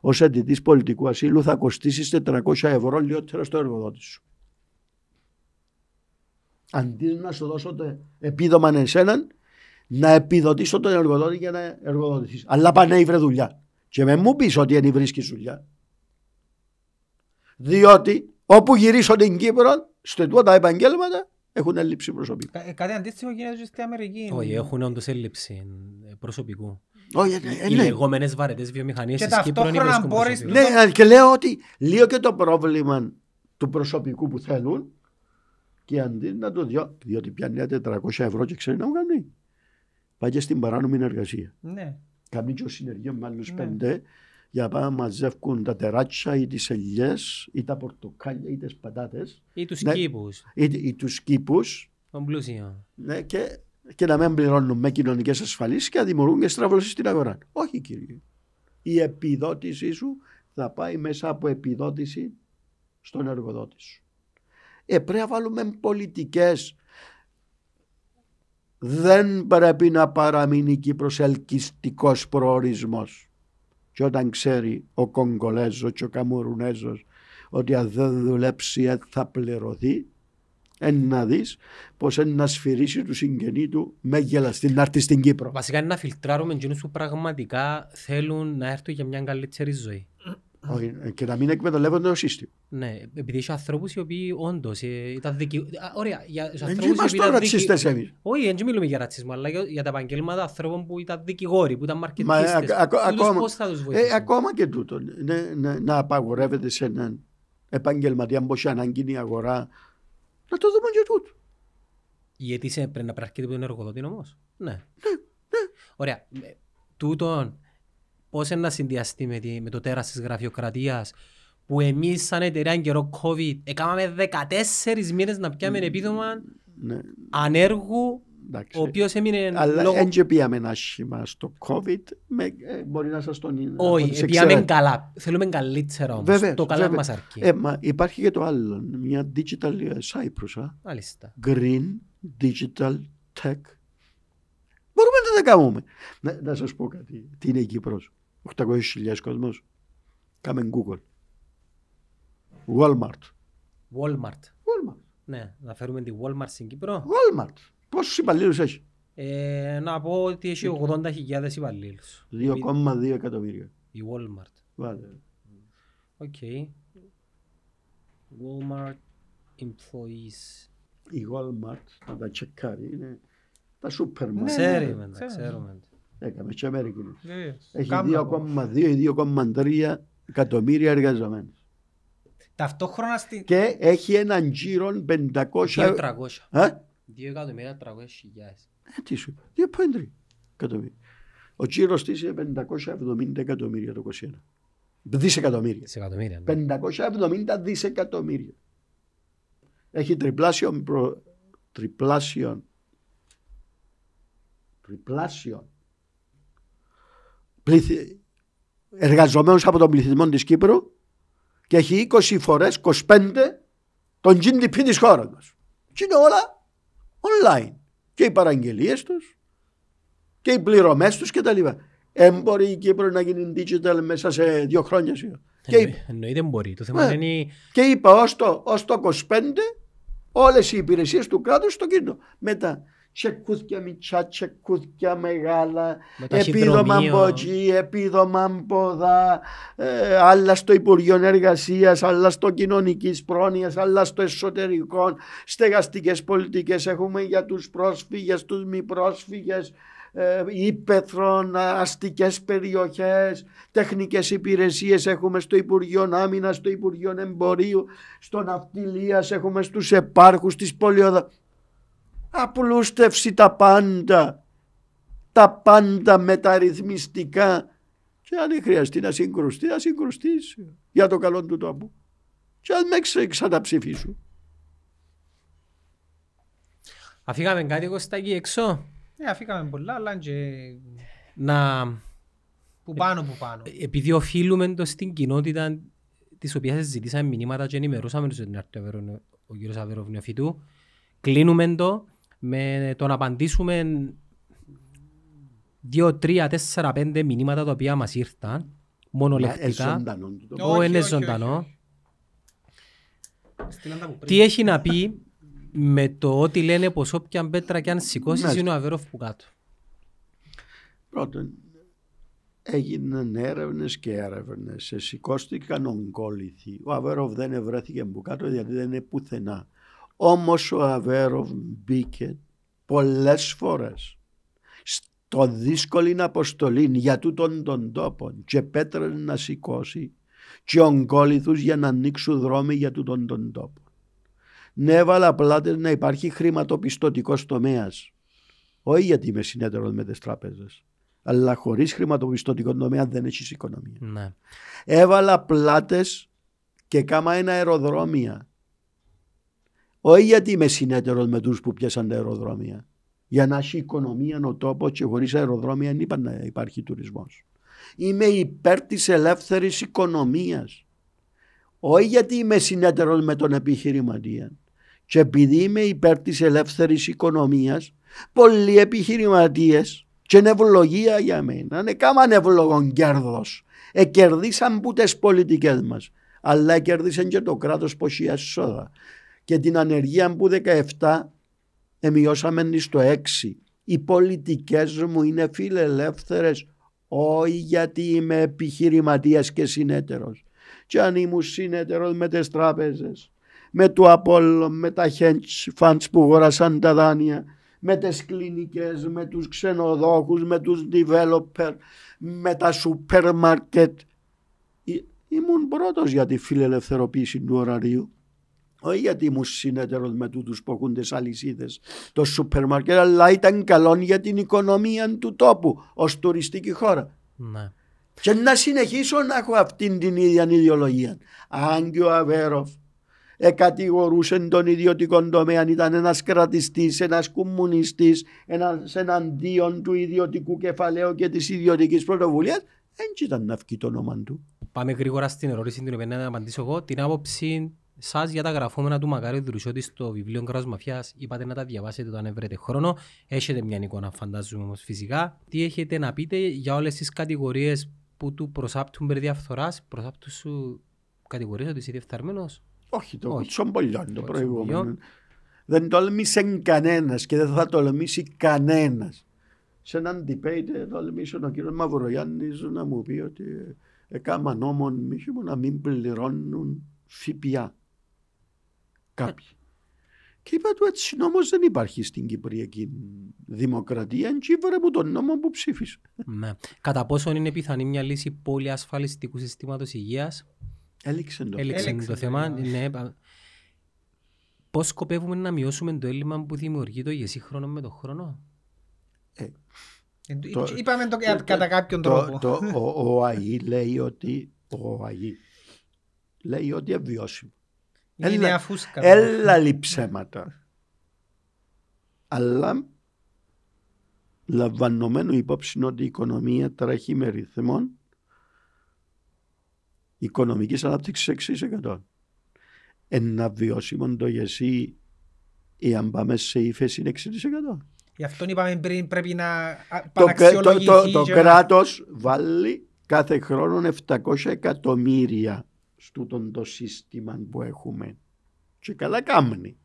S2: ως αιτητής πολιτικού ασύλου θα κοστίσεις 400 ευρώ λιγότερα στο εργοδότη σου. Αντί να σου δώσω το επίδομα εσέναν, να επιδοτήσω τον εργοδότη για να εργοδοτηθείς. Αλλά πάνε βρε δουλειά. Και με μου πεις ότι δεν βρίσκεις δουλειά. Διότι όπου γυρίσω την Κύπρο, στο τούτα τα επαγγέλματα έχουν έλλειψη προσωπικού.
S3: Κα- Κάτι αντίστοιχο γίνεται και στην Αμερική.
S1: Όχι, έχουν όντως έλλειψη ε, προσωπικού.
S2: Όχι, ε, ε,
S1: Οι
S2: ναι.
S1: λεγόμενες βαρετές βιομηχανίες
S3: Και
S1: της Κύπρου δεν
S3: ταυτόχρονα
S1: βρίσκουν
S3: μπορείς-
S1: προσωπικό.
S2: Ναι, και λέω ότι λίγο και το πρόβλημα του προσωπικού που θέλουν και αντί να το δω, διότι πιάνει 400 ευρώ και ξέρει να μου κάνει. Πάει και στην παράνομη εργασία.
S3: Ναι.
S2: Κάνει και ο συνεργείο με άλλους
S3: Ναι.
S2: πέντε για να πάνε να μαζεύουν τα τεράτσια ή τις ελιές ή τα πορτοκάλια ή τις πατάτες
S1: Ή τους
S2: Ναι.
S1: κήπους,
S2: ή, ή τους κήπους
S1: των πλούσιων.
S2: ναι, και, και να μην πληρώνουν με κοινωνικές ασφαλίσεις και να δημιουργούν και στραβώσεις στην αγορά. Όχι κύριε. Η επιδότησή σου θα πάει μέσα από επιδότηση στον εργοδότη σου. Ε, πρέπει να βάλουμε πολιτικές. Δεν πρέπει να παραμείνει η Κύπρος ελκυστικός προορισμός. Και όταν ξέρει ο Κογκολέζος και ο Καμουρουνέζος ότι αν δεν δουλέψει δεν θα πληρωθεί, εν να δεις πως εν να σφυρίσει του συγγενή του με γελαστή να έρθει στην Κύπρο.
S1: Βασικά είναι να φιλτράρουμε εκείνους που πραγματικά θέλουν να έρθουν για μια καλύτερη ζωή.
S2: Όχι, και να μην εκμεταλλεύονται το σύστημα.
S1: Ναι, επειδή έχει ανθρώπους οι οποίοι όντως ε, ήταν δικαι... Α, Ωραία, για τους
S2: Δεν
S1: ανθρώπους οι
S2: είμαστε
S1: οποίοι ήταν δικαι...
S2: ρατσιστές εμείς.
S1: Όχι, δεν μιλούμε για ρατσισμό, αλλά για, για τα επαγγέλματα ανθρώπων που ήταν δικηγόροι, που ήταν
S2: Μα,
S1: μαρκετίστες.
S2: α- ακο-
S1: Τούτους
S2: ακόμα-
S1: πώς θα τους
S2: Ε,
S1: βοηθήσουν;
S2: ακόμα και τούτο. Ναι, ναι, να απαγορεύεται σε έναν επαγγελματία που έχει ανάγκη η αγορά. Να το δούμε και τούτο.
S1: Η αίτηση πρέπει να προέρχεται από τον εργοδότη όμως; Ναι. Ωραία. Ε, Τούτον, πώς είναι να συνδυαστεί με, τη- με το τέρας της γραφειοκρατίας που εμείς σαν εταιρεία εν καιρό COVID έκαναμε 14 μήνες να πιάμε επίδομα
S2: Ναι,
S1: ανέργου
S2: εντάξει.
S1: ο οποίος έμεινε
S2: Αλλά
S1: λόγω...
S2: δεν και πήγαμε άσχημα στο COVID. Με, ε, μπορεί να σας τον
S1: Όχι,
S2: τον
S1: πήγαμε
S2: ξέρετε.
S1: καλά. Θέλουμε καλύτερα όμως.
S2: Βεβαίως,
S1: Το καλά
S2: βέβαια.
S1: μας αρκεί.
S2: Ε, μα υπάρχει και το άλλο. Μια digital ε, Cyprus. α.
S1: Μάλιστα.
S2: Green Digital Tech. Μπορούμε να τα κάνουμε. Να, να σας πω κάτι. Τι είναι η Κύπρος. 800.000 κόσμος. Κάμε Google. Walmart.
S1: Walmart.
S2: Walmart.
S1: Ναι, να φέρουμε τη Walmart στην Κύπρο.
S2: Walmart. Πόσους υπαλλήλους έχει;
S1: Ε, να πω ότι έχει 80.000 υπαλλήλους.
S2: 2,2 εκατομμύρια.
S1: Η Walmart.
S2: Βάλε.
S1: Οκ. Walmart employees.
S2: Η Walmart, να τα τσεκάρει, είναι τα σούπερ μάρκετ.
S1: Ξέρουμε, τα
S3: ξέρουμε.
S1: Ξέρουμε.
S2: Έκαμε και Αμερικανούς.
S3: Βεβαίως.
S2: Έχει
S3: Κάμνα από.
S2: 2,2 ή 2,3 εκατομμύρια εργαζομένους.
S3: Ταυτόχρονα στη...
S2: Και έχει έναν γύρο 500...
S1: 2.300.
S2: Ε;
S1: 2 εκατομμύρια 300 χιλιάδες.
S2: Ε, τι σου είπα. 2,3 εκατομμύρια. Ο γύρος της είναι 570 εκατομμύρια το 21. Δισεκατομμύρια.
S1: Δισεκατομμύρια. ναι.
S2: 570 δισεκατομμύρια. Έχει τριπλάσιο, προ... τριπλάσιο, τριπλάσιο πληθυ... εργαζομένους από τον πληθυσμό της Κύπρου και έχει 20 φορές, 25 τον GDP της χώρας μας. Και είναι όλα online. Και οι παραγγελίες τους και οι πληρωμές τους και τα λοιπά. Εν μπορεί η Κύπρο να γίνει digital μέσα σε δύο χρόνια σίγουρα. Και,
S1: Εννοεί- Εννοείται μπορεί. Το θέμα
S2: Ε.
S1: είναι
S2: και είπα ως το, ως το 25 όλες οι υπηρεσίες του κράτους στο κοινό. Μετά τσεκούθια μητσά, τσεκούθια μεγάλα,
S1: Με το
S2: επίδομα
S1: ταχυδρομείο.
S2: από εκεί, επίδομα από δά, ε, άλλα στο Υπουργείο Εργασίας, άλλα στο κοινωνικής πρόνοιας, άλλα στο εσωτερικό, στεγαστικές πολιτικές έχουμε για τους πρόσφυγες, τους μη πρόσφυγες, ε, ύπεθρον, αστικές περιοχές, τεχνικές υπηρεσίες έχουμε στο Υπουργείο Άμυνας, στο Υπουργείο Εμπορίου, στο Ναυτιλίας έχουμε στους επάρχους της πολιοδα... Απλούστευση τα πάντα, τα πάντα μεταρρυθμιστικά και αν χρειαστεί να συγκρουστεί, να συγκρουστεί για το καλό του τόπου. Και αν με ξε- ξαναψηφίσουν.
S1: Αφήγαμε κάτι Κωστάκη έξω;
S3: Ναι, αφήκαμε πολλά, αλλά και
S1: Να...
S3: που πάνω που πάνω.
S1: Επειδή οφείλουμε το στην κοινότητα της οποίας ζητήσαμε μηνύματα και ενημερώσαμε τους την Άρτη Αβερό- ο κύριος Αβερόβ Νεοφυτού, κλείνουμε το με το να απαντήσουμε δύο, τρία, τέσσερα, πέντε μηνύματα τα οποία μας ήρθαν μονολεκτικά.
S2: Εζωντανό του το.
S1: Ω, είναι
S3: όχι, όχι,
S1: ζωντανό.
S3: όχι. Στείλαν τα που πριν.
S1: Τι έχει να πει με το ότι λένε πως όποια πέτρα και αν σηκώσεις
S2: Μάλιστα.
S1: είναι ο Αβερόφ που κάτω.
S2: Πρώτον, έγιναν έρευνες και έρευνες. Σηκώστηκαν ογκόληθοι. Ο Αβέροβ δεν ευρέθηκε που κάτω γιατί δεν είναι πουθενά. Όμως ο Αβέροβ μπήκε πολλές φορές στο δύσκολη αποστολή για τούτον τον τόπο και πέτρες να σηκώσει και ογκόληθους για να ανοίξουν δρόμοι για τούτον τον τόπο. Ναι, έβαλα πλάτες να υπάρχει χρηματοπιστωτικός τομέας. Όχι γιατί είμαι συνέτερος με τις τράπεζες. Αλλά χωρίς χρηματοπιστωτικό τομέα δεν έχεις οικονομία.
S1: Ναι.
S2: Έβαλα πλάτες και κάμα ένα αεροδρόμια. Όχι γιατί είμαι συνέτερος με τους που πιάσαν τα αεροδρόμια. Για να έχει οικονομία ο τόπος και χωρίς αεροδρόμια δεν είπαν να υπάρχει τουρισμός. Είμαι υπέρ της ελεύθερης οικονομίας. Όχι γιατί είμαι συνέτερος με τον επιχειρηματία. Και επειδή είμαι υπέρ της ελεύθερης οικονομίας, πολλοί επιχειρηματίες και είναι ευλογία για μένα. Είναι κάμαν ευλογόν κέρδος. Εκερδίσαν που τις πολιτικές μας. Αλλά κέρδισαν και το κράτος πως η έσοδα. Και την ανεργία που 17 εμειώσαμε στο 6. Οι πολιτικές μου είναι φιλελεύθερες όχι γιατί είμαι επιχειρηματίας και συνέτερος. Και αν ήμουν συνέτερος με τις τράπεζες, με το Apollo, με τα hedge funds που αγοράσαν τα δάνεια, με τις κλινικές, με τους ξενοδόχους, με τους developer, με τα σούπερ μάρκετ. Ήμουν πρώτος για τη φιλελευθεροποίηση του ωραρίου. Όχι γιατί ήμουν συνέτερος με τούτους που έχουν τις αλυσίδες το σούπερ μάρκετ, αλλά ήταν καλό για την οικονομία του τόπου ως τουριστική χώρα.
S1: Ναι.
S2: Και να συνεχίσω να έχω αυτήν την ίδια ιδεολογία. Αν και ο Αβέροφ εκατηγορούσε τον ιδιωτικό τομέα, αν ήταν ένας κρατιστής, ένας κομμουνιστής, ένας εναντίον του ιδιωτικού κεφαλαίου και της ιδιωτικής πρωτοβουλίας, δεν ήταν να βγει το όνομα του.
S1: Πάμε γρήγορα στην ερώτηση την οποία να απαντήσω εγώ. Την άποψη σας για τα γραφόμενα του Μακάριου Δρουσιώτη στο βιβλίο Κράτος Μαφιάς. Είπατε να τα διαβάσετε όταν βρείτε χρόνο. Έχετε μια εικόνα φαντάζομαι όμως φυσικά. Τι έχετε να πείτε για όλες τις κατηγορίες που του προσάπτουν περί διαφθοράς; Προσάπτουν σου κατηγορίες ότι είσαι διεφθαρμένος;
S2: Όχι, το
S1: Όχι.
S2: Τσομπολιόν το
S1: Το
S2: προηγούμενο.
S1: Τσομπολιόν.
S2: Δεν τολμήσε κανένας και δεν θα τολμήσει κανένας. Σε έναν debate ε, τολμήσε ο κύριος Μαυρογιάννης να μου πει ότι ε, έκαμα νόμον μίσο μου να μην πληρώνουν ΦΠΑ. Κάποιοι. Και είπα του έτσι νόμος δεν υπάρχει στην Κυπριακή Δημοκρατία και βρε μου τον νόμο που ψήφισε.
S1: Ναι. Κατά πόσο είναι πιθανή μια λύση πολυασφαλιστικού συστήματος υγείας;
S2: Έληξε το.
S1: Έλεξε
S3: Έλεξε
S1: το
S3: το
S1: θέμα.
S3: θέμα.
S1: Ναι, πα- Πώς σκοπεύουμε να μειώσουμε το έλλειμμα που δημιουργεί το ηγεσί χρόνο με το χρόνο;
S3: Ε,
S2: Το-
S3: Είπαμε το
S2: το-
S3: κατά κάποιον
S2: Το,
S3: τρόπο.
S2: το, ο, ο ΑΗ λέει ότι ο ΑΗ λέει ότι είναι βιώσιμο.
S3: Είναι
S2: έλα-
S3: μια φούσκα.
S2: Έλα λειψέματα. Αλλά λαμβανωμένο υπόψη ότι η οικονομία τρέχει με ρυθμό οικονομικής ανάπτυξης 6%. Ένα βιώσιμο το γεσί εάν πάμε σε ύφεση είναι 6%.
S3: Γι' αυτό είπαμε πριν πρέπει να α,
S2: Το, κρά- το,
S3: παραξιολογηθεί
S2: το, το
S3: και να-
S2: κράτος βάλει κάθε χρόνο 700 εκατομμύρια στο το σύστημα που έχουμε. Και καλά κάμνει.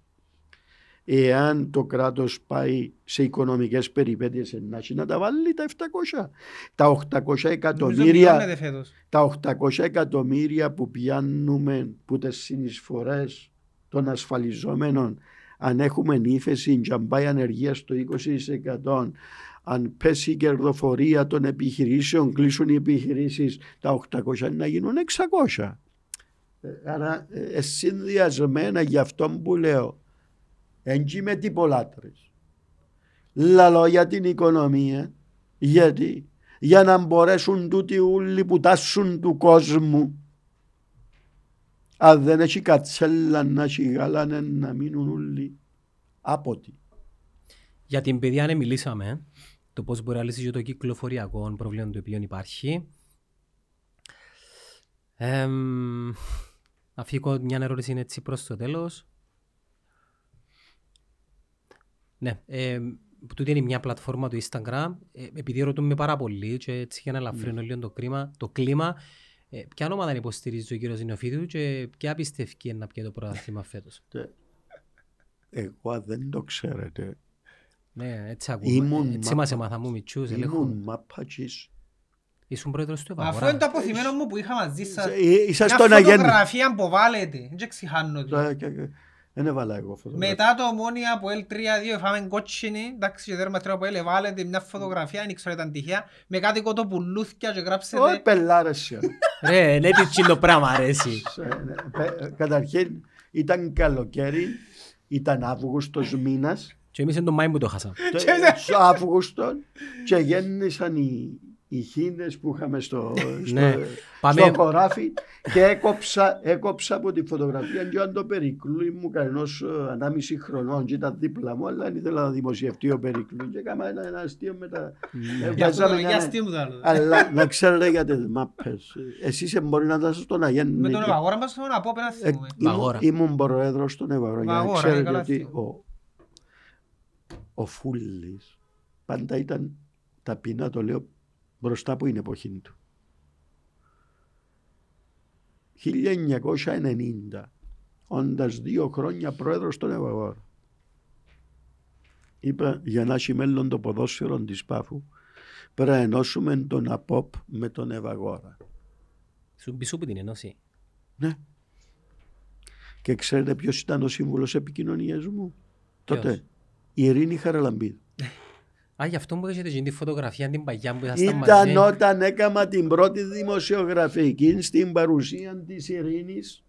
S2: Εάν το κράτος πάει σε οικονομικές περιπέτειες να έχει να τα βάλει τα 700. Τα 800
S3: Νομίζω
S2: εκατομμύρια,
S3: μειώνεται φέτος.
S2: τα 800 εκατομμύρια που πιάνουμε που τις συνεισφορές των ασφαλιζόμενων αν έχουμε ύφεση και αν πάει ανεργία στο 20% αν πέσει η κερδοφορία των επιχειρήσεων κλείσουν οι επιχειρήσεις τα 800 να γίνουν 600 Ε, άρα ε, συνδυασμένα γι' αυτό που λέω έτσι με τυπολάτρες λαλό για την οικονομία γιατί για να μπορέσουν τούτοι ούλοι που τάσουν του κόσμου αν δεν έχει κατσέλα να έχει γάλανε να μείνουν όλοι άποτοι.
S1: Για την παιδεία ναι μιλήσαμε. ε. Το πώς μπορεί να λύσει και το κυκλοφοριακό πρόβλημα το οποίο υπάρχει. Εμ, να φύγω μια ερώτηση έτσι προς το τέλος. Ναι, ε, τούτη είναι μια πλατφόρμα του Instagram. Ε, επειδή ρωτούμε πάρα πολύ και έτσι για να ελαφρύνω λίγο το, κρίμα, το κλίμα, ε, ποια ομάδα υποστηρίζει ο κύριος Νεοφίδου και ποια πιστεύει να πιέει το πρωτάθλημα φέτος;
S2: Εγώ αν δεν το ξέρετε,
S1: Ναι, έτσι ακούμε.
S2: Ήμουν
S1: έτσι
S2: μα-
S1: μας έμαθα μου μητσούς, ελέγχουν.
S2: ήμουν μάπατζης.
S1: Ήσουν πρόεδρος του
S3: Αφού
S1: Ευαγορά.
S3: είναι το αποθυμένο μου που είχα μαζί σας.
S2: Ε, Είσαι
S3: Μια
S2: στον αγέννη.
S3: φωτογραφία που βάλετε. Δεν ξεχάνω το.
S2: Ε, και- και- Δεν έβαλα εγώ φωτογραφία.
S3: Μετά το ομόνια από L3-2 φάμε κότσινη, εντάξει και τέρμα τρία από L, βάλετε μια φωτογραφία, δεν ξέρω ήταν τυχαία, με κάτι κοτοπουλούθια και
S2: Όχι
S3: γράψετε
S2: πελάρες σε.
S1: Ρε, ναι, τι τσιν το πράγμα αρέσει.
S2: Ε, ναι, πε- Καταρχήν ήταν καλοκαίρι, ήταν Αύγουστος μήνας
S1: Και εμείς είναι τον Μάη που το χάσαμε.
S2: στο Αύγουστο και γέννησαν οι, οι χίνες που είχαμε στο, στο,
S1: Ναι. Πάμε-
S2: στο χωράφι και έκοψα, έκοψα από τη φωτογραφία και αν το περικλούι μου κανένας ε, ανάμιση χρονών και ήταν δίπλα μου αλλά δεν ήθελα να δημοσιευτεί ο περικλούι και έκανα ένα, ένα αστείο μετά. Ε,
S3: Για αυτό
S2: βάζαμε
S3: το
S2: ένα-
S3: για αστείο μου το άλλο.
S2: Αλλά να ξέρετε για τις μάπες. Εσείς μπορεί να ήταν στον Αγέννη.
S3: Με τον Ευαγόρα μας θέλω να πω πέρα
S2: Ε,
S3: θυμούμε.
S1: Βαγόρα.
S2: ήμουν, ήμουν προέδρος στον Ευαγόρα για να
S3: Βαγόρα,
S2: ξέρετε
S3: ε, καλά
S2: ότι
S3: θυμούμαι.
S2: ο, ο Φούλης πάντα ήταν ταπεινά το λέω μπροστά από την εποχή του. 1990 όντας δύο χρόνια πρόεδρος στον Ευαγόρα είπα για να έχει μέλλον το ποδόσφαιρο της Πάφου πρέπει να ενώσουμε τον ΑΠΟΠ με τον Ευαγόρα.
S1: Σου πισού που την ενώση.
S2: Ναι. Και ξέρετε ποιος ήταν ο σύμβουλος επικοινωνίας μου; Τότε.
S1: Ποιος;
S2: Η Ειρήνη Χαραλαμπίδου.
S1: Α, γι' αυτό που έχετε γίνει τη φωτογραφία την παγιά που ήσασταν
S2: Ήταν
S1: μαζί.
S2: όταν έκανα την πρώτη δημοσιογραφική στην παρουσία της Ειρήνης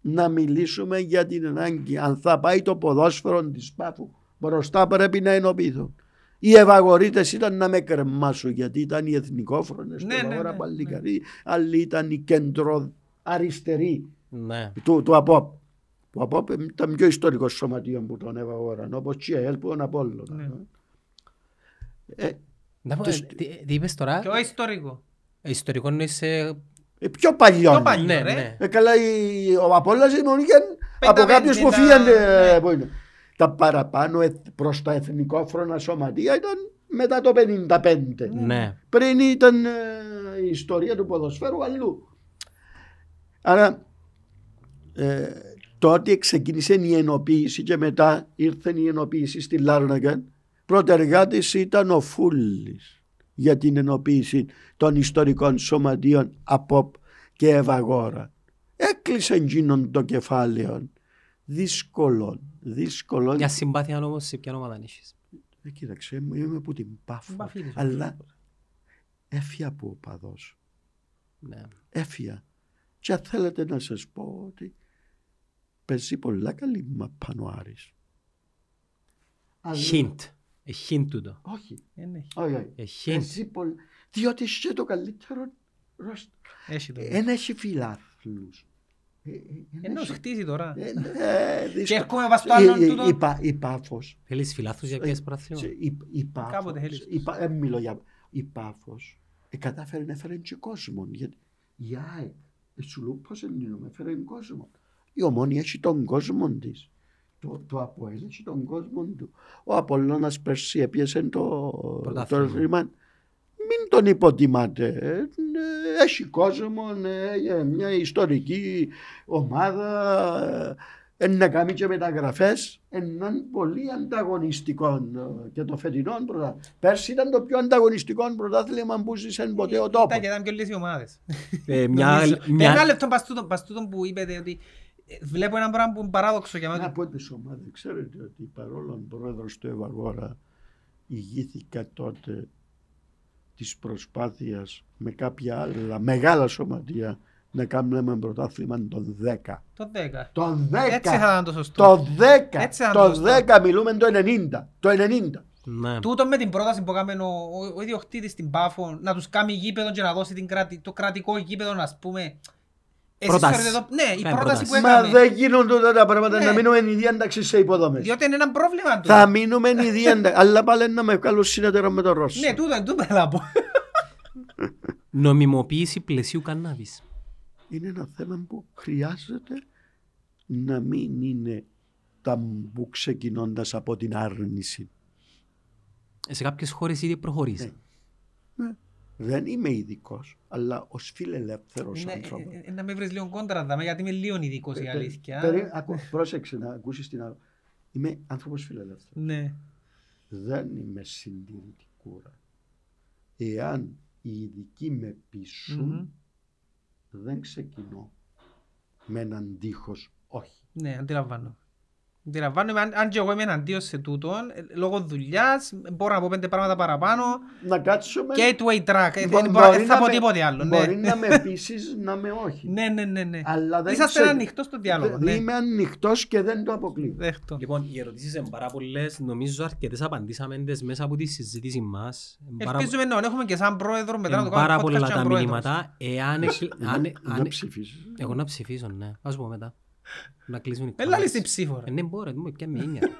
S2: να μιλήσουμε για την ανάγκη. Αν θα πάει το ποδόσφαιρο της Πάφου μπροστά πρέπει να ενωπηθούν. Οι ευαγορείτες ήταν να με κρεμάσουν γιατί ήταν οι εθνικόφρονες
S3: Ναι,
S2: του
S3: ναι,
S2: Ευαγορά
S3: ναι,
S2: Παλικαρί, άλλοι ήταν οι κέντρο αριστεροί
S1: Ναι.
S2: του, του ΑΠΟΠ. που από απ' ήταν πιο ιστορικό σωματείο που τον έβαγοραν, όπως και η ΑΕΛ που τον Απόλλωνα.
S3: Ναι.
S2: Ε,
S1: Να πω,
S2: Τους-
S1: ε, Τι τι είπες τώρα,
S3: Πιο ιστορικό.
S1: Ε, ιστορικό είναι σε...
S2: ε, πιο παλιό.
S3: Πιο παλιό,
S1: Ναι,
S3: ρε.
S1: ναι.
S2: Ε, καλά, η, ο Απόλλωνας ήμουν από
S3: Πεντα-
S2: κάποιους που
S3: πεντα-
S2: φύγανε.
S3: ναι.
S2: ε, που είναι. Τα παραπάνω εθ- προς τα εθνικόφρονα σωματεία ήταν μετά το 55.
S1: Ναι.
S2: Πριν ήταν ε, η ιστορία του ποδοσφαίρου αλλού. Άρα ε, τότε ξεκίνησε η ενοποίηση και μετά ήρθε η ενοποίηση στη Λάρνακα. Πρωτεργάτης ήταν ο Φούλης για την ενοποίηση των ιστορικών σωματείων ΑΠΟΠ και Ευαγόρα. Έκλεισε εκείνον το κεφάλαιο. Δύσκολο, δύσκολο.
S1: Μια συμπάθεια όμως σε ποια ομάδα έχεις.
S2: Ε, κοίταξε, μου είμαι από την Πάφο.
S3: Παφίλης,
S2: Αλλά έφυγα από ο παδός.
S1: Ναι.
S2: Έφυγα. Και αν θέλετε να σας πω ότι παίζει πολλά καλή μαπάν ο Άρης. Αλλά-
S1: Hint. Ε, hint τούτο.
S2: Όχι,
S3: Ε, ναι.
S2: όχι, όχι.
S1: Ε, hint.
S2: Παίζει πολλά. Διότι είσαι το καλύτερο ρόστερ.
S3: Έχει το.
S2: Ένα έχει φιλάθλους. Ε, ε, εν
S3: Ενώ
S2: έχει-
S3: χτίζει τώρα.
S2: Ε, ναι, δύσκολο.
S3: Και έρχομαι πας στο άλλον
S2: Η- η-
S3: τούτο.
S2: η Πα- Η Πάφος
S1: Θέλεις φιλάθλους για ποιες
S2: σε-
S1: πρωταθλήμα.
S2: η, η Πάφος,
S3: Κάποτε θέλεις.
S2: η, Πα- ε, μιλώ για, η Πάφος ε, κατάφερε να έφερε και κόσμο. Γιατί η ΑΕΚ, ε, σου λέω πώς εννοούμε, έφερε κόσμο. Η Ομόνια έχει τον κόσμο της. Το, το Αποέλ έχει τον κόσμο του. Ο Απολλώνας πέρσι έπιασε το, το
S1: Πρωτάθλημα.
S2: ρήμα. Μην τον υποτιμάτε. Ε, ε, Έχει κόσμο, ε, ε, μια ιστορική ομάδα, ε, να κάνει και μεταγραφές, έναν πολύ ανταγωνιστικό ε, και το φετινό πρωτάθλημα. Πέρσι ήταν το πιο ανταγωνιστικό πρωτάθλημα που ζήσε ποτέ ο τόπος.
S3: Ήταν και ήταν πιο λίγες οι ομάδες.
S1: Ε, μια-
S3: Νομίζω.
S1: μια-
S3: Ένα λεπτό πας τούτον- πας τούτον που είπετε ότι ε, βλέπω ένα πράγμα που είναι παράδοξο για
S2: Να
S3: μένα.
S2: από τις ομάδες, ξέρετε ότι παρόλο που πρόεδρος του Ευαγόρα ηγήθηκα τότε της προσπάθειας με κάποια άλλα μεγάλα σωματεία να κάνουμε πρωτάθλημα των 10.
S3: Το 10.
S2: Το 10!
S3: Έτσι θα ήταν το σωστό.
S2: Το 10!
S3: Έτσι θα
S2: το
S3: ήταν το σωστό.
S2: 10 μιλούμε το 90. Το 90.
S1: Ναι.
S3: Τούτο με την πρόταση που έκαμε ο, ο, ο ιδιοκτήτης στην Πάφο να τους κάνει γήπεδο και να δώσει την κρατη, το κρατικό γήπεδο να πούμε. Εσείς
S1: Πρόταση.
S3: θεωρείτε το- Ναι, η
S1: Κάνε
S3: πρόταση που
S1: πρόταση.
S2: Μα
S3: έκαμε.
S2: δεν γίνονται τότε τα πράγματα
S3: Ναι.
S2: να μείνουμε η διένταξη σε υποδομές.
S3: Διότι είναι ένα πρόβλημα του.
S2: Θα μείνουμε η διένταξη. Αλλά πάλι να με βγάλω συνεταιρό με τον Ρώσο.
S3: Ναι, τούτο, τούτο θέλω να πω.
S1: Νομιμοποίηση πλαισίου κανάβης.
S2: είναι ένα θέμα που χρειάζεται να μην είναι ταμπού ξεκινώντας από την άρνηση.
S1: Σε κάποιες χώρες ήδη προχωρήσει.
S2: Ναι. Δεν είμαι ειδικός, αλλά ως φιλελεύθερος
S3: Ναι,
S2: άνθρωπο.
S3: ε, ε, Να με βρεις λίγο κόντρα δάμε, γιατί είμαι λίγο ειδικός η αλήθεια.
S2: Πρόσεξε να ακούσεις την άλλη. Είμαι άνθρωπος φιλελεύθερος.
S3: Ναι.
S2: Δεν είμαι συντηρητικούρα. Εάν οι ειδικοί με πείσουν,
S3: Μμμ.
S2: δεν ξεκινώ με έναν τείχος όχι.
S3: Ναι, αντιλαμβάνω. Αντιλαμβάνομαι, αν, αν και εγώ είμαι εναντίον σε τούτον, ε, λόγω δουλειάς, μπορώ να πω πέντε πράγματα παραπάνω.
S2: Να κάτσουμε.
S3: Gateway track, ε,
S2: Μπο-
S3: δεν
S2: μπορεί
S3: μπορώ- δεν θα
S2: να
S3: πω
S2: με-
S3: τίποτε άλλο. ναι.
S2: Μπορεί να με πείσεις να με όχι.
S3: Ναι, ναι, ναι, ναι.
S2: Αλλά δεν
S3: Είσαστε
S2: ξέρω.
S3: ανοιχτός στο διάλογο.
S2: Δε-
S3: ναι.
S2: Είμαι ανοιχτός και δεν το αποκλείω.
S3: Δέχτω.
S1: Λοιπόν, οι ερωτήσεις είναι πάρα πολλές. Νομίζω αρκετές απαντήσαμε τις μέσα από τη συζήτηση μας. Είναι πάρα-
S3: Ελπίζουμε να έχουμε και σαν πρόεδρο μετά να
S1: είναι
S3: το κάνουμε
S1: πάρα
S3: podcast
S1: πολλά
S3: και σαν
S1: τα
S3: πρόεδρος.
S1: μηνύματα. Εάν... εκλ- αν-
S2: Να
S1: αν-
S2: ψηφίσει.
S1: Εγώ να ψηφίσω, ναι. Ας πω μετά. Να κλείσουν οι
S3: Έλα
S1: κάμερες.
S3: λύσει ψήφο. ρε.
S1: Ε, Ναι, μπορώ, δεν μου πια με έννοια.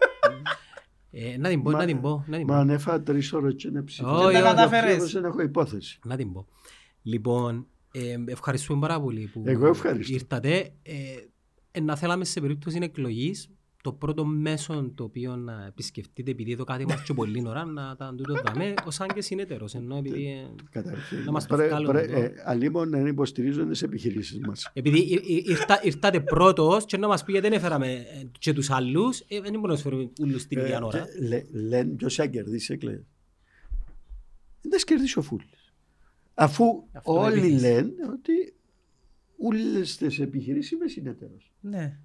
S1: Ε, Να την πω, να την πω, να την
S2: Μα
S1: πω.
S2: αν έφαγα τρεις ώρες και να ψηφίσω.
S1: Όχι,
S3: Δεν τα
S1: όχι.
S3: κατάφερες.
S2: Δεν έχω υπόθεση.
S1: Να την πω. Λοιπόν, ε, ευχαριστούμε πάρα πολύ που
S2: Εγώ ευχαριστώ.
S1: ήρθατε. Ε, ε, να θέλαμε σε περίπτωση εκλογής το πρώτο μέσο το οποίο να επισκεφτείτε επειδή εδώ κάτι μας και πολύ ώρα να τα τούτο δάμε ως αν και συνέτερος ενώ επειδή, ε,
S2: Καταρχήν.
S1: Να μας το
S2: πρέ-
S1: βγάλουν
S2: πρέ-
S1: εδώ.
S2: ε, Αλλήμον να υποστηρίζουν τι επιχειρήσεις μας.
S1: επειδή ήρ- ήρ- ήρθα- ήρθατε πρώτος και να μας πει γιατί δεν έφεραμε ε, και τους άλλους ε, δεν μπορούμε να τους φέρουμε όλους την ίδια ώρα
S2: Λένε ποιος θα κερδίσει εκλογέ. Δεν θα κερδίσει ο Φούλης. Αφού
S1: Αυτό είναι
S2: όλοι
S1: επίθεση.
S2: λένε ότι όλε τι επιχειρήσεις είμαι συνεταίρος.
S3: Ναι.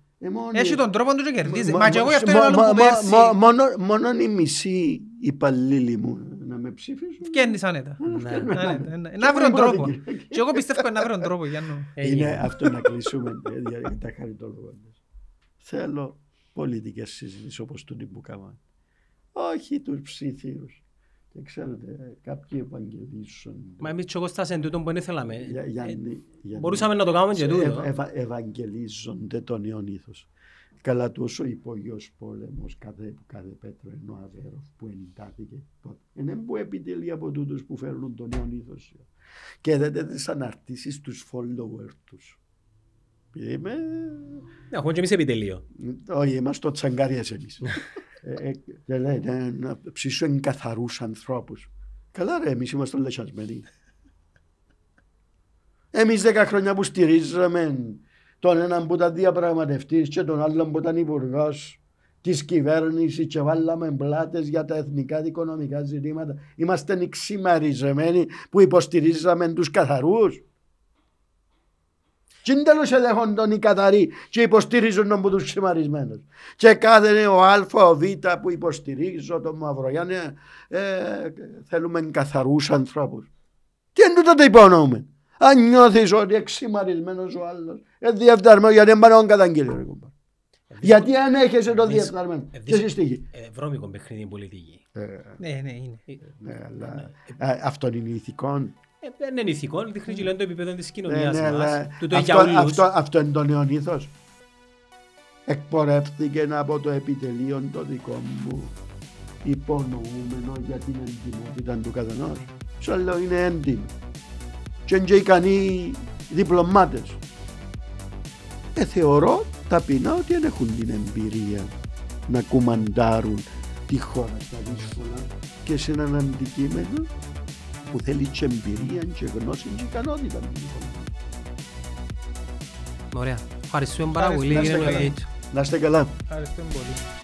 S2: Ε,
S3: Έχει τον τρόπο του και κερδίζει.
S2: Μα-
S3: Μα και εγώ γι' αυτό
S2: μα-
S3: είμαι άλλο
S2: μα-
S3: που
S2: μα-
S3: πέρσι.
S2: μα- μόνο- Μόνο οι μισοί υπαλλήλοι μου να με ψήφισουν.
S3: Φκένεις άνετα.
S1: Ναι.
S3: Άνετα, ναι. Να βρω τον
S2: πρώτη,
S3: τρόπο.
S2: κύριε.
S3: Και εγώ πιστεύω να βρω τον τρόπο για να...
S2: Είναι αυτό να κλείσουμε ε, για τα χαριτολογώντας. Θέλω πολιτικές συζητήσεις όπως τούτη που κάναμε. Όχι τους ψήθιους. Και ξέρετε, κάποιοι ευαγγελίζονται.
S1: Μα εμείς και εγώ στα σε τούτο που δεν θέλαμε
S2: Για-
S1: Ε,
S2: Γιάννη, Γιάννη.
S1: μπορούσαμε να το κάνουμε και
S2: Ε,
S1: τούτο
S2: ευα- ευαγγελίζονται τον νέο ήθος. Καλά τόσο υπόγειος πόλεμος κάθε, κάθε πέτρο ενώ αβέροφ που εντάθηκε τότε. Είναι που επιτελεί από τούτους που φέρνουν τον νέο ήθος. Και δεν τις αναρτήσεις τους followers τους. Επειδή Είμαι...
S1: Έχουμε και εμείς επιτελείο.
S2: Όχι, είμαστε το τσαγκάριες εμείς. Ε, ε, Και λέει, «Ναι, να ψήσω εγκαθαρούς ανθρώπους. Καλά ρε, εμείς είμαστε λεσιασμένοι. Εμείς δέκα χρόνια που στηρίζαμε τον έναν που ήταν διαπραγματευτής και τον άλλον που ήταν υπουργός της κυβέρνησης και βάλαμε πλάτες για τα εθνικά και οικονομικά ζητήματα. Είμαστε εξημαριζεμένοι που υποστηρίζαμε τους καθαρούς. Και είναι τέλος εδέχον τον οι καθαροί και υποστηρίζουν τον που τους ξημαρισμένους. Και κάθε ο Α, ο Β που υποστηρίζω τον Μαυρογιάννη ε, θέλουμε καθαρούς ανθρώπους. Τι είναι τούτο το υπονοούμε. Αν νιώθεις ότι εξημαρισμένος ο άλλος, ε, διεφθαρμένο γιατί δεν πάνε να καταγγείλει. ρε κουμπάρε. Γιατί αν έχεσαι το
S1: Ε, δύσκολο.
S2: διεφθαρμένο.
S1: Ε,
S2: Και συστήγει.
S1: Ε, βρώμικο παιχνίδι η πολιτική.
S3: Ναι, ναι, είναι.
S2: Ναι, αλλά ε, αυτό είναι ηθικός.
S1: Ε, Δεν είναι ηθικό, δείχνει και λένε το επίπεδο της
S2: Ναι,
S1: κοινωνίας
S2: ναι, αλλά
S1: μας. Τούτο
S2: αυτό,
S1: για όλους.
S2: αυτό, αυτό είναι το νέο ήθος. Εκπορεύτηκε από το επιτελείο το δικό μου υπονοούμενο για την εντυμότητα του καθενός. Σου λέω είναι έντιμο. Και είναι και ικανοί διπλωμάτες. Ε, θεωρώ ταπεινά ότι δεν έχουν την εμπειρία να κουμαντάρουν τη χώρα στα δύσκολα και σε έναν αντικείμενο που θέλει και εμπειρία και γνώση και ικανότητα.
S1: Ωραία. Ευχαριστούμε πάρα πολύ
S2: Ευχαριστώ.
S1: κύριε
S2: Να είστε
S1: Νογέιτ.
S2: Να είστε καλά.
S3: Ευχαριστούμε πολύ.